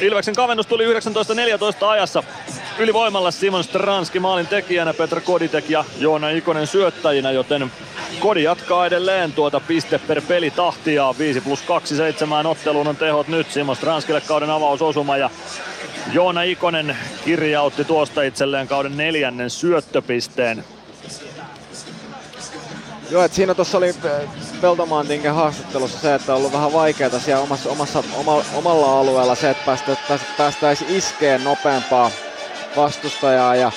Ilveksen kavennus tuli 19.14 ajassa ylivoimalla Simon Stranski maalin tekijänä, Petra Koditek ja Joona Ikonen syöttäjinä, joten Kodi jatkaa edelleen tuota piste per peli tahtia. 5 plus 2 7 otteluun on tehot nyt Simon Stranskille kauden avausosuma ja Joona Ikonen kirjautti tuosta itselleen kauden neljännen syöttöpisteen. Joo, että siinä tuossa oli äh, Peltomaantinkin haastattelussa se, että on ollut vähän vaikeaa siellä omassa, omassa, oma, omalla alueella se, että päästä, päästä, iskeen nopeampaa vastustajaa ja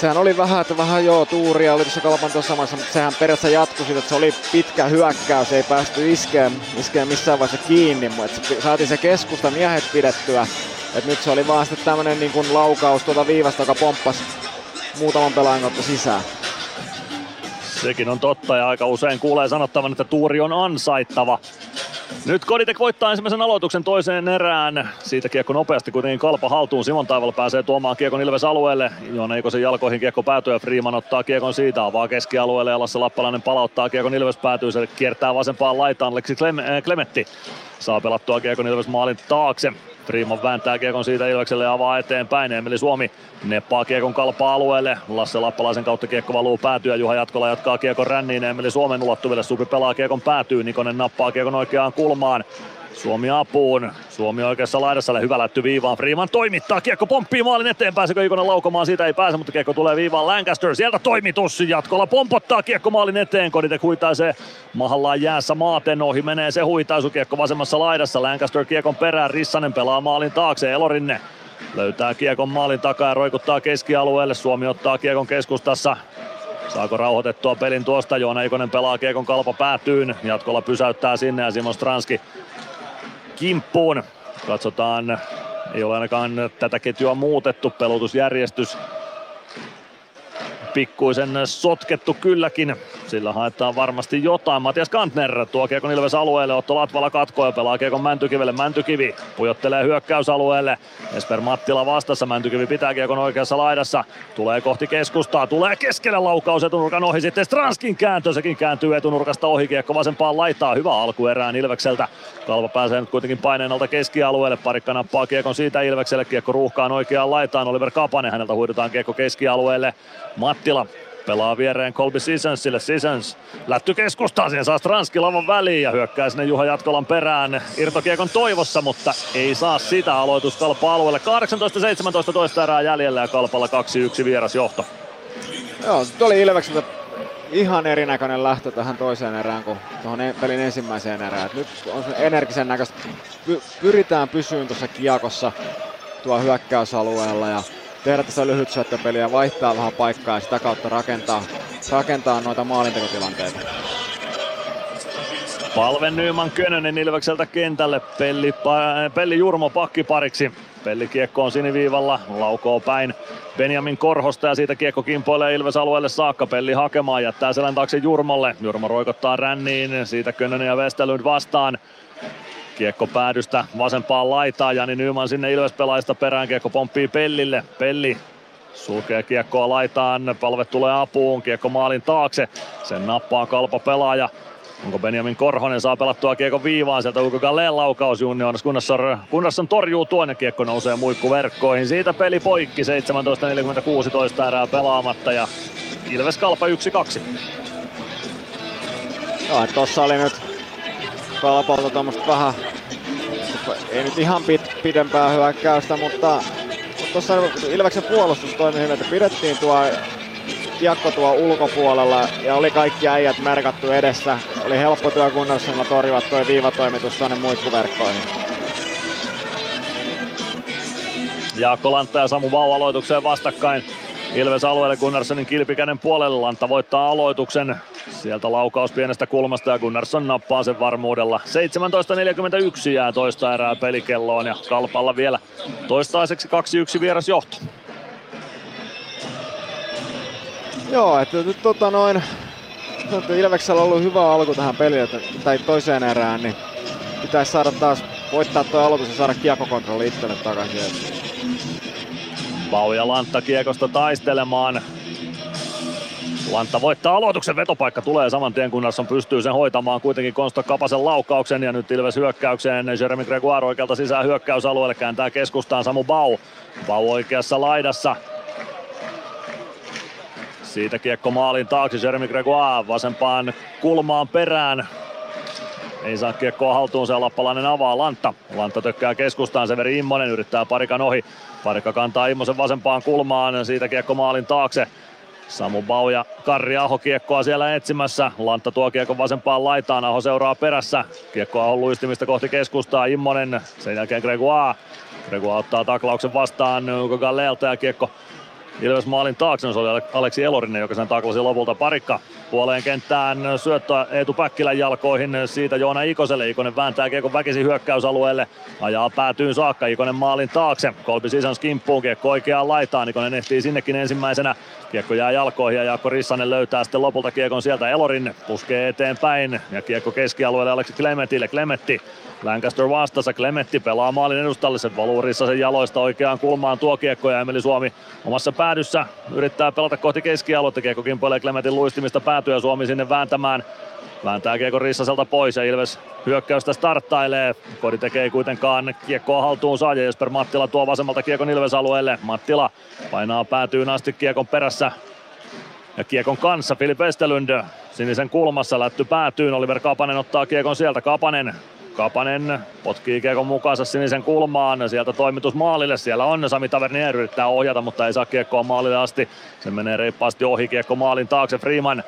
sehän oli vähän, että vähän joo, tuuria oli tuossa kalpan tuossa samassa, mutta sehän periaatteessa jatkui siitä, että se oli pitkä hyökkäys, ei päästy iskeen, iskeen missään vaiheessa kiinni, mutta saatiin se keskusta miehet pidettyä. Et nyt se oli vaan sitten tämmönen niin laukaus tuota viivasta, joka pomppasi muutaman pelaajan kautta sisään. Sekin on totta ja aika usein kuulee sanottavan, että tuuri on ansaittava. Nyt Koditek voittaa ensimmäisen aloituksen toiseen erään. Siitä kiekko nopeasti kuitenkin kalpa haltuun. Simon Taival pääsee tuomaan kiekon Ilves alueelle. Joona Ikosen jalkoihin kiekko päätyy ja Freeman ottaa kiekon siitä. Avaa keskialueelle ja Lasse Lappalainen palauttaa kiekon Ilves päätyy. Se kiertää vasempaan laitaan. Leksi Klemetti saa pelattua kiekon Ilves maalin taakse. Freeman vääntää kiekon siitä Ilvekselle ja avaa eteenpäin. Emeli Suomi neppaa kiekon kalpa alueelle. Lasse Lappalaisen kautta kiekko valuu päätyä. Juha Jatkola jatkaa kiekon ränniin. Emeli Suomen ulottuville. Supi pelaa kiekon päätyy. Nikonen nappaa kiekon oikeaan kulmaan. Suomi apuun. Suomi oikeassa laidassa hyvä lätty viivaan. Freeman toimittaa. Kiekko pomppii maalin eteen. Pääsekö Ikonen laukomaan? Siitä ei pääse, mutta kiekko tulee viivaan. Lancaster sieltä toimitus. Jatkolla pompottaa kiekko maalin eteen. Koditek huitaisee mahallaan jäässä maaten ohi. Menee se huitaisu. Kiekko vasemmassa laidassa. Lancaster kiekon perään. Rissanen pelaa maalin taakse. Elorinne löytää kiekon maalin takaa ja roikuttaa keskialueelle. Suomi ottaa kiekon keskustassa. Saako rauhoitettua pelin tuosta? Joona Ikonen pelaa kiekon kalpa päätyyn. Jatkolla pysäyttää sinne ja Simon Stranski kimppuun. Katsotaan, ei ole ainakaan tätä ketjua muutettu, pelutusjärjestys pikkuisen sotkettu kylläkin. Sillä haetaan varmasti jotain. Matias Kantner tuo Kiekon Ilves alueelle. Otto Latvala katkoo ja pelaa Kiekon Mäntykivelle. Mäntykivi pujottelee hyökkäysalueelle. Esper Mattila vastassa. Mäntykivi pitää Kiekon oikeassa laidassa. Tulee kohti keskustaa. Tulee keskelle laukaus etunurkan ohi. Sitten Stranskin kääntö. Sekin kääntyy etunurkasta ohi. Kiekko vasempaan laitaa. Hyvä alku erään Ilvekseltä. Kalpa pääsee nyt kuitenkin paineen alta keskialueelle. Parikka nappaa Kiekon siitä Ilvekselle. Kiekko ruuhkaan oikeaan laitaan. Oliver Kapanen. Häneltä huidutaan Kiekko keskialueelle. Mattila pelaa viereen Colby Sissonsille. Sissons lätty keskustaa, siihen saa Stranski lavan väliin ja hyökkää sinne Juha Jatkolan perään irtokiekon toivossa, mutta ei saa sitä aloitus Kalpa alueelle. 18-17 toista erää jäljellä ja Kalpalla 2-1 vierasjohto. Joo, se oli Ilvekseltä ihan erinäköinen lähtö tähän toiseen erään kuin tuohon e- pelin ensimmäiseen erään. Et nyt on se energisen näköistä. Py- pyritään pysyyn tuossa kiekossa tuo hyökkäysalueella ja tehdä tässä lyhyt syöttöpeliä, vaihtaa vähän paikkaa ja sitä kautta rakentaa, rakentaa noita maalintekotilanteita. Palve Nyman Könönen Ilvekseltä kentälle. Pelli, Pelli Jurmo pakkipariksi. Pelli kiekko on siniviivalla, laukoo päin Benjamin Korhosta ja siitä kiekko kimpoilee Ilves alueelle saakka. Pelli hakemaan, jättää selän taakse Jurmolle. Jurmo roikottaa ränniin, siitä Könönen ja Westerlund vastaan. Kiekko päädystä vasempaan laitaan, Jani Nyman sinne Ilves pelaajista perään, kiekko pomppii Pellille. Pelli sulkee kiekkoa laitaan, palve tulee apuun, kiekko maalin taakse, sen nappaa kalpa pelaaja. Onko Benjamin Korhonen saa pelattua kiekko viivaan sieltä Uko Galleen laukaus Junior Gunnarsson, Gunnarsson torjuu tuon ja kiekko nousee muikkuverkkoihin. Siitä peli poikki 17.46 erää pelaamatta ja Ilves Kalpa 1-2. Joo, tossa oli nyt Kalpalta tuommoista vähän, ei nyt ihan pit, pidempää hyökkäystä, mutta, tuossa Ilveksen puolustus toimi hyvin, että pidettiin tuo kiekko tuo ulkopuolella ja oli kaikki äijät merkattu edessä. Oli helppo työ Gunnarssonilla torjua tuo viivatoimitus tuonne muikkuverkkoihin. Jaakko Lantta ja Samu Vau aloitukseen vastakkain. Ilves alueelle Gunnarssonin kilpikäden puolelle. Lantta voittaa aloituksen. Sieltä laukaus pienestä kulmasta ja Gunnarsson nappaa sen varmuudella. 17.41 jää toista erää pelikelloon ja Kalpalla vielä toistaiseksi 2-1 vieras johto. Joo, että nyt tota noin, Ilveksellä on ollut hyvä alku tähän peliin, tai toiseen erään, niin pitäisi saada taas voittaa tuo aloitus ja saada kiekokontrolli itselle takaisin. Bau ja Lantta kiekosta taistelemaan. Lantta voittaa aloituksen, vetopaikka tulee saman tien, kun Narsson pystyy sen hoitamaan kuitenkin Konsta Kapasen laukauksen ja nyt Ilves hyökkäykseen. Jeremy Gregoire oikealta sisään hyökkäysalueelle kääntää keskustaan Samu Bau. Bau oikeassa laidassa. Siitä kiekko maalin taakse Jeremy Gregoire vasempaan kulmaan perään. Ei saa kiekkoa haltuun, se lappalainen avaa Lantta. Lantta tökkää keskustaan, Severi Immonen yrittää parikan ohi. Parikka kantaa Immosen vasempaan kulmaan, siitä kiekko maalin taakse. Samu Bau ja Karri Aho kiekkoa siellä etsimässä. Lantta tuo kiekko vasempaan laitaan, Aho seuraa perässä. Kiekko on luistimista kohti keskustaa, Immonen, sen jälkeen Gregoire. Gregoire ottaa taklauksen vastaan Ugo Galleelta ja kiekko Ilves maalin taakse, se oli Aleksi Elorinen, joka sen taklasi lopulta parikka. Puoleen kenttään. Syöttö Eetu Päkkilän jalkoihin, siitä Joona Ikoselle. Ikonen vääntää kiekon väkisin hyökkäysalueelle, ajaa päätyyn saakka, Ikonen maalin taakse. Kolpi sisään kimppuun, kiekko oikeaan laitaan, Ikonen ehtii sinnekin ensimmäisenä. Kiekko jää jalkoihin ja Jaakko Rissanen löytää sitten lopulta kiekon sieltä. Elorin. Puskee eteenpäin. Ja kiekko keskialueelle Aleksi Clementille. Clementti Lancaster vastassa, Clementti pelaa maalin edustalle, se valuu sen jaloista oikeaan kulmaan. Tuo kiekko ja Emeli Suomi omassa päädyssä yrittää pelata kohti keskialuetta, kiekko kimpoilee Clementin luistimista päätyä Suomi sinne vääntämään. Vääntää kiekko Rissaselta pois ja Ilves hyökkäystä starttailee. Kodi tekee kuitenkaan kiekkoa haltuun saa ja Jesper Mattila tuo vasemmalta kiekon Ilves alueelle. Mattila painaa päätyyn asti kiekon perässä ja kiekon kanssa Filip Estelund sinisen kulmassa lätty päätyyn. Oliver Kapanen ottaa kiekon sieltä. Kapanen Kapanen potkii kiekon mukaansa sinisen kulmaan, sieltä toimitus maalille, siellä on Sami Tavernier yrittää ohjata, mutta ei saa kiekkoa maalille asti. Se menee reippaasti ohi kiekko maalin taakse, Freeman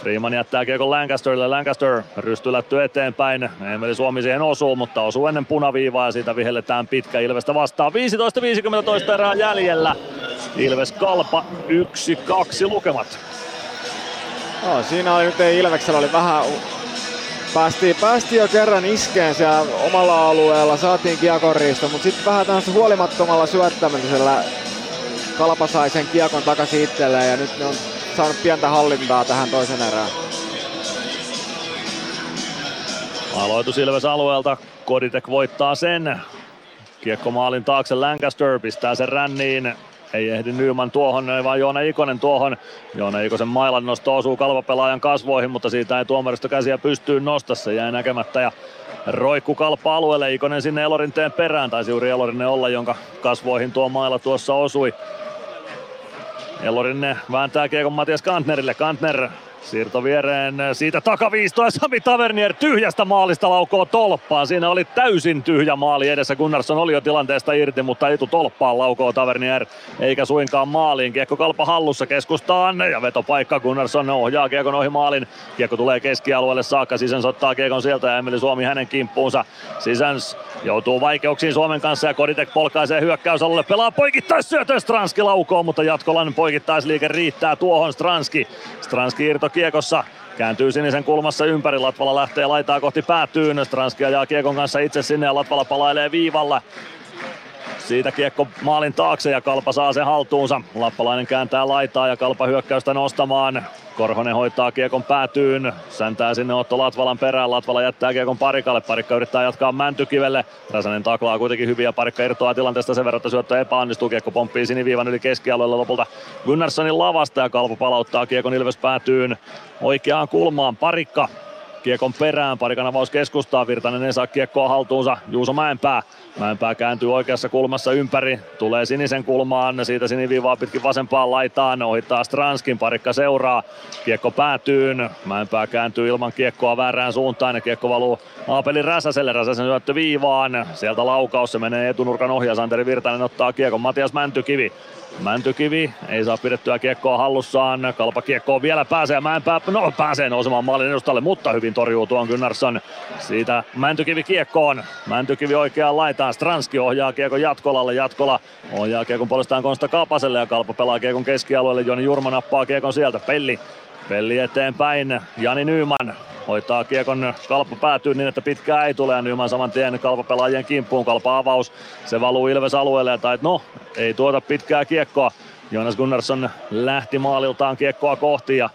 Freeman jättää kiekon Lancasterille, Lancaster rystylätty eteenpäin, Emeli Suomi siihen osuu, mutta osuu ennen punaviivaa ja siitä vihelletään pitkä Ilvestä vastaan. 15-15 erää jäljellä, Ilves Kalpa 1-2 lukemat. No, siinä oli nyt Ilveksellä oli vähän Päästiin, päästiin jo kerran iskeen siellä omalla alueella, saatiin kiekoriista, mutta sitten vähän tämmöistä huolimattomalla syöttämisellä Kalpa sai sen kiekon takaisin itselleen ja nyt ne on saanut pientä hallintaa tähän toisen erään. Aloitus Ilves alueelta, Koditek voittaa sen. Kiekko maalin taakse Lancaster pistää sen ränniin. Ei ehdi Nyman tuohon, vaan Joona Ikonen tuohon. Joona Ikosen mailan nosto osuu kalvapelaajan kasvoihin, mutta siitä ei tuomaristo käsiä pystyy nostassa. Jäi näkemättä ja roikku kalpa alueelle. Ikonen sinne Elorinteen perään. Taisi juuri Elorinne olla, jonka kasvoihin tuo maila tuossa osui. Elorinne vääntää kiekon Matias Kantnerille. Kantner Siirto viereen siitä takaviisto ja Sami Tavernier tyhjästä maalista laukoo tolppaan. Siinä oli täysin tyhjä maali edessä. Gunnarsson oli jo tilanteesta irti, mutta etu tolppaan laukoo Tavernier. Eikä suinkaan maaliin. Kiekko kalpa hallussa keskustaan ja vetopaikka Gunnarsson ohjaa kiekon ohi maalin. Kiekko tulee keskialueelle saakka. Sisens ottaa kiekon sieltä ja Emeli Suomi hänen kimppuunsa. Sisens joutuu vaikeuksiin Suomen kanssa ja Koditek polkaisee hyökkäysalueelle. Pelaa poikittais syötön Stranski laukoo, mutta jatkolan poikittaisliike riittää tuohon Stranski. Stranski irto kiekossa. Kääntyy sinisen kulmassa ympäri, Latvala lähtee laitaa kohti päätyyn. Stranski ajaa kiekon kanssa itse sinne ja Latvala palailee viivalla. Siitä kiekko maalin taakse ja Kalpa saa sen haltuunsa. Lappalainen kääntää laitaa ja Kalpa hyökkäystä nostamaan. Korhonen hoitaa kiekon päätyyn, säntää sinne Otto Latvalan perään, Latvala jättää kiekon parikalle, parikka yrittää jatkaa Mäntykivelle, Räsänen taklaa kuitenkin hyvin ja parikka irtoaa tilanteesta sen verran, että syöttö epäonnistuu, kiekko pomppii siniviivan yli keskialueelle lopulta Gunnarssonin lavasta ja Kalpa palauttaa kiekon Ilves päätyyn oikeaan kulmaan, parikka kiekon perään. Parikan avaus keskustaa. Virtanen ei saa kiekkoa haltuunsa. Juuso Mäenpää. Mäenpää kääntyy oikeassa kulmassa ympäri. Tulee sinisen kulmaan. Siitä siniviivaa pitkin vasempaan laitaan. Ohittaa Stranskin. Parikka seuraa. Kiekko päätyy. Mäenpää kääntyy ilman kiekkoa väärään suuntaan. Ja kiekko valuu Aapeli Räsäselle. Räsäsen syöttö viivaan. Sieltä laukaus. Se menee etunurkan ohi. Santeri Virtanen ottaa kiekon. Matias Mäntykivi Mäntykivi ei saa pidettyä kiekkoa hallussaan. Kalpa kiekkoon vielä pääsee. Mäenpää, no pääsee nousemaan maalin edustalle, mutta hyvin torjuu tuon Gunnarsson. Siitä Mäntykivi kiekkoon. Mäntykivi oikeaan laitaan. Stranski ohjaa kiekon Jatkolalle. Jatkola ohjaa kiekon puolestaan Konsta Kapaselle ja Kalpa pelaa kiekon keskialueelle. Joni Jurma nappaa kiekon sieltä. Pelli Pelli eteenpäin, Jani Nyman hoitaa kiekon, kalpa päätyy niin, että pitkää ei tule Nyman saman tien kalpapelaajien kimppuun, kalpa avaus, se valuu Ilves alueelle tai no, ei tuota pitkää kiekkoa. Jonas Gunnarsson lähti maaliltaan kiekkoa kohti ja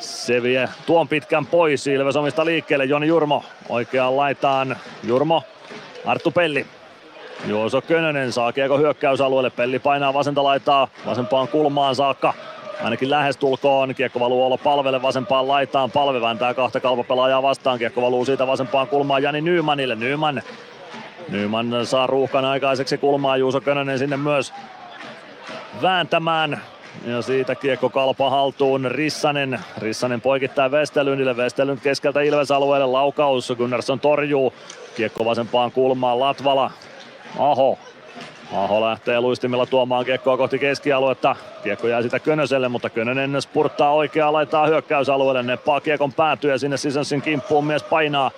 Se vie tuon pitkän pois. Ilves omista liikkeelle. Joni Jurmo oikeaan laitaan. Jurmo. Arttu Pelli. Juoso Könönen saa kiekko hyökkäysalueelle. Pelli painaa vasenta laitaa vasempaan kulmaan saakka. Ainakin lähestulkoon. Kiekko valuu olla palvelle vasempaan laitaan. Palve vääntää kahta kalpapelaajaa vastaan. Kiekko valuu siitä vasempaan kulmaan Jani Nymanille. Nyman Nyman saa ruuhkan aikaiseksi kulmaa Juuso Könönen sinne myös vääntämään. Ja siitä kiekko kalpa haltuun Rissanen. Rissanen poikittaa Westerlundille. Westerlund keskeltä Ilves-alueelle laukaus. Gunnarsson torjuu. Kiekko vasempaan kulmaan Latvala. Aho. Aho lähtee luistimilla tuomaan kiekkoa kohti keskialuetta. Kiekko jää sitä Könöselle, mutta Könönen spurttaa oikeaa laittaa hyökkäysalueelle. Neppaa kiekon päätyy ja sinne Sisonsin kimppuun mies painaa.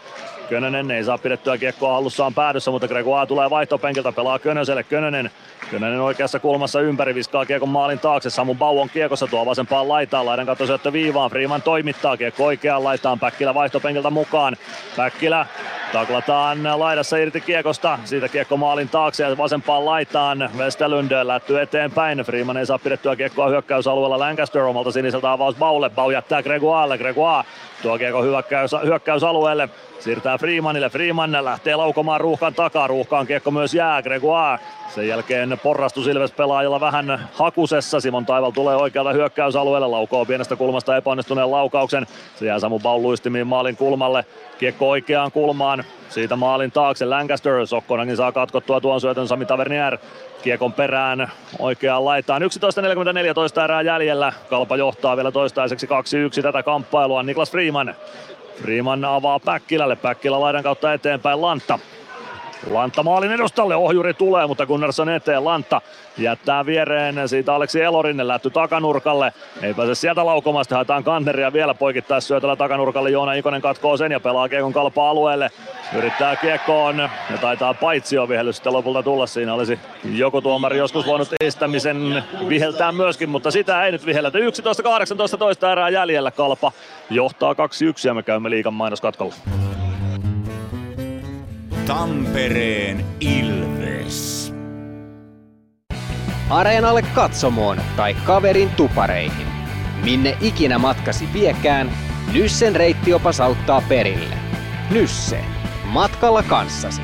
Könönen ei saa pidettyä kiekkoa hallussaan päädyssä, mutta Gregoire tulee vaihtopenkiltä, pelaa Könöselle. Könönen, Könönen oikeassa kulmassa ympäri, viskaa kiekon maalin taakse. Samu Bau on kiekossa, tuo vasempaan laitaan, laidan katto syöttö viivaan. Freeman toimittaa kiekko oikeaan laitaan, Päkkilä vaihtopenkiltä mukaan. Päkkilä taklataan laidassa irti kiekosta, siitä kiekko maalin taakse ja vasempaan laitaan. Westerlund lättyy eteenpäin, Freeman ei saa pidettyä kiekkoa hyökkäysalueella. Lancaster omalta siniseltä avaus Baulle, Bau jättää Gregoirelle, Gregoire tuo kiekko hyökkäys, hyökkäysalueelle. Siirtää Freemanille. Freeman lähtee laukomaan ruuhkan takaa. Ruuhkaan kiekko myös jää. Gregoire. Sen jälkeen porrastus Ilves pelaajilla vähän hakusessa. Simon Taival tulee oikealta hyökkäysalueelle. Laukoo pienestä kulmasta epäonnistuneen laukauksen. Se jää Samu Baul luistimiin maalin kulmalle. Kiekko oikeaan kulmaan. Siitä maalin taakse Lancaster. Sokkonenkin saa katkottua tuon syötön Sami Tavernier kiekon perään oikeaan laitaan. 11.44 erää jäljellä. Kalpa johtaa vielä toistaiseksi 2-1 tätä kamppailua. Niklas Freeman Freeman avaa Päkkilälle, Päkkilä laidan kautta eteenpäin Lantta. Lantta maalin edustalle, ohjuri tulee, mutta Gunnarsson eteen Lantta jättää viereen siitä Aleksi Elorinen lätty takanurkalle. Ei pääse sieltä laukomasta, haetaan kanteria vielä poikittaisi syötöllä takanurkalle. Joona Ikonen katkoo sen ja pelaa kiekon kalpa alueelle. Yrittää kiekkoon ja taitaa paitsi jo vihellys sitten lopulta tulla. Siinä olisi joku tuomari joskus voinut estämisen viheltää myöskin, mutta sitä ei nyt vihelletä. 11-18 toista erää jäljellä kalpa johtaa 2-1 ja me käymme liikan mainoskatkolla. Tampereen Ilves. Areenalle katsomoon tai kaverin tupareihin. Minne ikinä matkasi viekään, Nyssen reittiopas auttaa perille. Nysse. Matkalla kanssasi.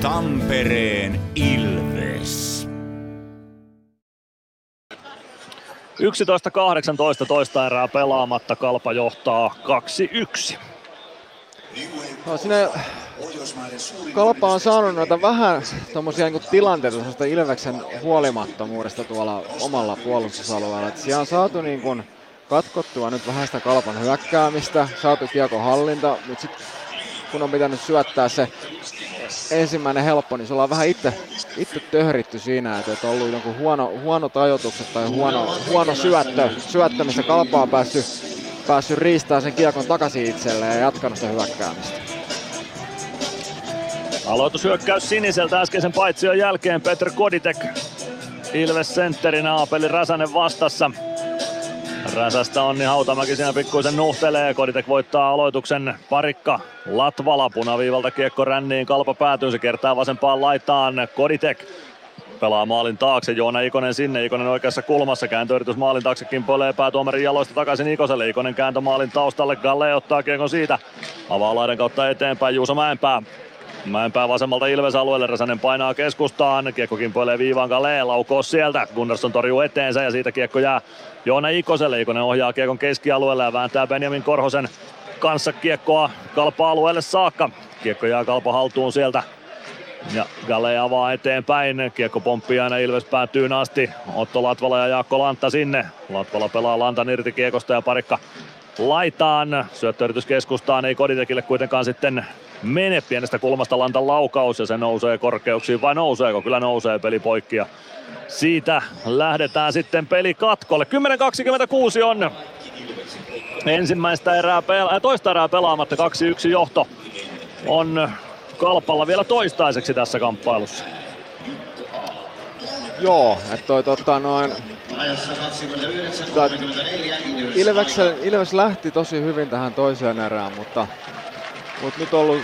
Tampereen Ilves. 11-18 toista erää pelaamatta. Kalpa johtaa 2-1. No, sinne Kalpa on saanut noita vähän tommosia niin tilanteita Ilveksen huolimattomuudesta tuolla omalla puolustusalueella. Et siellä on saatu niin kuin katkottua nyt vähän sitä Kalpan hyökkäämistä, saatu kiekko hallinta, mutta sitten kun on pitänyt syöttää se ensimmäinen helppo, niin se ollaan vähän itse, itse töhritty siinä, että on ollut jonkun huono, huono ajoitukset tai huono, huono syöttö, syöttö, missä kalpa on päässyt, päässyt riistää sen kiekon takaisin itselleen ja jatkanut sitä hyökkäämistä. Aloitushyökkäys siniseltä äskeisen paitsion jälkeen Petr Koditek Ilves sentterinä Aapeli Räsänen vastassa. Räsästä Onni Hautamäki siinä pikkuisen nuhtelee. Koditek voittaa aloituksen parikka. Latvala punaviivalta kiekko ränniin. Kalpa päätyy, se kertaa vasempaan laitaan. Koditek pelaa maalin taakse. Joona Ikonen sinne. Ikonen oikeassa kulmassa. Kääntöyritys maalin taakse kimpoilee päätuomarin jaloista takaisin Ikoselle. Ikonen kääntö maalin taustalle. Galle ottaa kiekon siitä. Avaa laidan kautta eteenpäin. Juuso Mäenpää Mäenpää vasemmalta Ilves alueelle, Räsänen painaa keskustaan, kiekko kimpoilee viivaan Galee, laukoo sieltä, Gunnarsson torjuu eteensä ja siitä kiekko jää Joona Ikoselle, Ikonen ohjaa kiekon keskialueelle ja vääntää Benjamin Korhosen kanssa kiekkoa kalpa-alueelle saakka. Kiekko jää kalpa haltuun sieltä ja Gale avaa eteenpäin. Kiekko pomppii aina Ilves päätyy asti. Otto Latvala ja Jaakko Lantta sinne. Latvala pelaa Lantan irti kiekosta ja parikka laitaan. Syöttöyritys keskustaan ei Koditekille kuitenkaan sitten mene pienestä kulmasta Lantan laukaus ja se nousee korkeuksiin vai nouseeko? Kyllä nousee peli poikki ja siitä lähdetään sitten peli katkolle. 10.26 on ensimmäistä erää, pela- toista erää pelaamatta 2-1 johto on Kalpalla vielä toistaiseksi tässä kamppailussa. Joo, että toi tota noin... Ilves, Ilves lähti tosi hyvin tähän toiseen erään, mutta, mutta nyt ollut,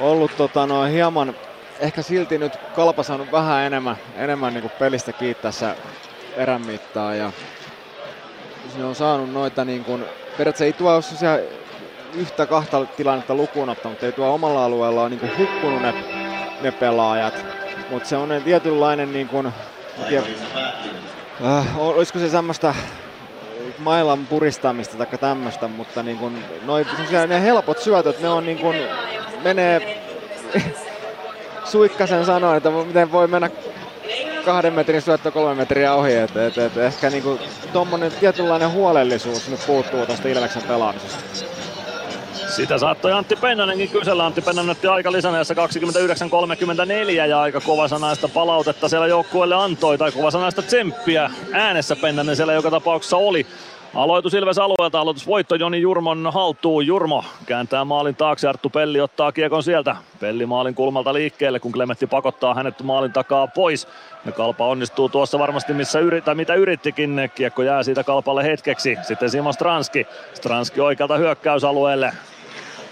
ollut tota noin hieman, ehkä silti nyt Kalpa saanut vähän enemmän, enemmän niin pelistä kiinni tässä erän mittaan ja ne on saanut noita niin kuin, periaatteessa ei tuo yhtä kahta tilannetta lukuun ottamaan, mutta ei tuo omalla alueella ole niin hukkunut ne, ne pelaajat. Mutta se on tietynlainen, niin kuin, tiedä, äh, olisiko se semmoista mailan puristamista tai tämmöistä, mutta niin kuin, noi, ne helpot syötöt, ne on niin kuin, menee *laughs* Suikkasen sanoi, että miten voi mennä kahden metrin syöttö kolme metriä ohi. Et, et, et ehkä niinku tuommoinen tietynlainen huolellisuus nyt puuttuu tästä Ilveksen pelaamisesta. Sitä saattoi Antti Pennanenkin kysellä. Antti Pennanen otti aika lisäneessä 29-34 ja aika kovasanaista palautetta siellä joukkueelle antoi tai kovasanaista tsemppiä äänessä Pennanen siellä joka tapauksessa oli. Aloitus Ilves alueelta, aloitusvoitto Joni Jurmon haltuun. Jurmo kääntää maalin taakse, Arttu Pelli ottaa kiekon sieltä. Pelli maalin kulmalta liikkeelle, kun Klemetti pakottaa hänet maalin takaa pois. Ja Kalpa onnistuu tuossa varmasti missä yritä, mitä yrittikin. Kiekko jää siitä Kalpalle hetkeksi. Sitten Simo Stranski. Stranski oikealta hyökkäysalueelle.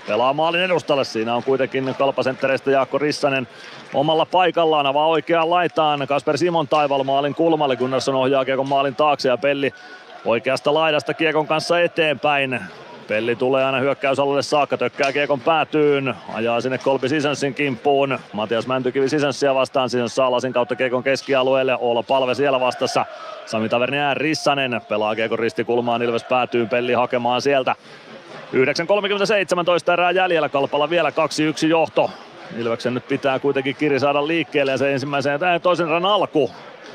Pelaa maalin edustalle. Siinä on kuitenkin kalpasenttereistä Jaakko Rissanen omalla paikallaan. Avaa oikeaan laitaan. Kasper Simon taival maalin kulmalle. Gunnarsson ohjaa kiekon maalin taakse ja Pelli Oikeasta laidasta Kiekon kanssa eteenpäin. Pelli tulee aina hyökkäysalueelle saakka, tökkää Kiekon päätyyn, ajaa sinne Kolpi Sisänssin kimppuun. Matias Mäntykivi Sisänssiä vastaan, Sisens saa lasin kautta Kiekon keskialueelle, Oola Palve siellä vastassa. Sami Taverni Rissanen pelaa Kiekon ristikulmaan, Ilves päätyy Pelli hakemaan sieltä. 9.37 toista erää jäljellä, Kalpalla vielä 2-1 johto. Ilveksen nyt pitää kuitenkin Kiri saada liikkeelle ja se ensimmäisen toisen erän alku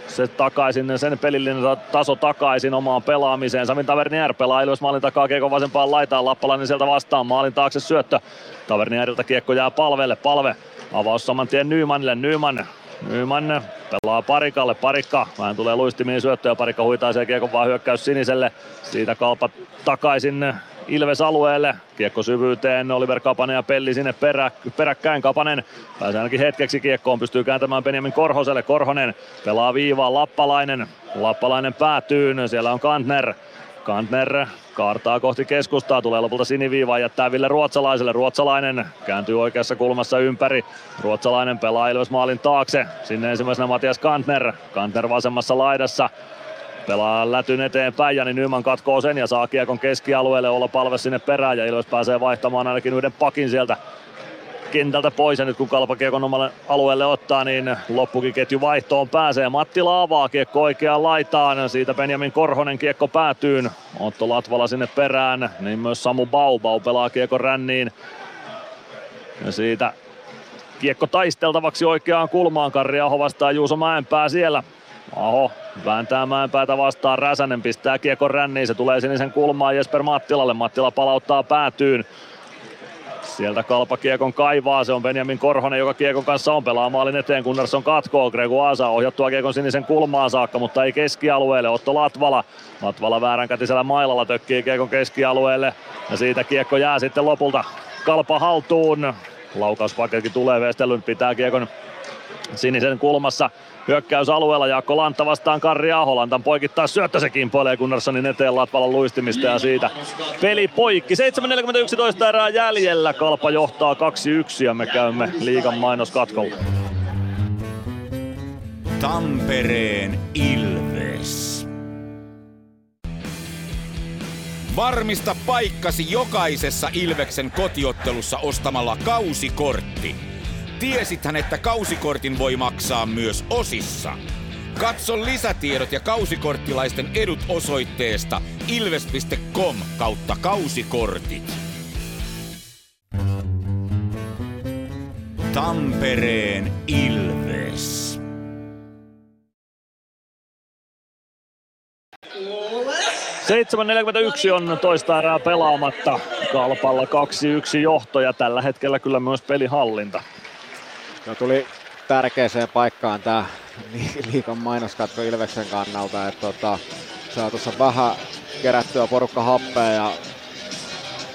se takaisin, sen pelillinen taso takaisin omaan pelaamiseen. Samin Tavernier pelaa Ilves maalin takaa kiekko vasempaan laitaan, Lappalainen sieltä vastaan, maalin taakse syöttö. Tavernierilta kiekko jää palvelle, palve avaus saman tien Nymanille, Nyman Nyman pelaa parikalle, parikka vähän tulee luistimiin syöttöä, parikka huitaa sen kiekon vaan hyökkäys siniselle. Siitä kalpa takaisin Ilves alueelle. Kiekko syvyyteen, Oliver Kapanen ja Pelli sinne perä, peräkkäin. Kapanen pääsee ainakin hetkeksi kiekkoon, pystyy kääntämään Benjamin Korhoselle. Korhonen pelaa viivaa, Lappalainen. Lappalainen päätyy, siellä on Kantner. Kantner kaartaa kohti keskustaa, tulee lopulta siniviivaa, jättää Ville Ruotsalaiselle. Ruotsalainen kääntyy oikeassa kulmassa ympäri. Ruotsalainen pelaa Ilves maalin taakse. Sinne ensimmäisenä Matias Kantner. Kantner vasemmassa laidassa. Pelaa lätyn eteenpäin, Jani Nyman katkoo sen ja saa kiekon keskialueelle olla palve sinne perään ja Ilves pääsee vaihtamaan ainakin yhden pakin sieltä kentältä pois ja nyt kun Kalpa kiekon omalle alueelle ottaa, niin loppukin ketju vaihtoon pääsee. Matti avaa kiekko oikeaan laitaan, siitä Benjamin Korhonen kiekko päätyyn. Otto Latvala sinne perään, niin myös Samu Bau. Bau pelaa kiekon ränniin. Ja siitä kiekko taisteltavaksi oikeaan kulmaan. Karri Aho vastaa Juuso Mäenpää siellä. Aho vääntää Mäenpäätä vastaan, Räsänen pistää kiekon ränniin, se tulee sinisen kulmaan. Jesper Mattilalle, Mattila palauttaa päätyyn. Sieltä kalpa kiekon kaivaa, se on Benjamin Korhonen, joka kiekon kanssa on pelaa maalin eteen, Gunnarsson katkoo, Gregu Aasa ohjattua kiekon sinisen kulmaan saakka, mutta ei keskialueelle, Otto Latvala. Latvala vääränkätisellä mailalla tökkii kiekon keskialueelle. Ja siitä kiekko jää sitten lopulta kalpa haltuun. Laukauspaketti tulee, Vestelyn pitää kiekon sinisen kulmassa hyökkäysalueella. Jaakko Lantta vastaan Karri Aho. Lantan poikittaa syöttö se kimpoilee Gunnarssonin eteen Latvalan luistimista ja siitä peli poikki. 7.41 erää jäljellä. Kalpa johtaa 2-1 ja me käymme liigan mainoskatkolla. Tampereen Ilves. Varmista paikkasi jokaisessa Ilveksen kotiottelussa ostamalla kausikortti. Tiesithän, että kausikortin voi maksaa myös osissa. Katso lisätiedot ja kausikorttilaisten edut osoitteesta ilves.com kautta kausikortit. Tampereen Ilves. Seitsemän on toista erää pelaamatta. Kalpalla 2-1 johto ja tällä hetkellä kyllä myös pelihallinta. No tuli tärkeäseen paikkaan tämä liikan mainoskatko Ilveksen kannalta, että tota, saa tuossa vähän kerättyä porukka happea ja,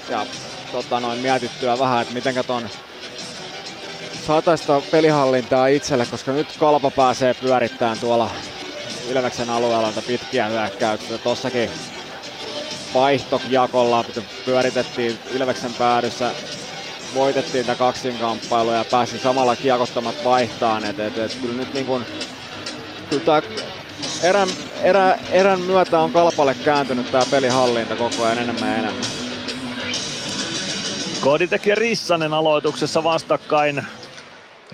ja tota noin, mietittyä vähän, että mitenkä ton saataisiin pelihallintaa itselle, koska nyt Kalpa pääsee pyörittämään tuolla Ilveksen alueella pitkiä hyökkäyksiä. Tossakin vaihtojakolla pyöritettiin Ilveksen päädyssä voitettiin tätä kaksinkamppailua ja pääsi samalla kiekottamat vaihtaan. Et, et, et, kyllä nyt niin kuin, kyllä tää erän, erä, erän myötä on kalpalle kääntynyt tämä pelihallinta koko ajan enemmän ja enemmän. Koditek ja Rissanen aloituksessa vastakkain.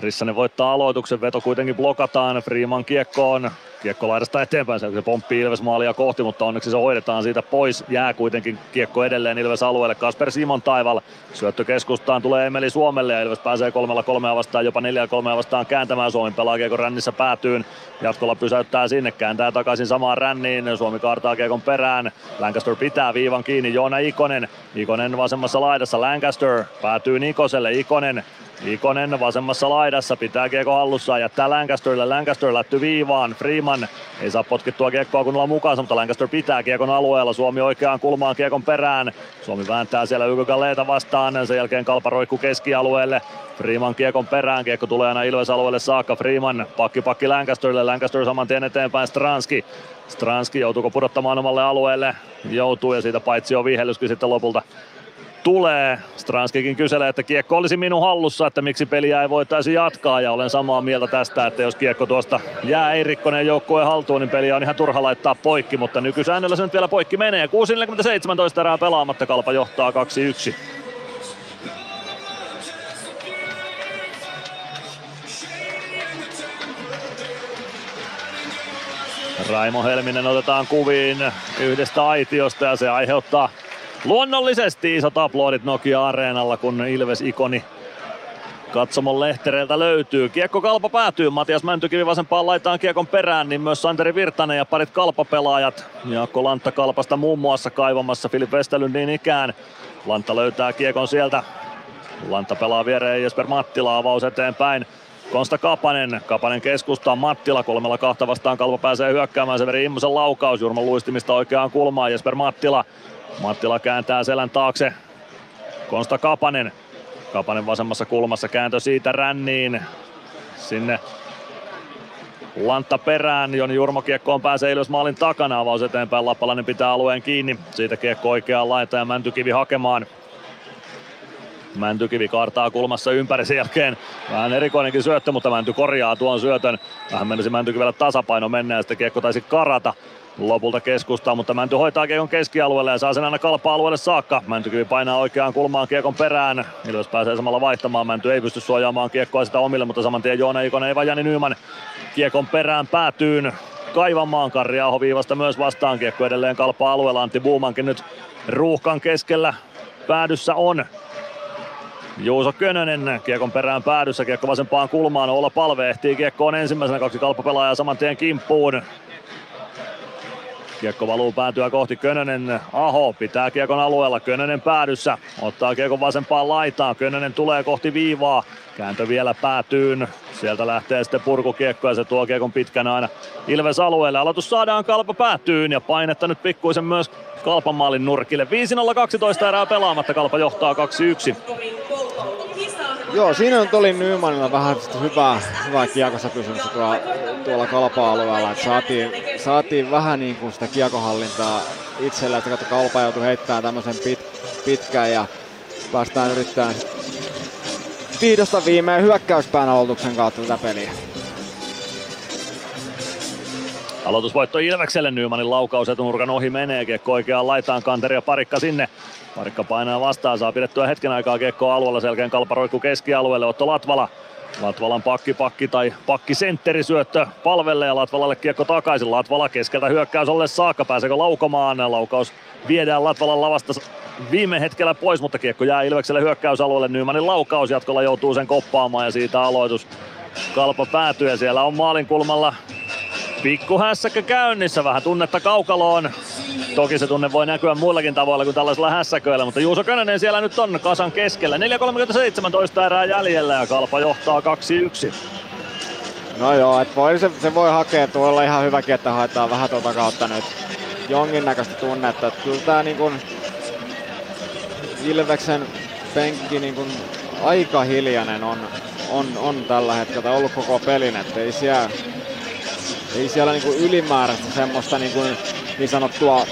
Rissanen voittaa aloituksen, veto kuitenkin blokataan. Freeman kiekkoon. Kiekko laidasta eteenpäin, se pomppii Ilves maalia kohti, mutta onneksi se hoidetaan siitä pois. Jää kuitenkin kiekko edelleen Ilves alueelle. Kasper Simon Taival syöttö keskustaan tulee Emeli Suomelle ja Ilves pääsee kolmella kolmea vastaan, jopa neljällä kolmea vastaan kääntämään. Suomi pelaa kiekko rännissä päätyyn. Jatkolla pysäyttää sinne, kääntää takaisin samaan ränniin. Suomi kaartaa kiekon perään. Lancaster pitää viivan kiinni. Joona Ikonen. Ikonen vasemmassa laidassa. Lancaster päätyy Nikoselle. Ikonen Ikonen vasemmassa laidassa pitää kiekko hallussaan, jättää Lancasterille, Lancaster lätty viivaan, Freeman ei saa potkittua kiekkoa kunnolla mukaan, mutta Lancaster pitää kiekon alueella, Suomi oikeaan kulmaan kiekon perään, Suomi vääntää siellä Yko Galeeta vastaan, sen jälkeen kalparoikku keskialueelle, Freeman kiekon perään, kiekko tulee aina Ilves alueelle saakka, Freeman pakki pakki Lancasterille, Lancaster saman tien eteenpäin. Stranski, Stranski joutuuko pudottamaan omalle alueelle, joutuu ja siitä paitsi on vihellyskin sitten lopulta tulee. Stranskikin kyselee, että kiekko olisi minun hallussa, että miksi peliä ei voitaisi jatkaa ja olen samaa mieltä tästä, että jos kiekko tuosta jää Eirikkonen joukkueen haltuun, niin peliä on ihan turha laittaa poikki, mutta nykysäännöllä se nyt vielä poikki menee. 6.47 erää pelaamatta, Kalpa johtaa 2-1. Raimo Helminen otetaan kuviin yhdestä aitiosta ja se aiheuttaa Luonnollisesti isot aplodit Nokia-areenalla, kun Ilves-ikoni katsomon lehtereiltä löytyy. Kiekko kalpa päätyy, Matias Mäntykivi vasempaan laitaan kiekon perään, niin myös Santeri Virtanen ja parit kalpapelaajat. Jaakko Lantta kalpasta muun muassa kaivamassa Filip Westerlund niin ikään. Lantta löytää kiekon sieltä. Lantta pelaa viereen Jesper Mattila avaus eteenpäin. Konsta Kapanen, Kapanen keskustaa Mattila kolmella kahta vastaan, Kalpa pääsee hyökkäämään, Severi Immosen laukaus, Jurman luistimista oikeaan kulmaan, Jesper Mattila Mattila kääntää selän taakse. Konsta Kapanen. Kapanen vasemmassa kulmassa kääntö siitä ränniin. Sinne Lantta perään, Joni Jurmo kiekkoon pääsee ylös maalin takana, avaus eteenpäin, Lappalainen pitää alueen kiinni, siitä kiekko oikeaan laita ja Mäntykivi hakemaan. Mäntykivi kaartaa kulmassa ympäri sen jälkeen. Vähän erikoinenkin syöttö, mutta Mänty korjaa tuon syötön. Vähän menisi Mäntykivellä tasapaino mennä ja sitten kiekko taisi karata lopulta keskustaa, mutta Mänty hoitaa kiekon keskialueelle ja saa sen aina kalpa-alueelle saakka. Mäntykivi painaa oikeaan kulmaan kiekon perään. Ilves pääsee samalla vaihtamaan. Mänty ei pysty suojaamaan kiekkoa sitä omille, mutta saman tien Joona Ikonen ja Jani Nyman kiekon perään päätyyn kaivamaan. Karri viivasta myös vastaan. Kiekko edelleen kalpa-alueella. Antti Buumankin nyt ruuhkan keskellä päädyssä on. Juuso Könönen kiekon perään päädyssä, kiekko vasempaan kulmaan, Olla Palve ehtii kiekkoon ensimmäisenä, kaksi kalppapelaajaa saman tien kimppuun. Kiekko valuu päätyä kohti Könönen. Aho pitää kiekon alueella. Könönen päädyssä. Ottaa kiekon vasempaan laitaan. Könönen tulee kohti viivaa. Kääntö vielä päätyyn. Sieltä lähtee sitten purkukiekko ja se tuo kiekon pitkänä aina Ilves alueelle. Aloitus saadaan kalpa päätyyn ja painetta nyt pikkuisen myös Kalpan maalin nurkille. 5-0-12 erää pelaamatta. Kalpa johtaa 2-1. Joo, siinä on Tolin Nymanilla vähän hyvää, hyvää kiekossa pysymistä tuolla, tuolla kalpa-alueella. Että saatiin, saatiin vähän niin kuin sitä kiekohallintaa itsellä, että kalpa joutui heittämään tämmöisen pit, pitkän ja päästään yrittämään vihdosta viimein hyökkäyspään aloituksen kautta tätä peliä. Aloitusvoitto Ilvekselle, Nymanin laukaus etunurkan ohi menee, kiekko oikeaan laitaan, Kanteri ja Parikka sinne. Parikka painaa vastaan, saa pidettyä hetken aikaa kiekkoa alueella, selkeän kalparoikku keskialueelle, Otto Latvala. Latvalan pakki, pakki tai pakki sentteri syöttö palvelle ja Latvalalle kiekko takaisin. Latvala keskeltä hyökkäys olle saakka, pääseekö laukomaan? Laukaus viedään Latvalan lavasta viime hetkellä pois, mutta kiekko jää Ilvekselle hyökkäysalueelle. Nymanin laukaus jatkolla joutuu sen koppaamaan ja siitä aloitus. Kalpa päätyy ja siellä on maalin kulmalla Pikku hässäkkä käynnissä, vähän tunnetta kaukaloon. Toki se tunne voi näkyä muillakin tavoilla kuin tällaisella hässäköillä, mutta Juuso Könönen siellä nyt on kasan keskellä. 4.37 erää jäljellä ja Kalpa johtaa 2-1. No joo, et voi, se, se, voi hakea tuolla ihan hyväkin, että haetaan vähän tuota kautta nyt jonkinnäköistä tunnetta. Että kyllä tää niin kun Ilveksen penkki niin kun aika hiljainen on, on, on tällä hetkellä ollut koko pelin, että ei siellä ei siellä niinku ylimääräistä semmoista niinku niin sanottua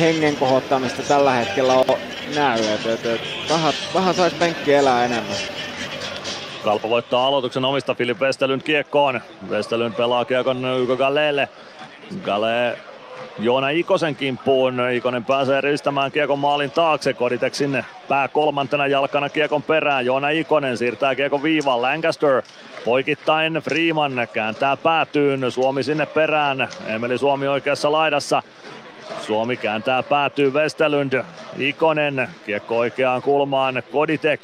hengen kohottamista tällä hetkellä ole näy. Et, et, et, vähän, vähän saisi penkki elää enemmän. Kalpa voittaa aloituksen omista Filip Westerlund kiekkoon. Westerlund pelaa kiekon Yko Galeelle. Gale Joona Ikosen kimppuun. Ikonen pääsee ristämään kiekon maalin taakse. Koditek sinne pää kolmantena jalkana kiekon perään. Joona Ikonen siirtää kiekon viivaan. Lancaster poikittain Freeman kääntää päätyyn. Suomi sinne perään. Emeli Suomi oikeassa laidassa. Suomi kääntää päätyy Westerlund. Ikonen kiekko oikeaan kulmaan. Koditek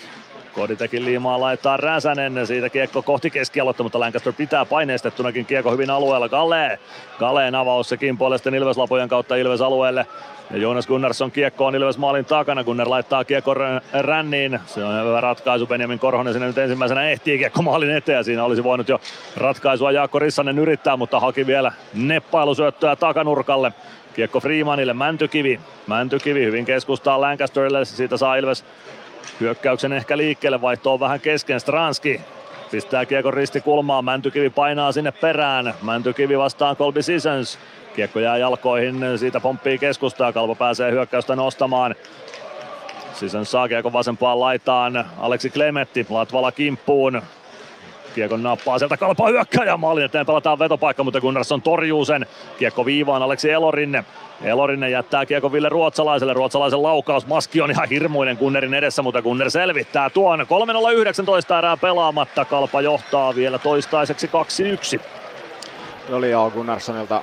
Koditekin liimaa laittaa Räsänen, siitä kiekko kohti keskialoitta, mutta Lancaster pitää paineistettunakin kiekko hyvin alueella. Galle, Galeen avaus sekin puolesta Ilves-lapojen kautta Ilves alueelle. Ja Jonas Gunnarsson kiekko on Ilves maalin takana, Gunnar laittaa kiekko ränniin. Se on hyvä ratkaisu, Benjamin Korhonen sinne nyt ensimmäisenä ehtii kiekko maalin eteen. Siinä olisi voinut jo ratkaisua Jaakko Rissanen yrittää, mutta haki vielä neppailusyöttöä takanurkalle. Kiekko Freemanille, Mäntykivi. Mäntykivi hyvin keskustaa Lancasterille, siitä saa Ilves Hyökkäyksen ehkä liikkeelle vaihto on vähän kesken. Stranski pistää kiekon ristikulmaan. Mäntykivi painaa sinne perään. Mäntykivi vastaan Colby Sissons. Kiekko jää jalkoihin, siitä pomppii keskustaa. Kalvo pääsee hyökkäystä nostamaan. Sissons saa kiekon vasempaan laitaan. Aleksi Klemetti Latvala kimppuun. Kiekon nappaa sieltä kalpaa hyökkäjä maalin eteen pelataan vetopaikka, mutta Gunnarsson torjuu sen. Kiekko viivaan Aleksi Elorinne. Elorinne jättää kiekko Ville Ruotsalaiselle. Ruotsalaisen laukaus. Maski on ihan hirmuinen Gunnerin edessä, mutta Gunner selvittää tuon. 3-0-19 erää pelaamatta. Kalpa johtaa vielä toistaiseksi 2-1. Oli joo Gunnarssonilta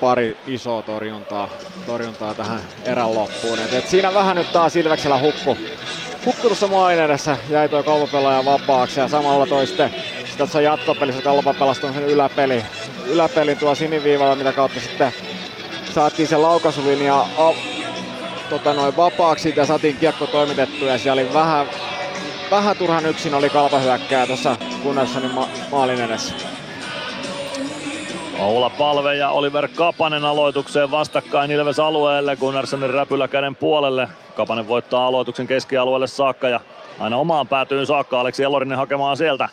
pari isoa torjuntaa, torjuntaa tähän erän loppuun. Et, et siinä vähän nyt taas Ilveksellä hukku, hukku tuossa maalin edessä jäi tuo kalpapelaaja vapaaksi ja samalla toi sitten tuossa jatkopelissä kalpa pelasi sen yläpeli, yläpelin tuo siniviivalla, mitä kautta sitten saatiin se laukaisulinja a, tota noin vapaaksi ja saatiin kiekko toimitettua ja siellä oli vähän, vähän turhan yksin oli kalpahyökkää tuossa Gunnarssonin ma- maalin edessä. Oula Palve ja Oliver Kapanen aloitukseen vastakkain Ilves alueelle Gunnarssonin räpylä käden puolelle. Kapanen voittaa aloituksen keskialueelle saakka ja aina omaan päätyyn saakka Aleksi Elorinen hakemaan sieltä.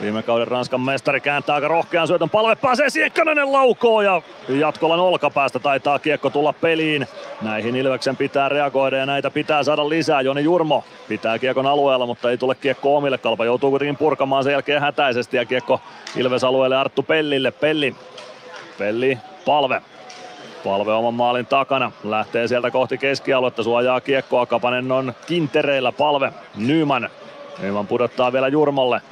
Viime kauden Ranskan mestari kääntää aika rohkean syötön. Palve pääsee siihen, Könönen laukoo ja jatkolan olkapäästä taitaa kiekko tulla peliin. Näihin Ilveksen pitää reagoida ja näitä pitää saada lisää. Joni Jurmo pitää kiekon alueella, mutta ei tule kiekko omille. Kalpa joutuu kuitenkin purkamaan sen jälkeen hätäisesti ja kiekko Ilves alueelle Arttu Pellille. Pelli, Pelli, palve. Palve oman maalin takana. Lähtee sieltä kohti keskialuetta, suojaa kiekkoa. Kapanen on kintereillä. Palve, Nyman. Nyman pudottaa vielä Jurmolle.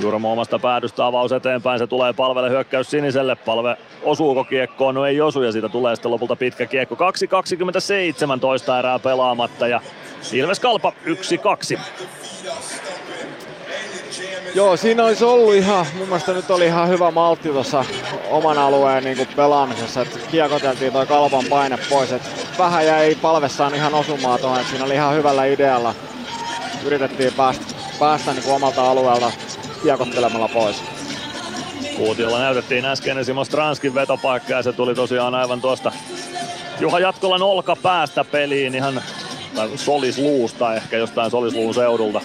Jurmo omasta päädystä avaus eteenpäin, se tulee palvelle hyökkäys siniselle. Palve osuuko kiekkoon? No ei osu ja siitä tulee sitten lopulta pitkä kiekko. 2.27 toista erää pelaamatta ja Ilves Kalpa 1-2. Joo, siinä olisi ollut ihan, mun mielestä nyt oli ihan hyvä maltti tuossa oman alueen niin kuin pelaamisessa, että kiekoteltiin toi kalpan paine pois, että vähän jäi palvessaan ihan osumaan tuohon, että siinä oli ihan hyvällä idealla. Yritettiin päästä, päästä niin kuin omalta alueelta kiekottelemalla pois. Kuutiolla näytettiin äsken Simo Stranskin vetopaikka ja se tuli tosiaan aivan tuosta Juha Jatkolan olkapäästä peliin ihan solisluusta ehkä jostain solisluun seudulta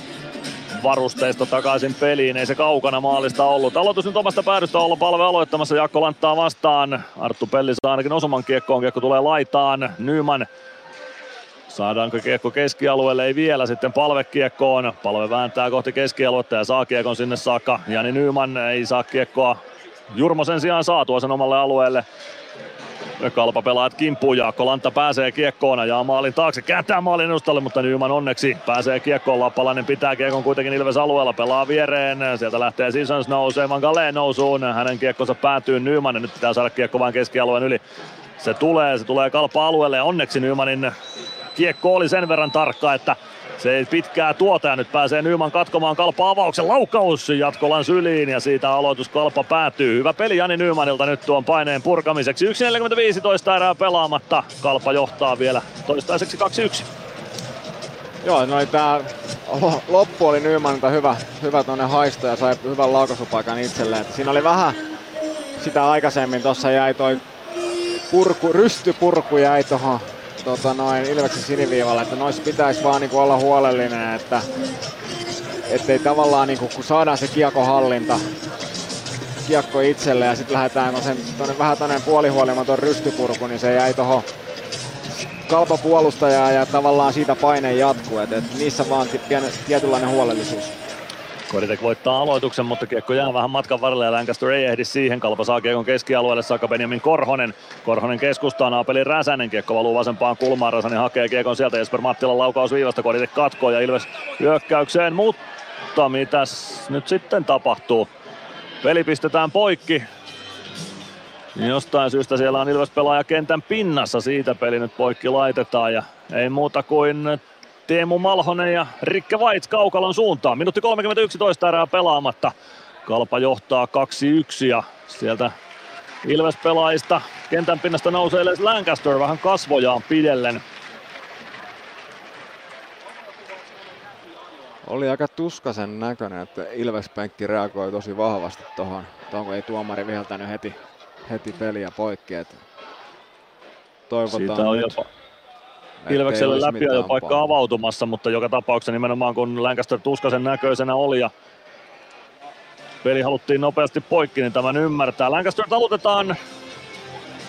varusteista takaisin peliin. Ei se kaukana maalista ollut. Aloitus nyt omasta päädystä olla palve aloittamassa. Jakko Lanttaa vastaan. Arttu Pelli saa ainakin osuman kiekkoon. Kiekko tulee laitaan. Nyman Saadaanko kiekko keskialueelle? Ei vielä sitten palve kiekkoon. Palve vääntää kohti keskialuetta ja saa kiekon sinne saakka. Jani Nyman ei saa kiekkoa. Jurmo sen sijaan saa tuo sen omalle alueelle. Kalpa pelaat kimppuun, Jaakko Lantta pääsee kiekkoon ja maalin taakse, kääntää maalin edustalle, mutta Nyman onneksi pääsee kiekkoon. Lappalainen pitää kiekon kuitenkin Ilves alueella, pelaa viereen, sieltä lähtee Sissons nousee, Van Galeen nousuun, hänen kiekkonsa päätyy Nyman, nyt pitää saada kiekko vain keskialueen yli. Se tulee, se tulee Kalpa alueelle ja onneksi Nymanin kiekko oli sen verran tarkka, että se ei pitkää tuota ja nyt pääsee Nyman katkomaan Kalpa avauksen laukaus Jatkolan syliin ja siitä aloitus Kalpa päätyy. Hyvä peli Jani Nymanilta nyt tuon paineen purkamiseksi. 1.45 erää pelaamatta. Kalpa johtaa vielä toistaiseksi 2-1. Joo, no tää loppu oli Nymanilta hyvä, hyvä tuonne haisto ja sai hyvän laukaisupaikan itselleen. Siinä oli vähän sitä aikaisemmin, tuossa jäi toi purku, rystypurku jäi tuohon tota noin Ilveksen siniviivalle, että noissa pitäisi vaan niinku olla huolellinen, että ettei tavallaan niinku, kun saadaan se kiekohallinta, kiekko itselle ja sitten lähdetään, kun sen tonne, vähän tonne puolihuolimaton rystypurku, niin se jäi toho kalpa puolustajaa ja tavallaan siitä paine jatkuu. Et, et niissä vaan tietynlainen huolellisuus. Koditek voittaa aloituksen, mutta kiekko jää vähän matkan varrelle ja Lancaster ei ehdi siihen. Kalpa saa kiekon keskialueelle saakka Benjamin Korhonen. Korhonen keskustaa Naapeli Räsänen. Kiekko valuu vasempaan kulmaan. Räsänen hakee kiekon sieltä. Jesper Mattilan laukaus viivasta. Koditek katkoo ja Ilves hyökkäykseen. Mutta mitäs nyt sitten tapahtuu? Peli pistetään poikki. Jostain syystä siellä on Ilves pelaaja kentän pinnassa. Siitä peli nyt poikki laitetaan ja ei muuta kuin Teemu Malhonen ja Rikke Vaits Kaukalon suuntaan. Minuutti 31 toista erää pelaamatta. Kalpa johtaa 2-1 ja sieltä Ilves pelaajista kentän pinnasta nousee edes Lancaster vähän kasvojaan pidellen. Oli aika tuskasen näköinen, että Ilves-penkki reagoi tosi vahvasti tuohon, tohon, kun ei tuomari viheltänyt heti, heti peliä poikki. Että toivotaan Siitä on nyt. jopa Ilvekselle läpi jo paikka avautumassa, mutta joka tapauksessa nimenomaan kun Lancaster tuskasen näköisenä oli ja peli haluttiin nopeasti poikki, niin tämän ymmärtää. Lancaster talutetaan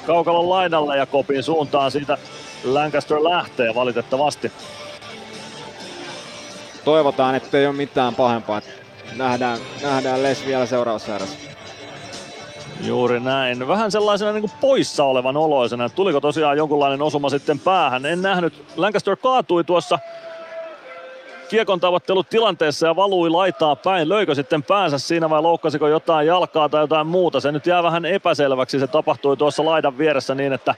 kaukalon laidalle ja kopin suuntaan siitä Lancaster lähtee valitettavasti. Toivotaan, että ei ole mitään pahempaa. Nähdään, nähdään Les vielä seuraavassa erässä. Juuri näin. Vähän sellaisena niin kuin poissa olevan oloisena. Tuliko tosiaan jonkunlainen osuma sitten päähän? En nähnyt. Lancaster kaatui tuossa kiekon tilanteessa ja valui laitaa päin. Löikö sitten päänsä siinä vai loukkasiko jotain jalkaa tai jotain muuta? Se nyt jää vähän epäselväksi. Se tapahtui tuossa laidan vieressä niin, että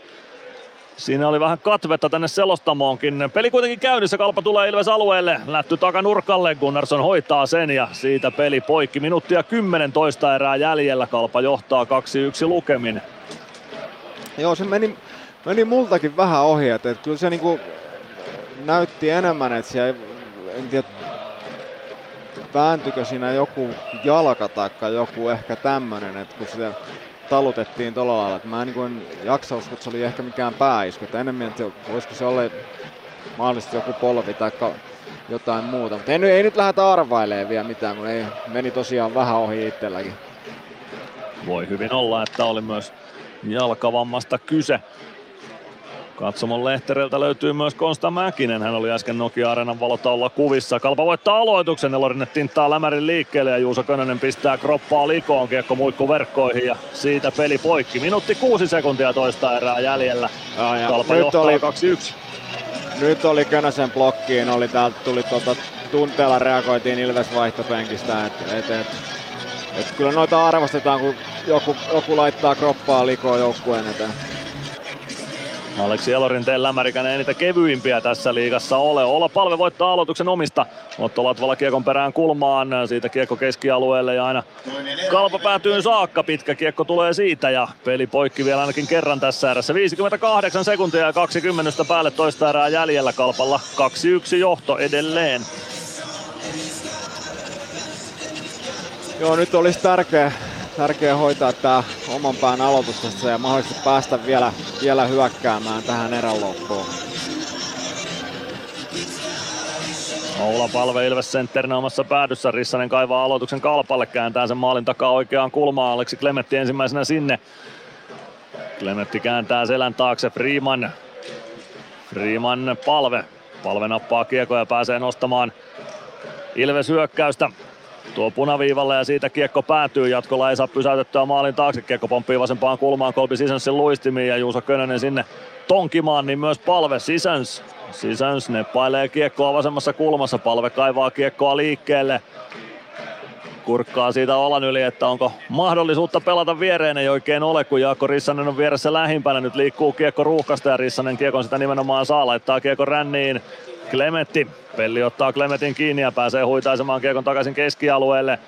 Siinä oli vähän katvetta tänne selostamoonkin. Peli kuitenkin käynnissä, Kalpa tulee Ilves alueelle. Lätty takanurkalle, Gunnarsson hoitaa sen ja siitä peli poikki. Minuuttia 10 toista erää jäljellä, Kalpa johtaa 2-1 lukemin. Joo, se meni, meni multakin vähän ohi, että, että kyllä se niinku näytti enemmän, että siellä, en tiedä, vääntykö siinä joku jalka tai joku ehkä tämmönen, että kun sitä talutettiin tuolla lailla. Mä en niin jaksa uskoa, että se oli ehkä mikään pääisku. Että enemmän, että voisiko se olla mahdollisesti joku polvi tai jotain muuta. Mutta ei, ei nyt lähdetä arvailemaan vielä mitään, kun ei, meni tosiaan vähän ohi itselläkin. Voi hyvin olla, että oli myös jalkavammasta kyse. Katsomon lehtereltä löytyy myös Konsta Mäkinen. Hän oli äsken Nokia Areenan valotaululla kuvissa. Kalpa voittaa aloituksen. Nelorinen tinttaa Lämärin liikkeelle ja Juuso Könönen pistää kroppaa likoon. Kiekko muikku verkkoihin ja siitä peli poikki. Minuutti kuusi sekuntia toista erää jäljellä. Ja, ja Kalpa nyt johtaa oli, 2-1. Nyt oli Könösen blokkiin. Oli täältä tuli tuota, tunteella reagoitiin Ilves vaihtopenkistä. Et, et, et, et kyllä noita arvostetaan, kun joku, joku laittaa kroppaa likoon joukkueen eteen. Aleksi Elorinteen lämärikäinen ei niitä kevyimpiä tässä liigassa ole. Olla palve voittaa aloituksen omista. Otto Latvala kiekon perään kulmaan. Siitä kiekko keskialueelle ja aina kalpa päätyy saakka. Pitkä kiekko tulee siitä ja peli poikki vielä ainakin kerran tässä erässä. 58 sekuntia ja 20 päälle toista erää jäljellä kalpalla. 2-1 johto edelleen. Joo, nyt olisi tärkeä, tärkeä hoitaa tämä oman pään aloitus tässä ja mahdollisesti päästä vielä, vielä hyökkäämään tähän erän loppuun. Oula Palve Ilves sentterinä omassa päädyssä. Rissanen kaivaa aloituksen kalpalle, kääntää sen maalin takaa oikeaan kulmaan. Aleksi Klemetti ensimmäisenä sinne. Klemetti kääntää selän taakse Freeman. Freeman palve. Palve nappaa kiekko ja pääsee nostamaan Ilves hyökkäystä. Tuo punaviivalle ja siitä kiekko päätyy. Jatkolla ei saa pysäytettyä maalin taakse. Kiekko pomppii vasempaan kulmaan Kolbi Sisönsin luistimiin ja Juuso Könönen sinne tonkimaan, niin myös palve Sisäns. Sisäns neppailee kiekkoa vasemmassa kulmassa. Palve kaivaa kiekkoa liikkeelle. Kurkkaa siitä olan yli, että onko mahdollisuutta pelata viereen, ei oikein ole, kun Jaakko Rissanen on vieressä lähimpänä. Nyt liikkuu kiekko ruuhkasta ja Rissanen kiekon sitä nimenomaan saa, laittaa kiekko ränniin. Klemetti. Pelli ottaa Klemetin kiinni ja pääsee huitaisemaan kiekon takaisin keskialueelle.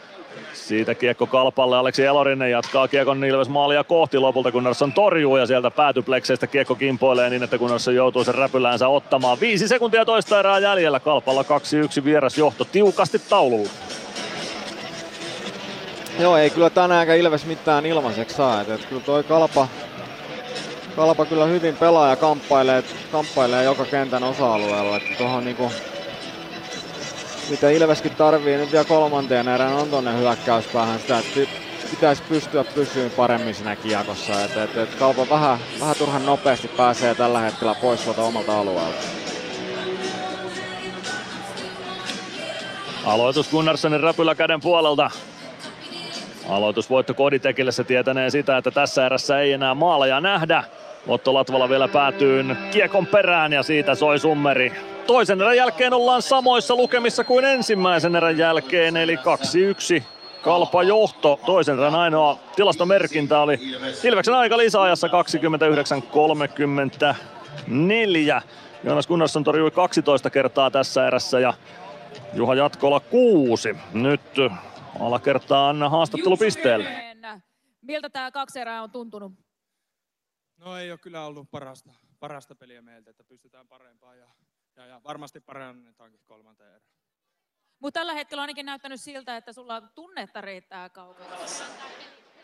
Siitä kiekko kalpalle, Aleksi Elorinen jatkaa kiekon Ilves maalia kohti lopulta Gunnarsson torjuu ja sieltä päätyplekseistä kiekko kimpoilee niin, että Gunnarsson joutuu sen räpyläänsä ottamaan. Viisi sekuntia toista erää jäljellä, kalpalla 2-1 vieras johto tiukasti tauluun. Joo, ei kyllä tänäänkään Ilves mitään ilmaiseksi saa. Et, et kyllä toi Kalpa, Kalpa kyllä hyvin pelaa ja kamppailee, kamppailee joka kentän osa-alueella. Että tohon niinku, mitä Ilveskin tarvii nyt vielä kolmanteen erään on tonne hyökkäyspäähän sitä, että pitäisi pystyä pysyyn paremmin siinä kiekossa. Et, et, et kaupan vähän, vähän turhan nopeasti pääsee tällä hetkellä pois tuolta omalta alueelta. Aloitus Gunnarssonin räpylä käden puolelta. Aloitusvoitto Koditekille se tietänee sitä, että tässä erässä ei enää maaleja nähdä. Otto Latvala vielä päätyy kiekon perään ja siitä soi summeri. Toisen erän jälkeen ollaan samoissa lukemissa kuin ensimmäisen erän jälkeen, eli 2-1 Kalpa johto. Toisen erän ainoa tilastomerkintä oli Ilveksen aika lisäajassa 29-34. Joonas Gunnarsson torjui 12 kertaa tässä erässä ja Juha Jatkola kuusi. Nyt alakertaan haastattelupisteelle. Miltä tämä kaksi erää on tuntunut? No ei ole kyllä ollut parasta, parasta peliä meiltä, että pystytään parempaan ja, ja, ja varmasti parannetaankin kolmanteen erään. Mutta tällä hetkellä on ainakin näyttänyt siltä, että sulla tunnetta riittää kaukalossa.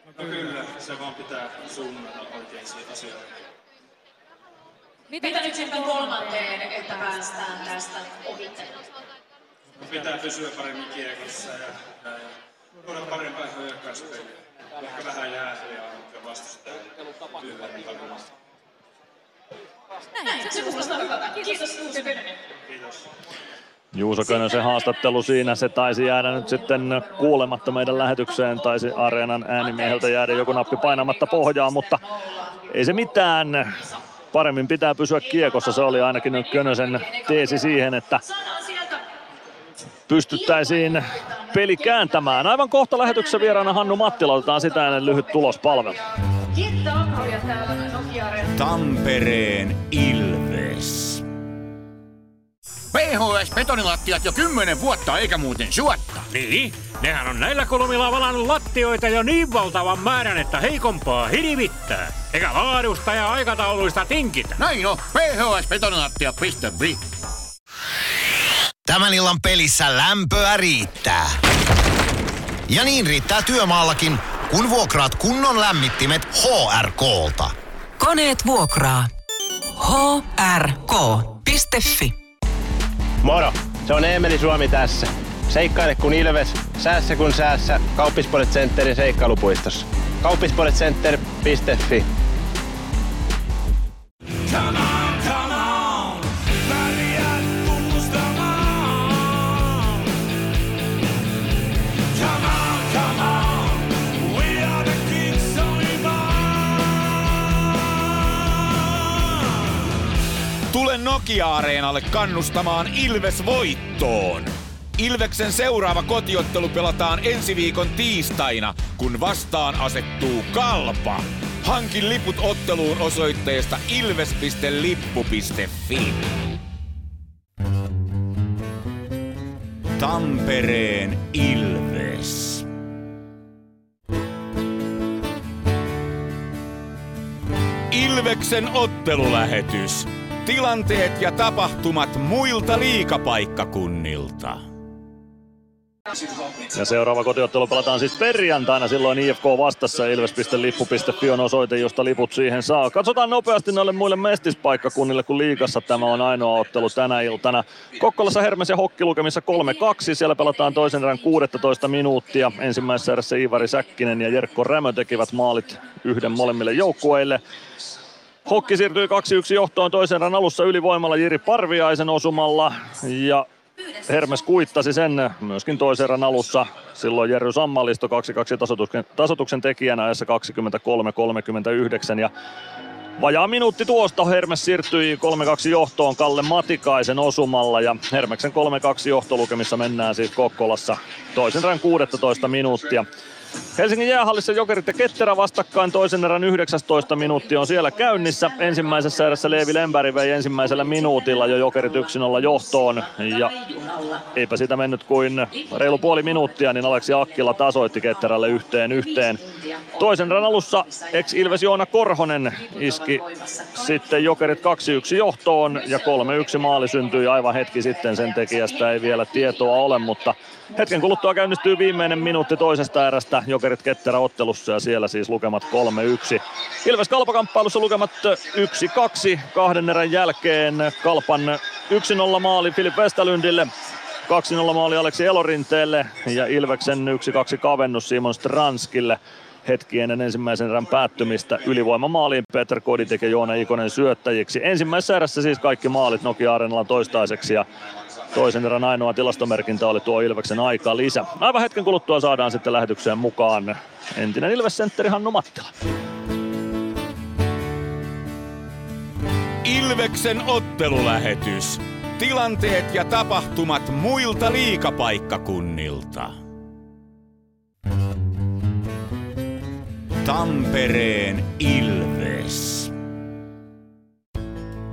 No kyllä, se vaan pitää suunnata oikeisiin asioihin. Mitä, Mitä nyt sitten kolmanteen, että päästään tästä ohitte? No pitää pysyä paremmin kiekossa ja, ja, ja tuoda parempaa hyökkäyspeliä. Ehkä vähän ja Näin, se kuulostaa hyvältä. Kiitos Juuso Könönen. Kiitos. Juuso Könösen haastattelu siinä, se taisi jäädä nyt sitten kuulematta meidän lähetykseen, taisi Areenan äänimieheltä jäädä joku nappi painamatta pohjaa, mutta ei se mitään. Paremmin pitää pysyä kiekossa, se oli ainakin nyt Könösen teesi siihen, että pystyttäisiin peli kääntämään. Aivan kohta lähetyksessä vieraana Hannu Mattila, otetaan sitä ennen lyhyt tulospalvelu. Tampereen Ilves. PHS-betonilattiat jo kymmenen vuotta eikä muuten suotta. Niin, nehän on näillä kolmilla valannut lattioita jo niin valtavan määrän, että heikompaa hirvittää. Eikä laadusta ja aikatauluista tinkitä. Näin on, phsbetonilattia.fi. Tämän illan pelissä lämpöä riittää. Ja niin riittää työmaallakin, kun vuokraat kunnon lämmittimet HRKlta. Koneet vuokraa. hrk.fi Moro, se on Eemeli Suomi tässä. Seikkaile kun ilves, säässä kun säässä. Kauppispoilet Centerin seikkailupuistossa. Kauppispoiletcenter.fi Nokia-areenalle kannustamaan Ilves voittoon. Ilveksen seuraava kotiottelu pelataan ensi viikon tiistaina, kun vastaan asettuu Kalpa. Hankin liput otteluun osoitteesta ilves.lippu.fi. Tampereen Ilves. Ilveksen ottelulähetys. Tilanteet ja tapahtumat muilta liikapaikkakunnilta. Ja seuraava kotiottelu pelataan siis perjantaina, silloin IFK vastassa ilves.lippu.fi on osoite, josta liput siihen saa. Katsotaan nopeasti noille muille mestispaikkakunnille, kun liikassa tämä on ainoa ottelu tänä iltana. Kokkolassa Hermes ja Hokki lukemissa 3-2, siellä pelataan toisen erän 16 minuuttia. Ensimmäisessä erässä Ivari Säkkinen ja Jerkko Rämö tekivät maalit yhden molemmille joukkueille. Hokki siirtyi 2-1 johtoon toisen erän alussa ylivoimalla Jiri Parviaisen osumalla ja Hermes kuittasi sen myöskin toisen erän alussa. Silloin Jerry Sammalisto 2-2 tasoituksen, tasoituksen tekijänä ajassa 23-39 ja Vajaa minuutti tuosta Hermes siirtyi 3-2 johtoon Kalle Matikaisen osumalla ja Hermeksen 3-2 johtolukemissa mennään siis Kokkolassa toisen erän 16 minuuttia. Helsingin jäähallissa Jokerit ja Ketterä vastakkain toisen erän 19 minuutti on siellä käynnissä. Ensimmäisessä erässä Leevi Lemberg vei ensimmäisellä minuutilla jo Jokerit 1-0 johtoon. Ja eipä sitä mennyt kuin reilu puoli minuuttia, niin Aleksi Akkila tasoitti Ketterälle yhteen yhteen. Toisen erän alussa ex-Ilves Joona Korhonen iski sitten Jokerit 2-1 johtoon ja 3-1 maali syntyi aivan hetki sitten. Sen tekijästä ei vielä tietoa ole, mutta hetken kuluttua käynnistyy viimeinen minuutti toisesta erästä Jokerit Ketterä ottelussa ja siellä siis lukemat 3-1. Ilves Kalpakamppailussa lukemat 1-2 kahden erän jälkeen Kalpan 1-0 maali Filip Westerlundille. 2-0 maali Aleksi Elorinteelle ja Ilveksen 1-2 kavennus Simon Stranskille hetki ennen ensimmäisen erän päättymistä ylivoimamaaliin Peter Koditek ja Joona Ikonen syöttäjiksi. Ensimmäisessä erässä siis kaikki maalit Nokia Areenalla toistaiseksi ja toisen erän ainoa tilastomerkintä oli tuo Ilveksen aika lisä. Aivan hetken kuluttua saadaan sitten lähetykseen mukaan entinen Ilves-sentteri Hannu Mattila. Ilveksen ottelulähetys. Tilanteet ja tapahtumat muilta liikapaikkakunnilta. Tampereen Ilves.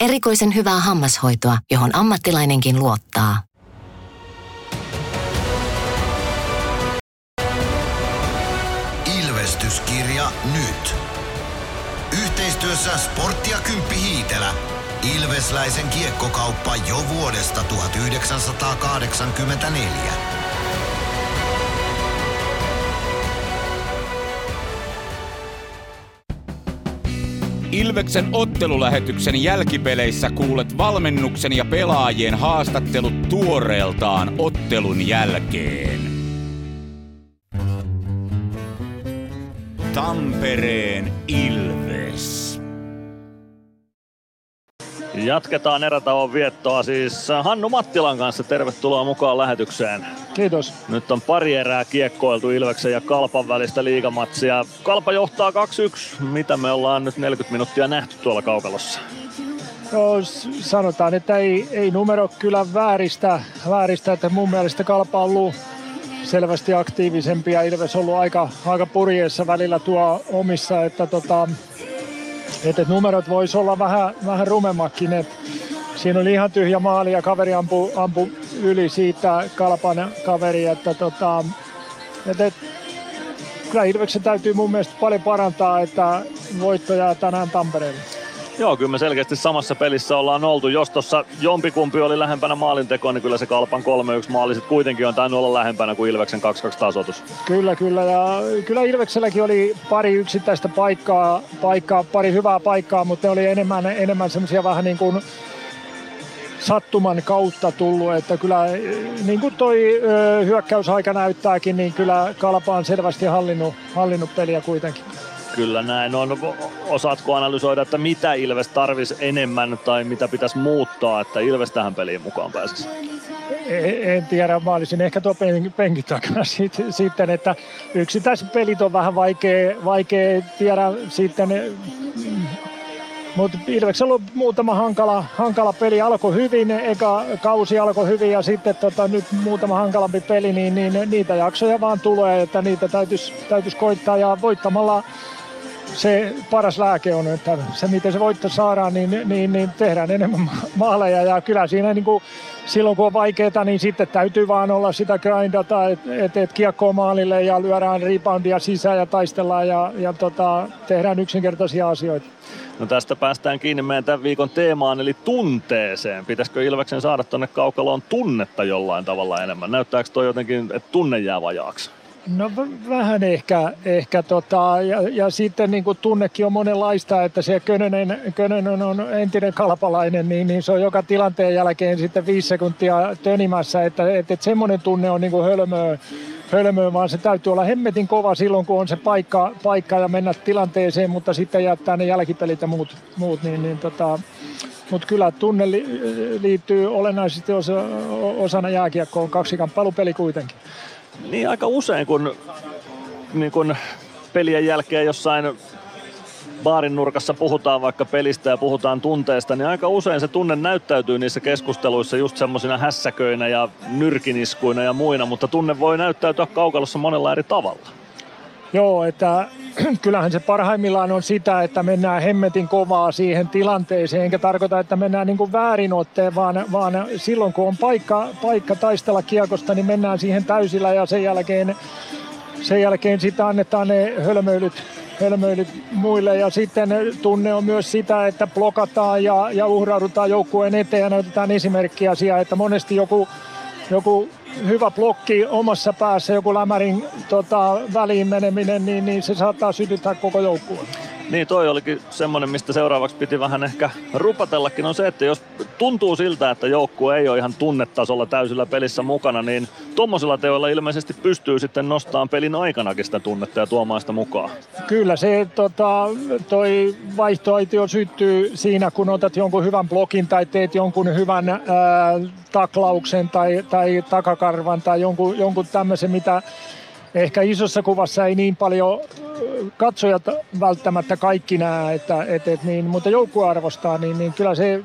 Erikoisen hyvää hammashoitoa, johon ammattilainenkin luottaa. Ilvestyskirja nyt. Yhteistyössä Sportti ja Kymppi Hiitelä. Ilvesläisen kiekkokauppa jo vuodesta 1984. Ilveksen ottelulähetyksen jälkipeleissä kuulet valmennuksen ja pelaajien haastattelut tuoreeltaan ottelun jälkeen. Tampereen Ilves. Jatketaan erätauon viettoa siis Hannu Mattilan kanssa. Tervetuloa mukaan lähetykseen. Kiitos. Nyt on pari erää kiekkoiltu Ilveksen ja Kalpan välistä liigamatsia. Kalpa johtaa 2-1. Mitä me ollaan nyt 40 minuuttia nähty tuolla kaukalossa? No, sanotaan, että ei, ei numero kyllä vääristä, vääristä, että mun mielestä Kalpa on ollut selvästi aktiivisempi ja Ilves on ollut aika, aika purjeessa välillä tuo omissa, että tota, että numerot vois olla vähän, vähän rumemmakin. Et siinä oli ihan tyhjä maali ja kaveri ampui ampu yli siitä Kalpan kaveri. Että tota, et, et, kyllä Ilveksen täytyy mun mielestä paljon parantaa, että voittoja tänään Tampereelle. Joo, kyllä me selkeästi samassa pelissä ollaan oltu. Jos tuossa jompikumpi oli lähempänä maalintekoa, niin kyllä se Kalpan 3-1 maali sitten kuitenkin on tainnut olla lähempänä kuin Ilveksen 2-2 tasoitus. Kyllä, kyllä. Ja kyllä Ilvekselläkin oli pari yksittäistä paikkaa, paikkaa pari hyvää paikkaa, mutta ne oli enemmän, enemmän semmoisia vähän niin kuin sattuman kautta tullut, että kyllä niin kuin toi ö, hyökkäysaika näyttääkin, niin kyllä Kalpa on selvästi hallinnut, hallinnut peliä kuitenkin. Kyllä näin on. Osaatko analysoida, että mitä Ilves tarvisi enemmän tai mitä pitäisi muuttaa, että Ilves tähän peliin mukaan pääsisi? En tiedä, mä olisin ehkä tuo penkin takana *laughs* sitten, että yksittäiset pelit on vähän vaikea, vaikea tiedä sitten, mutta Ilveksellä on muutama hankala, hankala peli. Alkoi hyvin, eka kausi alkoi hyvin ja sitten tota, nyt muutama hankalampi peli, niin, niin niitä jaksoja vaan tulee, että niitä täytyisi, täytyisi koittaa ja voittamalla se paras lääke on, että se miten se voitto saadaan, niin, niin, niin tehdään enemmän maaleja ja kyllä siinä niin kuin, silloin kun on vaikeaa, niin sitten täytyy vaan olla sitä grindata, että et, et kiekkoa maalille ja lyödään reboundia sisään ja taistellaan ja, ja tota, tehdään yksinkertaisia asioita. No tästä päästään kiinni meidän tämän viikon teemaan, eli tunteeseen. Pitäisikö Ilveksen saada tuonne kaukaloon tunnetta jollain tavalla enemmän? Näyttääkö toi jotenkin, että tunne jää vajaaksi? No vähän ehkä, ehkä tota, ja, ja, sitten niin kuin tunnekin on monenlaista, että se Könönen, Könönen on entinen kalpalainen, niin, niin, se on joka tilanteen jälkeen sitten viisi sekuntia tönimässä, että, että, että semmoinen tunne on niin kuin hölmöä, hölmöä, vaan se täytyy olla hemmetin kova silloin, kun on se paikka, paikka ja mennä tilanteeseen, mutta sitten jättää ne jälkipelit ja muut, muut niin, niin tota, mutta kyllä tunne liittyy olennaisesti osa, osana jääkiekkoon, kaksikamppailupeli kuitenkin. Niin aika usein, kun, niin kun pelien jälkeen jossain baarin nurkassa puhutaan vaikka pelistä ja puhutaan tunteesta, niin aika usein se tunne näyttäytyy niissä keskusteluissa just semmoisina hässäköinä ja nyrkiniskuina ja muina, mutta tunne voi näyttäytyä kaukalossa monella eri tavalla. Joo, että *clears throat* kyllähän se parhaimmillaan on sitä, että mennään hemmetin kovaa siihen tilanteeseen, enkä tarkoita, että mennään niin väärin otteen, vaan, vaan silloin kun on paikka, paikka taistella kiekosta, niin mennään siihen täysillä ja sen jälkeen, sen jälkeen sitten annetaan ne hölmöilyt, hölmöilyt muille. Ja sitten tunne on myös sitä, että blokataan ja, ja uhraudutaan joukkueen eteen ja näytetään esimerkkiä siihen, että monesti joku, joku hyvä blokki omassa päässä, joku lämärin tota, väliin meneminen, niin, niin se saattaa sytyttää koko joukkueen. Niin toi olikin semmoinen, mistä seuraavaksi piti vähän ehkä rupatellakin, on se, että jos tuntuu siltä, että joukkue ei ole ihan tunnetasolla täysillä pelissä mukana, niin tuommoisilla teoilla ilmeisesti pystyy sitten nostamaan pelin aikanakin sitä tunnetta ja tuomaan sitä mukaan. Kyllä se tota, toi vaihtoaitio syttyy siinä, kun otat jonkun hyvän blokin tai teet jonkun hyvän ää, taklauksen tai, tai takakarvan tai jonkun, jonkun tämmöisen, mitä ehkä isossa kuvassa ei niin paljon katsojat välttämättä kaikki näe, että, et, et niin, mutta joukkue arvostaa, niin, niin kyllä se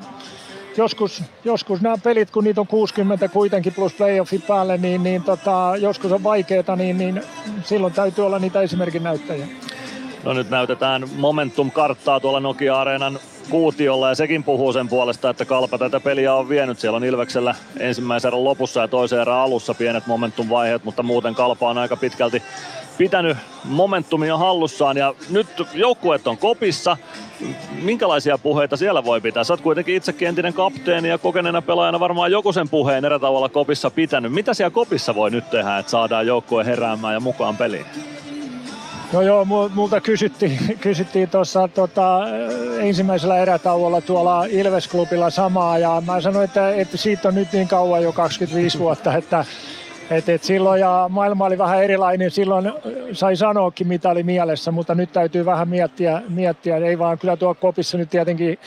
joskus, joskus nämä pelit, kun niitä on 60 kuitenkin plus playoffit päälle, niin, niin tota, joskus on vaikeaa, niin, niin silloin täytyy olla niitä esimerkin näyttäjiä. No nyt näytetään Momentum-karttaa tuolla Nokia-areenan kuutiolla ja sekin puhuu sen puolesta, että Kalpa tätä peliä on vienyt. Siellä on Ilveksellä ensimmäisen erän lopussa ja toisen erän alussa pienet momentum-vaiheet, mutta muuten Kalpa on aika pitkälti pitänyt momentumia hallussaan ja nyt joukkueet on kopissa. Minkälaisia puheita siellä voi pitää? Sä oot kuitenkin itsekin entinen kapteeni ja kokeneena pelaajana varmaan joku sen puheen eri tavalla kopissa pitänyt. Mitä siellä kopissa voi nyt tehdä, että saadaan joukkue heräämään ja mukaan peliin? No joo, multa kysyttiin, kysyttiin tuossa tota, ensimmäisellä erätauolla tuolla Ilves-klubilla samaa ja mä sanoin, että, että siitä on nyt niin kauan jo 25 vuotta, että et, et silloin ja maailma oli vähän erilainen, silloin sai sanoakin mitä oli mielessä, mutta nyt täytyy vähän miettiä, miettiä. ei vaan kyllä tuo kopissa nyt tietenkin,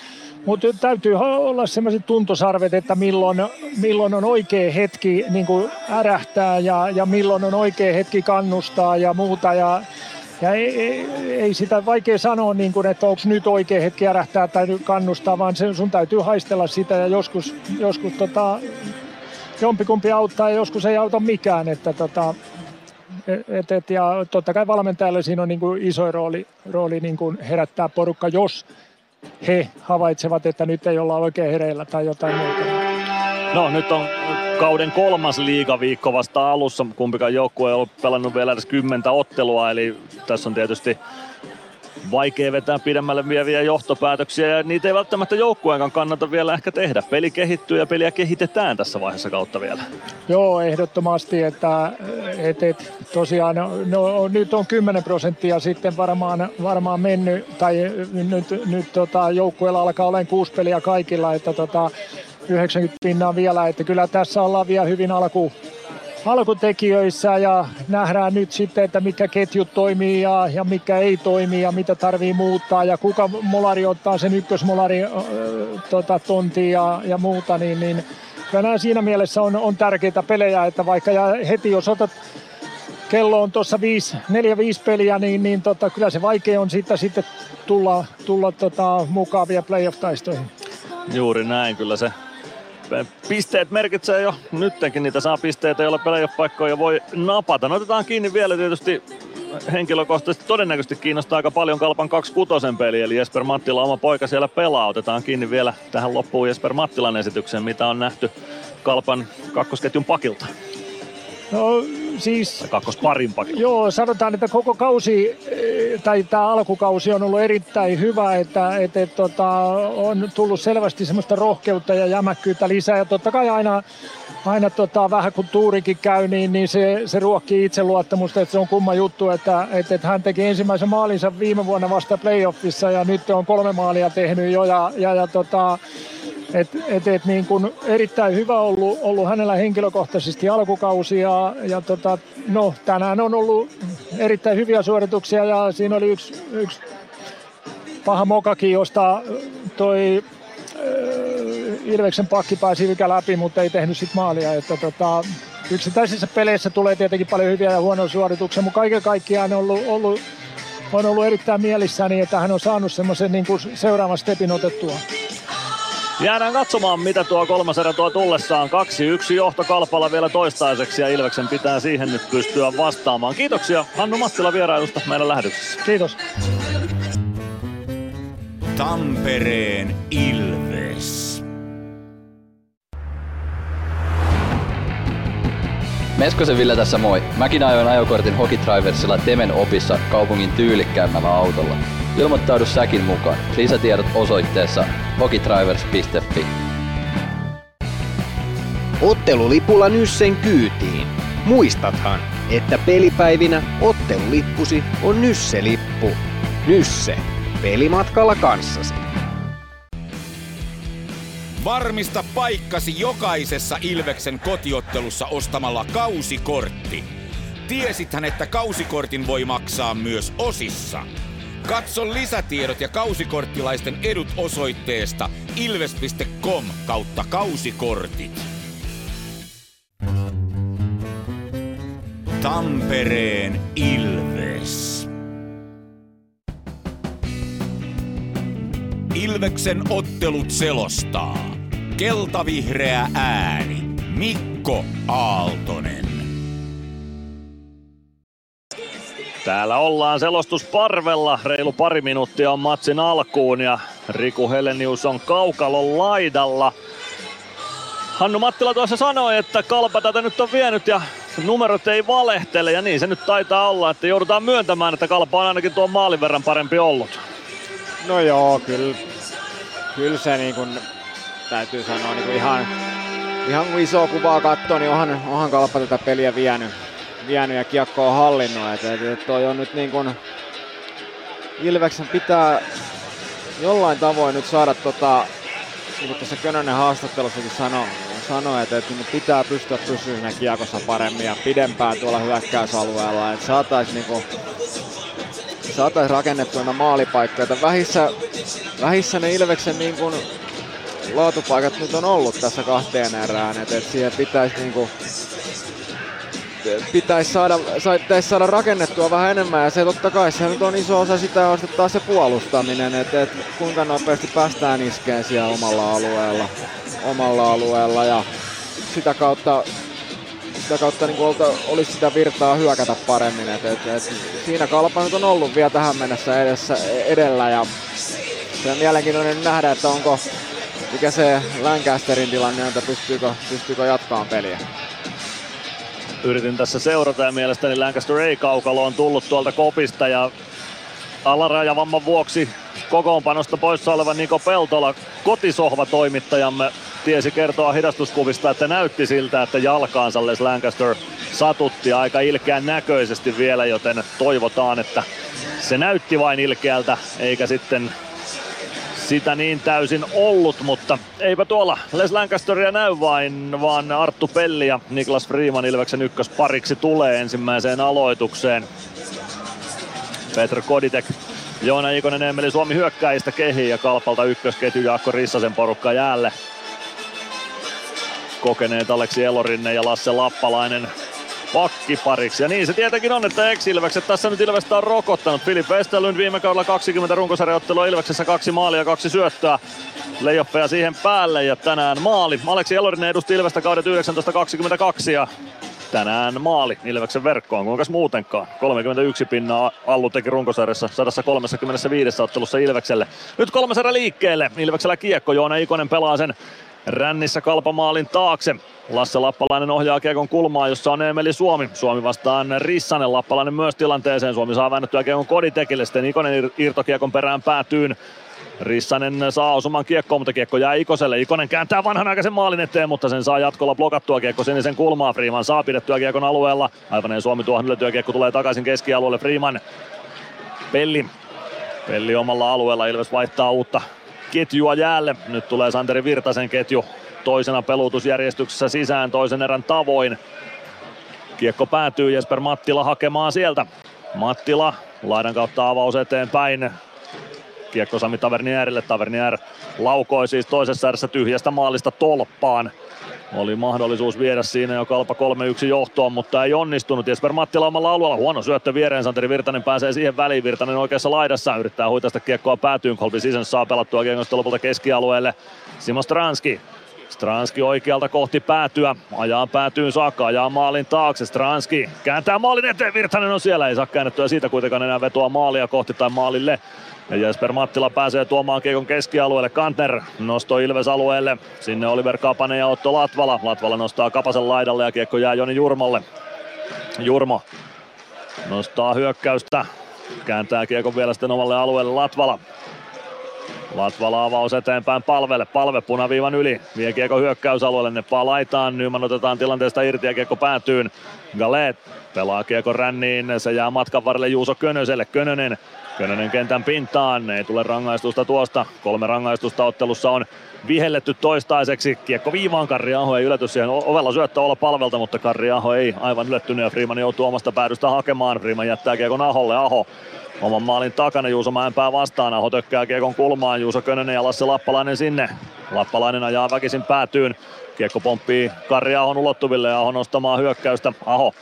mutta täytyy olla sellaiset tuntosarvet, että milloin, milloin on oikea hetki niin ärähtää ja, ja milloin on oikea hetki kannustaa ja muuta ja ja ei, ei, ei sitä vaikea sanoa, niin kuin, että onko nyt oikea hetki ärähtää tai kannustaa, vaan sen, sun täytyy haistella sitä ja joskus, joskus tota, jompikumpi auttaa ja joskus ei auta mikään. Että tota, et, et, ja totta kai valmentajalle siinä on niin kuin iso rooli, rooli niin kuin herättää porukka, jos he havaitsevat, että nyt ei olla oikein hereillä tai jotain muuta. No nyt on kauden kolmas liigaviikko vasta alussa. Kumpikaan joukkue ei ole pelannut vielä edes kymmentä ottelua, eli tässä on tietysti vaikea vetää pidemmälle vieviä johtopäätöksiä ja niitä ei välttämättä joukkueenkaan kannata vielä ehkä tehdä. Peli kehittyy ja peliä kehitetään tässä vaiheessa kautta vielä. Joo, ehdottomasti, että et, et, tosiaan no, nyt on 10 prosenttia sitten varmaan, varmaan mennyt, tai nyt, nyt tota, joukkueella alkaa olemaan kuusi peliä kaikilla, että tota, 90 pinnaa vielä, että kyllä tässä ollaan vielä hyvin alku, alkutekijöissä ja nähdään nyt sitten, että mikä ketjut toimii ja, ja mikä ei toimi ja mitä tarvii muuttaa ja kuka molari ottaa sen ykkösmolari äh, tota, tontiin ja, ja muuta, niin, niin kyllä siinä mielessä on, on tärkeitä pelejä, että vaikka ja heti jos otat kello on tuossa 4-5 peliä, niin, niin tota, kyllä se vaikea on siitä sitten tulla, tulla tota, mukaan vielä playoff-taistoihin. Juuri näin, kyllä se pisteet merkitsee jo nyttenkin, niitä saa pisteitä, joilla playoff-paikkoja voi napata. No otetaan kiinni vielä tietysti henkilökohtaisesti todennäköisesti kiinnostaa aika paljon Kalpan 26 peli, eli Jesper Mattila oma poika siellä pelaa. Otetaan kiinni vielä tähän loppuun Jesper Mattilan esitykseen, mitä on nähty Kalpan kakkosketjun pakilta. No siis... Kakkosparin. Joo, sanotaan, että koko kausi, eh, tai tämä alkukausi on ollut erittäin hyvä, että et, et, tota, on tullut selvästi semmoista rohkeutta ja jämäkkyyttä lisää. Ja totta kai aina, aina tota, vähän kun tuurikin käy, niin, niin se, se ruokkii itseluottamusta, että se on kumma juttu, että et, et hän teki ensimmäisen maalinsa viime vuonna vasta playoffissa ja nyt on kolme maalia tehnyt jo ja, ja, ja tota, et, et, et niin kun erittäin hyvä ollut, ollut hänellä henkilökohtaisesti alkukausi ja, ja tota, no, tänään on ollut erittäin hyviä suorituksia ja siinä oli yksi, yksi paha mokakin, josta toi äh, Ilveksen pakki pääsi mikä läpi, mutta ei tehnyt sit maalia. Että tota, yksittäisissä peleissä tulee tietenkin paljon hyviä ja huonoja suorituksia, mutta kaiken kaikkiaan on ollut, ollut, on ollut erittäin mielissäni, että hän on saanut semmoisen niin seuraavan stepin otettua. Jäädään katsomaan, mitä tuo kolmas erä tuo tullessaan. 2-1 johto Kalpalla vielä toistaiseksi ja Ilveksen pitää siihen nyt pystyä vastaamaan. Kiitoksia Hannu Mattila vierailusta meidän lähetyksessä. Kiitos. Tampereen Ilves. Meskosen Ville tässä moi. Mäkin ajoin ajokortin Hokitriversilla Temen opissa kaupungin tyylikkäämmällä autolla. Ilmoittaudu säkin mukaan. Lisätiedot osoitteessa hokitrivers.fi. Ottelulipulla Nyssen kyytiin. Muistathan, että pelipäivinä ottelulippusi on Nysse-lippu. Nysse. Pelimatkalla kanssasi. Varmista paikkasi jokaisessa Ilveksen kotiottelussa ostamalla kausikortti. Tiesithän, että kausikortin voi maksaa myös osissa. Katso lisätiedot ja kausikorttilaisten edut osoitteesta ilves.com kautta kausikortit. Tampereen Ilves. Ilveksen ottelut selostaa. Keltavihreä ääni. Mikko Aaltonen. Täällä ollaan selostusparvella. Reilu pari minuuttia on matsin alkuun ja Riku Helenius on kaukalon laidalla. Hannu Mattila tuossa sanoi, että kalpa tätä nyt on vienyt ja numerot ei valehtele ja niin se nyt taitaa olla, että joudutaan myöntämään, että kalpa on ainakin tuon maalin verran parempi ollut. No joo, kyllä, kyllä se niin kuin, täytyy sanoa niin kuin ihan, ihan kun isoa kuvaa katsoo, niin onhan, onhan kalpa tätä peliä vienyt, vienyt ja kiekkoa hallinnut. Et, et, et toi on nyt niin kuin, Ilveksen pitää jollain nyt saada tota, niin kuin tuossa Könönen haastattelussakin sanoi, sanoi että, että pitää pystyä pysymään kiekossa paremmin ja pidempään tuolla hyökkäysalueella, että saataisiin niin kuin, saatais rakennettua nämä maalipaikkoja. Vähissä, vähissä ne Ilveksen niin kuin, laatupaikat nyt on ollut tässä kahteen erään, että, että siihen pitäisi niin kuin, pitäisi saada, pitäisi saada rakennettua vähän enemmän ja se totta kai se nyt on iso osa sitä on taas se puolustaminen, että, että kuinka nopeasti päästään iskeen siellä omalla alueella, omalla alueella ja sitä kautta sitä kautta niin olta, olisi sitä virtaa hyökätä paremmin. Et, et, et, siinä kalpa nyt on ollut vielä tähän mennessä edessä, edellä ja se on mielenkiintoinen nähdä, että onko mikä se Lancasterin tilanne on, että pystyykö, pystyykö jatkaan peliä yritin tässä seurata ja mielestäni Lancaster ei kaukalo on tullut tuolta kopista ja alarajavamman vuoksi kokoonpanosta poissa oleva Niko Peltola, kotisohva-toimittajamme, tiesi kertoa hidastuskuvista, että näytti siltä, että jalkaansa Les Lancaster satutti aika ilkeän näköisesti vielä, joten toivotaan, että se näytti vain ilkeältä, eikä sitten sitä niin täysin ollut, mutta eipä tuolla Les Lancasteria näy vain, vaan Arttu Pelli ja Niklas Freeman Ilveksen ykköspariksi tulee ensimmäiseen aloitukseen. Petr Koditek, Joona Ikonen, Emeli Suomi hyökkäistä kehi ja Kalpalta ykkösketju Jaakko Rissasen porukka jäälle. Kokeneet Aleksi Elorinne ja Lasse Lappalainen pakkipariksi. Ja niin se tietenkin on, että ex tässä nyt Ilvestä on rokottanut. Filip Westerlund viime kaudella 20 runkosarjoittelua Ilveksessä kaksi maalia, kaksi syöttöä. Leijoffeja siihen päälle ja tänään maali. Aleksi Elorinen edusti Ilvestä kaudet 1922 ja tänään maali Ilveksen verkkoon. Kuinkas muutenkaan? 31 pinnaa Allu teki runkosarjassa 135 ottelussa Ilvekselle. Nyt kolmas erä liikkeelle. Ilveksellä kiekko. Joona Ikonen pelaa sen rännissä kalpamaalin taakse. Lasse Lappalainen ohjaa kiekon kulmaa, jossa on Emeli Suomi. Suomi vastaan Rissanen, Lappalainen myös tilanteeseen. Suomi saa väännettyä kiekon koditekille, sitten Ikonen irtokiekon perään päätyyn. Rissanen saa osuman kiekkoon, mutta kiekko jää Ikoselle. Ikonen kääntää vanhanaikaisen maalin eteen, mutta sen saa jatkolla blokattua kiekko sinisen kulmaa. Freeman saa pidettyä kiekon alueella. Aivan Suomi tuohon yllätyä kiekko tulee takaisin keskialueelle. Freeman Pelli. Pelli omalla alueella. Ilves vaihtaa uutta ketjua jäälle. Nyt tulee Santeri Virtasen ketju toisena pelutusjärjestyksessä sisään toisen erän tavoin. Kiekko päätyy Jesper Mattila hakemaan sieltä. Mattila laidan kautta avaus eteenpäin. Kiekko Sami Taverniärille. Tavernier laukoi siis toisessa erässä tyhjästä maalista tolppaan. Oli mahdollisuus viedä siinä jo kalpa 3-1 johtoon, mutta ei onnistunut. Jesper Mattila omalla alueella. Huono syöttö viereen. Santeri Virtanen pääsee siihen väliin. Virtanen oikeassa laidassa. Yrittää huitaista kiekkoa päätyyn. Kolbi sisään saa pelattua kiekosta lopulta keskialueelle. Simo Stranski. Stranski oikealta kohti päätyä. Ajaa päätyyn saakka. Ajaa maalin taakse. Stranski kääntää maalin eteen. Virtanen on siellä. Ei saa käännettyä siitä kuitenkaan enää vetoa maalia kohti tai maalille. Ja Jesper Mattila pääsee tuomaan kiekon keskialueelle. Kantner nosto Ilves alueelle. Sinne Oliver Kapanen ja Otto Latvala. Latvala nostaa Kapasen laidalle ja kiekko jää Joni Jurmolle. Jurmo nostaa hyökkäystä. Kääntää kiekon vielä sitten omalle alueelle Latvala. Latvala avaus eteenpäin palvelle. Palve punaviivan yli. Vie kiekko hyökkäysalueelle. Neppaa laitaan. Nyman otetaan tilanteesta irti ja kiekko päätyyn. Galet pelaa kiekko ränniin. Se jää matkan varrelle Juuso Könöselle. Könönen Könönen kentän pintaan, ei tule rangaistusta tuosta. Kolme rangaistusta ottelussa on vihelletty toistaiseksi. Kiekko viivaan, Karri Aho ei ylety siihen ovella syöttö olla palvelta, mutta Karri Aho ei aivan ylettynyt ja Freeman joutuu omasta päädystä hakemaan. Freeman jättää kiekon Aholle, Aho oman maalin takana Juuso Mäenpää vastaan. Aho tökkää kiekon kulmaan, Juuso Könönen ja Lasse Lappalainen sinne. Lappalainen ajaa väkisin päätyyn. Kiekko pomppii Karri Ahon ulottuville ja Aho nostamaan hyökkäystä. Aho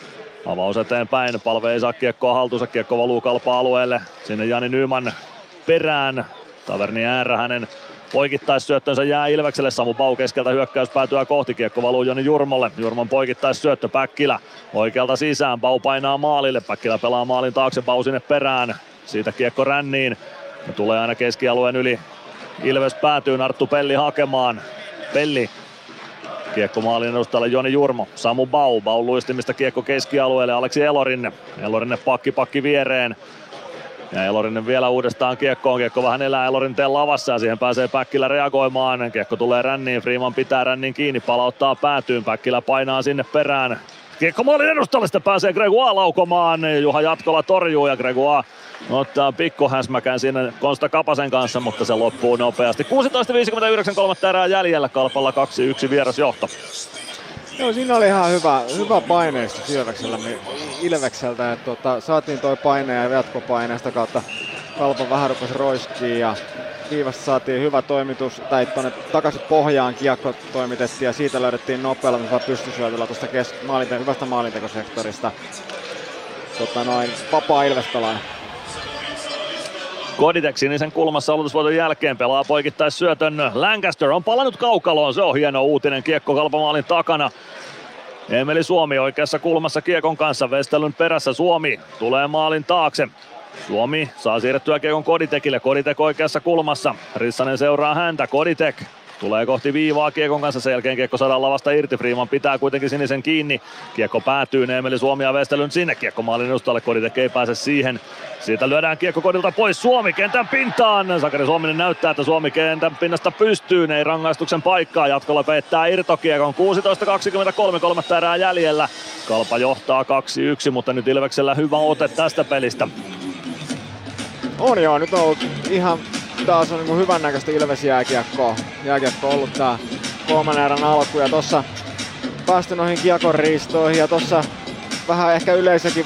Avaus eteenpäin, palve ei saa kiekkoa haltuunsa, kiekko valuu kalpa-alueelle. Sinne Jani Nyman perään. Taverni äärä hänen poikittaissyöttönsä jää Ilvekselle. Samu Pau keskeltä hyökkäys päätyä kohti. Kiekko valuu Joni Jurmolle. Jurmon poikittaissyöttö Päkkilä oikealta sisään. Pau painaa maalille. Päkkilä pelaa maalin taakse. Pau sinne perään. Siitä kiekko ränniin. Ja tulee aina keskialueen yli. Ilves päätyy Arttu Pelli hakemaan. Pelli Kiekko maalin edustajalle Joni Jurmo. Samu Bau. Bau luistimista kiekko keskialueelle. Aleksi Elorinne. Elorinne pakki pakki viereen. Ja Elorinen vielä uudestaan kiekkoon. Kiekko vähän elää Elorinteen lavassa ja siihen pääsee Päkkilä reagoimaan. Kiekko tulee ränniin. Freeman pitää rännin kiinni. Palauttaa päätyyn. Päkkilä painaa sinne perään. Kiekko maalin edustalle, sitten pääsee Gregoire laukomaan. Juha Jatkola torjuu ja Gregoire ottaa pikkuhäsmäkään siinä Konsta Kapasen kanssa, mutta se loppuu nopeasti. 16.59 kolmatta erää jäljellä, Kalpalla 2-1 vierasjohto. Joo, siinä oli ihan hyvä, hyvä paineisto Ilveksellä, Ilvekseltä, että tota, saatiin toi paine ja jatkopaineesta kautta Kalpa vähän rupesi roiskiin ja viivasta saatiin hyvä toimitus, tai tuonne takaisin pohjaan kiekko toimitettiin ja siitä löydettiin nopealla pystysyötöllä tuosta kes- maalinte- hyvästä maalintekosektorista. Tota noin, vapaa Ilves pelaaja. Koditek sinisen kulmassa aloitusvoiton jälkeen pelaa poikittais syötön. Lancaster on palannut kaukaloon, se on hieno uutinen kiekko kalpamaalin takana. Emeli Suomi oikeassa kulmassa kiekon kanssa, Vestelyn perässä Suomi tulee maalin taakse. Suomi saa siirrettyä kiekon Koditekille, Koditek oikeassa kulmassa. Rissanen seuraa häntä, Koditek Tulee kohti viivaa Kiekon kanssa, sen jälkeen Kiekko saadaan lavasta irti, Freeman pitää kuitenkin sinisen kiinni. Kiekko päätyy, Neemeli Suomi ja Vestelyn sinne, Kiekko maalin edustalle, Koditek ei pääse siihen. Siitä lyödään Kiekko Kodilta pois, Suomi kentän pintaan. Sakari Suominen näyttää, että Suomi kentän pinnasta pystyy, ei rangaistuksen paikkaa. Jatkolla peittää irtokiekon, 16.23, kolmatta erää jäljellä. Kalpa johtaa 2-1, mutta nyt Ilveksellä hyvä ote tästä pelistä. On joo, nyt on ollut ihan taas on niin hyvän näköistä Ilves jääkiekkoa. Jääkiekko on ollut tää kolmannen erän alku ja tossa päästy noihin kiekon riistoihin ja tossa vähän ehkä yleisökin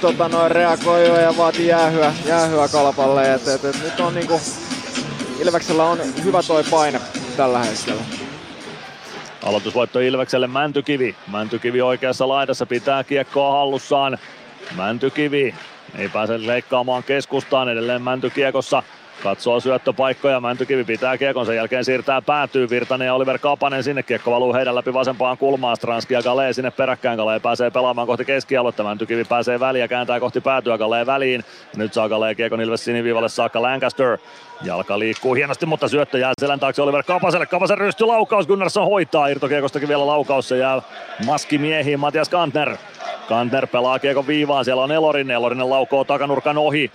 tota noin reagoi ja vaati jäähyä, jäähyä kalpalle. Et, et, et, nyt on niinku, Ilveksellä on hyvä toi paine tällä hetkellä. Aloitusvoitto Ilvekselle Mäntykivi. Mäntykivi oikeassa laidassa pitää kiekkoa hallussaan. Mäntykivi ei pääse leikkaamaan keskustaan. Edelleen Mäntykiekossa. Katsoo syöttöpaikkoja, Mäntykivi pitää kiekon, sen jälkeen siirtää päätyy Virtanen ja Oliver Kapanen sinne, kiekko valuu heidän läpi vasempaan kulmaan, Stranski ja Gale sinne peräkkään, Gale pääsee pelaamaan kohti keskialuetta, Mäntykivi pääsee väliin ja kääntää kohti päätyä, Gale väliin, nyt saa Gale kiekon Ilves siniviivalle saakka. Lancaster, Jalka liikkuu hienosti, mutta syöttö jää selän taakse Oliver Kapaselle. Kapasen rysty laukaus, Gunnarsson hoitaa. Irtokiekostakin vielä laukaus, se jää maskimiehiin. Matias Kantner. Kantner pelaa kiekon viivaan, siellä on Elorinen. Elorinen laukoo takanurkan ohi.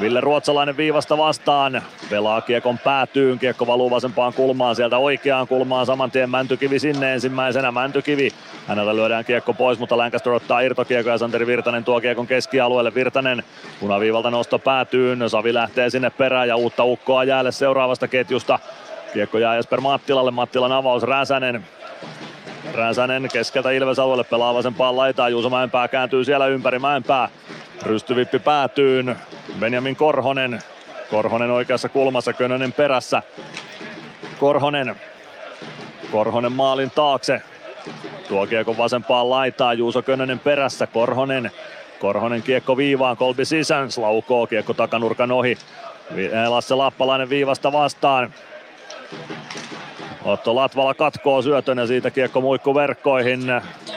Ville Ruotsalainen viivasta vastaan. Pelaa kiekon päätyyn. Kiekko valuu vasempaan kulmaan sieltä oikeaan kulmaan. Saman tien Mäntykivi sinne ensimmäisenä. Mäntykivi. Hänellä lyödään kiekko pois, mutta Lancaster ottaa irtokiekko ja Santeri Virtanen tuo kiekon keskialueelle. Virtanen punaviivalta nosto päätyyn. Savi lähtee sinne perään ja uutta ukkoa jäälle seuraavasta ketjusta. Kiekko jää Jesper Mattilalle. Mattilan avaus Räsänen. Räsänen keskeltä Ilves alueelle pelaa vasempaan laitaan. Juuso Mäenpää kääntyy siellä ympäri Mäenpää. Rystyvippi päätyyn. Benjamin Korhonen. Korhonen oikeassa kulmassa, Könönen perässä. Korhonen Korhonen maalin taakse. Tuo kiekko vasempaan laitaan, Juuso Könönen perässä, Korhonen. Korhonen kiekko viivaan, Kolbi sisään, laukoo kiekko takanurkan ohi. Lasse Lappalainen viivasta vastaan. Otto Latvala katkoo syötön ja siitä kiekko muikku verkkoihin.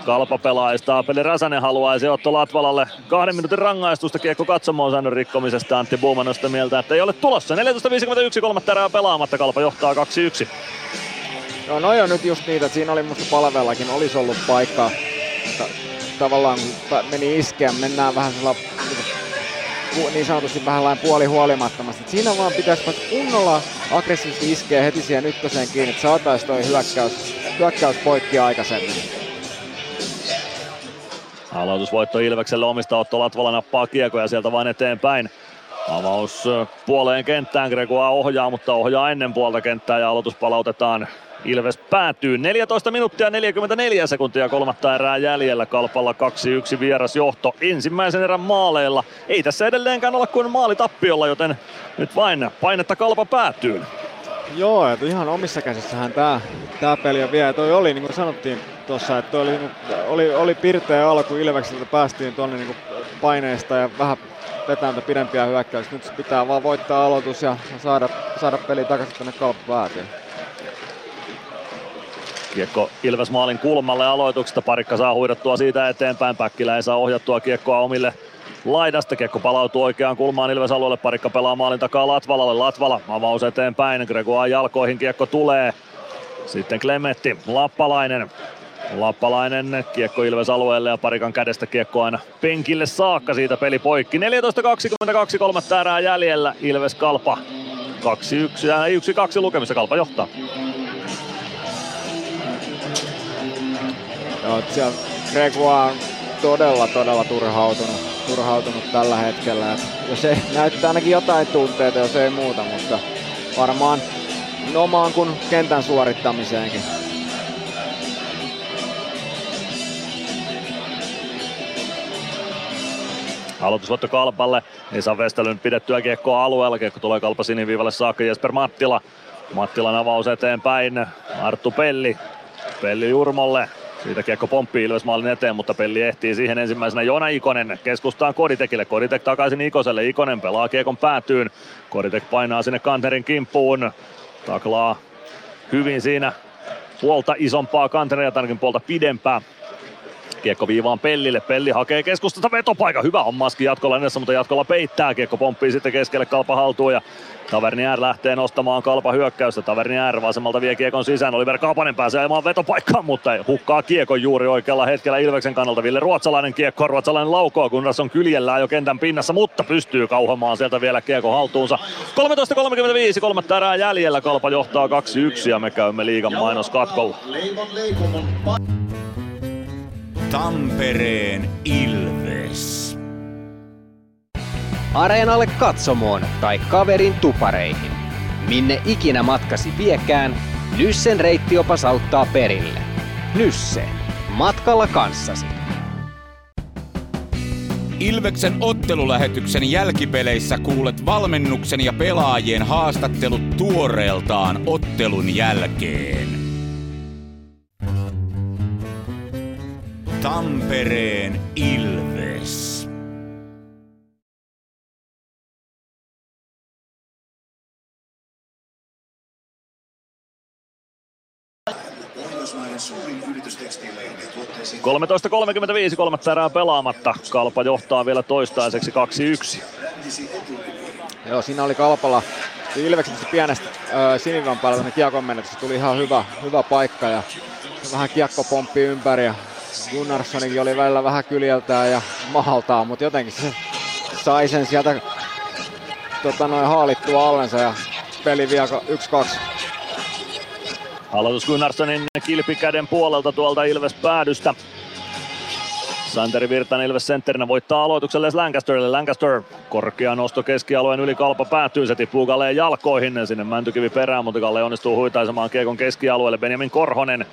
Kalpa pelaa Staapeli Räsänen haluaisi Otto Latvalalle kahden minuutin rangaistusta kiekko katsomoon säännön rikkomisesta. Antti Buuman on mieltä, että ei ole tulossa. 14.51 kolmatta erää pelaamatta, Kalpa johtaa 2-1. No noi on nyt just niitä, että siinä oli musta palvellakin olisi ollut paikka. Tavallaan meni iskeä, mennään vähän sellainen niin sanotusti vähän puoli huolimattomasti. Siinä vaan pitäisi kunnolla aggressiivisesti iskeä heti siihen ykköseen kiinni, että saataisiin toi hyökkäys, hyökkäys poikki aikaisemmin. Aloitusvoitto Ilvekselle omista Otto Latvala nappaa kiekoja sieltä vain eteenpäin. Avaus puoleen kenttään, Gregoa ohjaa, mutta ohjaa ennen puolta kenttää ja aloitus palautetaan Ilves päätyy 14 minuuttia 44 sekuntia kolmatta erää jäljellä. Kalpalla 2-1 vierasjohto ensimmäisen erän maaleilla. Ei tässä edelleenkään ole kuin maali tappiolla, joten nyt vain painetta Kalpa päätyy. Joo, että ihan omissa käsissähän tämä tää peli on vielä. Toi oli, niin kuin sanottiin tuossa, että oli, niinku, oli, oli pirteä alku Ilvekseltä, päästiin tuonne niin paineesta ja vähän vetää pidempiä hyökkäyksiä. Nyt pitää vaan voittaa aloitus ja saada, saada peli takaisin tänne Kalpa päätyyn. Kiekko Ilves maalin kulmalle aloituksesta. Parikka saa huidettua siitä eteenpäin. Päkkilä ei saa ohjattua kiekkoa omille laidasta. Kiekko palautuu oikeaan kulmaan Ilves alueelle. Parikka pelaa maalin takaa Latvalalle. Latvala avaus eteenpäin. Gregoa jalkoihin kiekko tulee. Sitten Klemetti, Lappalainen. Lappalainen kiekko Ilves alueelle ja Parikan kädestä kiekko aina penkille saakka siitä peli poikki. 14.22 kolmatta erää jäljellä. Ilves Kalpa 2-1 ja 1-2 lukemissa Kalpa johtaa. Joo, siellä Gregoire on todella, todella turhautunut, turhautunut tällä hetkellä. Et jos ei, näyttää ainakin jotain tunteita, jos ei muuta, mutta varmaan omaan kuin kentän suorittamiseenkin. Aloitusvoitto Kalpalle. Esa Vestelyn pidettyä kiekkoa alueella. Kiekko tulee Kalpa siniviivalle saakka Jesper Mattila. Mattilan avaus eteenpäin. Arttu Pelli. Pelli Jurmolle. Siitä kiekko pomppii Ilves maalin eteen, mutta Pelli ehtii siihen ensimmäisenä Joona Ikonen keskustaan Koditekille. Koditek takaisin Ikoselle. Ikonen pelaa kiekon päätyyn. Koditek painaa sinne Kanterin kimppuun. Taklaa hyvin siinä puolta isompaa Kanteria, tarkin puolta pidempää. Kiekko viivaan Pellille. Pelli hakee keskustasta vetopaikka. Hyvä on maski jatkolla edessä, mutta jatkolla peittää. Kiekko pomppii sitten keskelle kalpa haltuun ja Tavernier lähtee nostamaan kalpa hyökkäystä. Tavernier vasemmalta vie kiekon sisään. Oliver Kaapanen pääsee ajamaan vetopaikkaan, mutta ei hukkaa kiekon juuri oikealla hetkellä Ilveksen kannalta. Ville Ruotsalainen kiekko, Ruotsalainen laukoo, kun on kyljellään jo kentän pinnassa, mutta pystyy kauhomaan sieltä vielä kiekko haltuunsa. 13.35, kolmatta erää jäljellä. Kalpa johtaa 2-1 ja me käymme liigan mainoskatkolla. Tampereen Ilves. Areenalle katsomoon tai kaverin tupareihin. Minne ikinä matkasi viekään, Nyssen reittiopas auttaa perille. Nysse. Matkalla kanssasi. Ilveksen ottelulähetyksen jälkipeleissä kuulet valmennuksen ja pelaajien haastattelut tuoreeltaan ottelun jälkeen. Tampereen Ilves. suurin 13.35 kolmatta erää pelaamatta. Kalpa johtaa vielä toistaiseksi 2-1. Joo, siinä oli Kalpalla Ilveksen pienestä äh, sinivan päällä kiekon menetys. Tuli ihan hyvä, hyvä paikka ja vähän kiekko pomppi ympäri ja Gunnarssonikin oli välillä vähän kyljeltään ja mahaltaan, mutta jotenkin se sai sen sieltä tota, noin haalittua allensa ja peli vielä 1-2. Aloitus Gunnarssonin kilpikäden puolelta tuolta Ilves päädystä. Santeri Virtanen Ilves sentterinä voittaa aloitukselle Lancasterille. Lancaster Korkea nosto keskialueen yli kalpa päätyy, se tippuu Galleen jalkoihin, sinne Mäntykivi perään, mutta Galle onnistuu huitaisemaan kiekon keskialueelle. Benjamin Korhonen,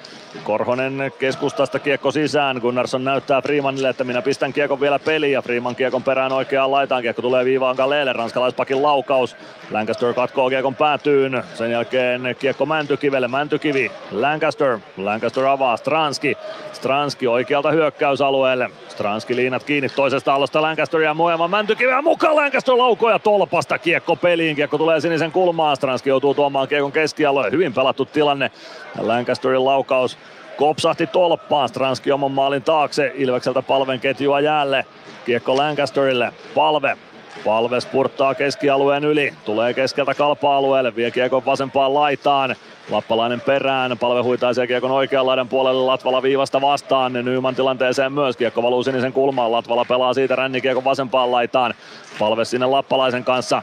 Korhonen keskustasta kiekko sisään, Gunnarsson näyttää Freemanille, että minä pistän kiekon vielä peliin ja Freeman kiekon perään oikeaan laitaan, kiekko tulee viivaan Galleelle, ranskalaispakin laukaus, Lancaster katkoo kiekon päätyyn, sen jälkeen kiekko Mäntykivelle, Mäntykivi, Lancaster, Lancaster avaa, Stranski, Stranski oikealta hyökkäysalueelle, Stranski liinat kiinni toisesta alusta Lancaster ja Moema Mäntykiveä mukaan Lancaster laukoja tolpasta kiekko peliin. Kiekko tulee sinisen kulmaan. Stranski joutuu tuomaan kiekon keskialueen. Hyvin pelattu tilanne. Ja Lancasterin laukaus kopsahti tolppaan. Stranski oman maalin taakse. Ilvekseltä palven ketjua jäälle. Kiekko Lancasterille. Palve Palve spurttaa keskialueen yli, tulee keskeltä kalpa-alueelle, vie kiekon vasempaan laitaan. Lappalainen perään, palve huitaisee kiekon oikean laidan puolelle Latvala viivasta vastaan. Nyman tilanteeseen myös, kiekko valuu sinisen kulmaan. Latvala pelaa siitä rännikiekon vasempaan laitaan. Palve sinne Lappalaisen kanssa.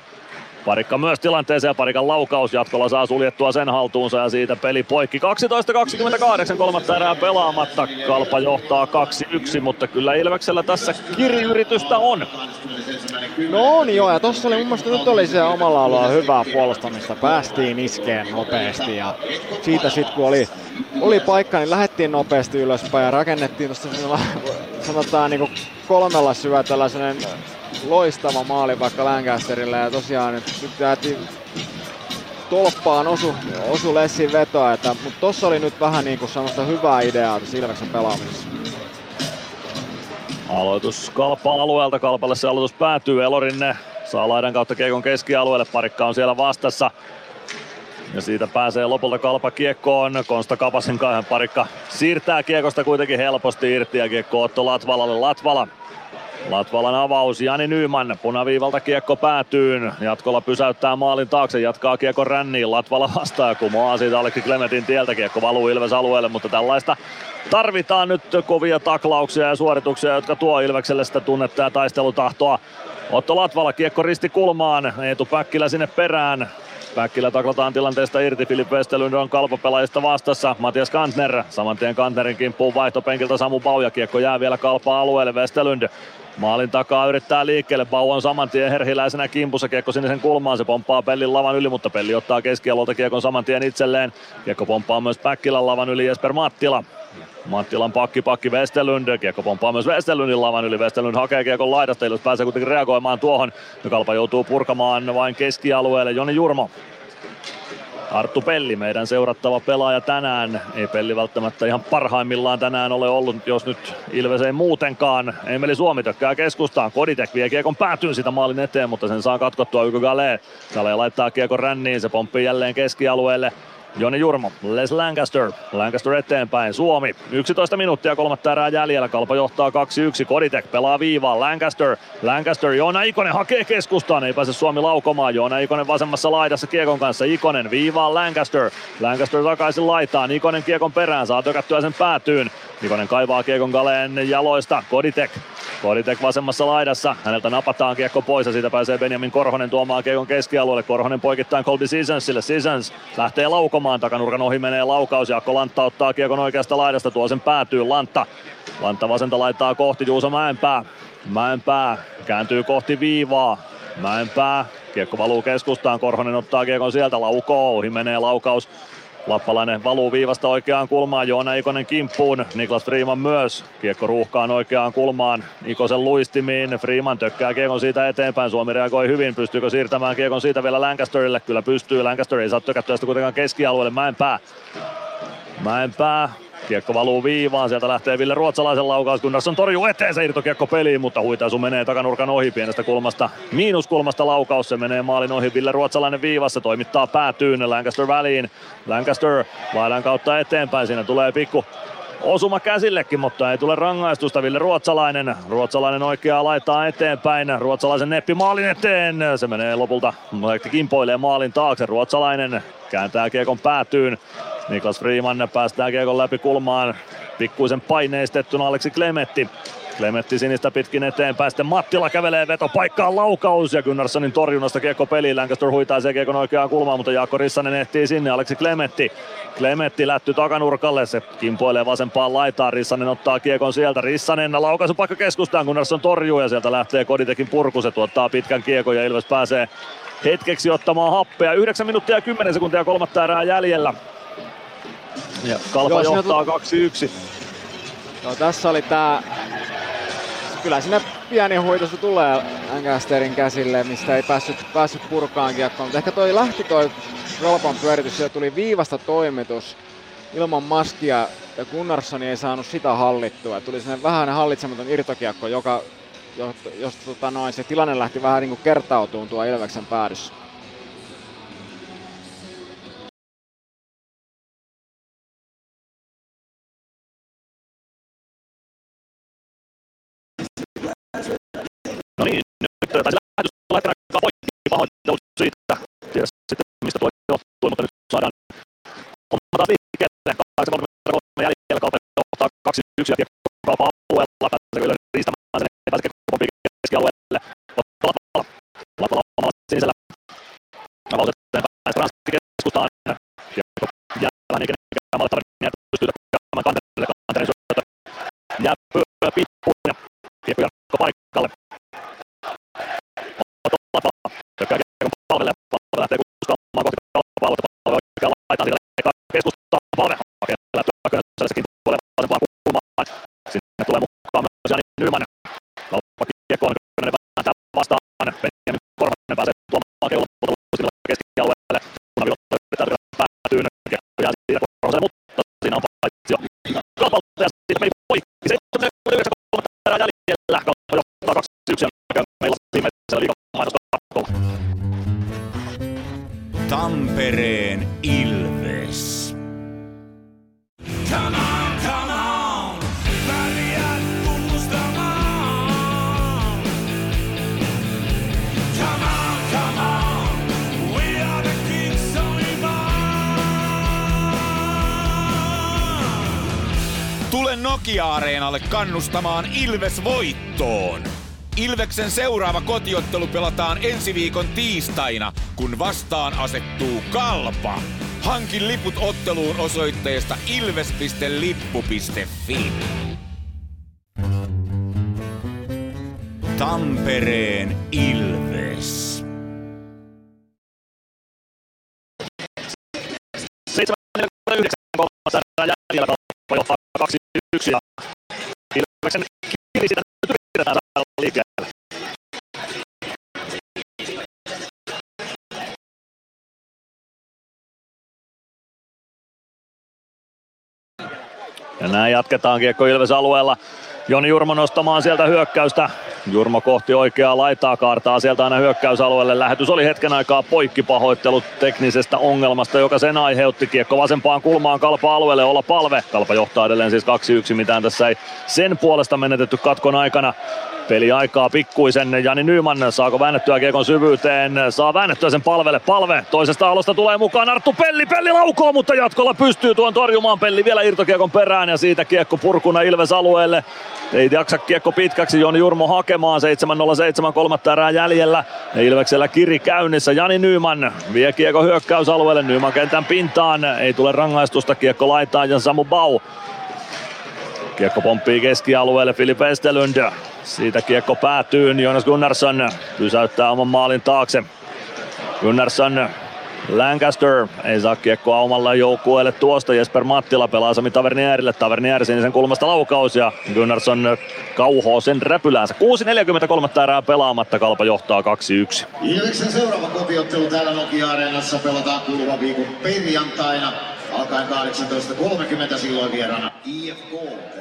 Parikka myös tilanteeseen, Parikan laukaus jatkolla saa suljettua sen haltuunsa ja siitä peli poikki. 12-28, kolmatta erää pelaamatta. Kalpa johtaa 2-1, mutta kyllä Ilveksellä tässä kiriyritystä on. No on joo, ja tossa oli mun mielestä nyt oli se omalla alueella hyvää puolustamista. Päästiin iskeen nopeasti ja siitä sitten kun oli, oli paikka, niin lähdettiin nopeasti ylöspäin ja rakennettiin tuosta sanotaan niin kolmella syötöllä sellainen loistava maali vaikka Lancasterille ja tosiaan nyt, nyt tolppaan osu, osu Lessin vetoa, että, mutta tossa oli nyt vähän niin kuin semmoista hyvää ideaa tässä Ilveksen pelaamisessa. Aloitus Kalpa-alueelta. Kalpalle se aloitus päätyy. Elorinne saa laidan kautta Kiekon keskialueelle. Parikka on siellä vastassa. Ja siitä pääsee lopulta kalpa kiekkoon. Konsta Kapasen kanssa parikka siirtää kiekosta kuitenkin helposti irti ja kiekko Otto Latvalalle. Latvala Latvalan avaus, Jani Nyyman, punaviivalta kiekko päätyy, jatkolla pysäyttää maalin taakse, jatkaa kiekko ränniin, Latvala vastaa kumoaa siitä Aleksi Klemetin tieltä, kiekko valuu Ilves alueelle, mutta tällaista tarvitaan nyt kovia taklauksia ja suorituksia, jotka tuo Ilvekselle sitä tunnetta ja taistelutahtoa. Otto Latvala kiekko risti kulmaan, Eetu Päkkilä sinne perään, Päkkilä taklataan tilanteesta irti, Filip Westerlund on kalpapelaajista vastassa, Matias Kantner, saman tien Kantnerin kimppuun vaihtopenkiltä Samu Bau ja kiekko jää vielä kalpaa alueelle, Westerlund Maalin takaa yrittää liikkeelle, Bau on saman tien herhiläisenä kimpussa, kiekko sinisen kulmaan, se pomppaa Pellin lavan yli, mutta Pelli ottaa keskialolta kiekon saman tien itselleen. Kiekko pomppaa myös Päkkilän lavan yli Jesper Mattila. Mattilan pakki pakki Westerlund, kiekko pomppaa myös Westerlundin lavan yli, Westerlund hakee kiekon laidasta, jos pääsee kuitenkin reagoimaan tuohon, ja Kalpa joutuu purkamaan vain keskialueelle, Joni Jurmo Arttu Pelli, meidän seurattava pelaaja tänään. Ei Pelli välttämättä ihan parhaimmillaan tänään ole ollut, jos nyt Ilves ei muutenkaan. Emeli Suomi tökkää keskustaan. Koditek vie kiekon päätyyn sitä maalin eteen, mutta sen saa katkottua Yko Gale. Gale laittaa kiekon ränniin, se pomppii jälleen keskialueelle. Joni Jurmo, Les Lancaster, Lancaster eteenpäin, Suomi, 11 minuuttia kolmatta erää jäljellä, Kalpa johtaa 2-1, Koditek pelaa viivaan, Lancaster, Lancaster, Joona Ikonen hakee keskustaan, ei pääse Suomi laukomaan, Joona Ikonen vasemmassa laidassa Kiekon kanssa, Ikonen viivaan Lancaster, Lancaster takaisin laitaan, Ikonen Kiekon perään, saa tökättyä sen päätyyn, Ikonen kaivaa Kiekon Galeen jaloista, Koditek, Koditek vasemmassa laidassa, häneltä napataan kiekko pois ja siitä pääsee Benjamin Korhonen tuomaan kiekon keskialueelle. Korhonen poikittain Colby Seasonsille. Seasons lähtee laukomaan, takanurkan ohi menee laukaus. Jaakko Lantta ottaa kiekon oikeasta laidasta, tuo sen päätyy Lantta. Lantta vasenta laittaa kohti Juuso Mäenpää. Mäenpää kääntyy kohti viivaa. Mäenpää, kiekko valuu keskustaan, Korhonen ottaa kiekon sieltä, laukoo, ohi menee laukaus Lappalainen valuu viivasta oikeaan kulmaan, Joona Ikonen kimppuun, Niklas Freeman myös. Kiekko ruuhkaan oikeaan kulmaan, Ikosen luistimiin, Freeman tökkää kiekon siitä eteenpäin, Suomi reagoi hyvin, pystyykö siirtämään kiekon siitä vielä Lancasterille, kyllä pystyy, Lancaster ei saa tökättyä sitä kuitenkaan keskialueelle, Mäenpää. Mäenpää Kiekko valuu viivaan, sieltä lähtee Ville Ruotsalaisen laukaus, Gunnarsson torjuu eteen se irtokiekko peliin, mutta huitaisu menee takanurkan ohi pienestä kulmasta. Miinuskulmasta laukaus, se menee maalin ohi, Ville Ruotsalainen viivassa, toimittaa päätyyn Lancaster väliin. Lancaster laidan kautta eteenpäin, siinä tulee pikku osuma käsillekin, mutta ei tule rangaistusta. Ville Ruotsalainen, Ruotsalainen oikeaa laittaa eteenpäin, Ruotsalaisen neppi maalin eteen. Se menee lopulta, kimpoilee maalin taakse. Ruotsalainen kääntää kiekon päätyyn. Niklas Freeman päästää kiekon läpi kulmaan. Pikkuisen paineistettuna Aleksi Klemetti. Klemetti sinistä pitkin eteenpäin, sitten Mattila kävelee veto paikkaan laukaus ja Gunnarssonin torjunnasta kiekko peliin. Lancaster huitaa sen kiekon oikeaan kulmaan, mutta Jaakko Rissanen ehtii sinne. Aleksi Klemetti. Klemetti lätty takanurkalle, se kimpoilee vasempaan laitaan. Rissanen ottaa kiekon sieltä. Rissanen laukaisu paikka keskustaan, Gunnarsson torjuu ja sieltä lähtee Koditekin purku. Se tuottaa pitkän kiekon ja Ilves pääsee hetkeksi ottamaan happea. 9 minuuttia ja 10 sekuntia kolmatta erää jäljellä. Ja Kalpa Joo, johtaa tu- 2-1. No, tässä oli tää... Kyllä sinne pieni huitosu tulee Lancasterin käsille, mistä ei päässyt, päässyt purkaan kiekkoon. Ehkä toi lähti toi Rolpan pyöritys, siellä tuli viivasta toimitus ilman maskia ja Gunnarsson ei saanut sitä hallittua. Tuli sellainen vähän hallitsematon irtokiekko, joka, josta, josta tota noin, se tilanne lähti vähän niin kuin kertautumaan tuo Ilveksen päädyssä. No niin, nyt taisi lähetys poikki. Pahoittelut siitä. Tiedä sitten mistä tuo johtuu, mutta nyt saadaan homma taas liikkeelle. 8.33 jäljellä kaupan johtaa 2-1 ja Tule Nokia-areenalle kannustamaan Ilves voittoon. Ilveksen seuraava kotiottelu pelataan ensi viikon tiistaina, kun vastaan asettuu Kalpa. Hankin liput otteluun osoitteesta ilves.lippu.fi. Tampereen Ilves. 7.49 kolmannessa erää jäljellä johtaa 2-1 ja Ilveksen Ja näin jatketaan kiekko Ilves alueella. Joni Jurmo nostamaan sieltä hyökkäystä. Jurmo kohti oikeaa laitaa kaartaa sieltä aina hyökkäysalueelle. Lähetys oli hetken aikaa poikki pahoittelut teknisestä ongelmasta, joka sen aiheutti. Kiekko vasempaan kulmaan Kalpa alueelle olla palve. Kalpa johtaa edelleen siis 2-1, mitään tässä ei sen puolesta menetetty katkon aikana. Peli aikaa pikkuisen. Jani Nyman saako väännettyä kiekon syvyyteen? Saa väännettyä sen palvelle. Palve toisesta alosta tulee mukaan Arttu Pelli. Pelli laukoo, mutta jatkolla pystyy tuon torjumaan. Pelli vielä irtokiekon perään ja siitä kiekko purkuna Ilves alueelle. Ei jaksa kiekko pitkäksi. Joni Jurmo hakemaan. 7.07 kolmatta erää jäljellä. Ilveksellä kiri käynnissä. Jani Nyman vie kiekko hyökkäysalueelle. Nyman kentän pintaan. Ei tule rangaistusta. Kiekko laitaan ja Samu Bau. Kiekko pomppii keskialueelle Filip Estelund. Siitä kiekko päätyy. Jonas Gunnarsson pysäyttää oman maalin taakse. Gunnarsson Lancaster ei saa kiekkoa omalle joukkueelle tuosta. Jesper Mattila pelaa Sami Tavernierille. Tavernier sinisen kulmasta laukaus ja Gunnarsson kauhoo sen räpyläänsä. 6.43 erää pelaamatta. Kalpa johtaa 2-1. Ilveksen seuraava kotiottelu täällä Nokia-areenassa pelataan kuluvan viikon perjantaina. Alkaen 18.30 silloin vieraana IFK.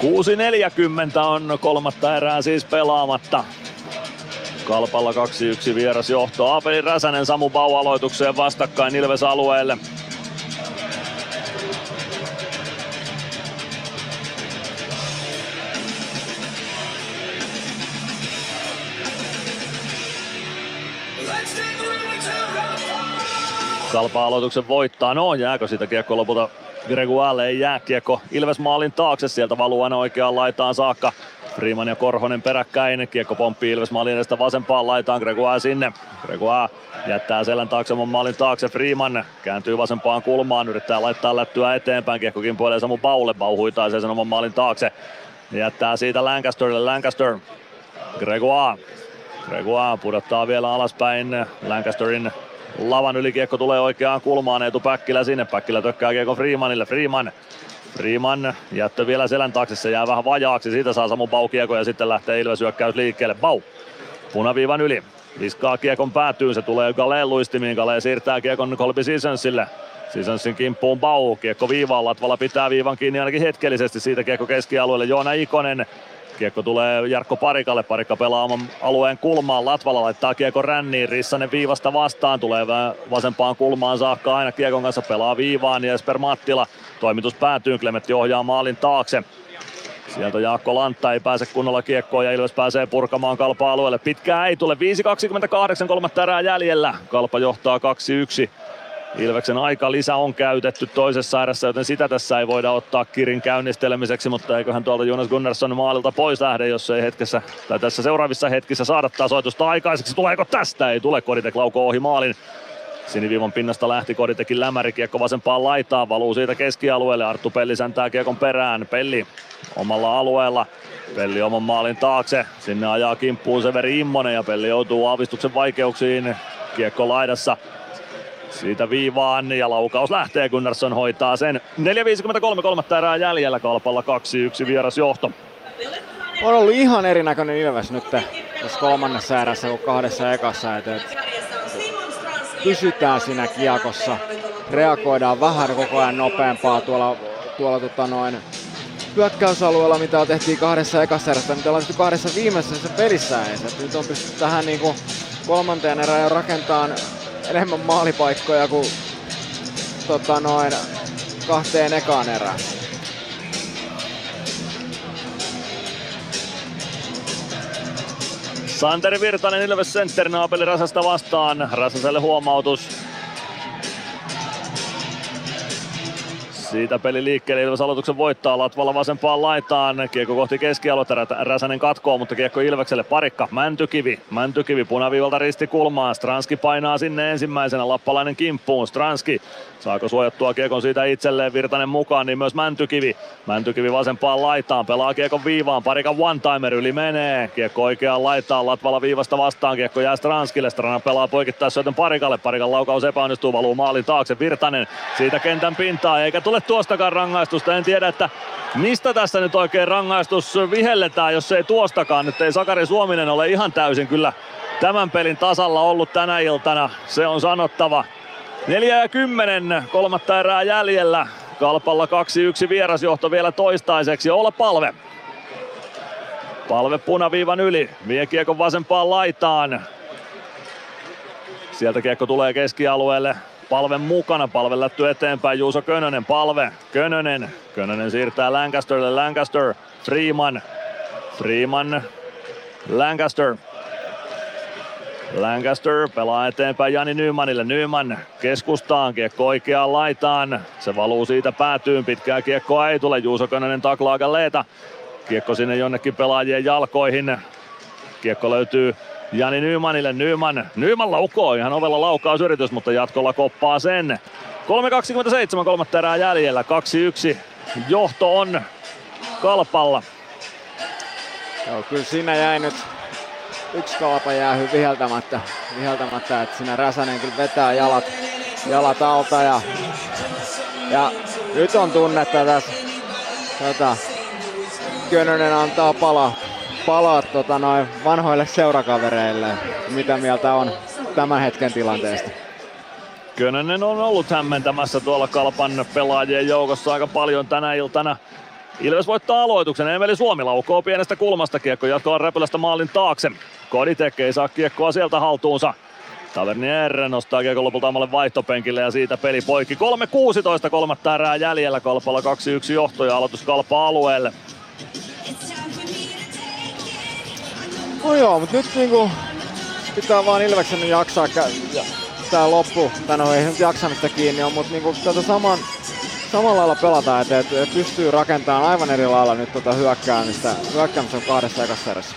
6.40 on kolmatta erää siis pelaamatta. Kalpalla 2-1 vieras johto. Aapeli Räsänen Samu Bau aloitukseen vastakkain Ilves alueelle. Kalpa aloituksen voittaa. No, jääkö siitä kiekko lopulta Gregualle? Ei jää kiekko Ilves maalin taakse. Sieltä valuu aina oikeaan laitaan saakka. Freeman ja Korhonen peräkkäin. Kiekko pomppii Ilves maalin edestä vasempaan laitaan. Gregoire sinne. Gregoire jättää selän taakse oman maalin taakse. Freeman kääntyy vasempaan kulmaan. Yrittää laittaa lättyä eteenpäin. Kiekko kimpoilee Samu Baulle. Bau huitaisee sen oman maalin taakse. Jättää siitä Lancasterille. Lancaster. Gregoire. Gregoire pudottaa vielä alaspäin Lancasterin lavan yli kiekko tulee oikeaan kulmaan, Eetu Päkkilä sinne, Päkkilä tökkää kiekko Freemanille, Freeman Freeman jättö vielä selän taakse, se jää vähän vajaaksi, siitä saa Samu Bau kiekko ja sitten lähtee Ilves hyökkäys liikkeelle. Bau punaviivan yli, viskaa kiekon päätyyn, se tulee Galeen luistimiin, Gale siirtää kiekon Colby Seasonsille. Seasonsin kimppuun Bau, kiekko viivaan, Latvala pitää viivan kiinni ainakin hetkellisesti, siitä kiekko keskialueelle, Joona Ikonen Kiekko tulee Jarkko Parikalle, Parikka pelaa oman alueen kulmaan, Latvala laittaa kiekko ränniin, Rissanen viivasta vastaan, tulee vasempaan kulmaan saakka aina kiekon kanssa, pelaa viivaan Jesper Mattila, toimitus päätyy, Klemetti ohjaa maalin taakse. Sieltä Jaakko Lantta ei pääse kunnolla kiekkoon ja Ilves pääsee purkamaan Kalpa-alueelle. Pitkää ei tule, 5.28, kolmatta erää jäljellä. Kalpa johtaa 2-1. Ilveksen aika lisä on käytetty toisessa erässä, joten sitä tässä ei voida ottaa Kirin käynnistelemiseksi, mutta eiköhän tuolta Jonas Gunnarsson maalilta pois lähde, jos ei hetkessä, tai tässä seuraavissa hetkissä saada tasoitusta aikaiseksi. Tuleeko tästä? Ei tule, Koditek laukoo ohi maalin. Siniviivan pinnasta lähti Koditekin lämäri, kiekko vasempaan laitaan, valuu siitä keskialueelle, Arttu Pelli säntää kiekon perään, Pelli omalla alueella, Pelli oman maalin taakse, sinne ajaa kimppuun Severi Immonen ja Pelli joutuu aavistuksen vaikeuksiin, kiekko laidassa, siitä viivaan ja laukaus lähtee, Gunnarsson hoitaa sen. 4.53 kolmatta erää jäljellä, Kalpalla 2-1 vierasjohto. On ollut ihan erinäköinen Ilves nyt tässä kolmannessa erässä kuin kahdessa ekassa. Et, pysytään siinä kiekossa, reagoidaan vähän koko ajan nopeampaa tuolla, tuolla tota noin, hyökkäysalueella, mitä tehtiin kahdessa ekassa erässä, mitä ollaan kahdessa viimeisessä pelissä edes. Et nyt on pystytty tähän niinku kolmanteen erään rakentamaan enemmän maalipaikkoja kuin tota noin, kahteen ekaan erään. Santeri Virtanen Ilves Center naapeli Rasasta vastaan. Rasaselle huomautus. Siitä peli liikkeelle, Ilves aloituksen voittaa, Latvala vasempaan laitaan, kiekko kohti keskialuetta, Räsänen katkoo, mutta kiekko Ilvekselle, parikka, Mäntykivi, Mäntykivi punaviivalta risti kulmaan, Stranski painaa sinne ensimmäisenä, Lappalainen kimppuun, Stranski, saako suojattua kiekon siitä itselleen, Virtanen mukaan, niin myös Mäntykivi, Mäntykivi vasempaan laitaan, pelaa kiekon viivaan, parikan one-timer yli menee, kiekko oikeaan laitaan, Latvala viivasta vastaan, kiekko jää Stranskille, Strana pelaa poikittaa syötön parikalle, parikan laukaus epäonnistuu, valuu maalin taakse, Virtanen siitä kentän pintaa, eikä tule tuostakaan rangaistusta. En tiedä, että mistä tässä nyt oikein rangaistus vihelletään, jos ei tuostakaan. Nyt ei Sakari Suominen ole ihan täysin kyllä tämän pelin tasalla ollut tänä iltana. Se on sanottava. 4 ja 10, kolmatta erää jäljellä. Kalpalla 2-1 vierasjohto vielä toistaiseksi. Olla palve. Palve punaviivan yli. Vie kiekon vasempaan laitaan. Sieltä kiekko tulee keskialueelle. Palven mukana, palve lätty eteenpäin, Juuso Könönen, palve, Könönen, Könönen siirtää Lancasterille, Lancaster, Freeman, Freeman, Lancaster, Lancaster pelaa eteenpäin Jani Nymanille. Nyman keskustaan, kiekko oikeaan laitaan. Se valuu siitä päätyyn, pitkää kiekkoa ei tule. Juuso Könönen taklaa Galeeta. Kiekko sinne jonnekin pelaajien jalkoihin. Kiekko löytyy Jani Nymanille. Nyman, Nyman laukoo ihan ovella laukausyritys, mutta jatkolla koppaa sen. 3.27 kolmatta erää jäljellä. 2-1 johto on Kalpalla. Joo, kyllä siinä jäi nyt yksi kalpa jäähy viheltämättä, viheltämättä että siinä Räsänen kyllä vetää jalat, jalat alta ja, ja nyt on tunnetta tässä. Tota, Könönen antaa palaa, palaa tota noin vanhoille seurakavereille. Mitä mieltä on tämän hetken tilanteesta? Könönen on ollut hämmentämässä tuolla Kalpan pelaajien joukossa aika paljon tänä iltana. Ilves voittaa aloituksen. Emeli Suomi laukoo pienestä kulmasta kiekko jatkoa räpylästä maalin taakse. Koditek ei saa kiekkoa sieltä haltuunsa. Tavernier nostaa kiekko lopulta omalle vaihtopenkille ja siitä peli poikki. 3.16 kolmatta erää jäljellä. Kalpalla 2-1 johto ja aloitus Kalpa alueelle. No joo, mutta nyt niinku pitää vaan Ilveksen jaksaa kä- tää loppu, tai no ei nyt jaksamista kiinni on, mutta niinku tätä saman, samalla lailla pelataan, että, että pystyy rakentamaan aivan eri lailla nyt tota hyökkäämistä, hyökkäämistä on kahdessa ekassa erässä.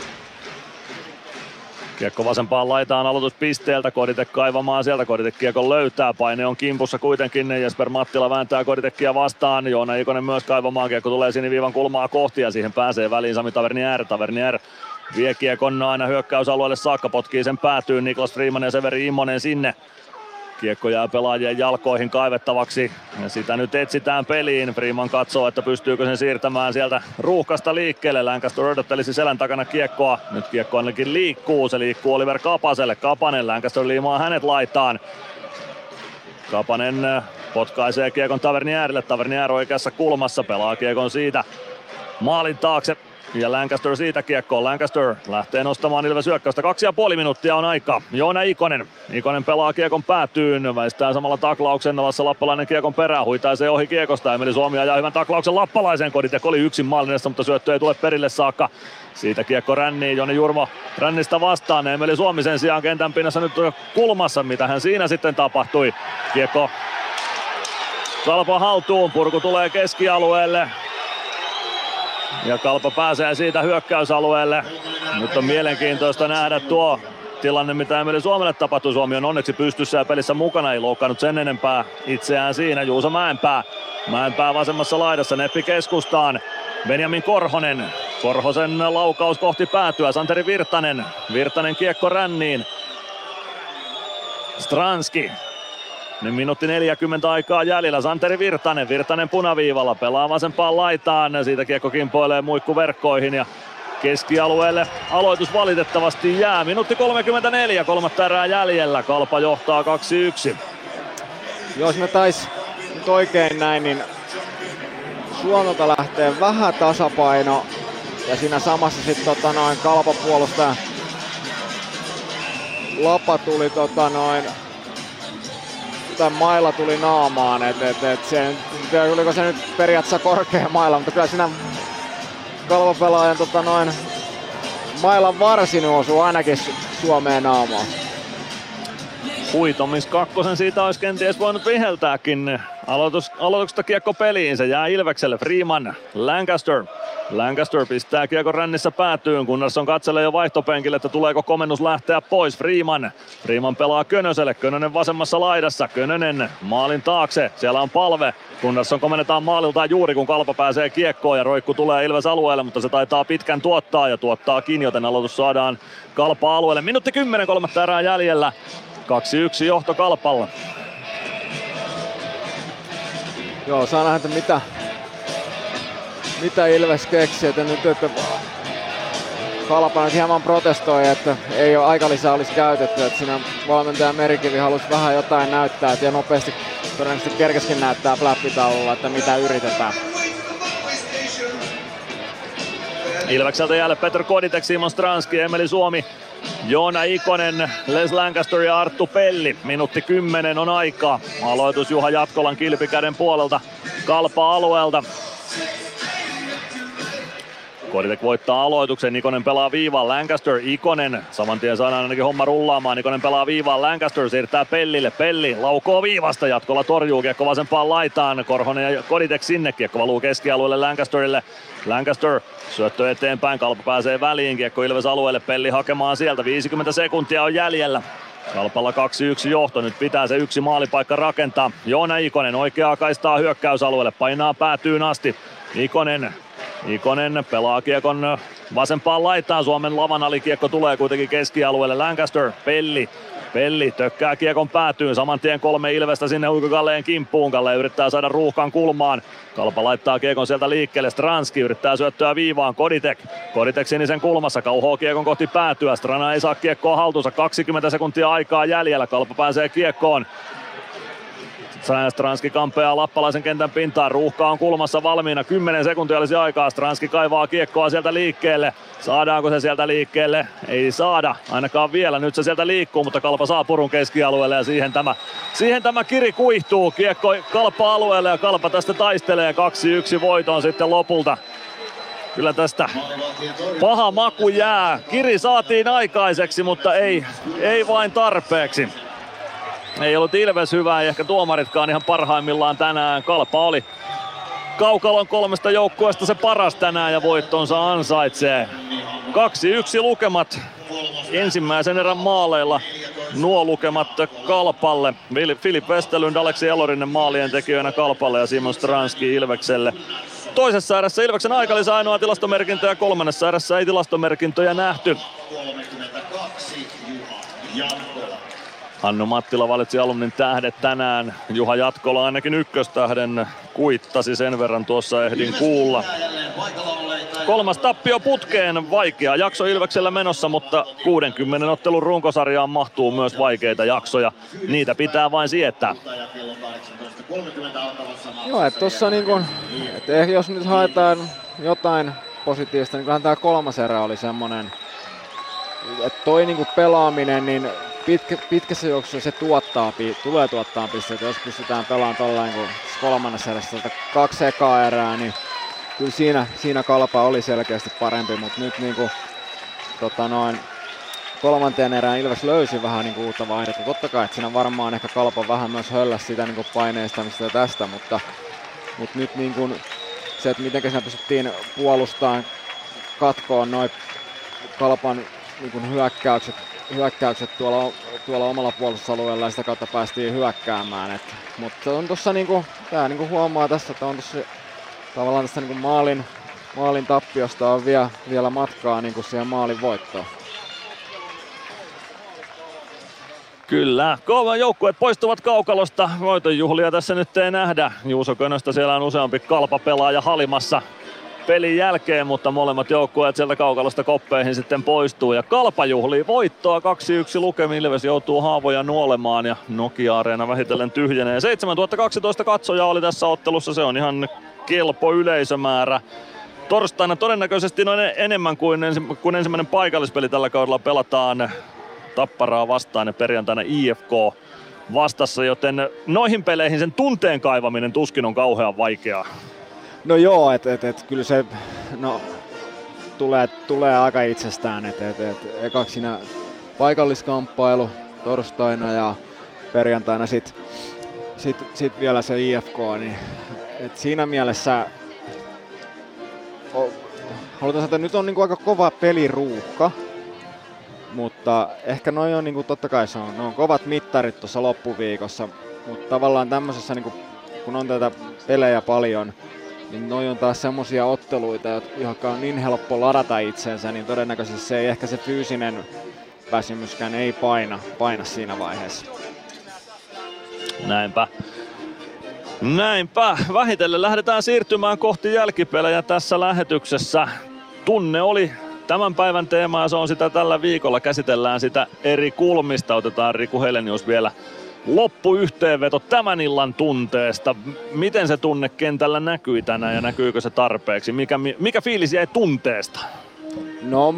Kiekko vasempaan laitaan aloituspisteeltä, Koditek kaivamaan sieltä, Koditek kiekko löytää, paine on kimpussa kuitenkin, Jesper Mattila vääntää Koditekkia vastaan, Joona Ikonen myös kaivamaan, kiekko tulee siniviivan kulmaa kohti ja siihen pääsee väliin Sami Tavernier, Tavernier vie kiekon aina hyökkäysalueelle saakka, potkii sen päätyyn, Niklas Freeman ja Severi Immonen sinne, Kiekko jää pelaajien jalkoihin kaivettavaksi ja sitä nyt etsitään peliin. Freeman katsoo, että pystyykö sen siirtämään sieltä ruuhkasta liikkeelle. Lancaster odottelisi selän takana kiekkoa. Nyt kiekko ainakin liikkuu. Se liikkuu Oliver Kapaselle. Kapanen, Lancaster liimaa hänet laitaan. Kapanen äh, potkaisee kiekon Tavernierille. Tavernier oikeassa kulmassa pelaa kiekon siitä maalin taakse. Ja Lancaster siitä kiekkoon. Lancaster lähtee nostamaan Ilves hyökkäystä. Kaksi ja puoli minuuttia on aika. Joona Ikonen. Ikonen pelaa kiekon päätyyn. Väistää samalla taklauksen. Lassa Lappalainen kiekon perään. Huitaisee ohi kiekosta. Emeli Suomi ajaa hyvän taklauksen Lappalaisen. Koditek oli yksin maalinessa, mutta syöttö ei tule perille saakka. Siitä kiekko ränniin. Joni Jurmo rännistä vastaan. Emeli Suomi sen sijaan kentän pinnassa nyt kulmassa. Mitä hän siinä sitten tapahtui. Kiekko Kalpa haltuun. Purku tulee keskialueelle. Ja Kalpa pääsee siitä hyökkäysalueelle. Nyt on mielenkiintoista nähdä tuo tilanne, mitä Emeli Suomelle tapahtui. Suomi on onneksi pystyssä ja pelissä mukana, ei loukkaannut sen enempää itseään siinä. Juuso Mäenpää. Mäenpää vasemmassa laidassa, Neppi keskustaan. Benjamin Korhonen. Korhosen laukaus kohti päätyä. Santeri Virtanen. Virtanen kiekko ränniin. Stranski nyt minuutti 40 aikaa jäljellä. Santeri Virtanen, Virtanen punaviivalla, pelaa vasempaan laitaan. Siitä kiekko kimpoilee muikkuverkkoihin ja keskialueelle aloitus valitettavasti jää. Minuutti 34, kolmatta erää jäljellä. Kalpa johtaa 2-1. Jos me tais nyt oikein näin, niin Suomelta lähtee vähän tasapaino ja siinä samassa sitten tota noin kalpapuolustaja Lapa tuli tota noin tai mailla tuli naamaan, että et, et se, oliko se nyt periaatteessa korkea mailla, mutta kyllä siinä kalvopelaajan tota noin, mailan varsin osuu ainakin Suomeen naamaan. Huitomis kakkosen siitä olisi kenties voinut viheltääkin. Aloitus, aloituksesta kiekko peliin, se jää Ilvekselle. Freeman, Lancaster. Lancaster pistää kiekko rännissä päätyyn, on katselee jo vaihtopenkille, että tuleeko komennus lähteä pois. Freeman, Freeman pelaa Könöselle, Könönen vasemmassa laidassa, Könönen maalin taakse, siellä on palve. on komennetaan maaliltaan juuri kun Kalpa pääsee kiekkoon ja roikku tulee Ilves alueelle, mutta se taitaa pitkän tuottaa ja tuottaakin, joten aloitus saadaan Kalpa alueelle. Minuutti 10 kolmatta erää jäljellä. 2-1 johto Kalpalla. Joo, saa nähdä, mitä, mitä Ilves keksii. Että nyt, että Kalpa nyt hieman protestoi, että ei ole aikalisää olisi käytetty. Että siinä valmentaja Merikivi halusi vähän jotain näyttää, että ja nopeasti todennäköisesti kerkeskin näyttää flappitaululla, että mitä yritetään. Ilvekseltä jälleen Petr Koditek, Simon Stranski, Emeli Suomi, Joona Ikonen, Les Lancaster ja Arttu Pelli. Minuutti 10 on aikaa. Aloitus Juha Jatkolan kilpikäden puolelta Kalpa-alueelta. Koditek voittaa aloituksen, Ikonen pelaa viivaan, Lancaster, Ikonen, saman tien saadaan ainakin homma rullaamaan, Ikonen pelaa viivaan, Lancaster siirtää Pellille, Pelli laukoo viivasta, jatkolla torjuu, kiekko vasempaan laitaan, Korhonen ja Koditek sinne, kiekko valuu keskialueelle Lancasterille, Lancaster syöttö eteenpäin, Kalpa pääsee väliin, kiekko Ilves alueelle, Pelli hakemaan sieltä, 50 sekuntia on jäljellä. Kalpalla 2-1 johto, nyt pitää se yksi maalipaikka rakentaa. Joona Ikonen oikeaa kaistaa hyökkäysalueelle, painaa päätyyn asti. Ikonen Ikonen pelaa kiekon vasempaan laitaan. Suomen lavan alikiekko tulee kuitenkin keskialueelle. Lancaster, Pelli, Pelli tökkää kiekon päätyyn, saman tien kolme Ilvestä sinne Huiko Kalleen kimppuun. Kalle yrittää saada ruuhkan kulmaan. Kalpa laittaa kiekon sieltä liikkeelle, Stranski yrittää syöttöä viivaan, Koditek. Koditek sinisen kulmassa, kauhoo kiekon kohti päätyä. Strana ei saa kiekkoa haltuunsa, 20 sekuntia aikaa jäljellä. Kalpa pääsee kiekkoon. Stranski kampeaa lappalaisen kentän pintaan. Ruuhka on kulmassa valmiina. 10 sekuntia olisi aikaa. Stranski kaivaa kiekkoa sieltä liikkeelle. Saadaanko se sieltä liikkeelle? Ei saada. Ainakaan vielä. Nyt se sieltä liikkuu, mutta Kalpa saa purun keskialueelle ja siihen tämä, siihen tämä kiri kuihtuu. Kiekko Kalpa alueelle ja Kalpa tästä taistelee. 2-1 voiton sitten lopulta. Kyllä tästä paha maku jää. Kiri saatiin aikaiseksi, mutta ei, ei vain tarpeeksi. Ei ollut Ilves hyvää, ei ehkä tuomaritkaan ihan parhaimmillaan tänään. Kalpa oli Kaukalon kolmesta joukkueesta se paras tänään ja voittonsa ansaitsee. 2-1 lukemat ensimmäisen erän maaleilla. Nuo lukemat Kalpalle. Filip Westerlund, Aleksi Elorinen maalien tekijöinä Kalpalle ja Simon Stranski Ilvekselle. Toisessa erässä Ilveksen aikalisä ainoa tilastomerkintä ja kolmannessa erässä ei tilastomerkintöjä nähty. Hannu Mattila valitsi alumnin tähdet tänään. Juha Jatkola ainakin ykköstähden kuittasi sen verran tuossa ehdin kuulla. Kolmas tappio putkeen, vaikea jakso Ilveksellä menossa, mutta 60 ottelun runkosarjaan mahtuu myös vaikeita jaksoja. Niitä pitää vain sietää. Joo, että tossa niin kun, et jos nyt haetaan jotain positiivista, niin kyllähän tämä kolmas erä oli semmonen, että toi niin pelaaminen, niin pitkä, pitkässä juoksussa se tuottaa, tulee tuottaa pisteitä. Jos pystytään pelaamaan tällainen kuin kolmannessa erässä kaksi ekaa erää, niin kyllä siinä, siinä kalpa oli selkeästi parempi, mutta nyt niin kuin, tota noin, kolmanteen erään Ilves löysi vähän niin kuin uutta vaihdetta. Totta kai, että siinä varmaan ehkä kalpa vähän myös hölläsi sitä niin kuin paineistamista ja tästä, mutta, mutta nyt niin kuin se, että miten siinä pystyttiin puolustamaan katkoon noin kalpan niin kuin hyökkäykset hyökkäykset tuolla, tuolla omalla puolustusalueella ja sitä kautta päästiin hyökkäämään. Et, mutta on tuossa niinku, tää niinku huomaa tässä, että on tossa tavallaan tästä niinku maalin, maalin tappiosta on vielä, vielä matkaa niinku siihen maalin voittoon. Kyllä, Kouvan joukkueet poistuvat kaukalosta. Voitonjuhlia tässä nyt ei nähdä. Juuso Könöstä siellä on useampi kalpapelaaja halimassa pelin jälkeen, mutta molemmat joukkueet sieltä kaukalosta koppeihin sitten poistuu. Ja Kalpa juhlii voittoa 2-1 lukemin. Ilves joutuu haavoja nuolemaan ja Nokia-areena vähitellen tyhjenee. 7012 katsoja oli tässä ottelussa, se on ihan kelpo yleisömäärä. Torstaina todennäköisesti noin enemmän kuin, ensi, kuin ensimmäinen paikallispeli tällä kaudella pelataan Tapparaa vastaan ja perjantaina IFK vastassa, joten noihin peleihin sen tunteen kaivaminen tuskin on kauhean vaikeaa. No joo, että et, et, kyllä se no, tulee, tulee aika itsestään, että et, et, ekaksi siinä paikalliskamppailu torstaina ja perjantaina sitten sit, sit vielä se IFK, niin et siinä mielessä o, halutaan sanoa, että nyt on niinku aika kova peliruuhka, mutta ehkä noin on niinku, totta kai se on, ne on kovat mittarit tuossa loppuviikossa, mutta tavallaan tämmöisessä niinku, kun on tätä pelejä paljon, niin noi on taas semmosia otteluita, jotka on niin helppo ladata itsensä, niin todennäköisesti se ei ehkä se fyysinen väsymyskään ei paina, paina siinä vaiheessa. Näinpä. Näinpä. Vähitellen lähdetään siirtymään kohti jälkipelejä tässä lähetyksessä. Tunne oli tämän päivän teema ja se on sitä tällä viikolla. Käsitellään sitä eri kulmista. Otetaan Riku Helenius vielä loppuyhteenveto tämän illan tunteesta. Miten se tunne kentällä näkyi tänään ja näkyykö se tarpeeksi? Mikä, mikä fiilis jäi tunteesta? No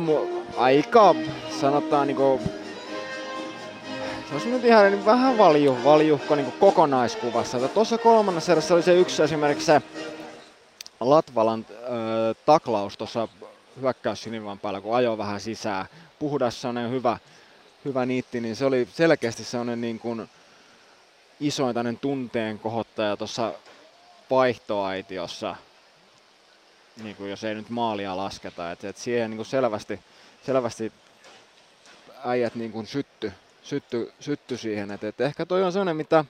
aika sanotaan niinku on nyt ihan niin vähän valju, valjuhko niin kokonaiskuvassa. Tuossa kolmannessa erässä oli se yksi esimerkiksi se Latvalan äh, taklaus tuossa hyökkäys sinivan päällä, kun ajoi vähän sisään. Puhdas sellainen hyvä, hyvä niitti, niin se oli selkeästi sellainen niin kuin, isoin tämmöinen tunteen kohottaja tuossa vaihtoaitiossa, niin kuin jos ei nyt maalia lasketa. Et, et siihen niin kuin selvästi, selvästi äijät niin kuin sytty, sytty, sytty siihen. Et, et ehkä toi on sellainen, mitä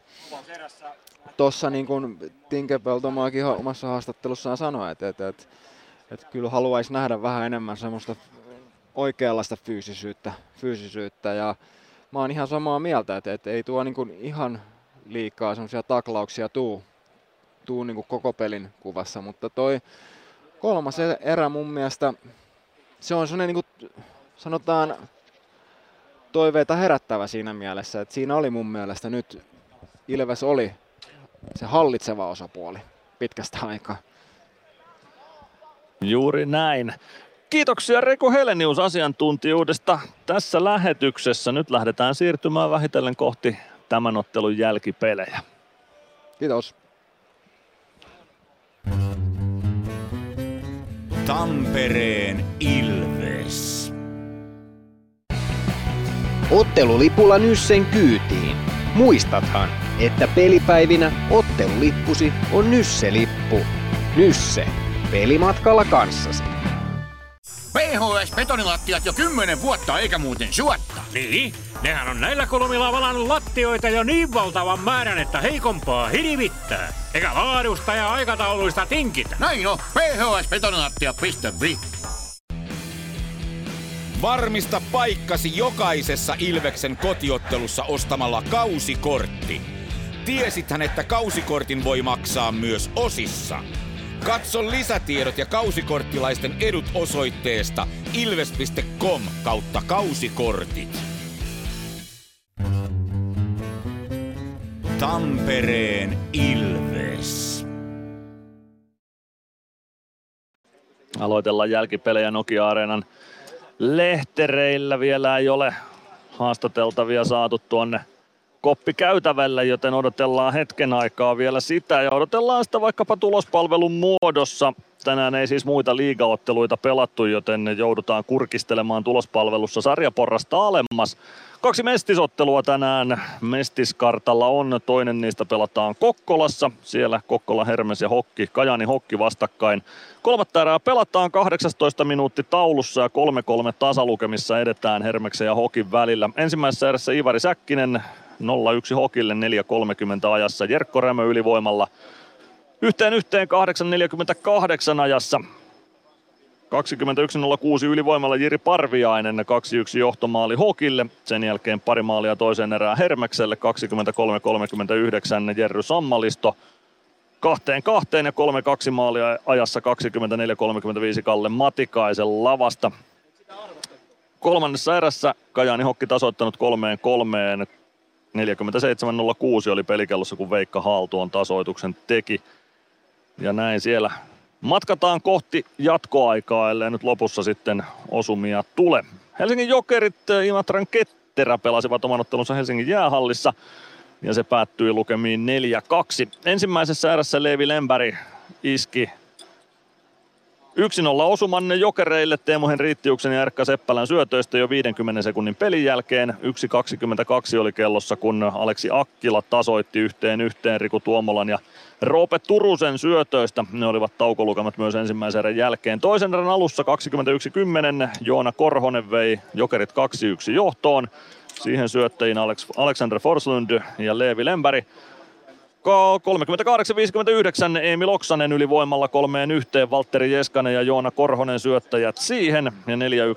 tuossa niin kuin omassa haastattelussaan sanoi, että et, et, et kyllä haluaisi nähdä vähän enemmän semmoista oikeanlaista fyysisyyttä, fyysisyyttä ja mä oon ihan samaa mieltä, että, että ei tuo niin kuin ihan liikaa semmoisia taklauksia tuu, tuu niin kuin koko pelin kuvassa, mutta toi kolmas erä mun mielestä, se on semmoinen niin kuin, sanotaan toiveita herättävä siinä mielessä, että siinä oli mun mielestä nyt Ilves oli se hallitseva osapuoli pitkästä aikaa. Juuri näin. Kiitoksia Reko Helenius asiantuntijuudesta tässä lähetyksessä. Nyt lähdetään siirtymään vähitellen kohti tämän ottelun jälkipelejä. Kiitos. Tampereen Ilves. Ottelulipulla Nyssen kyytiin. Muistathan, että pelipäivinä ottelulippusi on Nysse-lippu. Nysse. Pelimatkalla kanssasi. PHS-betonilattiat jo kymmenen vuotta eikä muuten suotta. Niin, nehän on näillä kolmilla valannut lattioita jo niin valtavan määrän, että heikompaa hirvittää. Eikä laadusta ja aikatauluista tinkitä. Näin on, phsbetonilattia.fi. Varmista paikkasi jokaisessa Ilveksen kotiottelussa ostamalla kausikortti. Tiesithän, että kausikortin voi maksaa myös osissa. Katso lisätiedot ja kausikorttilaisten edut osoitteesta ilves.com kautta kausikortit. Tampereen Ilves. Aloitellaan jälkipelejä Nokia-areenan lehtereillä. Vielä ei ole haastateltavia saatu tuonne koppikäytävälle, joten odotellaan hetken aikaa vielä sitä ja odotellaan sitä vaikkapa tulospalvelun muodossa. Tänään ei siis muita liigaotteluita pelattu, joten joudutaan kurkistelemaan tulospalvelussa sarjaporrasta alemmas. Kaksi mestisottelua tänään mestiskartalla on. Toinen niistä pelataan Kokkolassa. Siellä Kokkola, Hermes ja Hokki, Kajani Hokki vastakkain. Kolmatta erää pelataan 18 minuutti taulussa ja 3-3 tasalukemissa edetään Hermeksen ja Hokin välillä. Ensimmäisessä erässä Ivari Säkkinen 0-1 Hokille 4.30 ajassa. Jerkko Rämö ylivoimalla yhteen yhteen 8.48 ajassa. 21.06 ylivoimalla Jiri Parviainen, 2-1 johtomaali Hokille. Sen jälkeen pari maalia toisen erään Hermekselle, 23.39 Jerry Sammalisto. Kahteen kahteen ja kolme kaksi maalia ajassa 24.35 Kalle Matikaisen lavasta. Kolmannessa erässä Kajani Hokki tasoittanut kolmeen kolmeen. 47.06 oli pelikellossa, kun Veikka Haal tuon tasoituksen teki. Ja näin siellä matkataan kohti jatkoaikaa, ellei nyt lopussa sitten osumia tule. Helsingin Jokerit Imatran Ketterä pelasivat oman ottelunsa Helsingin jäähallissa ja se päättyi lukemiin 4-2. Ensimmäisessä erässä Leevi Lempäri iski 1-0 osumanne jokereille Teemu Henriittiuksen ja Erkka Seppälän syötöistä jo 50 sekunnin pelin jälkeen. 1.22 oli kellossa, kun Aleksi Akkila tasoitti yhteen yhteen Riku Tuomolan ja Roope Turusen syötöistä. Ne olivat taukolukemat myös ensimmäisen erän jälkeen. Toisen erän alussa 21.10 Joona Korhonen vei Jokerit 2-1 johtoon. Siihen syöttäjin Alex, Alexander Forslund ja Leevi Lempäri. 38-59 Emil Oksanen ylivoimalla kolmeen yhteen, Valtteri Jeskanen ja Joona Korhonen syöttäjät siihen ja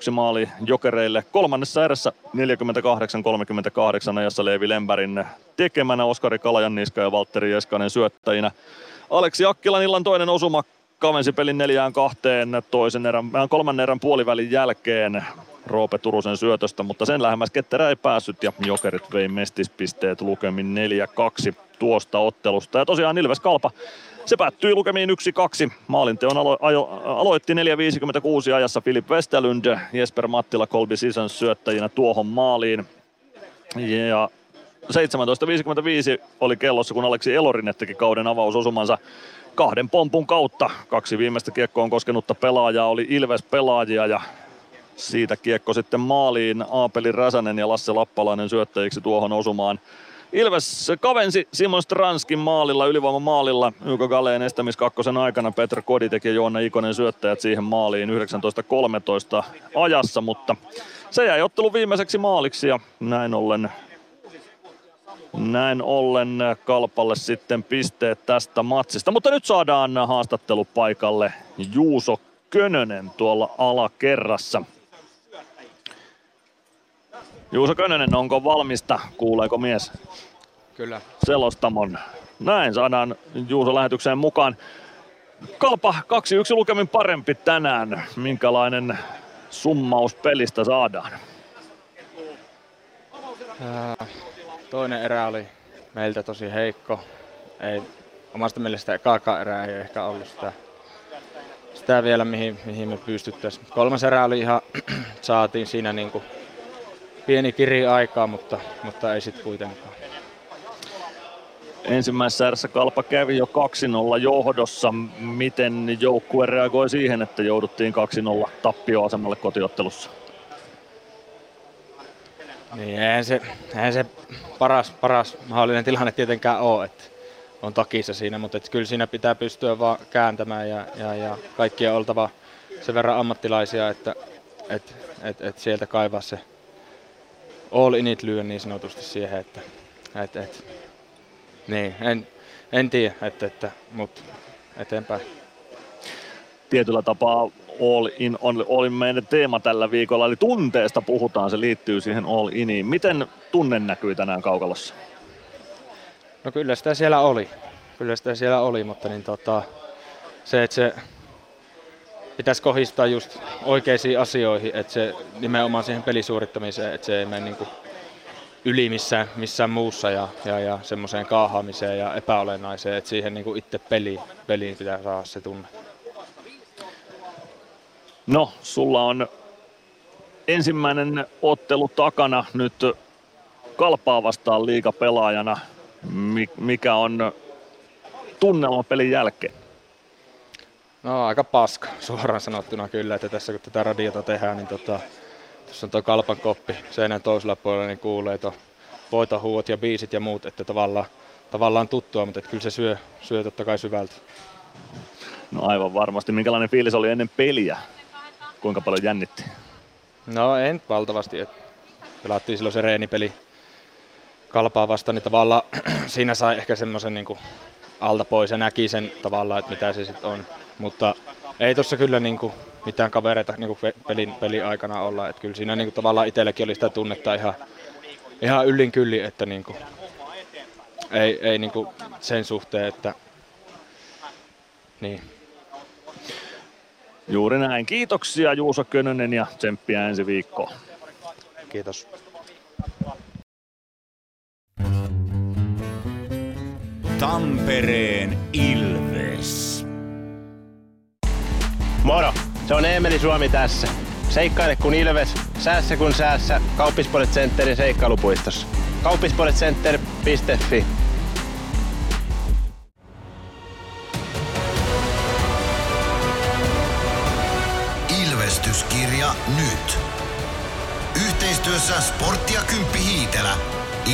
4-1 maali jokereille kolmannessa erässä 48-38 ajassa Leevi Lempärin tekemänä Oskari Kalajanniska ja Valtteri Jeskanen syöttäjinä. Aleksi Akkilan illan toinen osuma kavensi pelin neljään kahteen toisen erän, kolmannen erän puolivälin jälkeen. Roope Turusen syötöstä, mutta sen lähemmäs Ketterä ei päässyt ja Jokerit vei mestispisteet lukemin 4-2 tuosta ottelusta. Ja tosiaan Ilves Kalpa se päättyi lukemiin 1-2. Maalinteon alo- ajo- aloitti 4.56 ajassa Filip Westerlund, Jesper Mattila, Colby Sisons syöttäjinä tuohon maaliin. Ja 17.55 oli kellossa, kun Aleksi Elorinen teki kauden avausosumansa kahden pompun kautta. Kaksi viimeistä kiekkoon koskenutta pelaajaa oli Ilves-pelaajia ja siitä kiekko sitten maaliin Aapeli Räsänen ja Lasse Lappalainen syöttäjiksi tuohon osumaan. Ilves kavensi Simon Stranskin maalilla, ylivoima maalilla. Yko Galeen estämis kakkosen aikana Petr Koditek ja Joona Ikonen syöttäjät siihen maaliin 19.13 ajassa, mutta se jäi ottelu viimeiseksi maaliksi ja näin ollen näin ollen Kalpalle sitten pisteet tästä matsista. Mutta nyt saadaan haastattelu paikalle Juuso Könönen tuolla alakerrassa. Juuso Könönen, onko valmista? Kuuleeko mies? Kyllä. Selostamon. Näin saadaan Juuso lähetykseen mukaan. Kalpa 2-1 lukemin parempi tänään. Minkälainen summaus pelistä saadaan? Ää, toinen erä oli meiltä tosi heikko. Ei, omasta mielestä ekaakaan erää ei ehkä ollut sitä, sitä vielä, mihin, mihin me pystyttäisiin. Kolmas erä oli ihan, *clears throat* saatiin siinä niinku pieni kiri aikaa, mutta, mutta ei sitten kuitenkaan. Ensimmäisessä erässä Kalpa kävi jo 2-0 johdossa. Miten joukkue reagoi siihen, että jouduttiin 2-0 tappioasemalle kotiottelussa? Niin, eihän se, eihän se paras, paras mahdollinen tilanne tietenkään ole, että on takissa siinä, mutta että kyllä siinä pitää pystyä vaan kääntämään ja, ja, ja kaikkien oltava sen verran ammattilaisia, että et, et, et sieltä kaivaa se all init lyö niin sanotusti siihen, että et, et, niin, en, en tiedä, että, että, mutta eteenpäin. Tietyllä tapaa all in on all in meidän teema tällä viikolla, eli tunteesta puhutaan, se liittyy siihen all iniin. Miten tunne näkyy tänään kaukalossa? No kyllä sitä siellä oli. Kyllä sitä siellä oli, mutta niin tota, se, että se pitäisi kohdistaa just oikeisiin asioihin, että se nimenomaan siihen pelisuorittamiseen, että se ei mene niin kuin yli missään, missään muussa ja, ja, ja semmoiseen kaahaamiseen ja epäolennaiseen, että siihen niin kuin itse peliin, peliin pitää saada se tunne. No, sulla on ensimmäinen ottelu takana nyt kalpaa vastaan liikapelaajana. Mikä on tunnelma pelin jälkeen? No aika paska *laughs* suoraan sanottuna kyllä, että tässä kun tätä radiota tehdään, niin tota, tuossa on tuo kalpan koppi seinän toisella puolella, niin kuulee tuo voitahuot ja biisit ja muut, että tavallaan, tavallaan tuttua, mutta että kyllä se syö, syö totta kai syvältä. No aivan varmasti. Minkälainen fiilis oli ennen peliä? Kuinka paljon jännitti? No en valtavasti. Et pelattiin silloin se reenipeli kalpaa vastaan, niin tavallaan *clears throat* siinä sai ehkä semmoisen niin alta pois ja näki sen tavallaan, että mitä se sitten on. Mutta ei tuossa kyllä niin kuin mitään kavereita niin kuin pelin, pelin aikana olla. Että kyllä siinä niin kuin tavallaan itselläkin oli sitä tunnetta ihan, ihan yllin kyllin, että niin kuin, ei, ei niin kuin sen suhteen, että niin. Juuri näin. Kiitoksia Juuso Könönen ja tsemppiä ensi viikkoon. Kiitos. Tampereen Ilves. Se on Eemeli Suomi tässä. Seikkaile kun Ilves, säässä kun säässä. Kauppispoilet Centerin seikkailupuistossa. Kauppispoiletcenter.fi Ilvestyskirja nyt. Yhteistyössä Sportti ja Kymppi Hiitelä.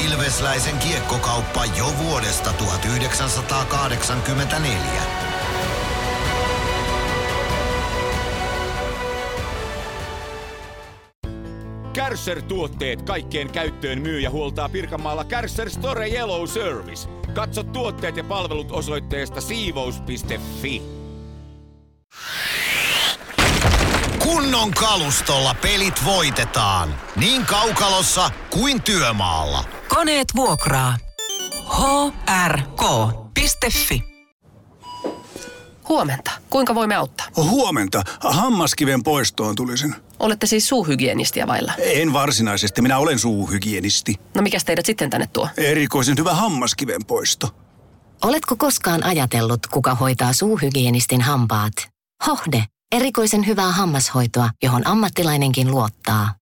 Ilvesläisen kiekkokauppa jo vuodesta 1984. Kärsser-tuotteet kaikkeen käyttöön myy ja huoltaa Pirkanmaalla Kärsser Store Yellow Service. Katso tuotteet ja palvelut osoitteesta siivous.fi. Kunnon kalustolla pelit voitetaan. Niin kaukalossa kuin työmaalla. Koneet vuokraa. hrk.fi Huomenta. Kuinka voimme auttaa? Huomenta. Hammaskiven poistoon tulisin. Olette siis suuhygienistiä vailla? En varsinaisesti. Minä olen suuhygienisti. No mikä teidät sitten tänne tuo? Erikoisen hyvä hammaskiven poisto. Oletko koskaan ajatellut, kuka hoitaa suuhygienistin hampaat? Hohde. Erikoisen hyvää hammashoitoa, johon ammattilainenkin luottaa.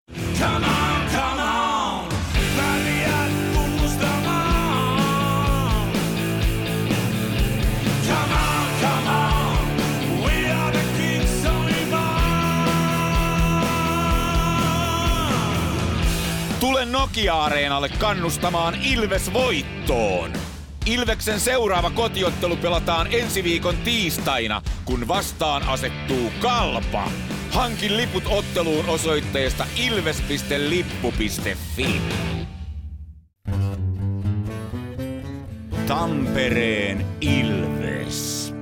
Tule Nokia-areenalle kannustamaan Ilves voittoon. Ilveksen seuraava kotiottelu pelataan ensi viikon tiistaina, kun vastaan asettuu Kalpa. Hankin liput otteluun osoitteesta ilves.lippu.fi. Tampereen Ilves.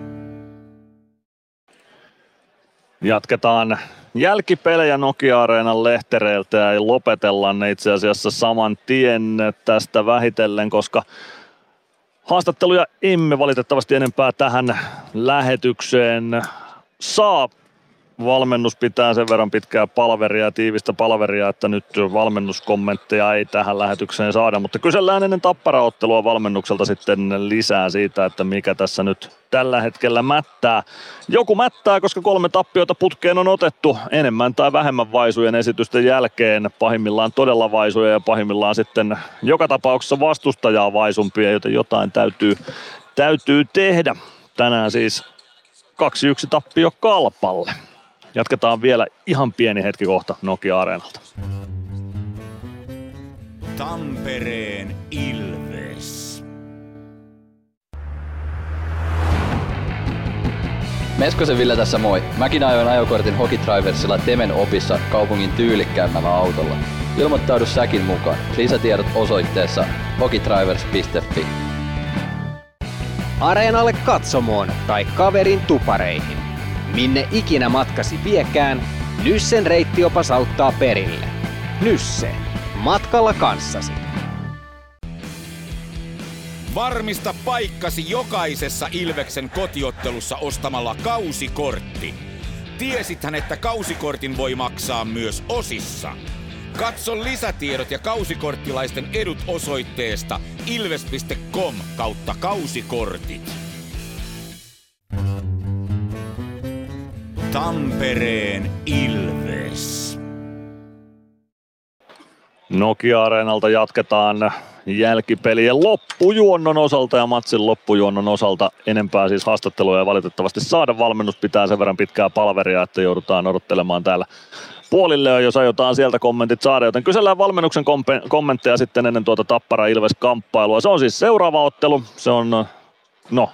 Jatketaan jälkipelejä Nokia-areenan lehtereiltä ja lopetellaan ne itse asiassa saman tien tästä vähitellen, koska haastatteluja emme valitettavasti enempää tähän lähetykseen saa. Valmennus pitää sen verran pitkää palveria ja tiivistä palveria, että nyt valmennuskommentteja ei tähän lähetykseen saada, mutta kysellään ennen tapparaottelua valmennukselta sitten lisää siitä, että mikä tässä nyt tällä hetkellä mättää. Joku mättää, koska kolme tappiota putkeen on otettu enemmän tai vähemmän vaisujen esitysten jälkeen. Pahimmillaan todella vaisuja ja pahimmillaan sitten joka tapauksessa vastustajaa vaisumpia, joten jotain täytyy, täytyy tehdä. Tänään siis 2-1 tappio Kalpalle. Jatketaan vielä ihan pieni hetki kohta Nokia-areenalta. Tampereen Ilves. Meskosen Ville tässä moi. Mäkin ajoin ajokortin Hokitriversilla Temen opissa kaupungin tyylikkäämmällä autolla. Ilmoittaudu säkin mukaan. Lisätiedot osoitteessa hokitrivers.fi. Areenalle katsomoon tai kaverin tupareihin. Minne ikinä matkasi viekään, Nyssen reittiopas auttaa perille. Nysse. Matkalla kanssasi. Varmista paikkasi jokaisessa Ilveksen kotiottelussa ostamalla kausikortti. Tiesithän, että kausikortin voi maksaa myös osissa. Katso lisätiedot ja kausikorttilaisten edut osoitteesta ilves.com kautta kausikortit. Tampereen Ilves. Nokia-areenalta jatketaan jälkipelien loppujuonnon osalta ja matsin loppujuonnon osalta enempää siis haastatteluja valitettavasti saada. Valmennus pitää sen verran pitkää palveria, että joudutaan odottelemaan täällä puolille, jos aiotaan sieltä kommentit saada, joten kysellään valmennuksen kommentteja sitten ennen tuota Tappara Ilves-kamppailua. Se on siis seuraava ottelu, se on no,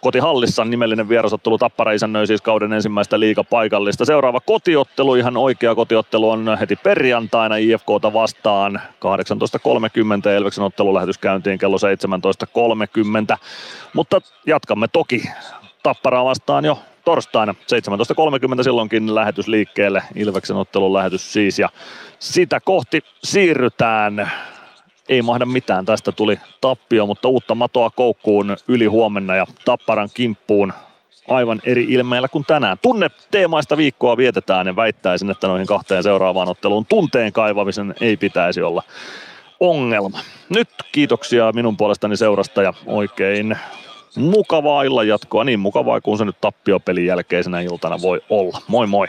kotihallissa nimellinen vierasottelu. Tappara isännöi siis kauden ensimmäistä liigapaikallista. Seuraava kotiottelu, ihan oikea kotiottelu on heti perjantaina IFKta vastaan 18.30. Elveksen ottelulähetys käyntiin kello 17.30. Mutta jatkamme toki Tapparaa vastaan jo torstaina 17.30 silloinkin lähetys liikkeelle, Ilveksen ottelun lähetys siis ja sitä kohti siirrytään ei mahda mitään. Tästä tuli tappio, mutta uutta matoa koukkuun yli huomenna ja Tapparan kimppuun aivan eri ilmeillä kuin tänään. Tunne teemaista viikkoa vietetään ja väittäisin, että noihin kahteen seuraavaan otteluun tunteen kaivamisen ei pitäisi olla ongelma. Nyt kiitoksia minun puolestani seurasta ja oikein mukavaa illan jatkoa, niin mukavaa kuin se nyt tappiopelin jälkeisenä iltana voi olla. Moi moi!